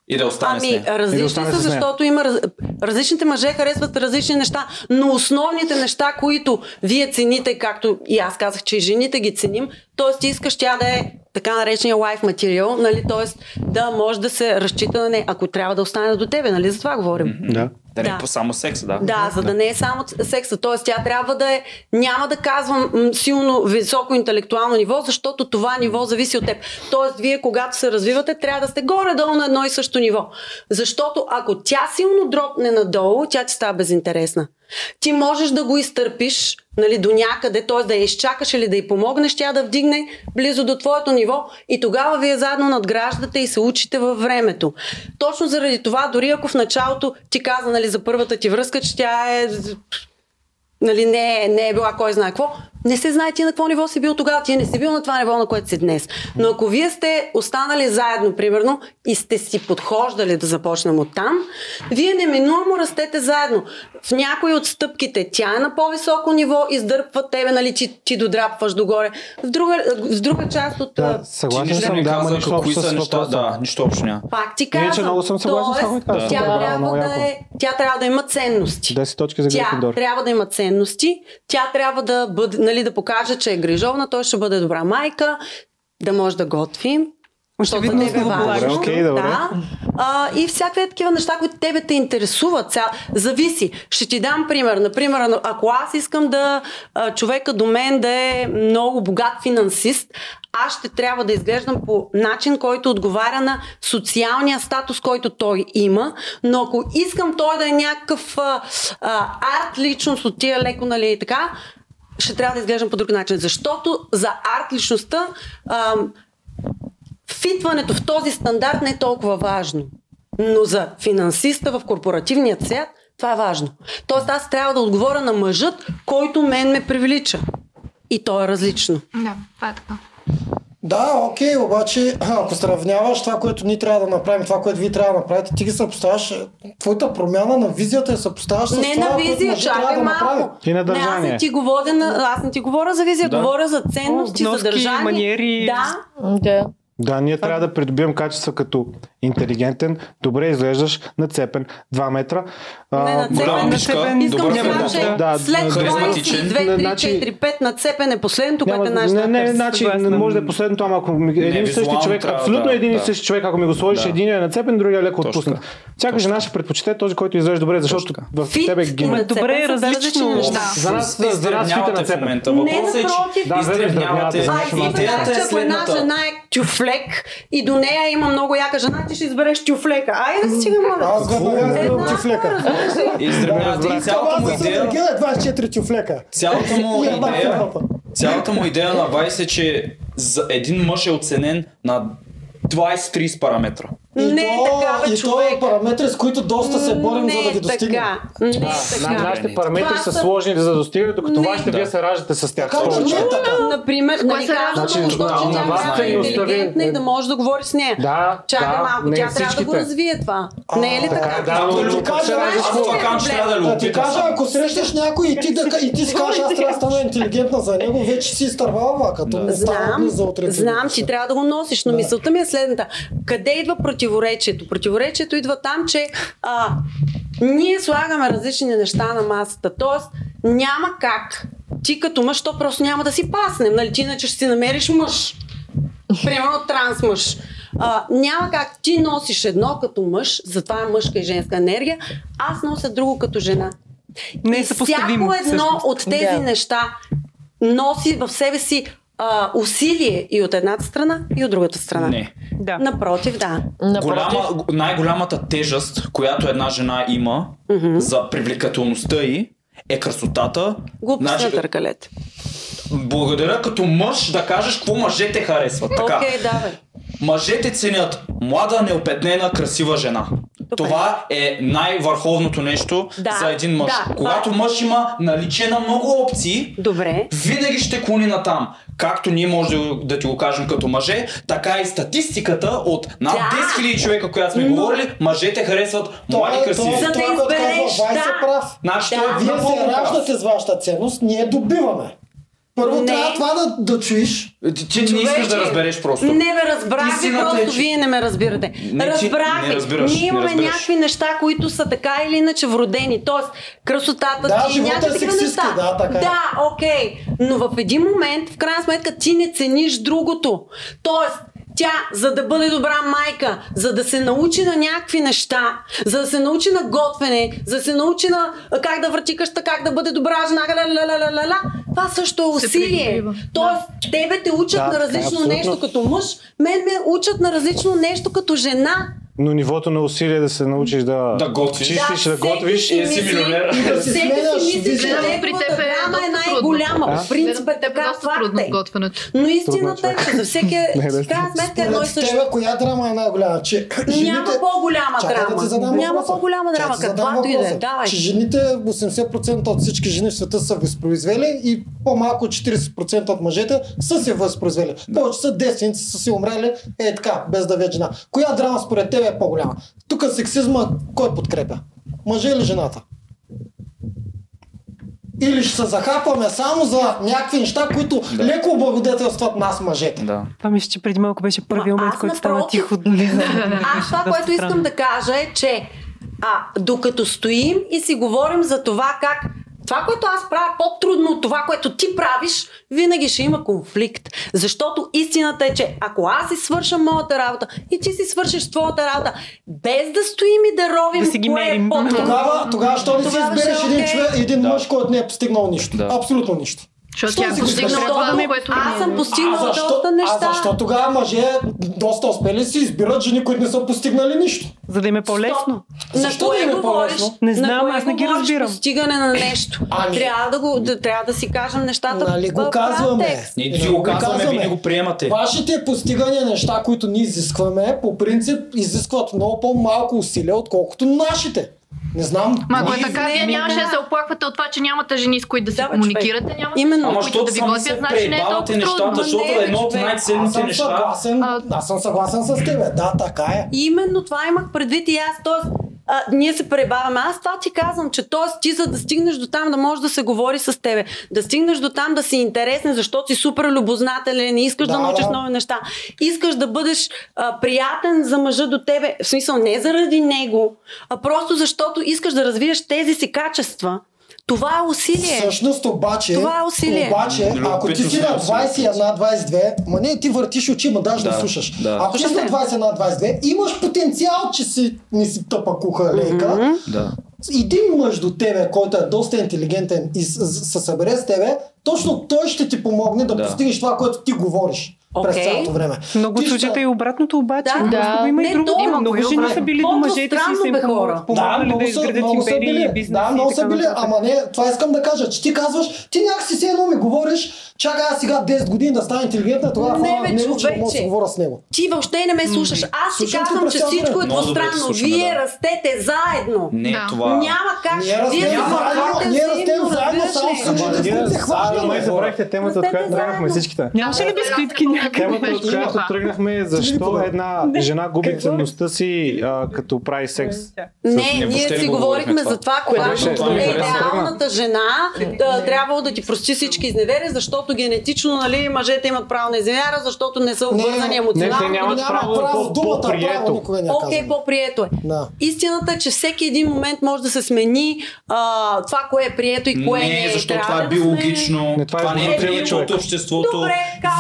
И да остане с Ами, нея. И да различни остане са, с нея. защото има раз... различните мъже харесват различни неща, но основните неща, които вие цените, както и аз казах, че и жените ги ценим, т.е. ти искаш тя да е така наречения life material, нали? т.е. да може да се разчита на нея, ако трябва да остане до тебе, нали? За това говорим. Да. Да не Да. по само секс, да. Да, за да не е само секса. Т.е. тя трябва да е, няма да казвам м, силно високо интелектуално ниво, защото това ниво зависи от теб. Тоест, вие когато се развивате, трябва да сте горе-долу на едно и също ниво. Защото ако тя силно дропне надолу, тя ти става безинтересна. Ти можеш да го изтърпиш нали, до някъде, т.е. да я изчакаш или да й помогнеш, тя да вдигне близо до твоето ниво и тогава вие заедно надграждате и се учите във времето. Точно заради това, дори ако в началото ти каза нали, за първата ти връзка, че тя е нали, не, е, не е била кой знае какво, Не се знае ти на какво ниво си бил тогава, ти не си бил на това ниво, на което си днес. Но ако вие сте останали заедно, примерно, и сте си подхождали да започнем от там, вие неминуемо растете заедно. В някои от стъпките тя е на по-високо ниво, издърпва тебе, нали, ти, ти додрапваш догоре. В друга, в друга част от... Да, съгласен не съм, ми да, ама каза нищо кои общо са с неща. Да, нищо общо няма. Пак ти казвам. много съм съгласен с това, казваш. Тя, Да, трябва да е, тя трябва да има ценности. 10 точки за Тя трябва да има ценности, тя трябва да, бъде, нали, да покаже, че е грижовна, той ще бъде добра майка, да може да готви. Защото тебе е важно. Окей, добре. Да. А, и всякакви такива неща, които тебе те интересуват. Сега, зависи. Ще ти дам пример. Например, ако аз искам да а, човека до мен да е много богат финансист, аз ще трябва да изглеждам по начин, който отговаря на социалния статус, който той има. Но ако искам той да е някакъв а, а, арт личност от тия леко, нали и така, ще трябва да изглеждам по друг начин. Защото за арт личността а, фитването в този стандарт не е толкова важно. Но за финансиста в корпоративния свят това е важно. Тоест аз трябва да отговоря на мъжът, който мен ме привлича. И то е различно. Да, това е така. Да, окей, обаче ако сравняваш това, което ние трябва да направим, това, което вие трябва да направите, ти ги съпоставяш, е, твоята промяна на визията е съпоставяш с Не това, на визия, чакай да направи. малко. И на Не, аз държание. не ти говоря, на, аз не ти говоря за визия, Да. говоря за ценности, за Обноски, държание. маниери. Да, Да. Да, ние трябва да придобием качества като интелигентен, добре изглеждаш, нацепен, 2 метра. А, Не, нацепен, голяма нацепен. Искам добър да кажа. Да, след харизматичен. 22, 3, Значи- 4, 5 нацепен е последното, което е Няма, не, не, търси. значи, не може да е последното, ама ако един и същи човек, абсолютно един и същи човек, ако ми го сложиш, един е нацепен, другия е леко отпуснат. Всяка жена ще предпочете този, който изглежда добре, защото в тебе ги... нацепен Добре, две различно. За нас, за нас е нацепен. Не, е, напротив. Да, Значи, Идеята е ако една жена е тюфлек и до нея има много яка жена, ти ще избереш тюфлека. Айде да го моля. Аз избирам тюфлека. И цялата му идея... Вергил е 24 тюфлека. Цялата му идея... Цялата му идея на Вайс е, че за един мъж е оценен на 20-30 параметра. И Не е то, така, бе, и човек. то е параметри, с които доста се борим, не за да ги е достигнем. така. Не е На- така. Нашите параметри Това са са- сложни за да достигнат, докато Не. вашите вие Да. се раждате с тях. Така повече. не е така. Например, нали казвам, Значи, защото на- тя трябва да е интелигентна и да може да говори с нея. Да, Чакай да, малко, тя трябва да го развие това. Не е ли Така, да, но Да, кажа, да Да ти кажа, ако срещаш някой и ти, да, и ти си кажеш, аз трябва да стана интелигентна за него, вече си изтървала става Знам, знам, че трябва да го носиш, но мисълта ми е следната. Къде идва противоречието? Противоречието идва там, че а, ние слагаме различни неща на масата. Тоест, няма как ти като мъж, то просто няма да си паснем. Нали? Ти иначе ще си намериш мъж. Примерно транс мъж. А, няма как ти носиш едно като мъж, затова е мъжка и женска енергия, аз нося друго като жена. Не е. Всяко едно всъщност. от тези Да. неща носи в себе си а, усилие и от едната страна, и от другата страна. Не. Да. Напротив, да. Напротив, Голяма, най-голямата тежест, която една жена има за привлекателността й, е красотата. Глупост Значи, на търкалет. благодаря като мъж да кажеш какво мъжете харесват. Окей, давай. Мъжете ценят млада, неопетнена, красива жена. Това е най-върховното нещо Да, за един мъж. да, Когато да. мъж има наличие на много опции, Добре. винаги ще клони на там. Както ние може да, ти го кажем като мъже, така и статистиката от над Да. 10 000 човека, която сме Но- говорили, мъжете харесват млади, Това- красиви. За да това, е. Значи, Да. той е Вие напълно се прав. раждате с вашата ценност, ние добиваме. Първо Не. трябва това да, да чуиш. Ти, ти не искаш да разбереш просто. Не ме разбрах ви, Истината просто е, че- вие не ме разбирате. Не, разбрах не разбираш, Ние не имаме разбираш. някакви неща, които са така или иначе вродени. Тоест, красотата Да, ти, живота е някакви такива сексистки, неща. да, така е. Да, окей. Но в един момент, в крайна сметка, ти не цениш другото. Тоест, тя, за да бъде добра майка, за да се научи на някакви неща, за да се научи на готвене, за да се научи на как да върти къща, как да бъде добра жена, ла, ла, ла, ла, ла, ла, това също е Се усилие. Тоест, тебе те учат Да, на е, различно абсолютно. нещо като мъж, мен ме учат на различно нещо като жена. Но нивото на усилие да се научиш да, Да готвиш. чистиш, да, всеки готвиш. си и си мисли- милионер. Да си Всеки сменяш си мисли, че при теб е драма е доста най-голяма. В принцип е така, факт е. готвенето. Но истината е, че за всеки е, в крайна сметка едно и също. тебе, коя драма е най-голяма? Че Няма по-голяма драма. Няма по-голяма драма, каквато и да е. Че жените 80% от всички жени в света са възпроизвели и по-малко от 40% от мъжете са се възпроизвели. Повече са девственици, са си умрели е така, без да вие жена. Коя драма според тебе е по-голяма? Тук сексизма кой подкрепя? Мъжа или жената? Или ще се захапваме само за някакви неща, които Да. леко облагодетелстват нас мъжете. Да. Това мисля, че преди малко беше първият момент, който стана тихо. Аз това, което искам да кажа е, че а, докато стоим и си говорим за това как това, което аз правя по-трудно от това, което ти правиш, винаги ще има конфликт. Защото истината е, че ако аз си свърша моята работа и ти си свършиш твоята работа, без да стоим и да ровим Да си ги кое мерим. е Тогава, тогава, що не си избереш е един, човек, един Да. мъж, който не е постигнал нищо? Да. Абсолютно нищо. Защото Що тя е си постигнала това, Защото което аз съм А постигнала защо, доста а неща. защо тогава мъже доста успели си избират жени, които не са постигнали нищо? За да им е по-лесно. Защо да им е по-лесно? Не На знам, аз не ги разбирам. Постигане на нещо. Ами- Трябва, да го, да, трябва да си кажем нещата Нали го казваме? Ние Нали ти го казваме, вие не го приемате. Вашите постигания, неща, които ние изискваме, по принцип изискват много по-малко усилия, отколкото нашите. Не знам. Ма ако е така, не, вие не, нямаше не. да се оплаквате от това, че нямате жени, с които да Да, се бе, комуникирате, нямате Именно. Ама които да ви готвят, се значи не е толкова нещата, трудно. защото Не, бе, едно от човек. Най-ценните неща... съгласен, А- аз съм съгласен с тебе. Да, така е. Именно това имах предвид и аз. Тоест, а, ние се пребавяме. Аз това ти казвам, че тоест, ти за да стигнеш до там да може да се говори с тебе, да стигнеш до там да си интересен, защото си супер любознателен, не искаш да, Да, научиш да. нови неща. Искаш да бъдеш а, приятен за мъжа до тебе. В смисъл, не заради него, а просто защото искаш да развиеш тези си качества. Това е усилие. Всъщност обаче, Това е усилие. обаче ако ти си на Любопитно сме 21-22, ма не, ти въртиш очи, ма даже да, Да, слушаш. да. Ако ти си на 21-22, имаш потенциал, че си не си тъпа куха лейка, Да. един мъж до тебе, който е доста интелигентен и се събере с тебе, точно той ще ти помогне да, Да. постигнеш това, което ти говориш през Окей. цялото време. Много Ти ще- случаите и обратното обаче. Да. Да. го има Не, и друго. Има много Много жени са обратно. били до мъжете си са им бе, хора. Да, помогнали да много са, изградят много са били. бизнеси Да, много са били, ама не, това искам да кажа, че ти казваш, ти някакси все едно ми говориш, чакай аз сега 10 години да стана интелигентна, тогава Не, бе, не мога да говоря с него. Ти въобще не ме слушаш. Аз ти казвам, че всичко е двустранно. Вие да. растете заедно. Не Да. това. Няма как. Ние растем Вие се заедно, ние растем заедно, само в случаите, в ние които се хващаме. май забравихте темата, от която тръгнахме всичките. Нямаше ли бисквитки някъде? Темата, от която тръгнахме е защо една жена губи ценността си, като прави секс. Не, Не, ние си го говорихме за това, когато? Това е идеалната жена да трябвало да ти прости всички изневери, защото генетично нали, мъжете имат право на изневяра, защото не са обвързани Не, емоционално. те нямат Няма право право, по- думата право по-прието. никога не е Окей, по-прието е. Да. Истината е, че всеки един момент може да се смени а, това, кое е прието и кое не, Не, е. защото Трябва това е биологично. Не, това е това не е прието от обществото. Добре,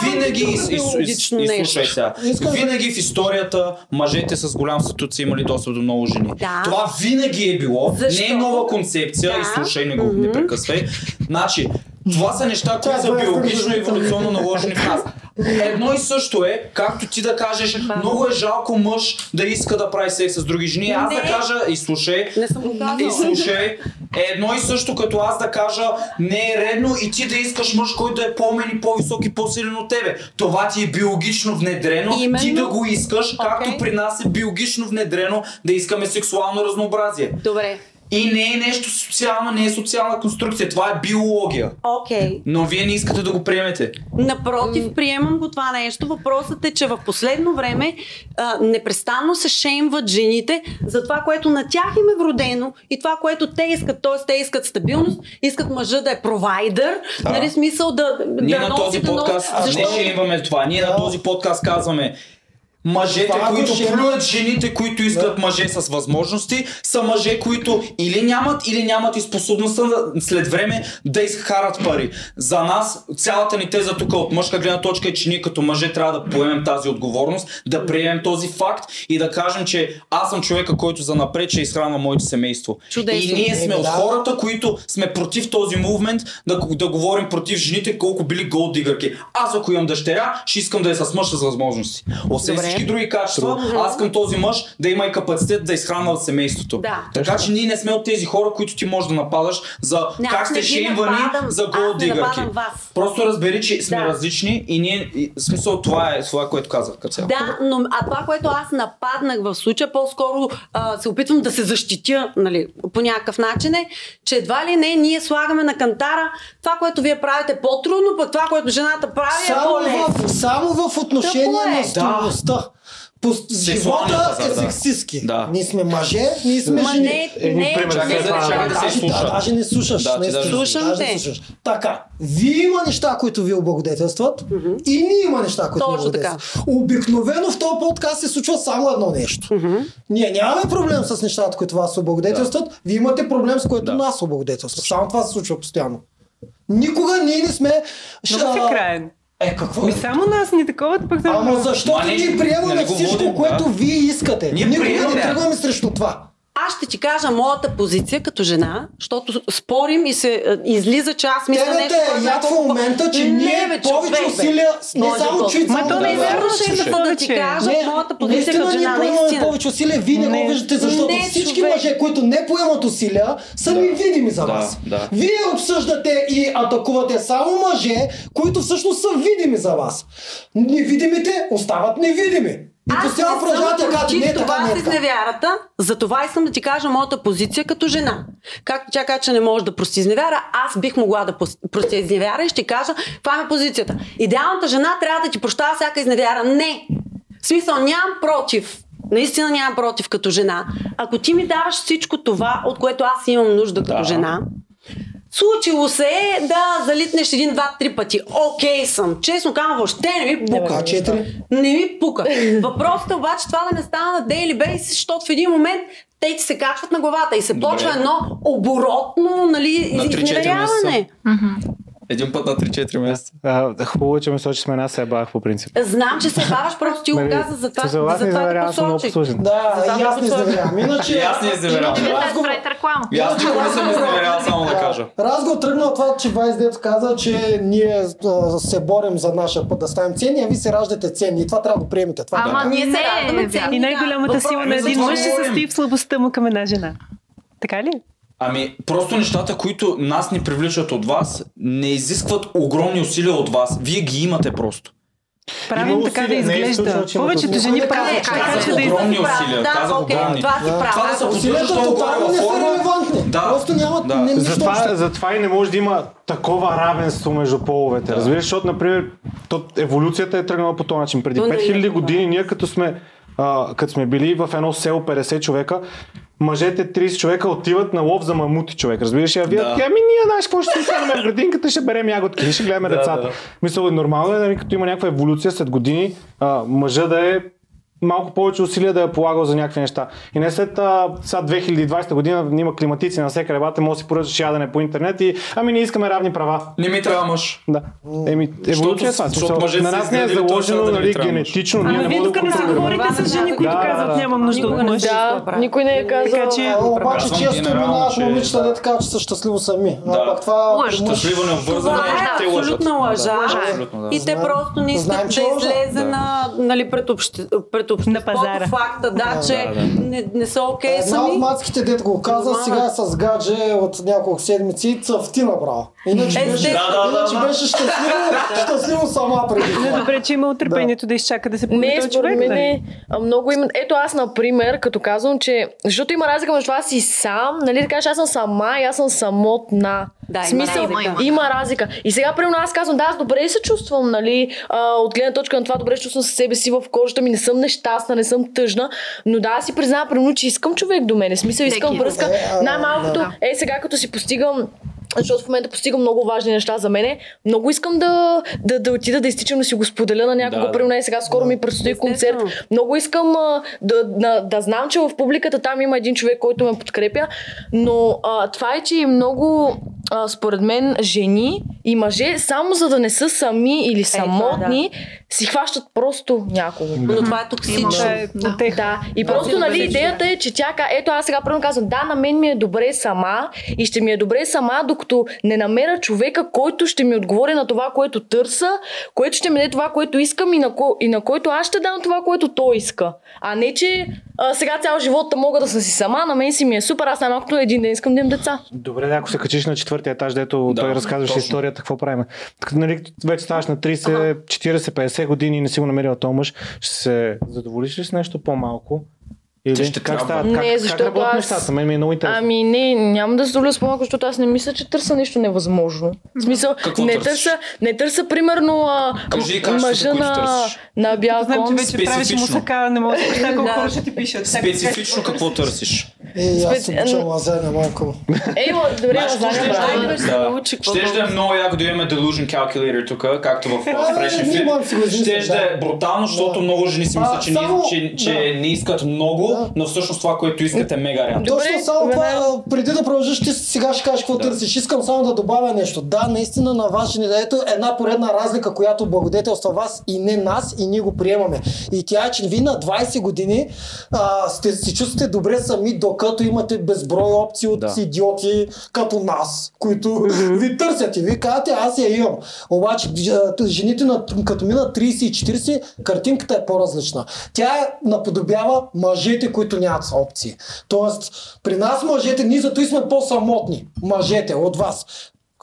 Винаги, друго и, и, биологично и, и, нещо. слушай сега, Искам да- винаги в историята мъжете с голям статут са имали достъп до много жени. Да. Това винаги е било, Защо? не е нова концепция Да. и слушай, не го не прекъсвай. Значи, това са неща, които са е биологично и еволюционно наложени в нас. Едно и също е, както ти да кажеш, много е жалко мъж да иска да прави секс с други жени. Аз да Не. кажа и слушай, и слушай, е едно и също като аз да кажа не е редно и ти да искаш мъж, който е по-мен и по-висок и по-силен от тебе. Това ти е биологично внедрено, Именно. ти да го искаш, както Окей. при нас е биологично внедрено да искаме сексуално разнообразие. Добре. И не е нещо социално, не е социална конструкция, това е биология. Окей. Но вие не искате да го приемете. Напротив, приемам го това нещо. Въпросът е, че в последно време а, непрестанно се шеймват жените за това, което на тях им е вродено и това, което те искат. Тоест, те искат стабилност, искат мъжа да е провайдер, Да. нали смисъл да, Ние да на носи, този да носи. подкаст не Защо? шеймваме това. Ние на Да. този подкаст казваме Мъжете, Това които шеймва. плюят жените, които искат мъже с възможности, са мъже, които или нямат, или нямат и способността да, след време да изхарат пари. За нас, цялата ни теза тук от мъжка гледна точка е, че ние като мъже трябва да поемем тази отговорност, да приемем този факт и да кажем, че аз съм човека, който за напред ще изхранва моето семейство. Чудесно. И ние сме от да. хората, които сме против този мувмент, да, да говорим против жените, колко били голдигърки. Аз ако имам дъщеря, ще искам да е с мъж с възможности. Освен Добре. Всички други качества, аз искам този мъж да има и капацитет да изхранва семейството. Да. Така че ние не сме от тези хора, които ти можеш да нападаш за Не, как сте шеймвани за гол не дигърки. Просто разбери, че сме Да. различни и ние, и, в смисъл това е това, което казах като цяло. Да, но а това, което аз нападнах в случая, по-скоро а, се опитвам да се защитя нали, по някакъв начин е, че едва ли не ние слагаме на кантара това, което вие правите е по-трудно, пък това, което жената прави е Само по-лесно. в, само в отношение Тъпо е. на стойността. По, живота е сексистски. Да. Ние сме мъже, ние сме Ма жени. не, Един не, пример, Чакай да- това- чакай да се даже, слуша. да, даже не слушаш. Да, наистина. даже- Слушам даже не слушаш. Така, вие има неща, които ви облагодетелстват и ние има неща, които Точно облагодетелстват. Обикновено в този подкаст се случва само едно нещо. Ние нямаме проблем с нещата, които вас облагодетелстват, вие имате проблем с което Да. нас облагодетелстват. Само това се случва постоянно. Никога ние не сме... Много си ша- краен. Е, какво? Ми само нас ни такова, пък да... Ама не, ние приемаме всичко, водим, което да. вие искате. Ние Никога не тръгваме срещу това. Аз ще ти кажа моята позиция като жена, защото спорим и се е, излиза, че аз мисля Тебе нещо. те е което яд в момента, че Не, ние бе, повече човек, усилия, не Може само чуй, Ма само то да не е да- вярно, че има да ти кажа моята позиция наистина като ние жена, поемаме наистина. повече усилия, вие не, Не. го виждате, защото Не, всички човек. мъже, които не поемат усилия, са невидими за Да, вас. да. Вие обсъждате и атакувате само мъже, които всъщност са видими за вас. Невидимите остават невидими. И Аз постоянно не продължавате съм да кажете, не против така, това не с е така. изневярата. Затова искам да ти кажа моята позиция като жена. Както тя каза, че не може да прости изневяра, аз бих могла да простя изневяра и ще кажа каква е позицията. Идеалната жена трябва да ти прощава всяка изневяра. Не! В смисъл, нямам против. Наистина нямам против като жена. Ако ти ми даваш всичко това, от което аз имам нужда като Да. жена, Случило се е да залитнеш един, два, три пъти. Окей съм. Честно казвам, въобще не ми пука. А четири? Не ми пука. Въпросът е обаче това да не става на daily basis, защото в един момент те ти се качват на главата и се Добре. почва едно оборотно нали, На 3-4 изневеряване. Един път на 3-4 месеца. А, Хубаво, е, че ме сочи с мен, аз се бавах по принцип. Знам, че се баваш, просто ти го Нали, каза за това, За вас не заверявам, съм много. Да, и аз не изневерявам. Иначе, аз не изневерявам. иначе разговор. И аз никога не съм изневерял, само да кажа. Разговор тръгна от това, че Вайс Дет каза, че ние се борим за нашия път да ставим ценни, а ви се раждате ценни. И това трябва да го приемете. Това е Ама. Ние се вярно. ценни. И най-голямата сила на един мъж това се състои в слабостта му към една жена. Така ли? Ами, просто нещата, които нас ни привличат от вас, не изискват огромни усилия от вас. Вие ги имате просто. Правим Има така да усилия, е изглежда. има Повечето жени правят така, че да огромни усилия. Да, казах окей, огромни. това си Да. Това да се поддържаш толкова във са форма. Да. Просто нямат Да. не, Затова, затова и не може да има такова равенство между половете. Разбираш, защото, например, то, еволюцията е тръгнала по този начин. Преди То не е 5000 това. години ние като сме, а, като сме били в едно село 50 човека, мъжете 30 човека отиват на лов за мамути човек. Разбираш, а вие Да. ами ние знаеш какво ще си хванем в градинката, ще берем ягодки и ще гледаме Да, децата. да. Мисля, нормално е, нали, като има някаква еволюция след години, а, мъжа да е малко повече усилия да е полагал за някакви неща. И не след а, сега 2020 година има климатици на всеки ребата, може да си поръчаш ядене по интернет и ами не искаме равни права. Не ми трябва мъж. Да. Еми, еволюция е това. защото На нас не е заложено не нали, генетично. Ама не вие тук да не контролираме. говорите с жени, които казват да. нямам нужда от мъж. Да, никой не е казал. Така че- А, обаче често минават че- момичета, да. де така, че са щастливо сами. Да. Това Щастливо необвързано, Това е абсолютна лъжа. И те просто не искат да излезе на, нали, пред, обществото пазара. факта, да, че Да, да. Не, не са окей Една от сами. мацките, дето го каза, сега е с гадже от няколко седмици цъфти направо. Иначе беше, Естествено. Да, да, да, иначе да. беше щастливо, щастливо сама преди Не, това. добре, че има търпението да изчака да се Не, този според човек. мен нали? е, а, много има. Ето аз, например, като казвам, че. Защото има разлика между аз и сам, нали да кажеш, аз съм сама и аз съм самотна. Да, има смисъл, разлика. има, има разлика. И сега, примерно, аз казвам, да, аз добре се чувствам, нали, а, от гледна точка на това, добре се чувствам със себе си в кожата ми, не съм нещастна, не съм тъжна, но да, аз си признавам, примерно, че искам човек до мен. В смисъл, искам връзка. Е, а, Най-малкото, да. е, сега като си постигам защото в момента постигам много важни неща за мене. Много искам да, да, да отида да изтичам да си го споделя на някого. Да, Да, да. при мен сега скоро ми предстои концерт. Много искам а, да, да, да знам, че в публиката там има един човек, който ме подкрепя, но а, това е, че и много, а, според мен, жени и мъже, само за да не са сами или самотни, си хващат просто някого. Но това е токсично. Това е от тех. Да, и Да, просто, нали, идеята е, че тя, ето аз сега първо казвам, да, на мен ми е добре сама и ще ми е добре сама, докато докато не намеря човека, който ще ми отговори на това, което търса, което ще ми даде това, което искам и на, ко- и на който аз ще дам това, което той иска. А не, че а, сега цял живот мога да съм си сама, на мен си ми е супер, аз най-малкото един ден искам да имам деца. Добре, да, ако се качиш на четвъртия етаж, дето Да, той разказваше историята, какво правим? Така, нали, вече ставаш на 30, 40, 50 години и не си го намерил този мъж, ще се задоволиш ли с нещо по-малко? Или ще как трябва. става? Не, как, защото как аз- нещата? Мен ми е много интересно. Ами не, няма да се доля с по-малко, защото аз не мисля, че търся нещо невъзможно. В смисъл, Какво не търсиш? търся, не търся примерно а, Кажи мъжа на, на бял Знам, че вече правиш мусака, не мога да представя колко хора ще ти пишат. Специфично какво търсиш? Е, аз Специ- обичам лазаня малко. Ей, добре, лазаня, щеш да- е много яко да имаме delusion calculator тук, както в Fresh Fit. Щеш да е брутално, защото много жени си мислят, че, не, искат много, но всъщност това, което искат е мега рядко. Точно само това, преди да продължиш, ти сега ще кажеш какво търсиш. Искам само да добавя нещо. Да, наистина на вас жени, ето една поредна разлика, която благодетелства вас и не нас, и ние го приемаме. И тя е, че вие на 20 години сте, се чувствате добре сами, докато имате безброй опции от Да. идиоти като нас, които ви търсят и ви казвате, аз я имам. Обаче жените на, като минат 30 и 40, картинката е по-различна. Тя е наподобява мъжете, които нямат опции. Тоест, при нас мъжете, ние зато и сме по-самотни. Мъжете от вас.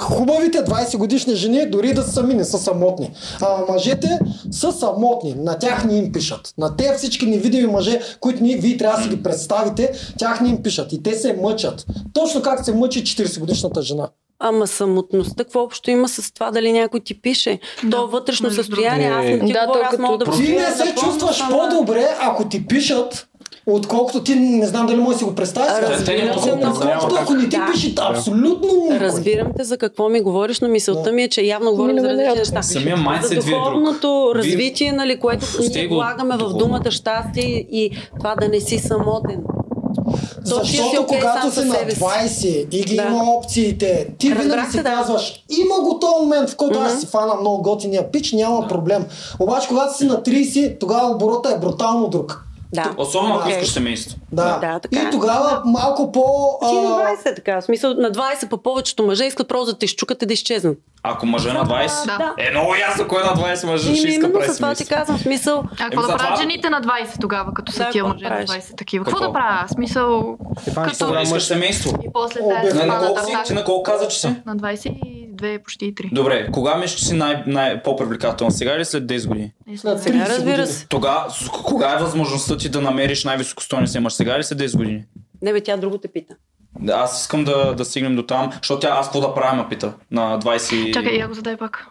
Хубавите 20 годишни жени дори да са сами не са самотни. А мъжете са самотни. На тях не им пишат. На те всички невидими мъже, които ние, вие трябва да си ги представите, тях не им пишат. И те се мъчат. Точно как се мъчи 40 годишната жена. Ама самотността, какво общо има с това дали някой ти пише? То вътрешно състояние, аз не ти Да, говоря, аз мога да Ти не се чувстваш по-добре, ако ти пишат, отколкото ти не знам дали можеш да си го представиш. сега. Разбира Те не се, могат да много. представят Отколкото ако не ти Да. пишат абсолютно никой. Разбирам те за какво ми говориш, но мисълта ми е, че явно говорим за различни неща. Самия За майндсет ви е друг. духовното развитие, нали, което ние влагаме в думата щастие и това да не си самотен. То ти си Защото когато си на себе си. 20 и ги Да. има опциите, ти винаги си да. казваш, има го този момент, в който аз си фана много готиния пич, няма проблем. Обаче когато си на 30, тогава оборота е брутално друг. Да. Особено ако искаш семейство. Да. Да, така и е. тогава малко по... Ти на а, 20 е така. В смисъл, на 20 по повечето мъже искат просто да те изчукат и да изчезнат. Ако мъже на 20, Да. е много ясно кой на 20 мъже И ще иска именно прави това ти казвам. В смисъл, А какво да правят жените на 20 тогава, като са Да, тия мъже на правиш? 20 такива? Какво? Да правя? Смисъл, Стефан, ще като- искаш мъж. семейство. и после тази На, колко си? Ти атака. на колко каза, че си? На 22 почти и 3. Добре, кога мислиш, че си най- най- по-привлекателна? Сега или след 10 години? след сега 30 разбира се. Тога, кога е възможността ти да намериш най-високостойния мъж? Сега или след 10 години? Не бе, тя друго те пита. Да, Аз искам да, да стигнем до там, защото тя аз какво да правя, ме пита. На 20... Чакай, я го задай пак.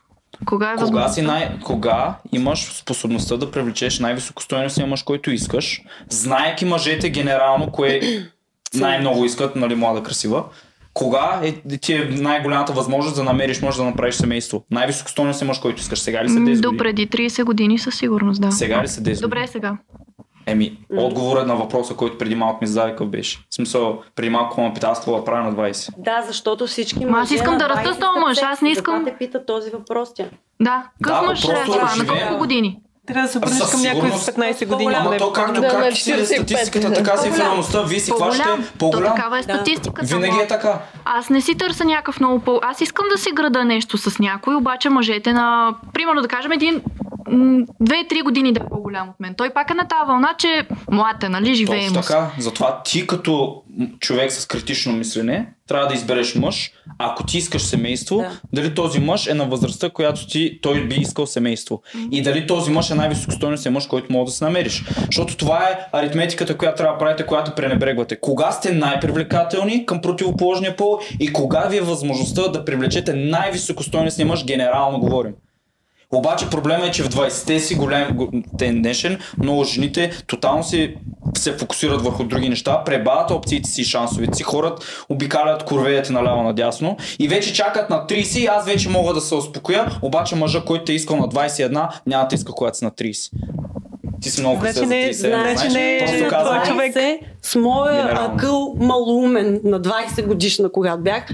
Кога е Кога, си най... Кога имаш способността да привлечеш най-високостойния мъж, който искаш, знаеки мъжете генерално, кое най-много искат, нали, млада, красива, кога е, ти е най-голямата възможност да намериш мъж да направиш семейство? Най-високостойния си мъж, който искаш. Сега ли след 10 До години? преди 30 години със сигурност, да. Сега ли след 10 Добре, години? сега. Еми, отговорът на въпроса, който преди малко ми зададе какъв беше. В смисъл, преди малко ме пита, аз какво да правя на 20. Да, защото всички Ма аз мъже искам да 20 раста с този мъж, аз не искам- Затова те пита този въпрос тя. Да, къв Да, мъж ще е това? На колко години? Трябва да се обърнеш към някой с 15 години. Ама не то както Да, как си е 45. статистиката, така си е в реалността. Вие си хващате По-голям. То такава е Да. статистиката. Винаги ама е така. Аз не си търся някакъв много по... Аз искам да си града нещо с някой, обаче мъжете на... Примерно да кажем един... м, Две-три години да е по-голям от мен. Той пак е на тази вълна, че млад е, нали, живее Точно така. Затова ти като човек с критично мислене трябва да избереш мъж. Ако ти искаш семейство, Да. дали този мъж е на възрастта, която ти, той би искал семейство. И дали този мъж е най-високостойният мъж, който мога да се намериш. Защото това е аритметиката, която трябва да правите, която пренебрегвате. Кога сте най-привлекателни към противоположния пол и кога ви е възможността да привлечете най-високостойния мъж, генерално говорим. Обаче проблема е, че в 20-те си голям го- ден днешен, много жените тотално си се фокусират върху други неща, пребавят опциите си и шансовете си, хората обикалят курвеят наляво надясно и вече чакат на 30 и аз вече мога да се успокоя, обаче мъжа, който те е искал на 21, няма да иска, когато си на 30. Ти си много Значи красива за не е- 37, значи не е Просто казвам. човек. 20, с моя Генерално. акъл малумен на 20 годишна, когато бях,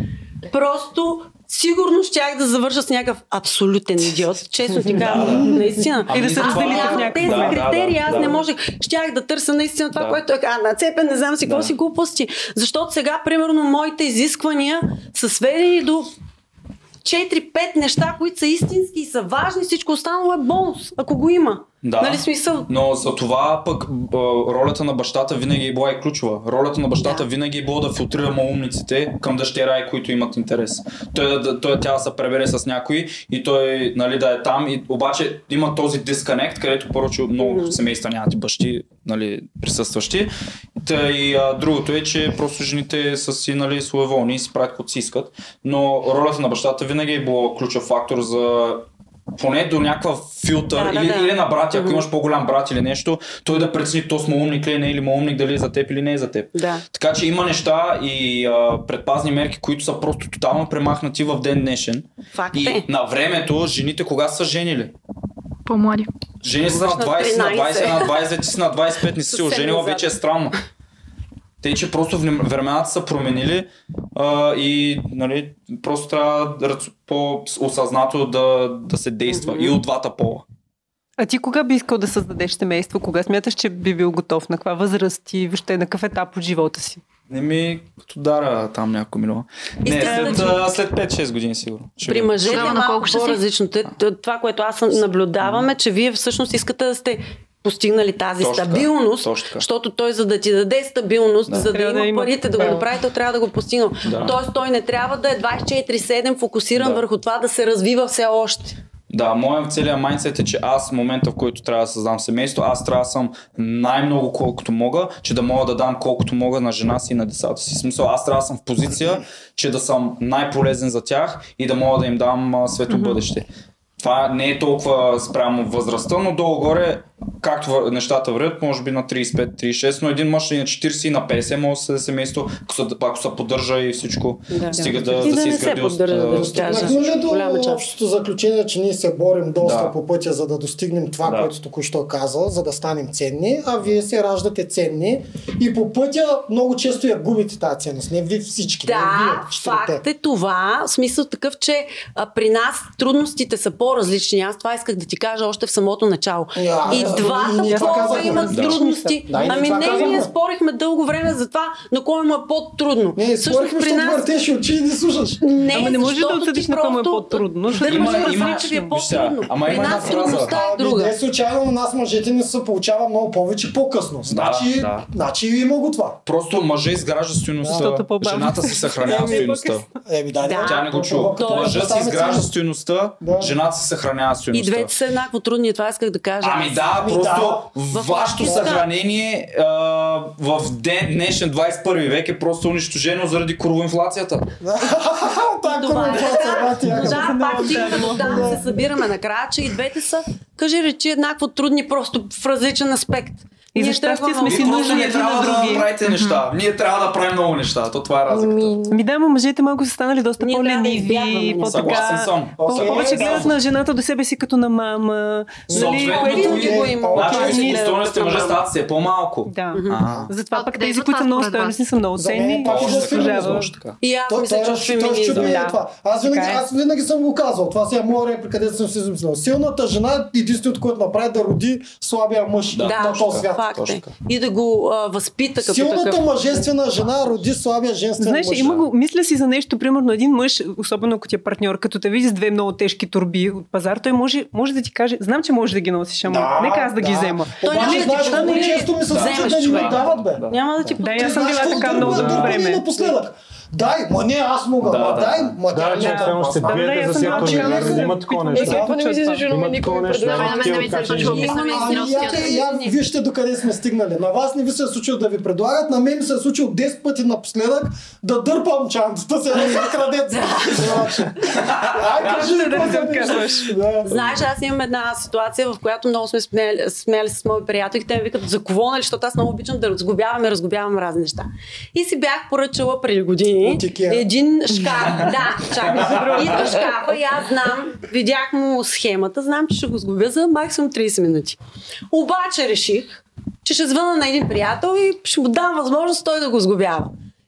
просто сигурно щях да завърша с някакъв абсолютен идиот. Честно ти казвам, наистина. Ами И да се разделите в някакъв тези Да, критерии, аз да. не можех. Щях да търся наистина това, Да. което е а, нацепен, не знам си какво си глупости. Защото сега, примерно, моите изисквания са сведени до 4-5 неща, които са истински и са важни, всичко останало е бонус, ако го има. Да. Нали смисъл? Но за това пък ролята на бащата винаги е била и ключова. Ролята на бащата Да. винаги е било да филтрира малумниците към дъщеря и които имат интерес. Той, да, той тя да се пребере с някой и той нали, да е там. И, обаче има този дисконект, където първо, че много семейства нямат и бащи нали, присъстващи. Та и а, другото е, че просто жените са си нали, своеволни и си правят каквото си искат. Но ролята на бащата винаги е била ключов фактор за поне до някакъв филтър Да, да, или, да. или на брати, ако имаш по-голям брат или нещо, той да прецени то сме умник ли е, не е, или умник, дали е за теб или не е за теб. Да. Така че има неща и а, предпазни мерки, които са просто тотално премахнати в ден днешен. Факт И е. на времето, жените кога са женили? По-млади. Жени са на Вършат 20, на 20, 13. на 20, ти си на 25, не си се оженила, вече е странно. Те, че просто времената са променили а, и нали, просто трябва да по-осъзнато да, да се действа и от двата пола. А ти кога би искал да създадеш семейство? Кога смяташ, че би бил готов? На каква възраст и въобще на какъв етап от живота си? Не ми като дара там някой минало. Не, след, че- а, след 5-6 години сигурно. Ще При мъжете е малко по-различно. Това, което аз наблюдавам е, че вие всъщност искате да сте постигнали тази Точно стабилност, Точно защото той за да ти даде стабилност, Да. за да Трябва има, да има. парите да го направи, той трябва да го постигне. Да. Тоест той не трябва да е 24-7 фокусиран Да. върху това да се развива все още. Да, моят целият майндсет е, че аз в момента, в който трябва да създам семейство, аз трябва да съм най-много колкото мога, че да мога да дам колкото мога на жена си и на децата си. В Смисъл, аз трябва да съм в позиция, че да съм най-полезен за тях и да мога да им дам а, светло бъдеще. Това не е толкова спрямо възрастта, но долу-горе, както нещата вървят, може би на 35-36, но един мъж и на 40 и на 50 може да се семейство, ако се, ако се поддържа и всичко, Да. стига да, И да, да се изгради да общото заключение, че ние се борим доста Да. по пътя, за да достигнем това, Да. което току-що каза, за да станем ценни, а вие се раждате ценни и по пътя много често я губите тази ценност. Не вие всички, не Да, вие четирите. факт е това. В смисъл такъв, че а, при нас трудностите са по-различни. Аз това исках да ти кажа още в самото начало. Аз- и двата ние пола имат Да. трудности. Да, и ние ами не, ние казахме. спорихме дълго време за това, на кой му е по-трудно. Не, Всъщност спорихме, при защото нас... въртеш очи и не слушаш. Не, Ама не може да отсъдиш на кой му е по-трудно, има- да има- си, че ви е по-трудно. ама При има нас трудността е Ами друга. не случайно на нас мъжете не се получава много повече по-късно. Значи, да. значи има го това. Просто мъже изгражда стоеността, по-бавно. жената си съхранява стоеността. Еми, да, Да. Тя не го чува. Мъжът си изгражда стоеността, жената си съхранява И стоеността. двете са еднакво трудни, това исках да кажа. Ами да, Ами просто да. вашето съхранение а, в ден, днешен 21 век е просто унищожено заради курвоинфлацията. Това е. корпорация, бати, яка. Да, пак стигаме се събираме накрая, че и двете са, кажи речи, еднакво трудни, просто в различен аспект. И Ние за щастие сме си нужни не трябва да други. правите неща. Ние трябва да правим много неща. То това е разликата. Ми да, но мъжете малко са станали доста да по-лениви, неща. Съгласен съм. Повече гледат на жената до себе си като на мама. Нали, което... го има. Значи, мъже стават все по-малко. Да. Затова пък тези, които са много стойностни, са много мен ценни. пак и е аз мисля, че ще феминизъм. види да. това. Аз винаги, Така е. аз винаги съм го казал. Това си е моя реплика, където съм си замислял. Силната жена е единственото, което направи да роди слабия мъж Да, на Да, този свят. Факт е. И да го а, възпита като Силната такъв. мъжествена жена роди слабия женствен Знаеш, мъж. има го, мисля си за нещо, примерно един мъж, особено ако ти е партньор, като те види с две много тежки турби от пазар, той може, може да ти каже, знам, че можеш да ги носиш, ама Да, нека аз да, ги да. взема. Той Обаче, ти знаеш, много често ми се случва да ни човек. дават, бе. Да. Няма да ти Да, аз съм била така много време. напоследък. Дай, ма не, аз мога, Да, ма да, дай, да. ма Да, тя че не само ще биете за всяко казала, Има такова Е, нещо. това Това не ми се случва, но никой не предлага. На мен не ми се случва, Ами, вижте докъде сме стигнали. На вас не ви се е случило да ви предлагат, на мен ми се е случило 10 пъти напоследък да дърпам чантата си да крадец. Ай, кажи Да какво. Знаеш, аз имам една ситуация, в която много сме смели, смели с мои приятели. Те ми викат за кого, нали, защото аз много обичам да разгубявам и разгубявам разни неща. И си бях поръчала преди години От Ikea. един шкаф. да, чакай. Идва шкафа и аз знам, видях му схемата, знам, че ще го сгубя за максимум 30 минути. Обаче реших, че ще звъна на един приятел и ще му дам възможност той да го сгубява.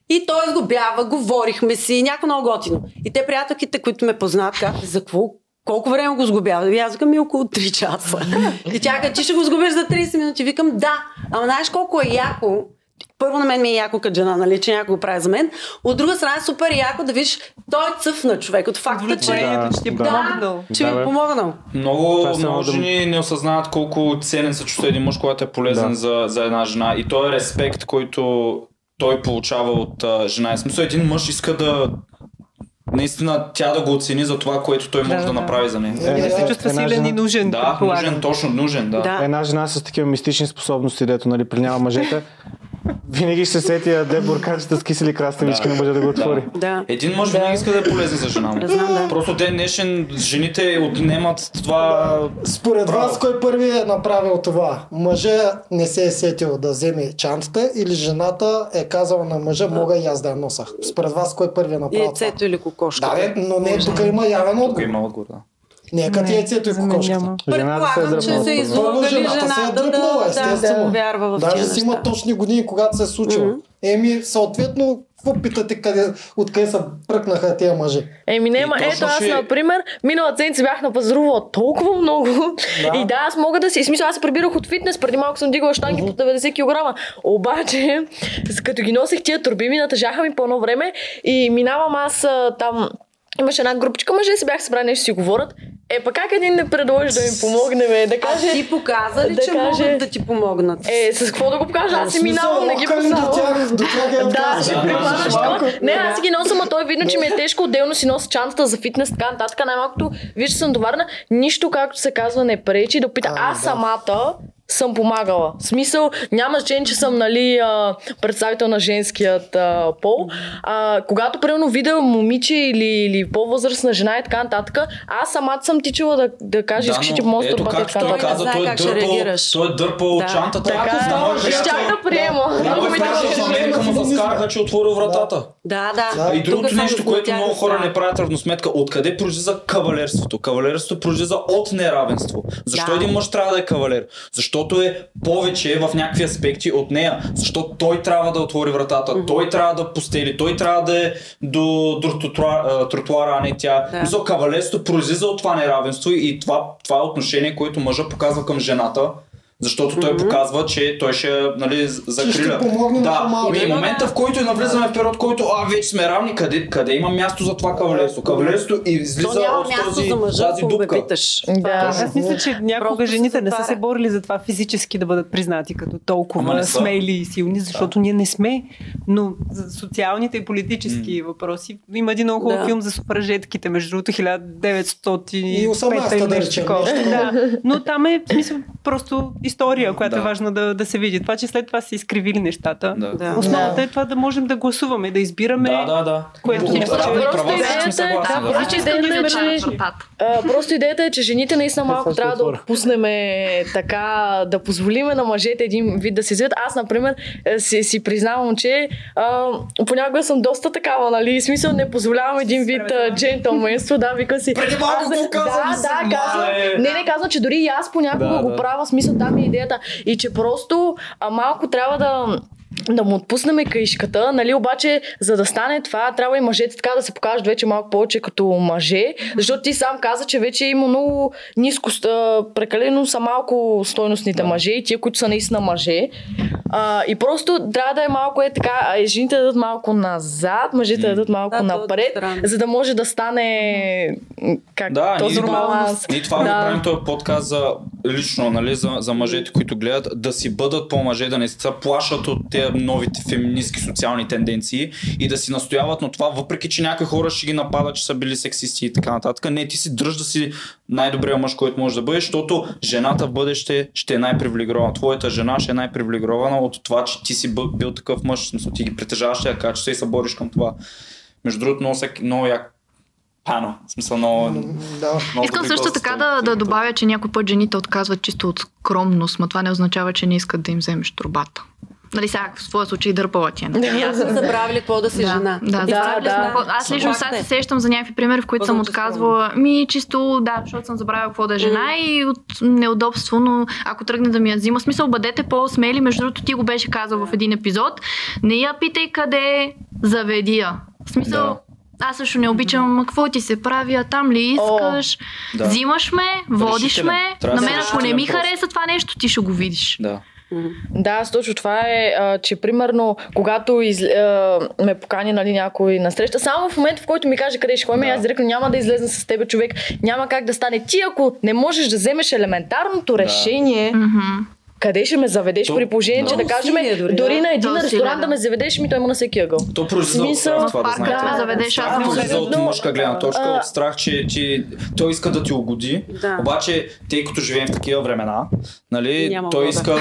И той сгубява, говорихме си, някакво много готино. И те приятелките, които ме познат, казват, за какво? Колко време го сгубява? И аз викам ми около 3 часа. И тя каза, ти ще го сгубиш за 30 минути. Викам, да. Ама знаеш колко е яко първо на мен ми е яко като жена, нали, че някой го прави за мен. От друга страна е супер яко да видиш, той е цъфна човек от факта, че, Удовлетворението, че ти е Да. помогнал. че ми Да, е помогнал. Много, е много да- жени не осъзнават колко ценен се чувства един мъж, когато е полезен Да. за, за една жена. И той е респект, който той получава от а, жена. И смисъл един мъж иска да наистина тя да го оцени за това, което той може Да, да, да. направи за нея. Е, Да се е, чувства силен жена- и нужен, Да, нужен, точно нужен, да. Да. Една жена с такива мистични способности, дето нали, пленява мъжете, винаги ще се сети яде буркачета с кисели краставички, не може да го отвори. Да. Един мъж винаги иска да е полезен за жена му. Знам, да. Просто ден днешен жените отнемат това... Според Право. вас, кой първи е направил това? Мъжа не се е сетил да вземе чантата или жената е казала на мъжа, мога и аз да я носа? Според вас, кой първи е И направил яйцето или кокошката. Да, но не, тук има явен Тук отговор. има отговор, да. Не е като яйцето и кокошката. е Предполагам, че се мен. излъгали жената се е дръпнала, да, естествено. да вярва в Даже си има точни години, когато се е случило. Еми, съответно, какво питате, къде, откъде са пръкнаха тези мъже? Еми не, ма, ето аз, ще- например, миналата седмица бях напазарувала толкова много. Да. И да, аз мога да си... Смисъл, аз се прибирах от фитнес, преди малко съм дигала штанги по 90 кг. Обаче, като ги носех тия турби, ми натъжаха ми по едно време и минавам аз там Имаше една групичка мъже, се бях събрали нещо си говорят. Е, па как един не предложи да ми помогне? Да А каже... ти показа ли, да че каже- могат да ти помогнат? Е, с какво да го покажа? Аз си Смисъл, минавам, не ги локали до познавам. тях, до тях е Да, ще да, това. Не, аз си ги нося, ама той е видно, че ми е тежко. Отделно си нося чантата за фитнес, така нататък. Най-малкото, виж, че съм доварна. Нищо, както се казва, не пречи да пита. А, Аз да. самата съм помагала. В смисъл, няма значение, че съм нали, а, представител на женският а, пол. А, когато примерно видя момиче или, или по-възрастна жена и така нататък, аз самата съм тичала да, да кажа, искаш ти помогна да бъде така той каза, той е как ще дърпал, реагираш. той е дърпал Да. чантата. Така, за да може щях да приема. Някой Ми беше дава- в Америка, му заскараха, че е отворил вратата. Да, да. И другото Тук нещо, което много хора не правят равносметка, откъде произлиза кавалерството? Кавалерството произлиза от неравенство. Защо Да. един мъж трябва да е кавалер? Защото е повече в някакви аспекти от нея. Защото той трябва да отвори вратата, той трябва да постели, той трябва да е до, до тротуара, тротуара, а не тя. Да. Мисля, кавалерството произлиза от това неравенство и това, това е отношение, което мъжа показва към жената. Защото той показва, че той ще нали, закриля. помогне на да. И момента, в който навлизаме в период, който а, вече сме равни, къде, къде има място за това кавалерство? Кавалерството То излиза няма от място този, за мъжа, тази дупка. питаш. Да. Аз мисля, че някога Просто жените не са се борили за това физически да бъдат признати като толкова смели и силни, защото ние не сме. Но за социалните и политически въпроси има един много хубав Да. филм за суфражетките, между другото 1905 И 18-та, или да нещо речем, Да. Но там е в смисъл просто история, която Да. е важна да, да се види. Това, че след това са изкривили нещата. Да. Да. Основата е това да можем да гласуваме, да избираме. Да, да, да. Което равни Просто идеята е- съгласни, да, да. просто да идеята е, че- просто идеята е, че жените наистина малко трябва да отпуснем така, да позволиме на мъжете един вид да се извият. Аз, например, е, си, си признавам, че а, понякога съм доста такава, нали? Смисъл не позволявам един вид джентълменство, да, вика си. Преди малко Да, да, казвам. Не, не, казвам, че дори и аз понякога Да, го да. правя, смисъл там е идеята. И че просто а, малко трябва да да му отпуснем каишката, нали, обаче за да стане това, трябва и мъжете така да се покажат вече малко повече като мъже, защото ти сам каза, че вече има много ниско, прекалено са малко стойностните мъже и тия, които са наистина мъже. А, и просто трябва да е малко е така, а жените да дадат малко назад, мъжете да дадат малко Да, е напред, за да може да стане как, Да, този баланс. ние това Да. го правим този подкаст за лично, нали, за, за мъжете, които гледат, да си бъдат по-мъже, да не се плашат от тези новите феминистки социални тенденции и да си настояват на това, въпреки че някои хора ще ги нападат, че са били сексисти и така нататък. Не, ти си дръж да си най-добрият мъж, който може да бъдеш, защото жената в бъдеще ще е най-привилегирована. Твоята жена ще е най-привилегирована от това, че ти си бил такъв мъж, смисъл ти ги притежаваш тези качества и се бориш към това. Между другото, много, сек- много як пано. В смисъл много... Да. много Искам също така да, да добавя, че някой път жените отказват чисто от скромност, но това не означава, че не искат да им вземеш трубата. Нали сега в своя случай дърпала ти е. нали? Аз съм забравили какво да си Да, жена. да, да, да. Аз лично сега се сещам за някакви примери, в които съм отказвала. Ми чисто, да, защото съм забравила какво да е жена и от неудобство, но ако тръгне да ми я взима, смисъл бъдете по-смели. Между другото, ти го беше казал в един епизод. Не я питай къде, заведи я. В смисъл, Да. аз също не обичам какво ти се прави, а там ли искаш. Да. Взимаш ме, водиш Решителен. ме. Трябва На мен ако не ми хареса това нещо, ти ще го видиш. Да. Да, аз точно това е, а, че примерно, когато из, а, ме покани нали, някой на среща, само в момента, в който ми каже къде ще ходим, Да. аз директно няма да излезна с теб човек, няма как да стане. Ти ако не можеш да вземеш елементарното Да. решение, Мгм. Къде ще ме заведеш То- при положение, да. че да кажем, дори, дори, да. на един ресторант да да. ме заведеш, ми той има на всеки ъгъл. То произлиза от Смисъл- страх това да знаете. да ме заведеш, аз не мога от да- мъжка гледна точка, от страх, че, че той иска да ти угоди, Да. обаче тъй като живеем в такива времена, нали, Няма той иска,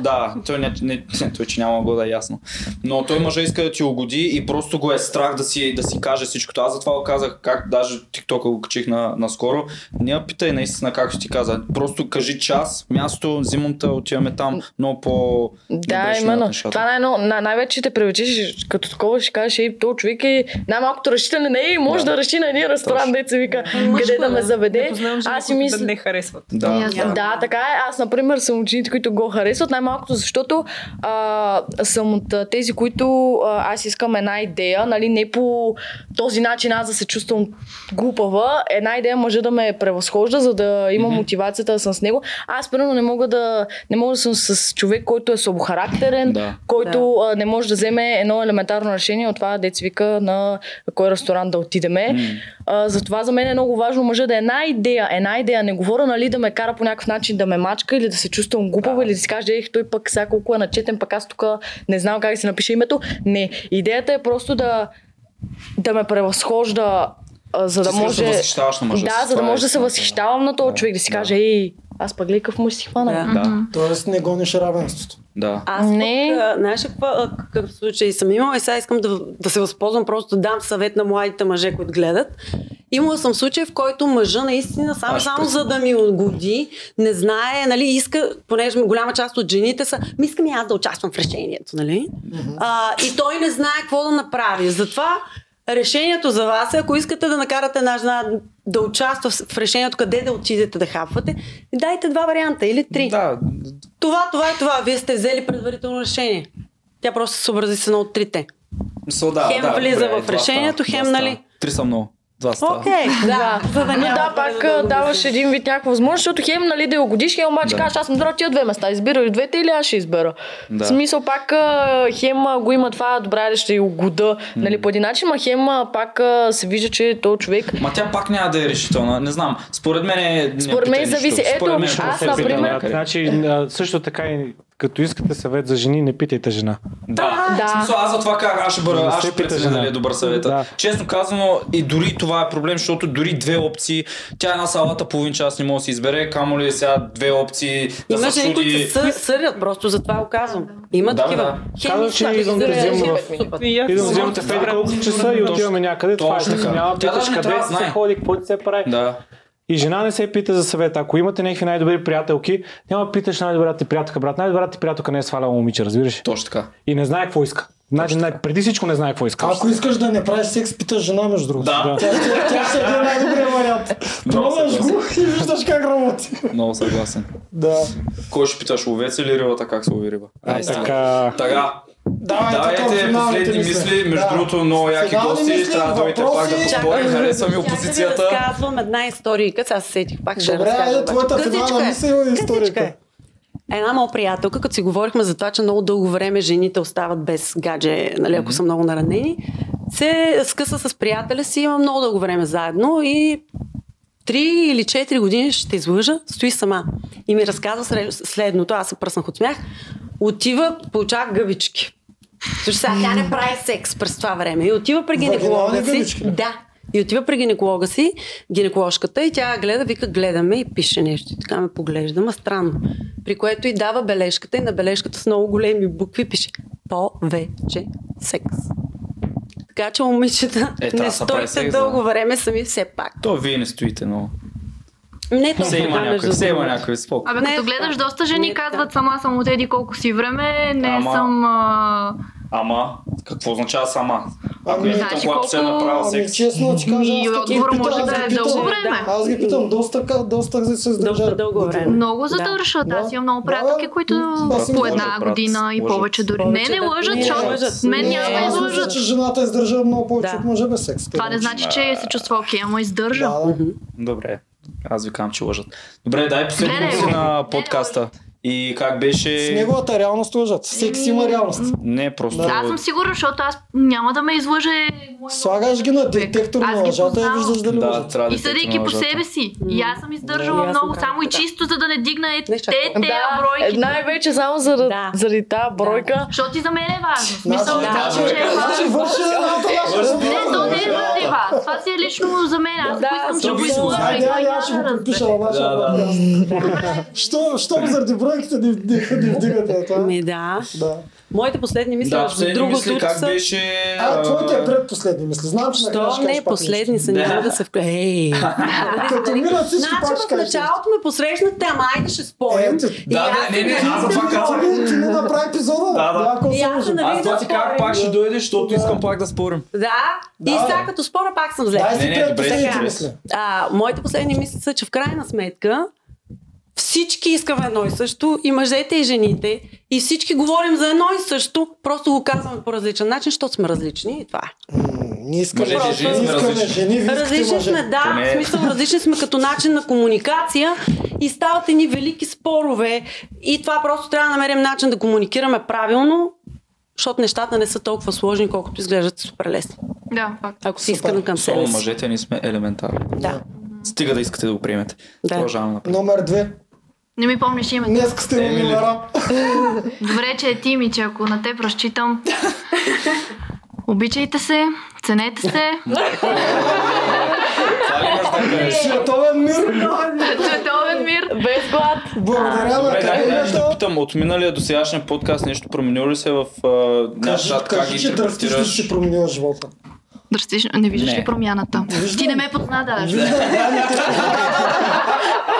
да, той не, не, той, че няма угода, е ясно. Но той мъжа иска да ти угоди и просто го е страх да си, да си каже всичко. Аз затова го казах, как даже TikTok го качих на, наскоро. Не питай наистина как ще ти каза. Просто кажи час, място, взимам те, отиваме там, много по Да, именно. Това най- най- най-вече ще те привлечеш, като такова ще кажеш, ей, то човек е най-малкото решителен, не, може да, Да. реши на един ресторант, деца вика, Мъжко къде е, да ме да. заведе. Аз си мисля, да не харесват. Да. И Да, да, така е. Аз, например, съм от жените, които го харесват най-малкото, защото а, съм от тези, които а, аз искам една идея, нали, не по този начин аз да се чувствам глупава. Една идея мъжа да ме превъзхожда, за да имам мотивацията да съм с него. Аз, примерно, не мога да, не мога да съм с човек, който е слабохарактерен, Да. който а, не може да вземе едно елементарно решение от това, деца вика на кой ресторант да отидеме. А, затова за мен е много важно мъжа да е една идея, една идея. Не говоря, нали, да ме кара по някакъв начин да ме мачка или да се чувствам глупава Да. или да си каже, ех, той пък сега колко е начетен, пък аз тук не знам как да си напиша името. Не. Идеята е просто да, да ме превъзхожда, за Ти да искаш може. да да, за да е може да се възхищавам на този Да, човек, да си да. каже, ей, аз пък какъв му си хвана. Да. Да, Тоест не гониш равенството. да. Аз Не. пък, знаеш какво, какъв случай съм имала и сега искам да, да се възползвам, просто да дам съвет на младите мъже, които гледат. Имала съм случай, в който мъжа наистина само, Аз само за да ми угоди, не знае, нали, иска, понеже голяма част от жените са, ми искам и аз да участвам в решението, нали? А, и той не знае какво да направи. Затова решението за вас е, ако искате да накарате една жена да участва в- решението къде да отидете да хапвате, дайте два варианта или три. Да, Това, това и това. Вие сте взели предварително решение. Тя просто се съобрази с едно от трите. Мисъл, да, Хем да, влиза добре, в решението, хем, нали? Три са много. Два става. Окей, да. За да Но да, пак да а, даваш един вид някаква възможност, защото хем нали да я угодиш, хем обаче Да. кажеш, аз съм добра тия две места, избира ли двете или аз ще избера. Да. В смисъл пак а, хем а, го има това, добре да ще я угода, нали, по един начин, ма хем а, пак а, се вижда, че този човек Ма тя пак няма да е решителна. Не знам. Според мен е. Според мен зависи. Ето, аз, например-. Значи, а, също така и като искате съвет за жени, не питайте жена. Да. Да. Смисъл, аз за това как аз ще бъда, Да аз се ще пита преценя жена. дали е добър съвет. Да. Честно казано, и дори това е проблем, защото дори две опции, тя една салата половин час не може да си избере, камо ли сега две опции да Има се жени, които чуди. се съ- сърят, просто за това го казвам. Има Да, такива. да. Казвам, че идвам да се вземе, в- супер. И аз И да вземете в колко часа и отиваме някъде. Това е така. Няма питаш къде се ходи, какво ти се прави. И жена не се пита за съвет. Ако имате някакви най-добри приятелки, няма да питаш най-добрата ти приятелка, брат. Най-добрата ти приятелка не е сваляла момиче, разбираш? Точно така. И не знае какво иска. Значи, преди всичко не знае какво иска. Ако искаш да не правиш секс, питаш жена, между другото. Да. Тя, тя, тя ще е най-добрия вариант. Пробваш го и виждаш как работи. Много съгласен. Да. Кой ще питаш, ловец или рибата, как се лови риба? А, Наистина. така. Така, Давайте, давайте последни мисли. Между Да. другото, много яки гости. Трябва да дойдете пак да въпроси. поспорим. Хареса ми опозицията. разказвам една историка, сега се сетих, пак ще Добре, разкажа. айде обаче. твоята финална е. мисъл историята. е. Една моя приятелка, като си говорихме за това, че много дълго време жените остават без гадже, нали, ако са много наранени, се скъса с приятеля си, има много дълго време заедно и три или четири години, ще излъжа, стои сама. И ми разказва следното, аз се пръснах от смях, отива, получава гъбички. Защото сега тя не прави секс през това време. И отива при гинеколога си. Да. И отива при гинеколога си, гинеколожката, и тя гледа, вика, гледаме и пише нещо. И така ме поглежда, ма странно. При което и дава бележката и на бележката с много големи букви пише повече секс. Така че, момичета, Е, не се стойте дълго време сами все пак. То вие не стоите много. Не Все точно има някой, все има някой спок. Абе, като да. гледаш, доста жени Не, казват да. сама съм от еди колко си време, не Ама- съм... А... Ама, какво означава сама? Ако Значи питам, когато се е направил Ами секс. честно ти кажа, аз питам, може аз да ги е питам- дълго време. Аз ги питам, доста, доста се се Доста дълго време. Много Да. задържат. Аз Да. имам много Да, приятелки, които аз по една година и повече дори. Не, не лъжат, не, защото мен Не, няма да аз излъжат. че жената издържа много повече от мъжа без секс. Това не значи, че се чувства окей, ама издържа. Добре. Аз ви казвам, че лъжат. Добре, дай не. на подкаста. И как беше... С неговата реалност лъжат. Секс има реалност. Не, просто... Аз съм сигурна, защото аз няма да ме излъже. Слагаш ги на детектор Аз на лъжата и познавам. виждаш дали Да, лъжат. да И съдейки по себе си. И аз съм издържала Да, много, само и чисто, за да не дигна е, те, те, бройки. най-вече само заради, Да. заради тази бройка. Защото и за мен е важно. В Смисъл, Значи, да, значи, че е важно. Не, то не е заради вас. Това си е лично за мен. Аз Да, ако искам, че го съгласна. излъжа. Айде, и той айде, аз ще го да подпиша на Да, да. Що, що заради бройките ни ни- ни вдигате това? Ми да. Да. Моите последни мисли, Да, между последни другото, мисли, как са... беше... А, твоите е предпоследни мисли. Знам, че Що не, пак последни са, няма да се вкля. Ей! Като минат всички Значи пак ще в началото ме посрещнахте, ама айде ще спорим. Да, не, не, не, аз това казвам. Ти не направи епизода. Да, да. аз това ти как пак ще дойдеш, защото Да. искам пак да спорим. Да, и Да. сега като спора пак съм зле. Си Не, не, добре, моите последни мисли са, че в крайна сметка всички искаме едно и също, и мъжете, и жените, и всички говорим за едно и също, просто го казваме по различен начин, защото сме различни и това е. Ние искаме, жени сме искаме различни. жени, искате Различни сме, да, Поне- в смисъл различни сме като начин на комуникация и стават едни велики спорове и това просто трябва да намерим начин да комуникираме правилно, защото нещата не са толкова сложни, колкото изглеждат супер лесни. Да, факт. Ако си искаме към себе си. мъжете ни сме елементарни. Да. Стига да искате да го приемете. Да. Продължаваме напред. Номер две. Не ми помниш името. Днес сте ми Емили. номера. Добре, че е Тими, че ако на теб разчитам. Обичайте се, ценете се. Кажеш? Световен мир. Световен мир. Без глад. Благодаря на да питам, от миналия до сегашния подкаст нещо променило ли се в Кажи, нашата, как кажи, ги че драстично си променила живота. Драстично. Не виждаш Не. ли промяната? Ти не ме позна даже. Виждам реалните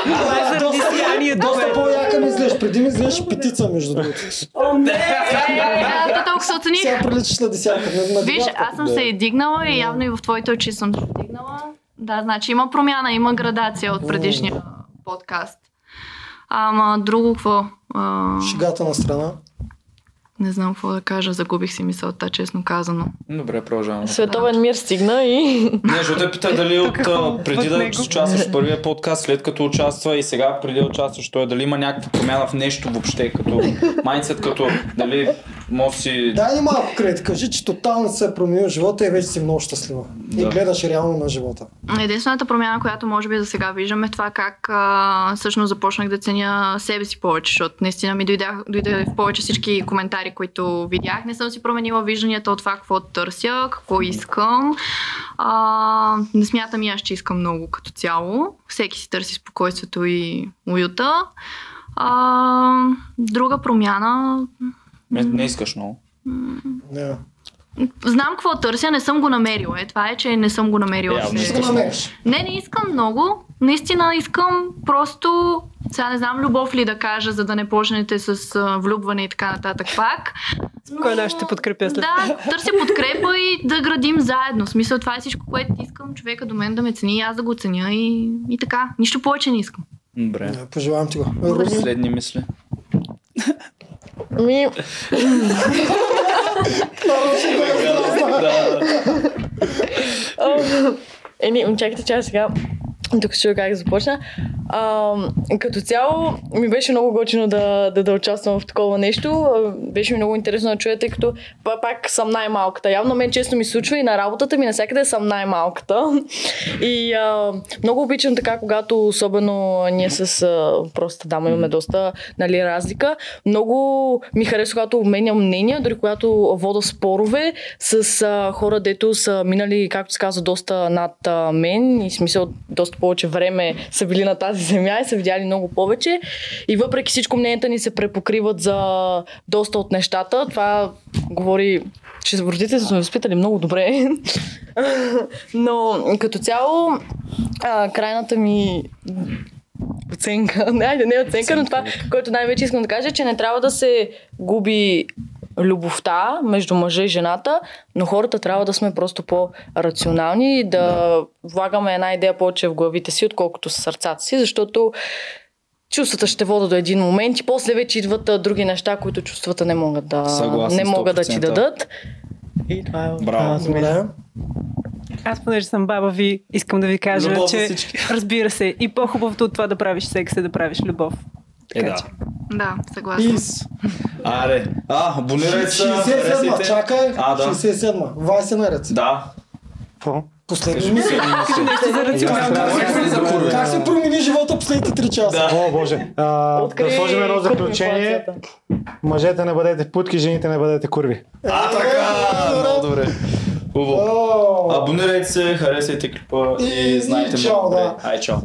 Това е заради сиянието, Доста по-яка ми изглеждаш. Преди ми изглеждаш петица, между другото. Е, то толкова се оцених. Сега приличаш на десятка. Виж, аз съм се и дигнала и явно и в твоите очи съм се дигнала. Да, значи има промяна, има градация от предишния подкаст. Ама друго какво? Шегата на страна. Не знам какво да кажа, загубих си мисълта, честно казано. Добре, продължаваме. Световен мир стигна и... Не, защото те пита дали от, преди да участваш в първия подкаст, след като участва и сега преди да участваш, той дали има някаква промяна в нещо въобще, като майндсет, като дали може си... Дай ни малко кредит. Кажи, че тотално се е променил живота и вече си много щастлива. И Да. гледаш реално на живота. Единствената промяна, която може би за сега виждам е това как а, всъщност започнах да ценя себе си повече, защото наистина ми дойдях, дойде в повече всички коментари, които видях. Не съм си променила вижданията от това какво търся, какво искам. А, не смятам и аз, че искам много като цяло. Всеки си търси спокойствието и уюта. А, друга промяна. Не, не искаш много. Не. Знам какво търся, не съм го намерила. Е, това е, че не съм го намерила. Явно още. Ще го намериш. Не, не искам много. Наистина искам просто, сега не знам любов ли да кажа, за да не почнете с а, влюбване и така нататък пак. Кой да ще подкрепя след Да, търся подкрепа и да градим заедно. В смисъл, това е всичко, което искам човека до мен да ме цени и аз да го ценя и, и така. Нищо повече не искам. Добре. Не, Пожелавам ти го. Руми, Следни мисли. Ми, Да, Еми, чакайте, че аз сега тук ще как започна. А, като цяло ми беше много готино да, да, да участвам в такова нещо. Беше ми много интересно да чуя, тъй като па- пак съм най-малката. Явно мен често ми случва и на работата ми навсякъде съм най-малката. И а, много обичам така, когато особено ние с а, простата дама имаме доста нали, разлика. Много ми харесва, когато обменям мнения, дори когато вода спорове с а, хора, дето са минали, както се казва, доста над а, мен и смисъл доста повече време са били на тази земя и са видяли много повече. И въпреки всичко мненията ни се препокриват за доста от нещата. Това говори че родителите са ме възпитали много добре. Но като цяло, а, крайната ми оценка, не, не оценка, но това, което най-вече искам да кажа, е, че не трябва да се губи любовта между мъжа и жената, но хората трябва да сме просто по-рационални и да, влагаме една идея повече в главите си, отколкото с сърцата си, защото чувствата ще водят до един момент и после вече идват а, други неща, които чувствата не могат да, Съгласен, не могат да ти 100%. дадат. И това е Браво. Добре. Аз, понеже съм баба ви, искам да ви кажа, Любов че всички. разбира се, и по-хубавото от това да правиш секс е да правиш любов. Е, Така да. че. Да, съгласна. Пис. Аре. А, абонирайте се. 67-ма, харесайте. чакай. А, да. 67-ма. Вайсе наред. Да. Какво? Последни мисъл. Нещо за рационално. Как се промени живота последните 3 часа? О, Боже. А, да сложим едно заключение. Мъжете не бъдете путки, жените не бъдете курви. А, така. Много добре. Хубаво. Абонирайте се, харесайте клипа и, знайте чао, да. Ай, чао.